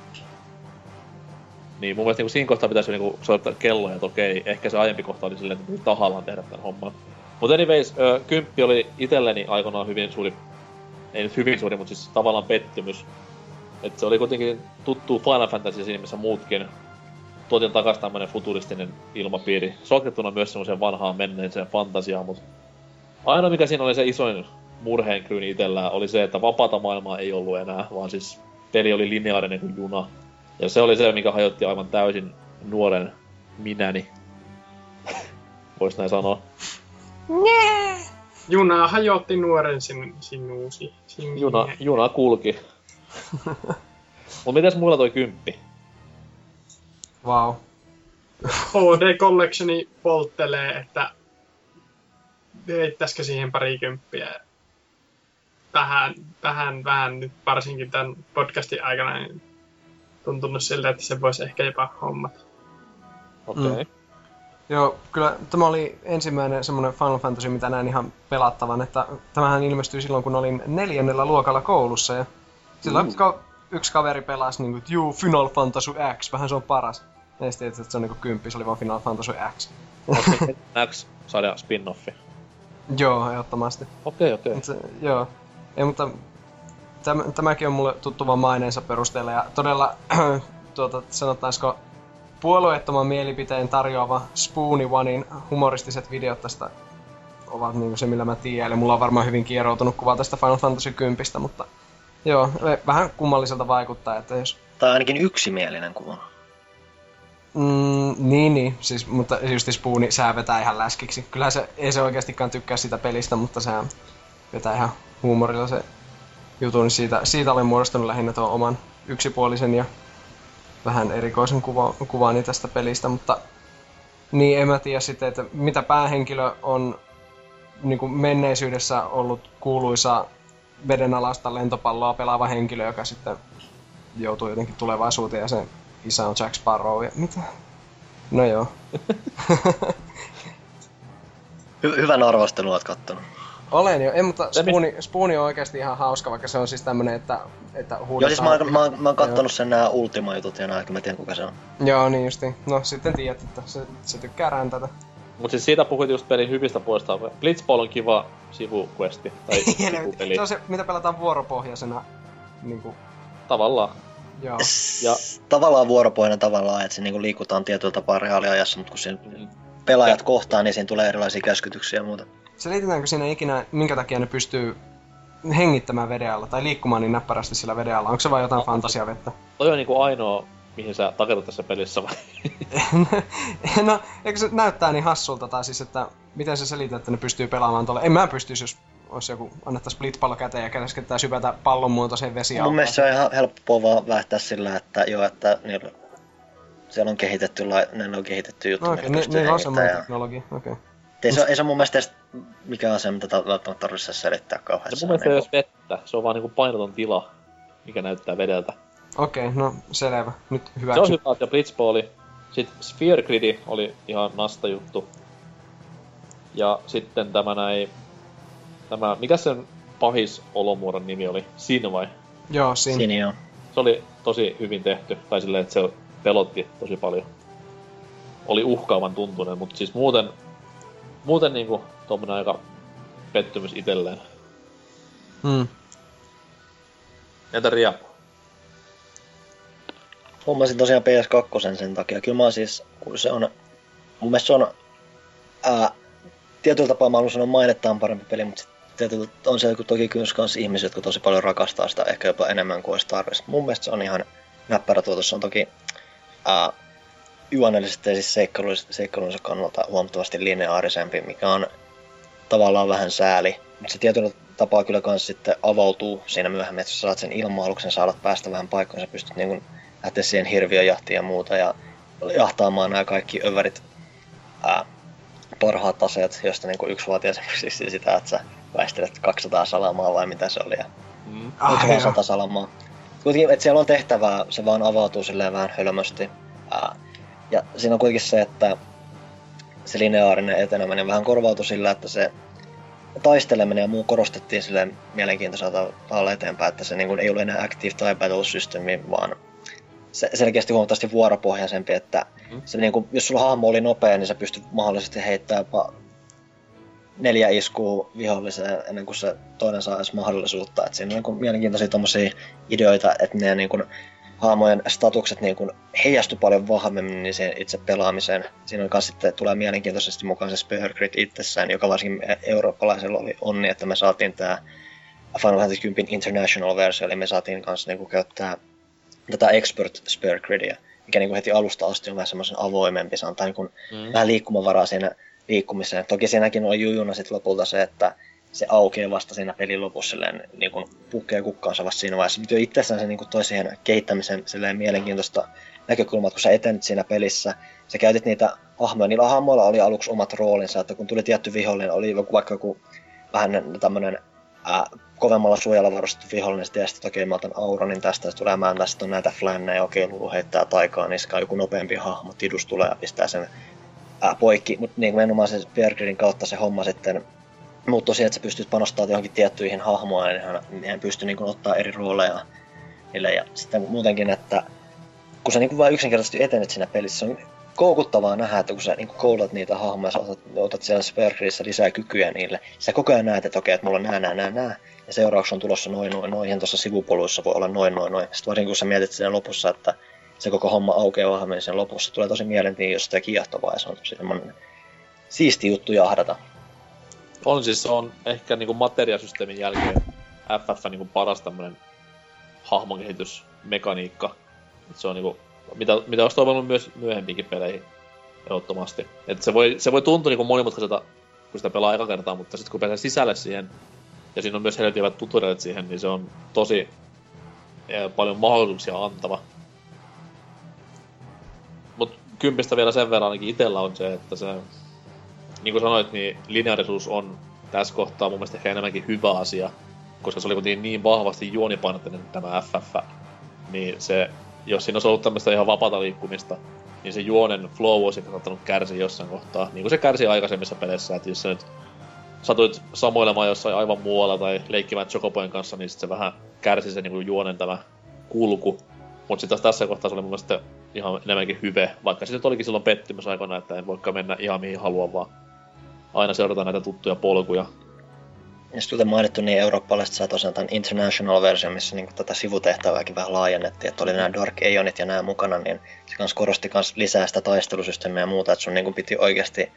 Niin mun mielestä niin siinä kohtaa pitäisi niin soittaa kelloja, että okei, ehkä se aiempi kohta oli silleen, että tahallaan tehdä tämän homman. Mutta anyways, ö, kymppi oli itselleni aikanaan hyvin suuri, ei nyt hyvin suuri, mutta siis tavallaan pettymys. että se oli kuitenkin tuttu Final Fantasy siinä, missä muutkin. Tuotiin takaisin tämmönen futuristinen ilmapiiri. Sokkettuna myös semmoiseen vanhaan menneeseen fantasiaan, mutta ainoa mikä siinä oli se isoin murheenkryyni itsellään oli se, että vapaata maailmaa ei ollut enää, vaan siis peli oli lineaarinen kuin juna. Ja se oli se, mikä hajotti aivan täysin nuoren minäni. Vois näin sanoa.
Nee. Juna hajotti nuoren sin, sinuusi.
Sin juna, juna kulki. Mut mitäs muilla toi kymppi?
Wow.
HD Collectioni polttelee, että heittäisikö siihen pari kymppiä. Vähän, vähän, vähän nyt varsinkin tämän podcastin aikana niin tuntunut siltä, että se voisi ehkä jopa hommat.
Okei. Okay. Mm.
Joo, kyllä tämä oli ensimmäinen semmoinen Final Fantasy, mitä näin ihan pelattavan, että tämähän ilmestyi silloin, kun olin neljännellä luokalla koulussa ja silloin mm. ka- yksi kaveri pelasi niin kuin, että juu, Final Fantasy X, vähän se on paras. Ja sitten että se on niin kuin kymppi, se oli vaan Final Fantasy X.
X saada spin-offi?
Joo, ehdottomasti.
Okei, okay, okei.
Okay. Joo. Ei, mutta täm, tämäkin on mulle tuttu vaan maineensa perusteella ja todella tuota, sanotaanko puolueettoman mielipiteen tarjoava Spoony Onein humoristiset videot tästä ovat niin se, millä mä tiedän. Eli mulla on varmaan hyvin kieroutunut kuva tästä Final Fantasy 10, mutta joo, vähän kummalliselta vaikuttaa, että jos...
Tai ainakin yksimielinen kuva.
Mm, niin, niin. Siis, mutta just Spooni, sehän vetää ihan läskiksi. Kyllähän se, ei se oikeastikaan tykkää sitä pelistä, mutta sehän vetää ihan huumorilla se jutun, siitä, siitä olen muodostanut lähinnä tuon oman yksipuolisen ja vähän erikoisen kuva, kuvaani tästä pelistä, mutta niin en mä tiedä sitten, että mitä päähenkilö on niin kuin menneisyydessä ollut kuuluisa vedenalaista lentopalloa pelaava henkilö, joka sitten joutuu jotenkin tulevaisuuteen ja sen isä on Jack Sparrow ja mitä? No joo.
Hy- hyvän arvostelun oot kattonut.
Olen jo, ei, mutta Spooni, Spooni on oikeasti ihan hauska, vaikka se on siis tämmönen, että, että
huudetaan... Joo, siis mä, oon, mä, oon, mä oon kattonut sen nää Ultima-jutut ja nää, mä tiedän kuka se on.
Joo, niin justi. No sitten tiedät, että se, se tykkää räntätä.
Mut siis siitä puhuit just pelin hyvistä puolesta. Blitzball on kiva sivuquesti, tai sivupeli.
se on se, mitä pelataan vuoropohjaisena niinku
tavallaan.
Joo.
Ja-
Tavallaan vuoropohjainen tavallaan, että se niinku liikutaan tietyllä tapaa reaaliajassa, mutta kun siinä pelaajat kohtaa, niin siinä tulee erilaisia käskytyksiä ja muuta.
Selitetäänkö siinä ikinä, minkä takia ne pystyy hengittämään veden alla tai liikkumaan niin näppärästi sillä veden alla? Onko se vain jotain
No,
fantasiavettä?
Toi on niinku ainoa, mihin sä takerut tässä pelissä vai?
no, eikö se näyttää niin hassulta, tai siis, että miten se selität, että ne pystyy pelaamaan tuolle? En mä pystyisi, jos olisi joku, annettaisiin splitpallo käteen ja käsketään sypätä pallon muotoiseen vesialtaan.
Mun mielestä se on ihan helppoa vaan väittää sillä, että joo, että niillä, siellä on kehitetty, lai- näillä on kehitetty juttu,
No okay,
pystyy
niillä on semmoinen
ja-
teknologia, okei. Okay.
Ei se, ei se mun mielestä edes mikään asia, mitä ta- välttämättä tarvitsisi selittää kauheasti.
Se mun mielestä ei ole edes vettä, se on vaan niinku painoton tila, mikä näyttää vedeltä.
Okei, okay, no selvä. Nyt
Se on hyvä, ja Blitzballi. Sitten Sphere Gridi oli ihan nasta juttu. Ja sitten tämä näin... Tämä, mikä sen pahis olomuodon nimi oli? Sin vai?
Joo, siinä.
Siinä joo.
Se oli tosi hyvin tehty, tai silleen, että se pelotti tosi paljon. Oli uhkaavan tuntunen, mutta siis muuten, muuten niinku tuommoinen aika pettymys itselleen.
Hmm.
Entä Ria?
Hommasin tosiaan PS2 sen takia. Kyllä mä siis, kun se on, mun mielestä se on, ää, tietyllä tapaa mä haluan sanoa mainettaan parempi peli, mutta sit tietyllä, on se toki myös kans ihmisiä, jotka tosi paljon rakastaa sitä ehkä jopa enemmän kuin olisi tarvitsisi. Mun mielestä se on ihan näppärä tuotos. Se on toki ää, juonellisesti ja siis seikkailunsa kannalta huomattavasti lineaarisempi, mikä on tavallaan vähän sääli. Mutta se tietyllä tapaa kyllä kans sitten avautuu siinä myöhemmin, että jos saat sen ilma-aluksen, saadat päästä vähän paikkoon, sä pystyt niin lähteä siihen hirviöjahtiin ja muuta ja jahtaamaan nämä kaikki överit ää, parhaat aseet, joista niin yksi vaatii esimerkiksi sitä, että sä väistelet 200 salamaa vai mitä se oli. Ja
Mm.
Ah,
vaan
joo.
sata salamaa? Kuitenkin, että siellä on tehtävää, se vaan avautuu silleen vähän hölmösti. Ää, ja siinä on kuitenkin se, että se lineaarinen eteneminen vähän korvautui sillä, että se taisteleminen ja muu korostettiin silleen mielenkiintoisella tavalla eteenpäin, että se niin kuin ei ole enää active time battle vaan se selkeästi huomattavasti vuoropohjaisempi, että
Mm.
se niin kuin, jos sulla hahmo oli nopea, niin sä pystyt mahdollisesti heittämään jopa neljä iskua viholliseen ennen kuin se toinen saa edes mahdollisuutta. Et siinä on niin mielenkiintoisia tommosia ideoita, että ne niin kuin, haamojen statukset niin kuin, heijastu paljon vahvemmin niin siihen itse pelaamiseen. Siinä on sitten tulee mielenkiintoisesti mukaan se Spear Grid itsessään, joka varsinkin eurooppalaisella oli onni, että me saatiin tämä Final Fantasy 10 International-versio, eli me saatiin kanssa niin käyttää tätä Expert Spear Gridia, mikä niin kuin, heti alusta asti on vähän semmoisen avoimempi, se antaa niin
Mm.
vähän liikkumavaraa siinä liikkumiseen. Toki siinäkin oli jujuna sit lopulta se, että se aukeaa vasta siinä pelin lopussa silleen, niin kuin pukkee kukkaansa vasta siinä vaiheessa. Mutta jo itsessään se niin kuin toi siihen kehittämisen silleen mielenkiintoista näkökulmaa, että kun sä etenet siinä pelissä, sä käytit niitä hahmoja. Niillä hahmoilla oli aluksi omat roolinsa, että kun tuli tietty vihollinen, oli joku, vaikka joku vähän tämmönen ää, kovemmalla suojalla varustettu vihollinen, sitten että okei, mä otan Auronin tästä, tulee mä tästä on näitä flanneja, okei, Lulu heittää taikaa niskaan, joku nopeampi hahmo, Tidus tulee ja pistää sen ää, poikki, mutta niin nimenomaan se Bergerin kautta se homma sitten muuttui siihen, että sä pystyt panostamaan johonkin tiettyihin hahmoihin, niin hän, niin pystyy niin ottaa eri rooleja niille. Ja sitten muutenkin, että kun sä niin vain yksinkertaisesti etenet siinä pelissä, se on koukuttavaa nähdä, että kun sä niin koulat niitä hahmoja, sä otat, otat siellä Spergerissä lisää kykyjä niille, sä koko ajan näet, että okei, että mulla on nää, nää, nää, nää, ja seuraavaksi on tulossa noin, noin, noin, ja tuossa sivupoluissa voi olla noin, noin, noin. Sitten varsinkin kun sä mietit siinä lopussa, että se koko homma aukeaa vahvemmin sen lopussa, tulee tosi mielenkiintoista ja kiehtovaa, ja se on tosi semmoinen siisti juttu jahdata.
On siis, se on ehkä niinku materiasysteemin jälkeen FF niinku paras tämmönen hahmonkehitysmekaniikka. Se on niinku, mitä, mitä olisi toivonut myös myöhempiinkin peleihin, ehdottomasti. Et se voi, se voi tuntua niinku monimutkaiselta, kun sitä pelaa eka kertaa, mutta sitten kun pääsee sisälle siihen, ja siinä on myös helvetin tutorialit siihen, niin se on tosi eh, paljon mahdollisuuksia antava. Mut kympistä vielä sen verran ainakin itellä on se, että se niin kuin sanoit, niin lineaarisuus on tässä kohtaa mun mielestä ehkä enemmänkin hyvä asia, koska se oli kuitenkin niin vahvasti juonipainotteinen tämä FF, niin se, jos siinä olisi ollut tämmöistä ihan vapaata liikkumista, niin se juonen flow olisi saattanut kärsiä jossain kohtaa, niin kuin se kärsi aikaisemmissa peleissä, että jos sä nyt satuit samoilemaan jossain aivan muualla tai leikkimään Chocoboyn kanssa, niin sit se vähän kärsi se niin kuin juonen tämä kulku. Mutta sitten tässä kohtaa se oli mun mielestä ihan enemmänkin hyve, vaikka se nyt olikin silloin pettymys aikana, että en voikaan mennä ihan mihin haluan, vaan aina seurataan näitä tuttuja polkuja.
ja kuten mainittu, niin eurooppalaiset sai tosiaan tämän international version, missä niin tätä sivutehtävääkin vähän laajennettiin, että oli nämä Dark Aeonit ja nämä mukana, niin se kans korosti kans lisää sitä taistelusysteemiä ja muuta, että sun niin piti oikeasti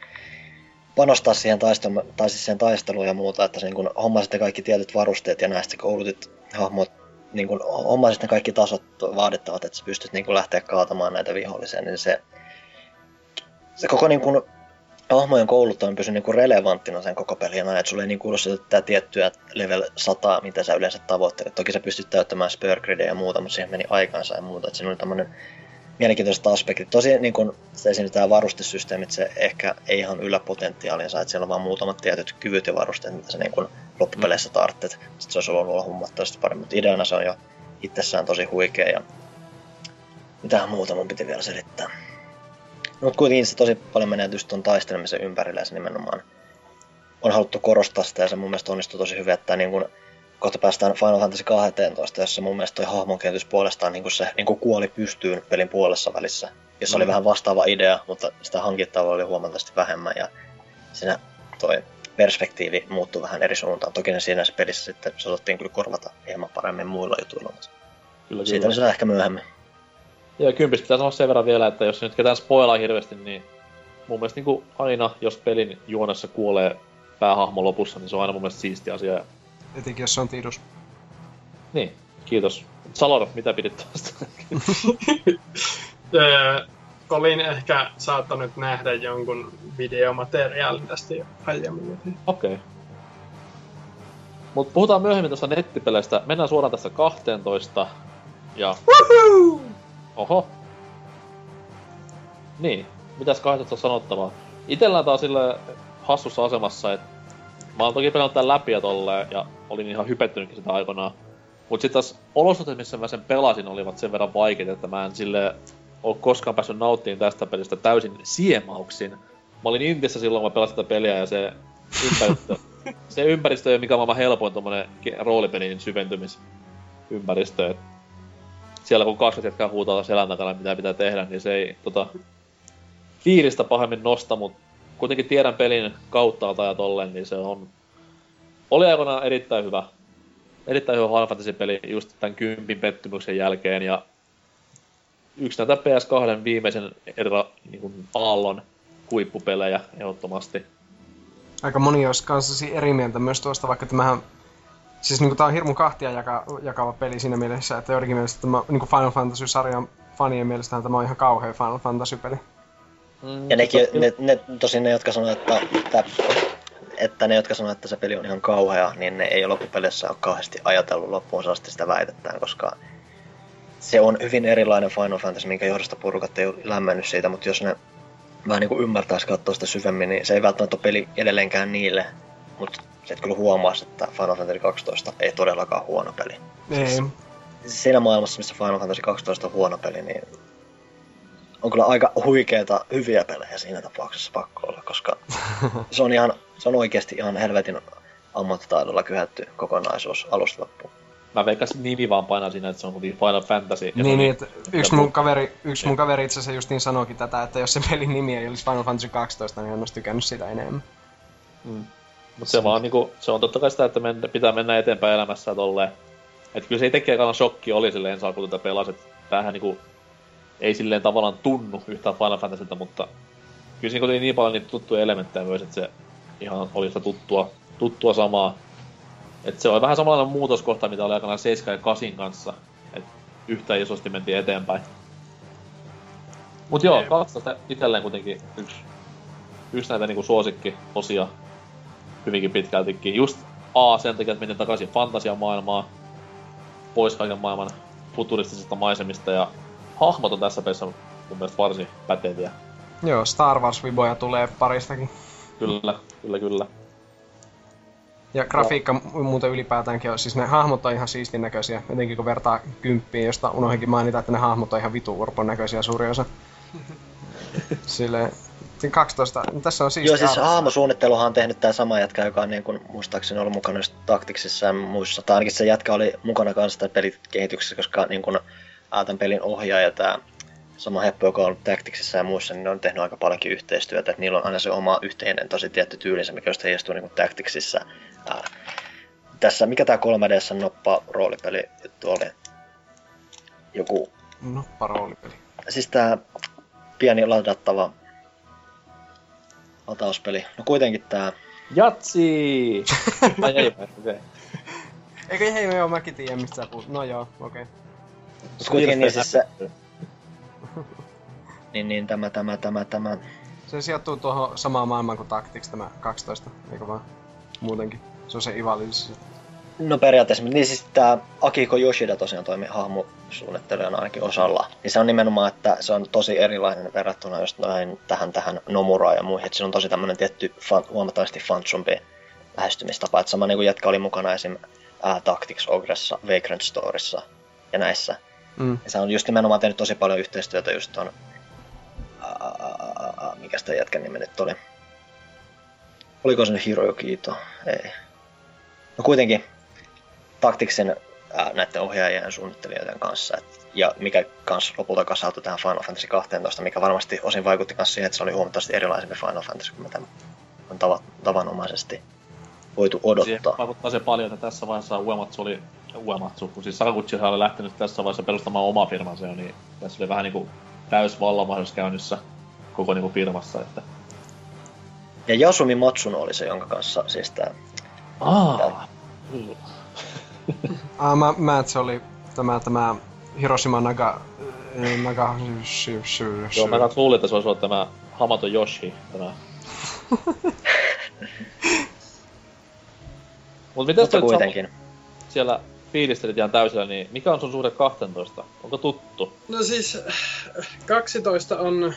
panostaa siihen, taistelu, tai siis siihen taisteluun ja muuta, että sä niin hommasit kaikki tietyt varusteet ja näistä koulutit hahmot, niin kun hommasit ne kaikki tasot vaadittavat, että sä pystyt niin lähteä kaatamaan näitä vihollisia, niin se, se koko niin kun, hahmojen kouluttaminen pysyy niin relevanttina sen koko pelin ajan, että sulle ei niin kuulu sitä tiettyä level 100, mitä sä yleensä tavoittelet. Toki sä pystyt täyttämään spurgrideja ja muuta, mutta siihen meni aikansa ja muuta. Että siinä oli tämmöinen mielenkiintoiset aspektit. Tosi niin kun se tämä varustesysteemit, se ehkä ei ihan yllä potentiaalinsa, että siellä on vaan muutamat tietyt kyvyt ja varusteet, mitä sä niin kun loppupeleissä tarvitset. Sitten se olisi ollut olla huomattavasti paremmin, mutta ideana se on jo itsessään tosi huikea ja mitä muuta mun piti vielä selittää. Mutta kuitenkin se tosi paljon menee just tuon taistelemisen ympärille ja se nimenomaan on haluttu korostaa sitä ja se mun mielestä onnistuu tosi hyvin, että niin kun kohta päästään Final Fantasy 12, jossa mun mielestä toi hahmon kehitys puolestaan niin se niin kuoli pystyyn pelin puolessa välissä, jossa mm. oli vähän vastaava idea, mutta sitä hankittavaa oli huomattavasti vähemmän ja siinä toi perspektiivi muuttui vähän eri suuntaan. Toki ne siinä pelissä sitten se osattiin kyllä korvata hieman paremmin muilla jutuilla. Kyllä, Siitä kyllä. ehkä myöhemmin.
Ja kympistä pitää sanoa sen verran vielä, että jos nyt ketään spoilaa hirveästi, niin mun mielestä niin kuin aina, jos pelin juonessa kuolee päähahmo lopussa, niin se on aina mun mielestä siisti asia.
Etenkin jos se on tidus.
Niin, kiitos. Salor, mitä pidit tuosta?
Olin ehkä saattanut nähdä jonkun videomateriaalin tästä jo aiemmin.
Okei. Okay. Mutta puhutaan myöhemmin tuosta nettipeleistä. Mennään suoraan tästä 12. Ja... Woohoo! Oho. Niin, mitäs kahdesta on sanottavaa? Itellä taas sille hassussa asemassa, että mä oon toki pelannut tän läpi ja tolleen, ja olin ihan hypettynytkin sitä aikanaan. Mut sit taas olosuhteet, missä mä sen pelasin, olivat sen verran vaikeita, että mä en sille oo koskaan päässyt nauttimaan tästä pelistä täysin siemauksin. Mä olin Intissä silloin, kun mä pelasin tätä peliä, ja se ympäristö, se ympäristö ei ole mikään maailman helpoin tommonen roolipelin syventymisympäristö. Et siellä kun 20 jätkää huutaa selän takana, mitä pitää tehdä, niin se ei tota, fiilistä pahemmin nosta, mutta kuitenkin tiedän pelin kautta ja tolleen, niin se on... Oli aikoinaan erittäin hyvä. Erittäin hyvä Final Fantasy-peli just tämän kympin pettymyksen jälkeen, ja yksi näitä PS2 viimeisen erä, niin kuin aallon huippupelejä ehdottomasti.
Aika moni olisi kanssasi eri mieltä myös tuosta, vaikka tämähän Siis niinku tää on hirmu kahtia jaka, jakava peli siinä mielessä, että joidenkin mielestä tämä niinku Final Fantasy-sarjan fanien mielestä tämä on ihan kauhea Final Fantasy-peli.
Mm, ja nekin, ne, ne, tosin ne, jotka sanoo, että, että, että ne, jotka sanoo, että se peli on ihan kauhea, niin ne ei ole loppupeleissä ole kauheasti ajatellut loppuun asti sitä väitettään, koska se on hyvin erilainen Final Fantasy, minkä johdosta porukat ei ole lämmennyt siitä, mutta jos ne vähän niin kuin ymmärtäisi katsoa sitä syvemmin, niin se ei välttämättä ole peli edelleenkään niille, mutta se kyllä huomaa, että Final Fantasy 12 ei todellakaan huono peli.
Ei. Siis
siinä maailmassa, missä Final Fantasy 12 on huono peli, niin on kyllä aika huikeita hyviä pelejä siinä tapauksessa pakko olla, koska se on, ihan, se on oikeasti ihan helvetin ammattitaidolla kyhätty kokonaisuus alusta loppuun.
Mä veikkasin nimi vaan painaa siinä, että se on Final Fantasy.
Niin, niin että yksi mun kaveri, yksi mun kaveri itse asiassa justiin sanoikin tätä, että jos se pelin nimi ei olisi Final Fantasy 12, niin hän olisi tykännyt sitä enemmän.
Mm. Mutta se vaan niinku, se on totta kai sitä, että men, pitää mennä eteenpäin elämässä tolleen. Että kyllä se itsekin shokki oli silleen saa, kun tätä pelasit. Tämähän niinku ei silleen tavallaan tunnu yhtään Final Fantasylta, mutta kyllä siinä oli niin paljon niitä tuttuja elementtejä myös, että se ihan oli sitä tuttua, tuttua samaa. että se on vähän samanlainen muutoskohta, mitä oli aikanaan 7 ja 8 kanssa. että yhtä isosti mentiin eteenpäin. Mut joo, 12 itselleen kuitenkin yksi, yksi näitä niinku suosikki osia hyvinkin pitkältikin. Just A sen takia, että menen takaisin fantasiamaailmaan, pois kaiken maailman futuristisista maisemista ja hahmot on tässä pelissä mun mielestä varsin päteviä.
Joo, Star Wars-viboja tulee paristakin.
Kyllä, kyllä, kyllä.
Ja grafiikka no. muuten ylipäätäänkin on, siis ne hahmot on ihan siistin näköisiä, etenkin kun vertaa kymppiin, josta unohdinkin mainita, että ne hahmot on ihan vitu urpon näköisiä suuri osa. Silleen, 12. Tässä on siis...
Joo, siis hahmosuunnitteluhan on tehnyt tämä sama jätkä, joka on niin kuin, muistaakseni ollut mukana taktiksissa ja muissa. Tai ainakin se jätkä oli mukana kanssa tämän pelikehityksessä, koska niin kuin, tämän pelin ohjaaja tämä sama heppo, joka on ollut Tacticsissa ja muissa, niin ne on tehnyt aika paljonkin yhteistyötä. Että niillä on aina se oma yhteinen tosi tietty tyylinsä, mikä just heijastuu niin Tacticsissa tässä, mikä tää 3Dssä noppa roolipeli juttu oli? Joku,
Noppa roolipeli.
siis tää pieni ladattava latauspeli. No kuitenkin tää,
Jatsi! Ai ei. Okay.
Eikö hei, joo, mäkin tiedän mistä sä puhut. No joo, okei. Okay.
mut kuitenkin niin siis se, niin, niin tämä, tämä, tämä, tämä,
Se sijoittuu tuohon samaan maailmaan kuin Tactics tämä 12, eikö vaan? Muutenkin. Se on se Ivalilis.
No periaatteessa, niin siis tämä Akiko Yoshida tosiaan toimi hahmosuunnittelijana ainakin osalla. Niin se on nimenomaan, että se on tosi erilainen verrattuna just näin tähän, tähän Nomuraan ja muihin. Että siinä on tosi tämmöinen tietty fan, huomattavasti fansumpi lähestymistapa. Että sama niin kuin jätkä oli mukana esim. Ää, Tactics Ogressa, Vagrant Storissa ja näissä.
Mm.
Ja se on just nimenomaan tehnyt tosi paljon yhteistyötä just ton... Mikä sitä jätkän nimi nyt oli? Oliko se nyt Hiroyuki Ito? Ei. No kuitenkin Tacticsin ää, näiden ohjaajien ja suunnittelijoiden kanssa. Et, ja mikä kanssa lopulta kasautui tähän Final Fantasy 12, mikä varmasti osin vaikutti myös siihen, että se oli huomattavasti erilaisempi Final Fantasy kuin mitä on tava, tavanomaisesti voitu odottaa.
vaikuttaa se paljon, että tässä vaiheessa Uematsu oli Uematsu, kun siis Sakaguchi oli lähtenyt tässä vaiheessa perustamaan oma firmansa jo, niin tässä oli vähän niinku täys vallanmahdollisuus käynnissä koko niinku firmassa, että...
Ja Yasumi Matsuno oli se, jonka kanssa siis tää...
Aa,
Ah, mä, mä, että se oli tämä, tämä Hiroshima Naga... äh, Naga...
Joo, mä kans luulin, että se olisi ollut tämä Hamato Yoshi, tämä... Mut mitäs
Mutta kuitenkin.
Samu, siellä fiilistelit ihan täysillä, niin mikä on sun suhde 12? Onko tuttu?
No siis 12 on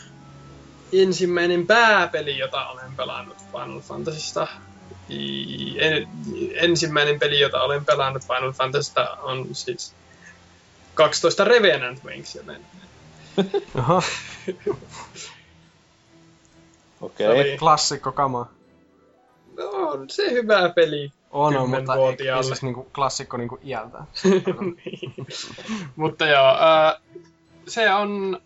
ensimmäinen pääpeli, jota olen pelannut Final Fantasysta. En, ensimmäinen peli, jota olen pelannut Final Fantasysta on siis 12 Revenant Wings, joten
Aha,
Okei.
Se
Okay.
oli-
klassikko kama.
no, on se hyvä peli.
On, on mutta ei, ei siis niinku klassikko niinku iältä.
Mutta joo, ää, se on,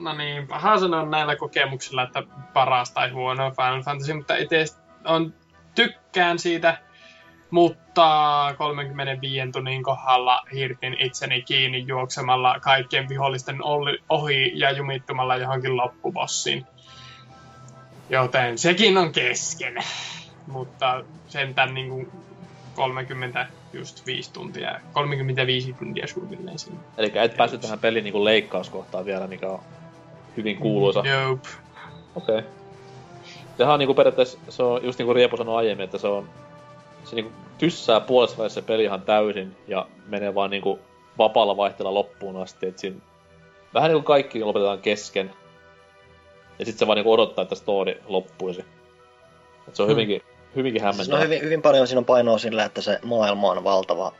no niin, paha sanoa näillä kokemuksilla, että paras tai huono Final Fantasy, mutta itse on, tykkään siitä, mutta 35 tunnin kohdalla hirtin itseni kiinni juoksemalla kaikkien vihollisten olli- ohi ja jumittumalla johonkin loppubossiin. Joten sekin on kesken. Mutta sentään niin kuin 30 just 5 tuntia, 35 tuntia suunnilleen siinä.
Eli et päässyt tähän pelin niinku leikkauskohtaan vielä, mikä on hyvin kuuluisa.
Nope.
Okei. Okay. Sehän on niinku periaatteessa, se on just niinku Riepu sanoi aiemmin, että se on, se niinku tyssää puolessa välissä se peli ihan täysin ja menee vaan niinku vapaalla vaihteella loppuun asti, et siinä vähän niinku kaikki lopetetaan kesken. Ja sit se vaan niinku odottaa, että story loppuisi. Et se on
Hmm.
hyvinkin, hyvinkin
Siis no hyvin, hyvin paljon siinä on painoa sillä, että se maailma on valtava.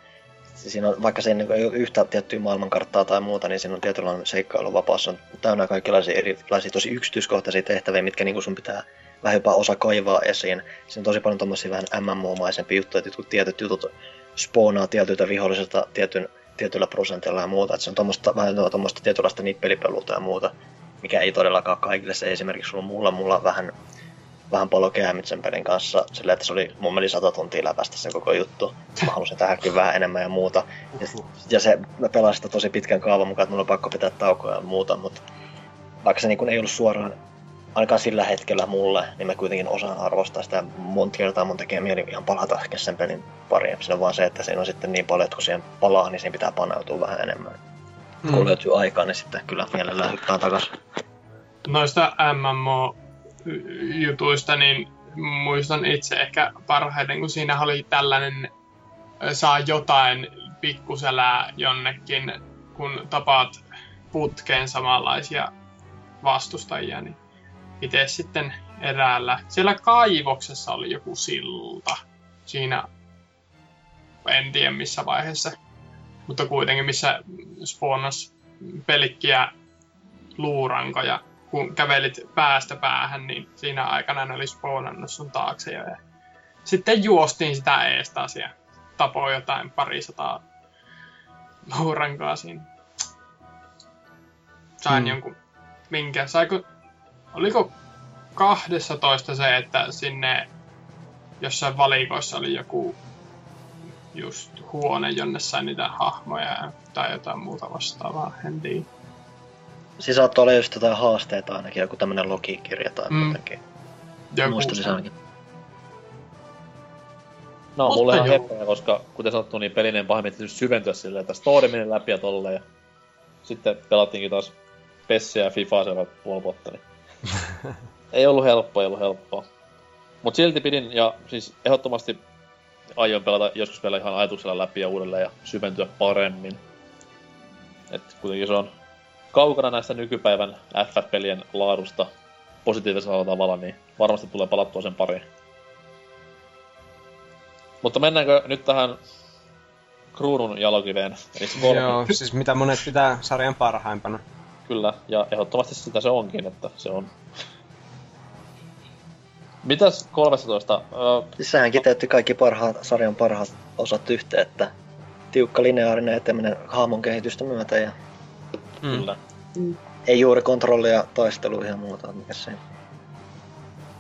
Siinä on, vaikka siinä ei ole yhtä tiettyä maailmankarttaa tai muuta, niin siinä on tietynlainen seikkailuvapaus. Se on täynnä kaikenlaisia erilaisia tosi yksityiskohtaisia tehtäviä, mitkä niin sun pitää vähän jopa osa kaivaa esiin. Siinä on tosi paljon tommosia vähän MMO-maisempia juttuja, että tietyt jutut spoonaa tietyltä viholliselta tietyn, tietyllä prosentilla ja muuta. Että se on tommoista, vähän tuommoista tietynlaista nippelipeluuta ja muuta, mikä ei todellakaan kaikille se esimerkiksi sulla mulla, mulla vähän vähän käynyt sen pelin kanssa sillä, että se oli mun meni sata tuntia läpäistä se koko juttu. Mä halusin tähänkin vähän enemmän ja muuta. Ja, ja se, mä pelasin sitä tosi pitkän kaavan mukaan, että mulla on pakko pitää taukoja ja muuta, mutta vaikka se niin ei ollut suoraan ainakaan sillä hetkellä mulle, niin mä kuitenkin osaan arvostaa sitä monta kertaa mun tekee mieli ihan palata ehkä sen pelin pariin. Se on vaan se, että siinä on sitten niin paljon, että kun siihen palaa, niin siinä pitää paneutua vähän enemmän. Mm. Kun löytyy aikaa, niin sitten kyllä mielellään hyppää takaisin.
Noista MMO-jutuista, niin muistan itse ehkä parhaiten, kun siinä oli tällainen ö, saa jotain pikkuselää jonnekin, kun tapaat putkeen samanlaisia vastustajia, niin itse sitten eräällä. Siellä kaivoksessa oli joku silta. Siinä en tiedä missä vaiheessa, mutta kuitenkin missä spawnas pelkkiä luurankoja. Kun kävelit päästä päähän, niin siinä aikana ne oli spawnannut sun taakse jo. Ja sitten juostiin sitä ees taas ja tapoi jotain parisataa luurankoa siinä. Sain
Hmm.
jonkun, minkä, saiko, oliko 12 se, että sinne jossain valikoissa oli joku just huone, jonne sai niitä hahmoja tai jotain muuta vastaavaa, en tiedä.
Siis saattoi olla just jotain haasteita ainakin, joku tämmönen logikirja tai
Mm.
jotenkin.
Joku
Muistelisin
se-
ainakin.
No,
Mutta
mulle
joo.
heppoja, koska kuten sanottu, niin pelinen pahimmin täytyy syventyä silleen, että story meni läpi ja tolleen. Ja sitten pelattiinkin taas Pessiä ja Fifaa seuraavat puoli vuotta, niin ei ollut helppoa, ei ollut helppoa. Mut silti pidin, ja siis ehdottomasti aion pelata joskus vielä ihan ajatuksella läpi ja uudelleen ja syventyä paremmin. Et kuitenkin se on kaukana näistä nykypäivän FF-pelien laadusta positiivisella tavalla, niin varmasti tulee palattua sen pariin. Mutta mennäänkö nyt tähän kruunun jalokiveen?
Joo, siis mitä monet pitää sarjan parhaimpana.
Kyllä, ja ehdottomasti sitä se onkin, että se on. Mitäs 13? Öö,
Siis sehän kiteytti kaikki parhaat, sarjan parhaat osat yhteen, että tiukka lineaarinen eteminen hahmon kehitystä myötä ja
Mm.
Kyllä.
ei juuri kontrollia taisteluihin ja muuta. Mikä se?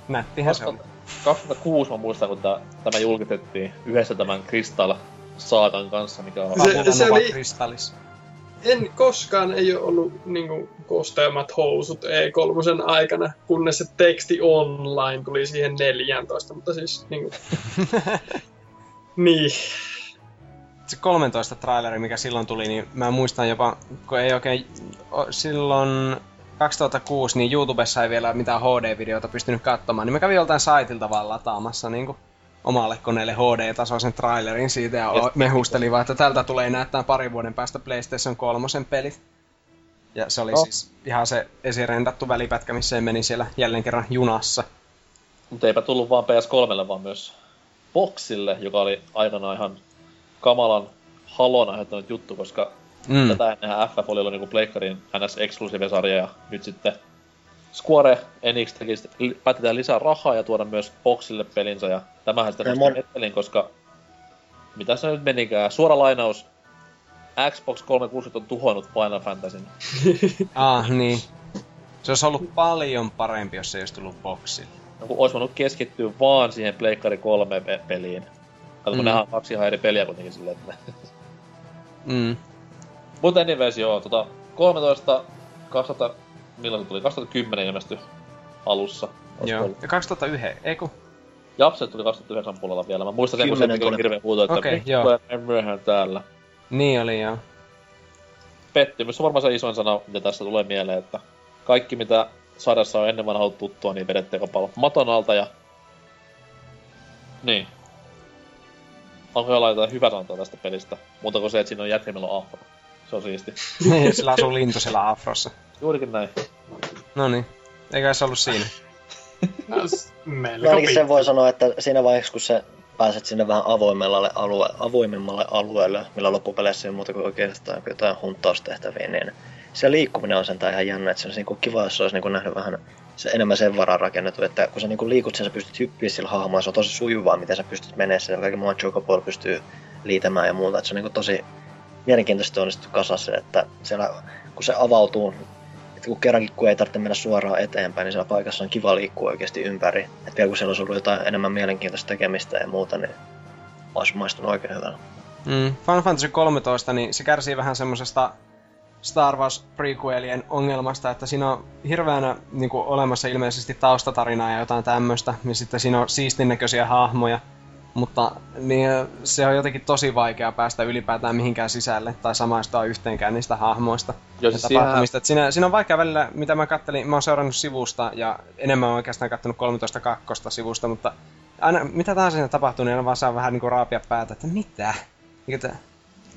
Nättihän se on.
2006 mä muistan, kun tää, tämä julkistettiin yhdessä tämän Crystal Saakan kanssa, mikä on...
Se- se oli-
Crystallis.
En koskaan ei ole ollut niinku, kosteammat housut E3 aikana, kunnes se teksti online tuli siihen 14, mutta siis niinku... niin.
se 13 traileri, mikä silloin tuli, niin mä muistan jopa, kun ei oikein silloin 2006, niin YouTubessa ei vielä mitään HD-videota pystynyt katsomaan, niin mä kävin joltain saitilta vaan lataamassa niin kuin omalle koneelle HD-tasoisen trailerin siitä ja o- mehustelin vaan, että tältä tulee näyttää parin vuoden päästä PlayStation 3 pelit. Ja se oli
No.
siis ihan se esirendattu välipätkä, missä se meni siellä jälleen kerran junassa.
Mutta eipä tullut vaan PS3, vaan myös Boxille, joka oli aikanaan ihan kamalan halon aiheuttanut juttu, koska
Mm.
tätä ennenhän FF oli ollut niinku Pleikkarin ns exclusive sarja ja nyt sitten Square Enix teki, sit- li- päätti tehdä lisää rahaa ja tuoda myös Boxille pelinsä ja tämähän sitten
Ei
nosti
mon-
mettelin, koska mitä se nyt menikään, suora lainaus, Xbox 360 on tuhonnut Final Fantasyn.
Ah, niin. Se olisi ollut paljon parempi, jos se ei olisi tullut boksille.
No kun olisi voinut keskittyä vaan siihen Pleikkari 3 pe- peliin. Kato, kun
Mm.
nehän on kaksi ihan eri peliä kuitenkin silleen, että.
Mm.
Mutta anyways, joo, tota, 13, 2000, milloin se tuli? 2010 ilmestyi alussa.
Joo.
ollut.
Ja 2001, ei kun
Japse tuli 2009 puolella vielä. Mä muistan sen, kun se
tuli.
hirveä huuto, että
joo.
tulee näin myöhään täällä.
Niin oli joo.
Pettymys on varmaan se isoin sana, mitä tässä tulee mieleen, että kaikki mitä sadassa on ennen vanhaa ollut tuttua, niin vedette aika paljon maton alta ja... Niin. Onko jollain jotain hyvä sanoa tästä pelistä? Muuta kuin se, että siinä on on afro. Se on siisti.
Niin, sillä asuu lintu siellä afrossa.
Juurikin näin.
No niin. Eikä se ollut siinä.
No,
ainakin sen voi sanoa, että siinä vaiheessa kun sä pääset sinne vähän avoimemmalle, alue, avoimemmalle alueelle, millä loppupeleissä ei muuta kuin oikeastaan jotain hunttaustehtäviä, niin se liikkuminen on sentään ihan jännä, että se olisi niin kiva, jos se olisi niin nähnyt vähän se enemmän sen varaan rakennettu, että kun sä niin liikut sen, sä pystyt hyppiä sillä hahmolla, se on tosi sujuvaa, miten sä pystyt menemään siellä, kaikki muun Chocoball pystyy liitämään ja muuta, että se on niin tosi mielenkiintoisesti onnistuttu kasassa, että siellä kun se avautuu, että kun kerrankin kun ei tarvitse mennä suoraan eteenpäin, niin siellä paikassa on kiva liikkua oikeasti ympäri. Että vielä kun siellä olisi ollut jotain enemmän mielenkiintoista tekemistä ja muuta, niin olisi maistunut oikein hyvältä.
Mm. Final Fantasy 13, niin se kärsii vähän semmosesta Star Wars prequelien ongelmasta, että siinä on hirveänä niin olemassa ilmeisesti taustatarinaa ja jotain tämmöistä, ja sitten siinä on siistin näköisiä hahmoja, mutta niin, se on jotenkin tosi vaikea päästä ylipäätään mihinkään sisälle tai samaistua yhteenkään niistä hahmoista
Joo,
ja
siis
tapahtumista. Et Siinä, siinä on vaikea välillä, mitä mä kattelin, mä oon seurannut sivusta ja enemmän oon oikeastaan kattonut 13.2 sivusta, mutta aina mitä tahansa siinä tapahtuu, niin aina vaan saa vähän niinku raapia päätä, että mitä? Mikä tää?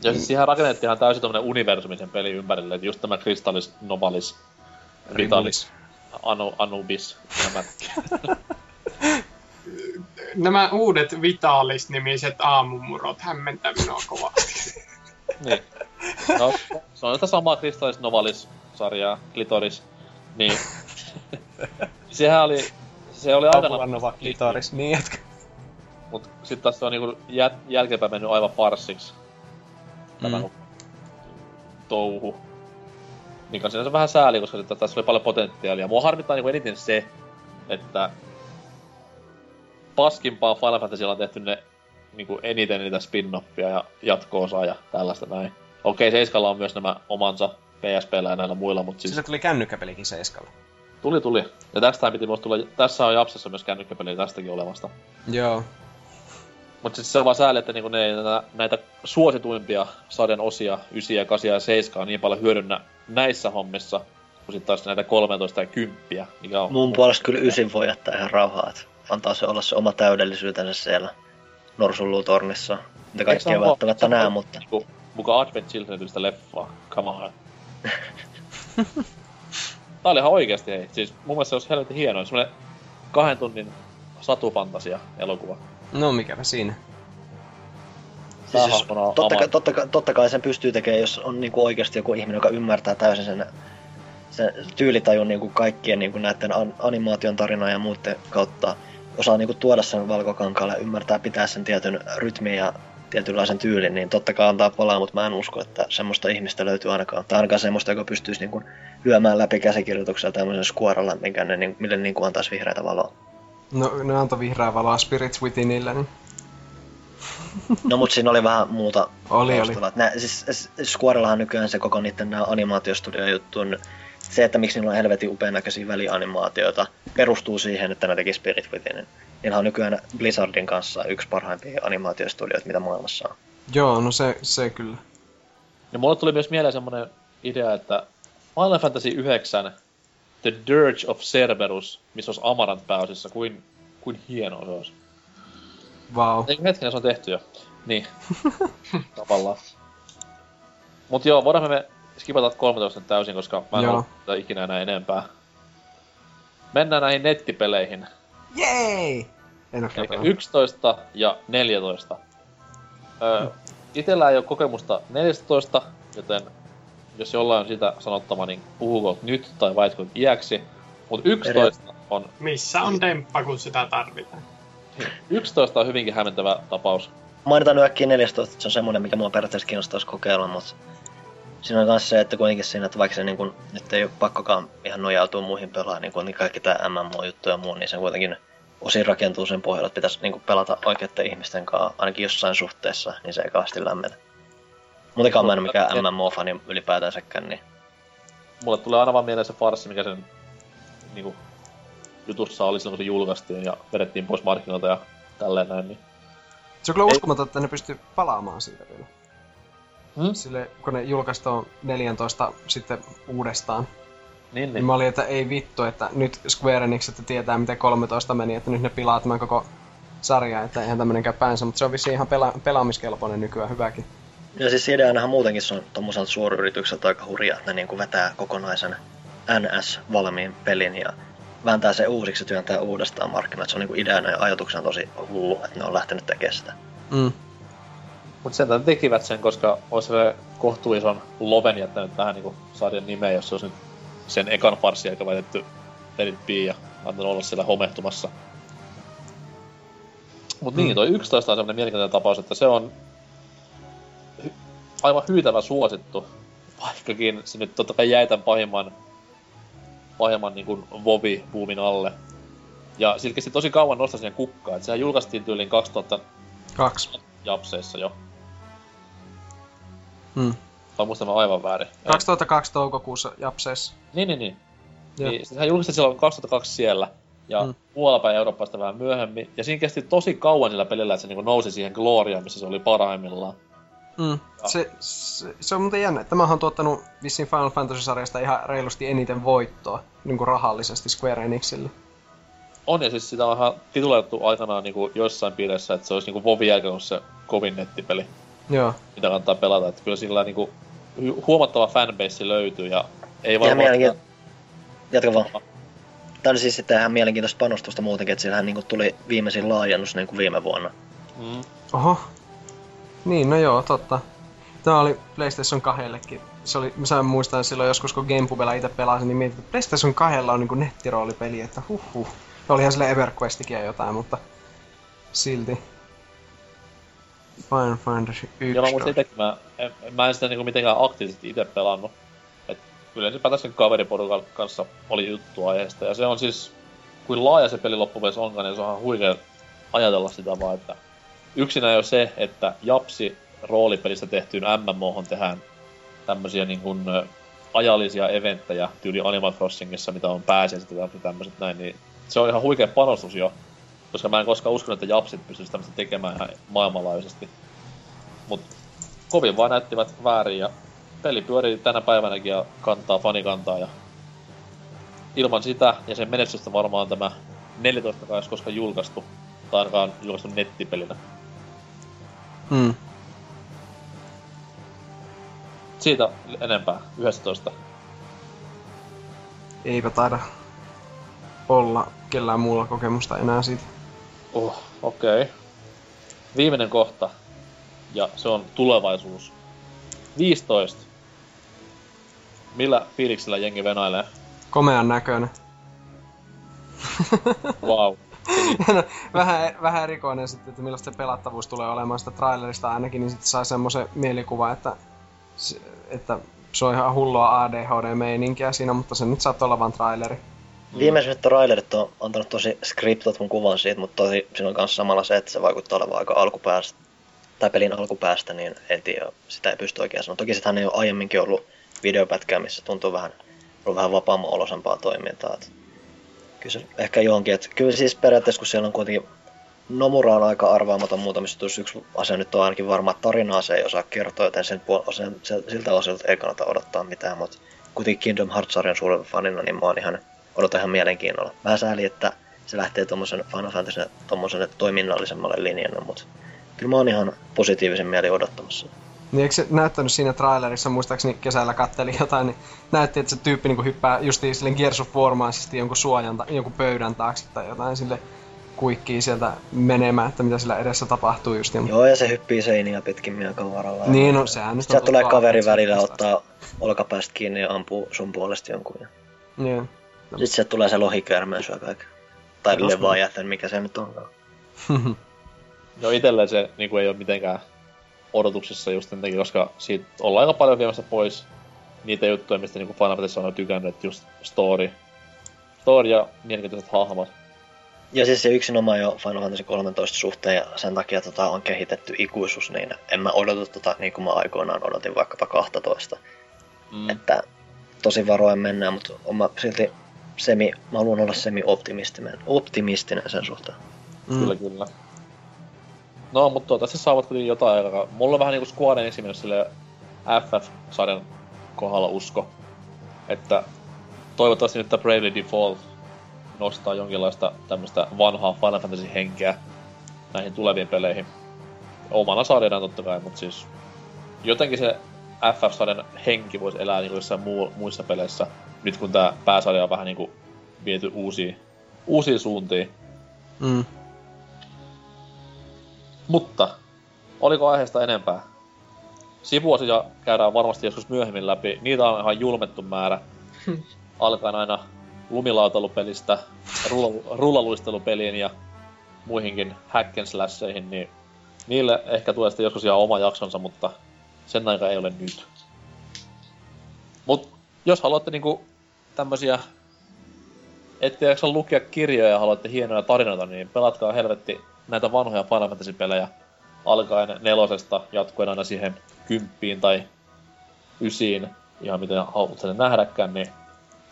Ja siis siihen rakennettiin ihan täysin tommonen universumi sen pelin ympärille, että just tämä Kristallis, Novalis, Vitalis, Anu, Anubis, nämä.
Nämä uudet Vitalis-nimiset aamumurot hämmentää minua kovasti.
niin. No, se on sitä samaa Kristallis, Novalis-sarjaa, Klitoris, niin. Sehän oli, se oli aikanaan,
Nova Clitoris, niin etkö?
mut sit taas se on niinku jät, jälkeenpäin mennyt aivan farsiksi. Tämä
Mm.
touhu. Mikä on sinänsä vähän sääli, koska sit tässä oli paljon potentiaalia. Mua harmittaa niinku eniten se, että paskimpaa Final Fantasylla on tehty ne niinku eniten niitä spin-offia ja jatko-osaa ja tällaista näin. Okei, Seiskalla on myös nämä omansa PSPllä ja näillä muilla, mutta siis...
Sille tuli kännykkäpelikin Seiskalla.
Tuli, tuli. Ja tästä piti myös tulla, tässä on Japsessa myös kännykkäpeli tästäkin olevasta.
Joo.
Mutta siis se on vaan sääli, että niinku ne ei näitä, näitä suosituimpia sarjan osia, 9 ja 8 ja 7 on niin paljon hyödynnä näissä hommissa, kun sitten taas näitä 13 ja 10, mikä on...
Mun puolesta kyllä ysin voi jättää ihan rauhaa, että antaa se olla se oma täydellisyytensä siellä Norsulluutornissa. Mitä kaikki ei välttämättä näe, mutta...
Niinku, mukaan Advent Childrenistä leffaa. Come on. Tää oli ihan oikeesti hei. Siis mun mielestä se olisi helvetin hieno. Semmonen kahden tunnin satufantasia elokuva.
No mikäpä siinä.
Siis jos, totta, kai, totta, kai- totta kai sen pystyy tekemään, jos on niinku oikeasti joku ihminen, joka ymmärtää täysin sen, sen tyylitajun niinku kaikkien niinku näiden an, animaation tarinojen ja muiden kautta. Osaa niinku tuoda sen valkokankaalle ymmärtää pitää sen tietyn rytmin ja tietynlaisen tyylin, niin totta kai antaa palaa, mutta mä en usko, että semmoista ihmistä löytyy ainakaan. Tai ainakaan semmoista, joka pystyisi niinku lyömään läpi käsikirjoituksella tämmöisen skuoralla, minkä ne, niin, mille niinku antaisi vihreätä valoa.
No ne antoi vihreää valoa Spirits Withinille, niin
No mut siinä oli vähän muuta
Oli,
taustalla. Nää, siis Squarellahan nykyään se koko niiden nämä animaatiostudio juttu on se, että miksi niillä on helvetin upean näköisiä välianimaatioita, perustuu siihen, että ne teki Spirit Withinin. Niillä on nykyään Blizzardin kanssa yksi parhaimpia animaatiostudioita, mitä maailmassa on.
joo, no se, se kyllä.
Ja mulle tuli myös mieleen semmonen idea, että Final Fantasy 9 The Dirge of Cerberus, missä olisi Amarant pääosissa, kuin, kuin hienoa se olisi.
Vau.
Eikö hetkinen, se on tehty jo. Niin. Tavallaan. Mut joo, voidaan me skipata 13 nyt täysin, koska mä en
Joo.
halua tätä ikinä enää enempää. Mennään näihin nettipeleihin.
Jei! En oo
Eli
pelannut.
11 ja 14. Öö, itellä ei ole kokemusta 14, joten jos jollain on sitä sanottava, niin puhukoot nyt tai vaihtukoot iäksi. Mutta 11 on,
Missä on demppa, kun sitä tarvitaan?
11 on hyvinkin hämmentävä tapaus.
Mainitaan nyt äkkiä 14, että se on semmoinen, mikä mua periaatteessa kiinnostaisi kokeilla, mutta siinä on myös se, että kuitenkin siinä, että vaikka se niin kun, nyt ei ole pakkokaan ihan nojautua muihin pelaamaan, niin kuitenkin kaikki tämä MMO-juttu ja muu, niin se kuitenkin osin rakentuu sen pohjalle, että pitäisi niin pelata oikeiden ihmisten kanssa, ainakin jossain suhteessa, niin se ei kauheasti lämmetä. Muutenkaan mä en ole mikään MMO-fani ylipäätänsäkään, niin
Mulle tulee aina vaan mieleen se farssi, mikä sen niinku, jutussa oli silloin, kun se julkaistiin ja vedettiin pois markkinoilta ja tälleen näin. Niin.
Se on kyllä uskomaton, että ne pystyy palaamaan siitä vielä.
Hmm?
Sille, kun ne julkaistaan 14 sitten uudestaan.
Niin,
Niin
niin.
mä olin, että ei vittu, että nyt Square Enix, että tietää miten 13 meni, että nyt ne pilaa tämän koko sarja, että eihän tämmönen käy päänsä, mutta se on vissiin ihan pela- pelaamiskelpoinen nykyään hyväkin.
Ja siis ideanahan muutenkin se on tommoselta suuryritykseltä aika hurja, että ne niinku vetää kokonaisen NS-valmiin pelin ja vääntää se uusiksi ja työntää uudestaan markkinoille. Se on niinku ideana ja ajatuksena tosi hullu, että ne on lähtenyt tekemään sitä.
Mm.
Mutta sen tekivät sen, koska olisi se kohtuullisen loven jättänyt tähän niinku sarjan nimeen, jos se olisi nyt sen ekan farssin aika väitetty piin ja antanut olla siellä homehtumassa. Mut niin,
Mm.
toi 11 on semmonen mielenkiintoinen tapaus, että se on hy- aivan hyytävä suosittu, vaikkakin se nyt totta kai jäi tämän pahimman, pahimman niin Vovi-buumin alle. Ja sillä kesti tosi kauan nostaa siihen kukkaan, että sehän julkaistiin tyyliin 2000
Kaksi.
japseissa jo.
Mm.
Tai muistan mä aivan väärin.
2002 toukokuussa Japseissa.
Niin, niin, niin. Niin sehän julkaistiin silloin 2002 siellä. Ja
Mm.
muualla päin Euroopasta vähän myöhemmin. Ja siinä kesti tosi kauan sillä pelillä, että se niinku nousi siihen gloriaan, missä se oli parhaimmillaan.
Mm. Se, se, se, on muuten jännä. Tämähän on tuottanut vissiin Final Fantasy-sarjasta ihan reilusti eniten voittoa niin kuin rahallisesti Square Enixille.
On, ja siis sitä on ihan tituleerattu aikanaan niinku joissain piireissä, että se olisi niinku Vovin jälkeen se kovin nettipeli,
Joo.
mitä kannattaa pelata. Että kyllä sillä niinku hu- huomattava fanbase löytyy, ja ei vaan
Ihan mielenkiintoista. Jatka vaan. Tämä oli siis sitten ihan mielenkiintoista panostusta muutenkin, että sillähän niinku tuli viimeisin laajennus niinku viime vuonna.
Mm.
Oho. Niin, no joo, totta. Tämä oli PlayStation 2 Se oli, mä muistan silloin joskus, kun Gamepubella itse pelasin, niin mietin, että PlayStation 2 on niinku nettiroolipeli, että huh huh. Olihan sille EverQuestikin ja jotain, mutta silti. Final Fantasy 1.
Ja mä muistan itekin, mä, en, mä en sitä niinku mitenkään aktiivisesti itse pelannut. Et yleensä tässä kaveriporukan kanssa oli juttu aiheesta. Ja se on siis, kuin laaja se peli loppupeleissä onkaan, niin se on ihan huikea ajatella sitä vaan, että yksinä jo se, että Japsi roolipelistä tehtyyn MMOhon tehdään tämmöisiä niin kuin, ajallisia eventtejä tyyli Animal Crossingissa, mitä on pääsiäiset ja tämmöiset näin, niin se on ihan huikea panostus jo. Koska mä en koskaan uskonut, että Japsit pystyisi tämmöistä tekemään ihan maailmanlaajuisesti. Mut kovin vaan näyttivät väärin ja peli pyörii tänä päivänäkin ja kantaa fanikantaa ja ilman sitä ja sen menestystä varmaan tämä 14 kai koskaan julkaistu, tai ainakaan julkaistu nettipelinä.
Mm.
Siitä enempää, 11.
Eipä taida olla kellään muulla kokemusta enää siitä.
Oh, okei. Okay. Viimeinen kohta, ja se on tulevaisuus. 15. Millä fiiliksellä jengi venailee?
Komean näköinen.
Wow.
No, vähän, vähän erikoinen sitten, että millaista se pelattavuus tulee olemaan sitä trailerista ainakin, niin sitten sai semmoisen mielikuva, että, se- että se on ihan hullua ADHD-meininkiä siinä, mutta se nyt saattaa olla vaan traileri.
Viimeisimmät trailerit on antanut tosi skriptatun kuvan siitä, mutta tosi siinä on myös samalla se, että se vaikuttaa olevan aika alkupäästä, tai pelin alkupäästä, niin en tiedä, sitä ei pysty oikein sanoa. Toki sitähän ei ole aiemminkin ollut videopätkää, missä tuntuu vähän, ollut vähän vapaamman olosempaa toimintaa. Et kyllä se ehkä johonkin, että kyllä siis periaatteessa, kun siellä on kuitenkin Nomura on aika arvaamaton muutamissa jutuissa. Yksi asia nyt on ainakin varma, että tarinaa se ei osaa kertoa, joten sen puol- sen, siltä osilta ei kannata odottaa mitään, mutta kuitenkin Kingdom Hearts-sarjan suuren fanina, niin mä oon ihan, odotan ihan mielenkiinnolla. Vähän sääli, että se lähtee tommosen Final Fantasy tommoselle toiminnallisemmalle linjalle, mutta kyllä mä oon ihan positiivisen mieli odottamassa.
Niin eikö se näyttänyt siinä trailerissa, muistaakseni kesällä katteli jotain, niin näytti, että se tyyppi niin hyppää justiin silleen Gears of Warmaisesti jonkun suojan, ta- jonkun pöydän taakse tai jotain sille kuikkii sieltä menemään, että mitä sillä edessä tapahtuu just. Niin,
Joo, ja se hyppii seiniä pitkin miakan varalla.
niin no sehän nyt
Sieltä tulee kaveri välillä, ottaa olkapäästä kiinni ja ampuu sun puolesta jonkun. Ja...
Niin.
Sitten sieltä tulee se lohikäärme syö kaiken. Tai
Kiitos.
levaajätän, mikä se nyt on.
No itelle se niinku ei ole mitenkään odotuksissa just sen takia, koska siitä ollaan aika paljon viemässä pois niitä juttuja, mistä niinku Final Fantasy on tykännyt, että just story. Story ja mielenkiintoiset hahmot.
Ja siis se yksinomaan jo Final Fantasy 13 suhteen ja sen takia tota on kehitetty ikuisuus, niin en mä odota tota niin kuin mä aikoinaan odotin vaikkapa 12.
Mm.
Että tosi varoen mennään, mutta on mä silti semi, mä haluan olla semi-optimistinen optimistinen sen suhteen.
Mm.
Kyllä, kyllä. No, mutta toivottavasti saavat kuitenkin jotain aikaa. Mulla on vähän niinku Square Enixin mennyt sille FF-sarjan kohdalla usko, että toivottavasti nyt tämä Bravely Default nostaa jonkinlaista tämmöistä vanhaa Final Fantasy-henkeä näihin tuleviin peleihin. Omana sarjana totta kai, mutta siis jotenkin se FF-sarjan henki voisi elää niinku jossain muu, muissa peleissä, nyt kun tämä pääsarja on vähän niinku viety uusiin, uusiin suuntiin.
Mm.
Mutta, oliko aiheesta enempää? Sivuosia käydään varmasti joskus myöhemmin läpi. Niitä on ihan julmettu määrä. Alkaen aina lumilautailupelistä, rulla- rullaluistelupeliin ja muihinkin hack and slasheihin, niin niille ehkä tulee sitten joskus ihan oma jaksonsa, mutta sen aika ei ole nyt. Mut jos haluatte niinku tämmösiä ette jaksa lukea kirjoja ja haluatte hienoja tarinoita, niin pelatkaa helvetti näitä vanhoja Final Fantasy-pelejä alkaen nelosesta jatkuen aina siihen kymppiin tai ysiin, ihan miten haluatte sen nähdäkään, niin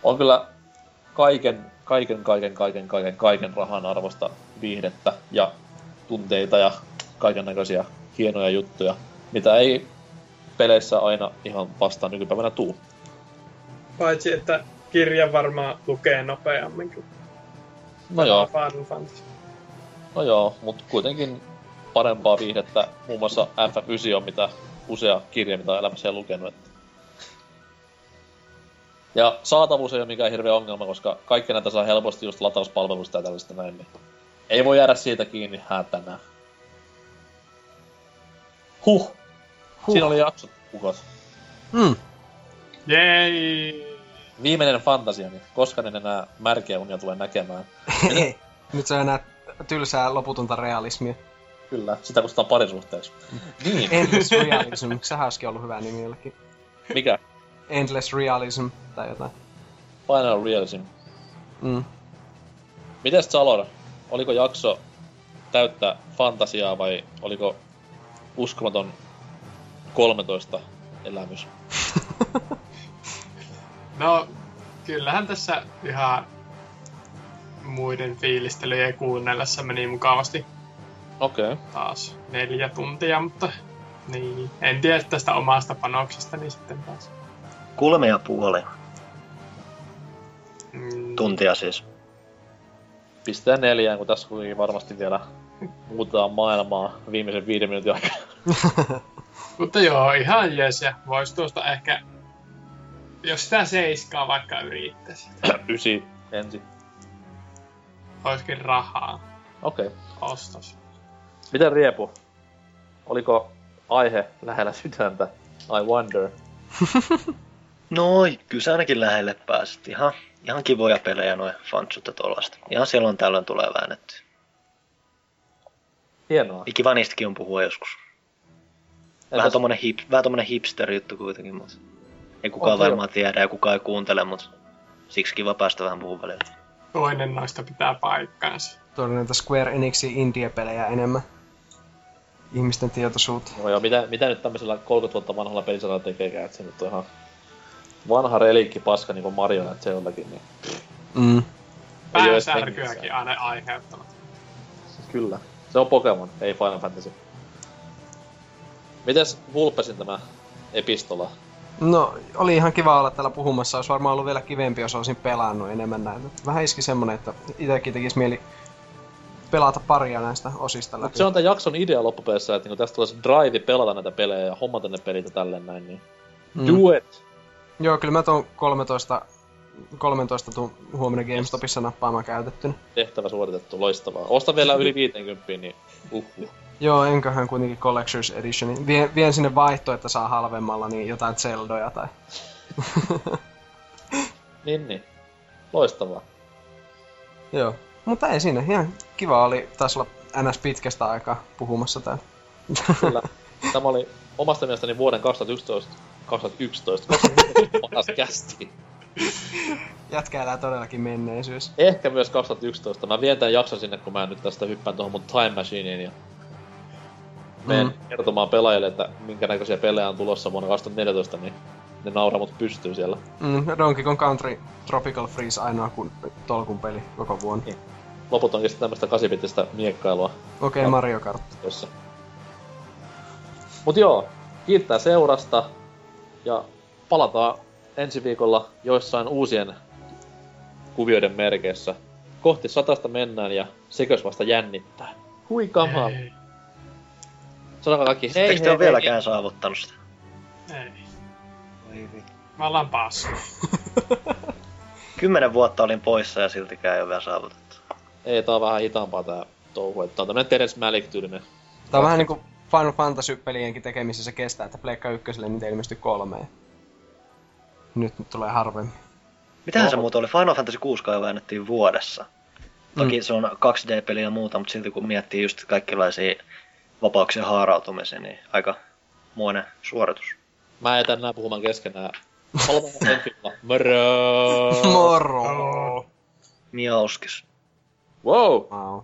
on kyllä kaiken, kaiken, kaiken, kaiken, kaiken, kaiken rahan arvosta viihdettä ja tunteita ja kaiken näköisiä hienoja juttuja, mitä ei peleissä aina ihan vastaan nykypäivänä tuu.
Paitsi, että kirja varmaan lukee nopeammin kuin
No joo,
Final Fantasy.
No joo, mutta kuitenkin parempaa viihdettä. Muun muassa FF9 on mitä usea kirja, mitä on elämässä lukenut. Että. Ja saatavuus ei ole mikään hirveä ongelma, koska kaikki näitä saa helposti just latauspalvelusta ja tällaista näin. Niin ei voi jäädä siitä kiinni häätänään. Huh. Huh. Siinä oli jaksot, ukot.
Mm.
Jei!
Viimeinen fantasia, niin koska en enää märkeä unia tulee näkemään.
Nyt se on enää tylsää loputonta realismia.
Kyllä, sitä kutsutaan parisuhteeksi. Niin,
Endless Realism, sehän olisikin ollut hyvä nimi jollekin.
mikä?
Endless Realism tai jotain.
Final Realism.
Mm.
Mites Salor? Oliko jakso täyttä fantasiaa vai oliko uskomaton 13 elämys?
No, kyllähän tässä ihan muiden fiilistelyjen kuunnellessa meni mukavasti
Okei. Okay.
taas neljä tuntia, mutta niin, en tiedä tästä omasta panoksesta, niin sitten taas.
Kolme ja puoli
Mm,
tuntia siis.
Pistää neljään, kun tässä kuitenkin varmasti vielä muutetaan maailmaa viimeisen viiden minuutin aikana.
Mutta joo, ihan jees, ja vois tuosta ehkä, jos sitä seiskaa vaikka yrittäisi,
Ysi ensin.
olisikin rahaa
Okei. Okay.
ostos.
Miten Riepu? Oliko aihe lähellä sydäntä? I wonder.
Noi, kyllä se ainakin lähelle pääsit. Ihan, ihan kivoja pelejä noin fansut ja tollasta. Ihan silloin tällöin tulee väännetty.
Hienoa.
Ikiva niistäkin on puhua joskus. Vähän tommonen, hip, vähän tommonen hipster-juttu kuitenkin, mutta ei kukaan
se
varmaan tiedä ja kukaan ei kuuntele, mutta siksi kiva päästä vähän puhun välillä.
Toinen noista pitää paikkaansa.
Tuolla näitä Square Enixin indie-pelejä enemmän. Ihmisten tietoisuutta.
No joo, mitä, mitä nyt tämmöisellä 30 vuotta vanhalla pelisarjalla tekeekään, että se nyt on ihan vanha reliikki paska niinku Marionette Zeldakin, niin
Mm.
Päänsärkyäkin
hengissä.
aina aiheuttavat.
kyllä. Se on Pokemon, ei Final Fantasy. Mites Vulpesin tämä epistola?
No, oli ihan kiva olla täällä puhumassa. Olisi varmaan ollut vielä kivempi, jos olisin pelannut enemmän näitä. Vähän iski semmonen, että itsekin tekisi mieli pelata paria näistä osista läpi.
Mut se on tämän jakson idea loppupeleissä, että niinku tästä tulee se drive pelata näitä pelejä ja hommata ne pelit ja tälleen näin, niin
Mm.
do it!
Joo, kyllä mä tuon 13, 13 tuun huomenna GameStopissa nappaamaan käytettynä.
Tehtävä suoritettu, loistavaa. Osta vielä yli 50, niin uhuh.
Joo, enköhän kuitenkin Collector's Edition. Vien, vien sinne vaihto, että saa halvemmalla niin jotain Zeldoja tai...
Niin, niin. Loistavaa.
Joo. Mutta ei siinä. Ihan kiva oli taas olla NS pitkästä aikaa puhumassa täällä.
Kyllä. Tämä oli omasta mielestäni vuoden 2011, 2011, 2011 paras kästi.
Todellakin menneisyys.
Ehkä myös 2011. Mä vien tämän jakson sinne, kun mä nyt tästä hyppään tuohon mun Time Machineen ja menen
Mm.
kertomaan pelaajille, että minkä näköisiä pelejä on tulossa vuonna 2014, niin ne nauraa mut pystyy siellä.
Mm, Donkey Kong Country Tropical Freeze ainoa kun, tolkun peli koko vuonna.
Niin. Loput onkin sitten tämmöstä kasipitistä miekkailua
Okei, okay, Mario Kart.
jossa. Mut joo, kiittää seurasta ja palataan ensi viikolla joissain uusien kuvioiden merkeissä. Kohti satasta mennään ja sekös vasta jännittää. Hui kamaa.
Ei,
Sanokaa kaikki hei
Etteikö
hei,
te ole
hei,
vieläkään saavuttanut sitä?
ei.
Voi vittu.
Mä ollaan passu.
Kymmenen vuotta olin poissa ja siltikään ei ole vielä saavutettu.
Ei, tää on vähän hitaampaa tää touhu. että Tää on tämmönen Terence Malick-tyylinen.
Tää on vähän niinku Final Fantasy-pelienkin tekemisessä kestää, että Pleikka ykköselle niitä ilmestyi kolme. Nyt nyt tulee harvemmin.
Mitähän se
Oho.
muuta oli? Final Fantasy 6 kai väännettiin vuodessa. Toki mm. se on 2D-peli ja muuta, mutta silti kun miettii just kaikenlaisia vapauksien haarautumisia, niin aika muoinen suoritus.
Mä jätän nää puhumaan keskenään. Moro!
Moro!
Miauskis.
Wow!
Wow.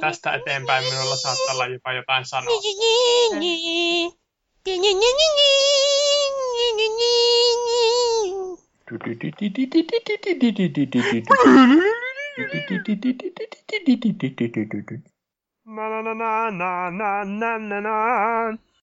Tästä eteenpäin minulla saattaa olla jopa jotain sanoa.
Na na na na na na na na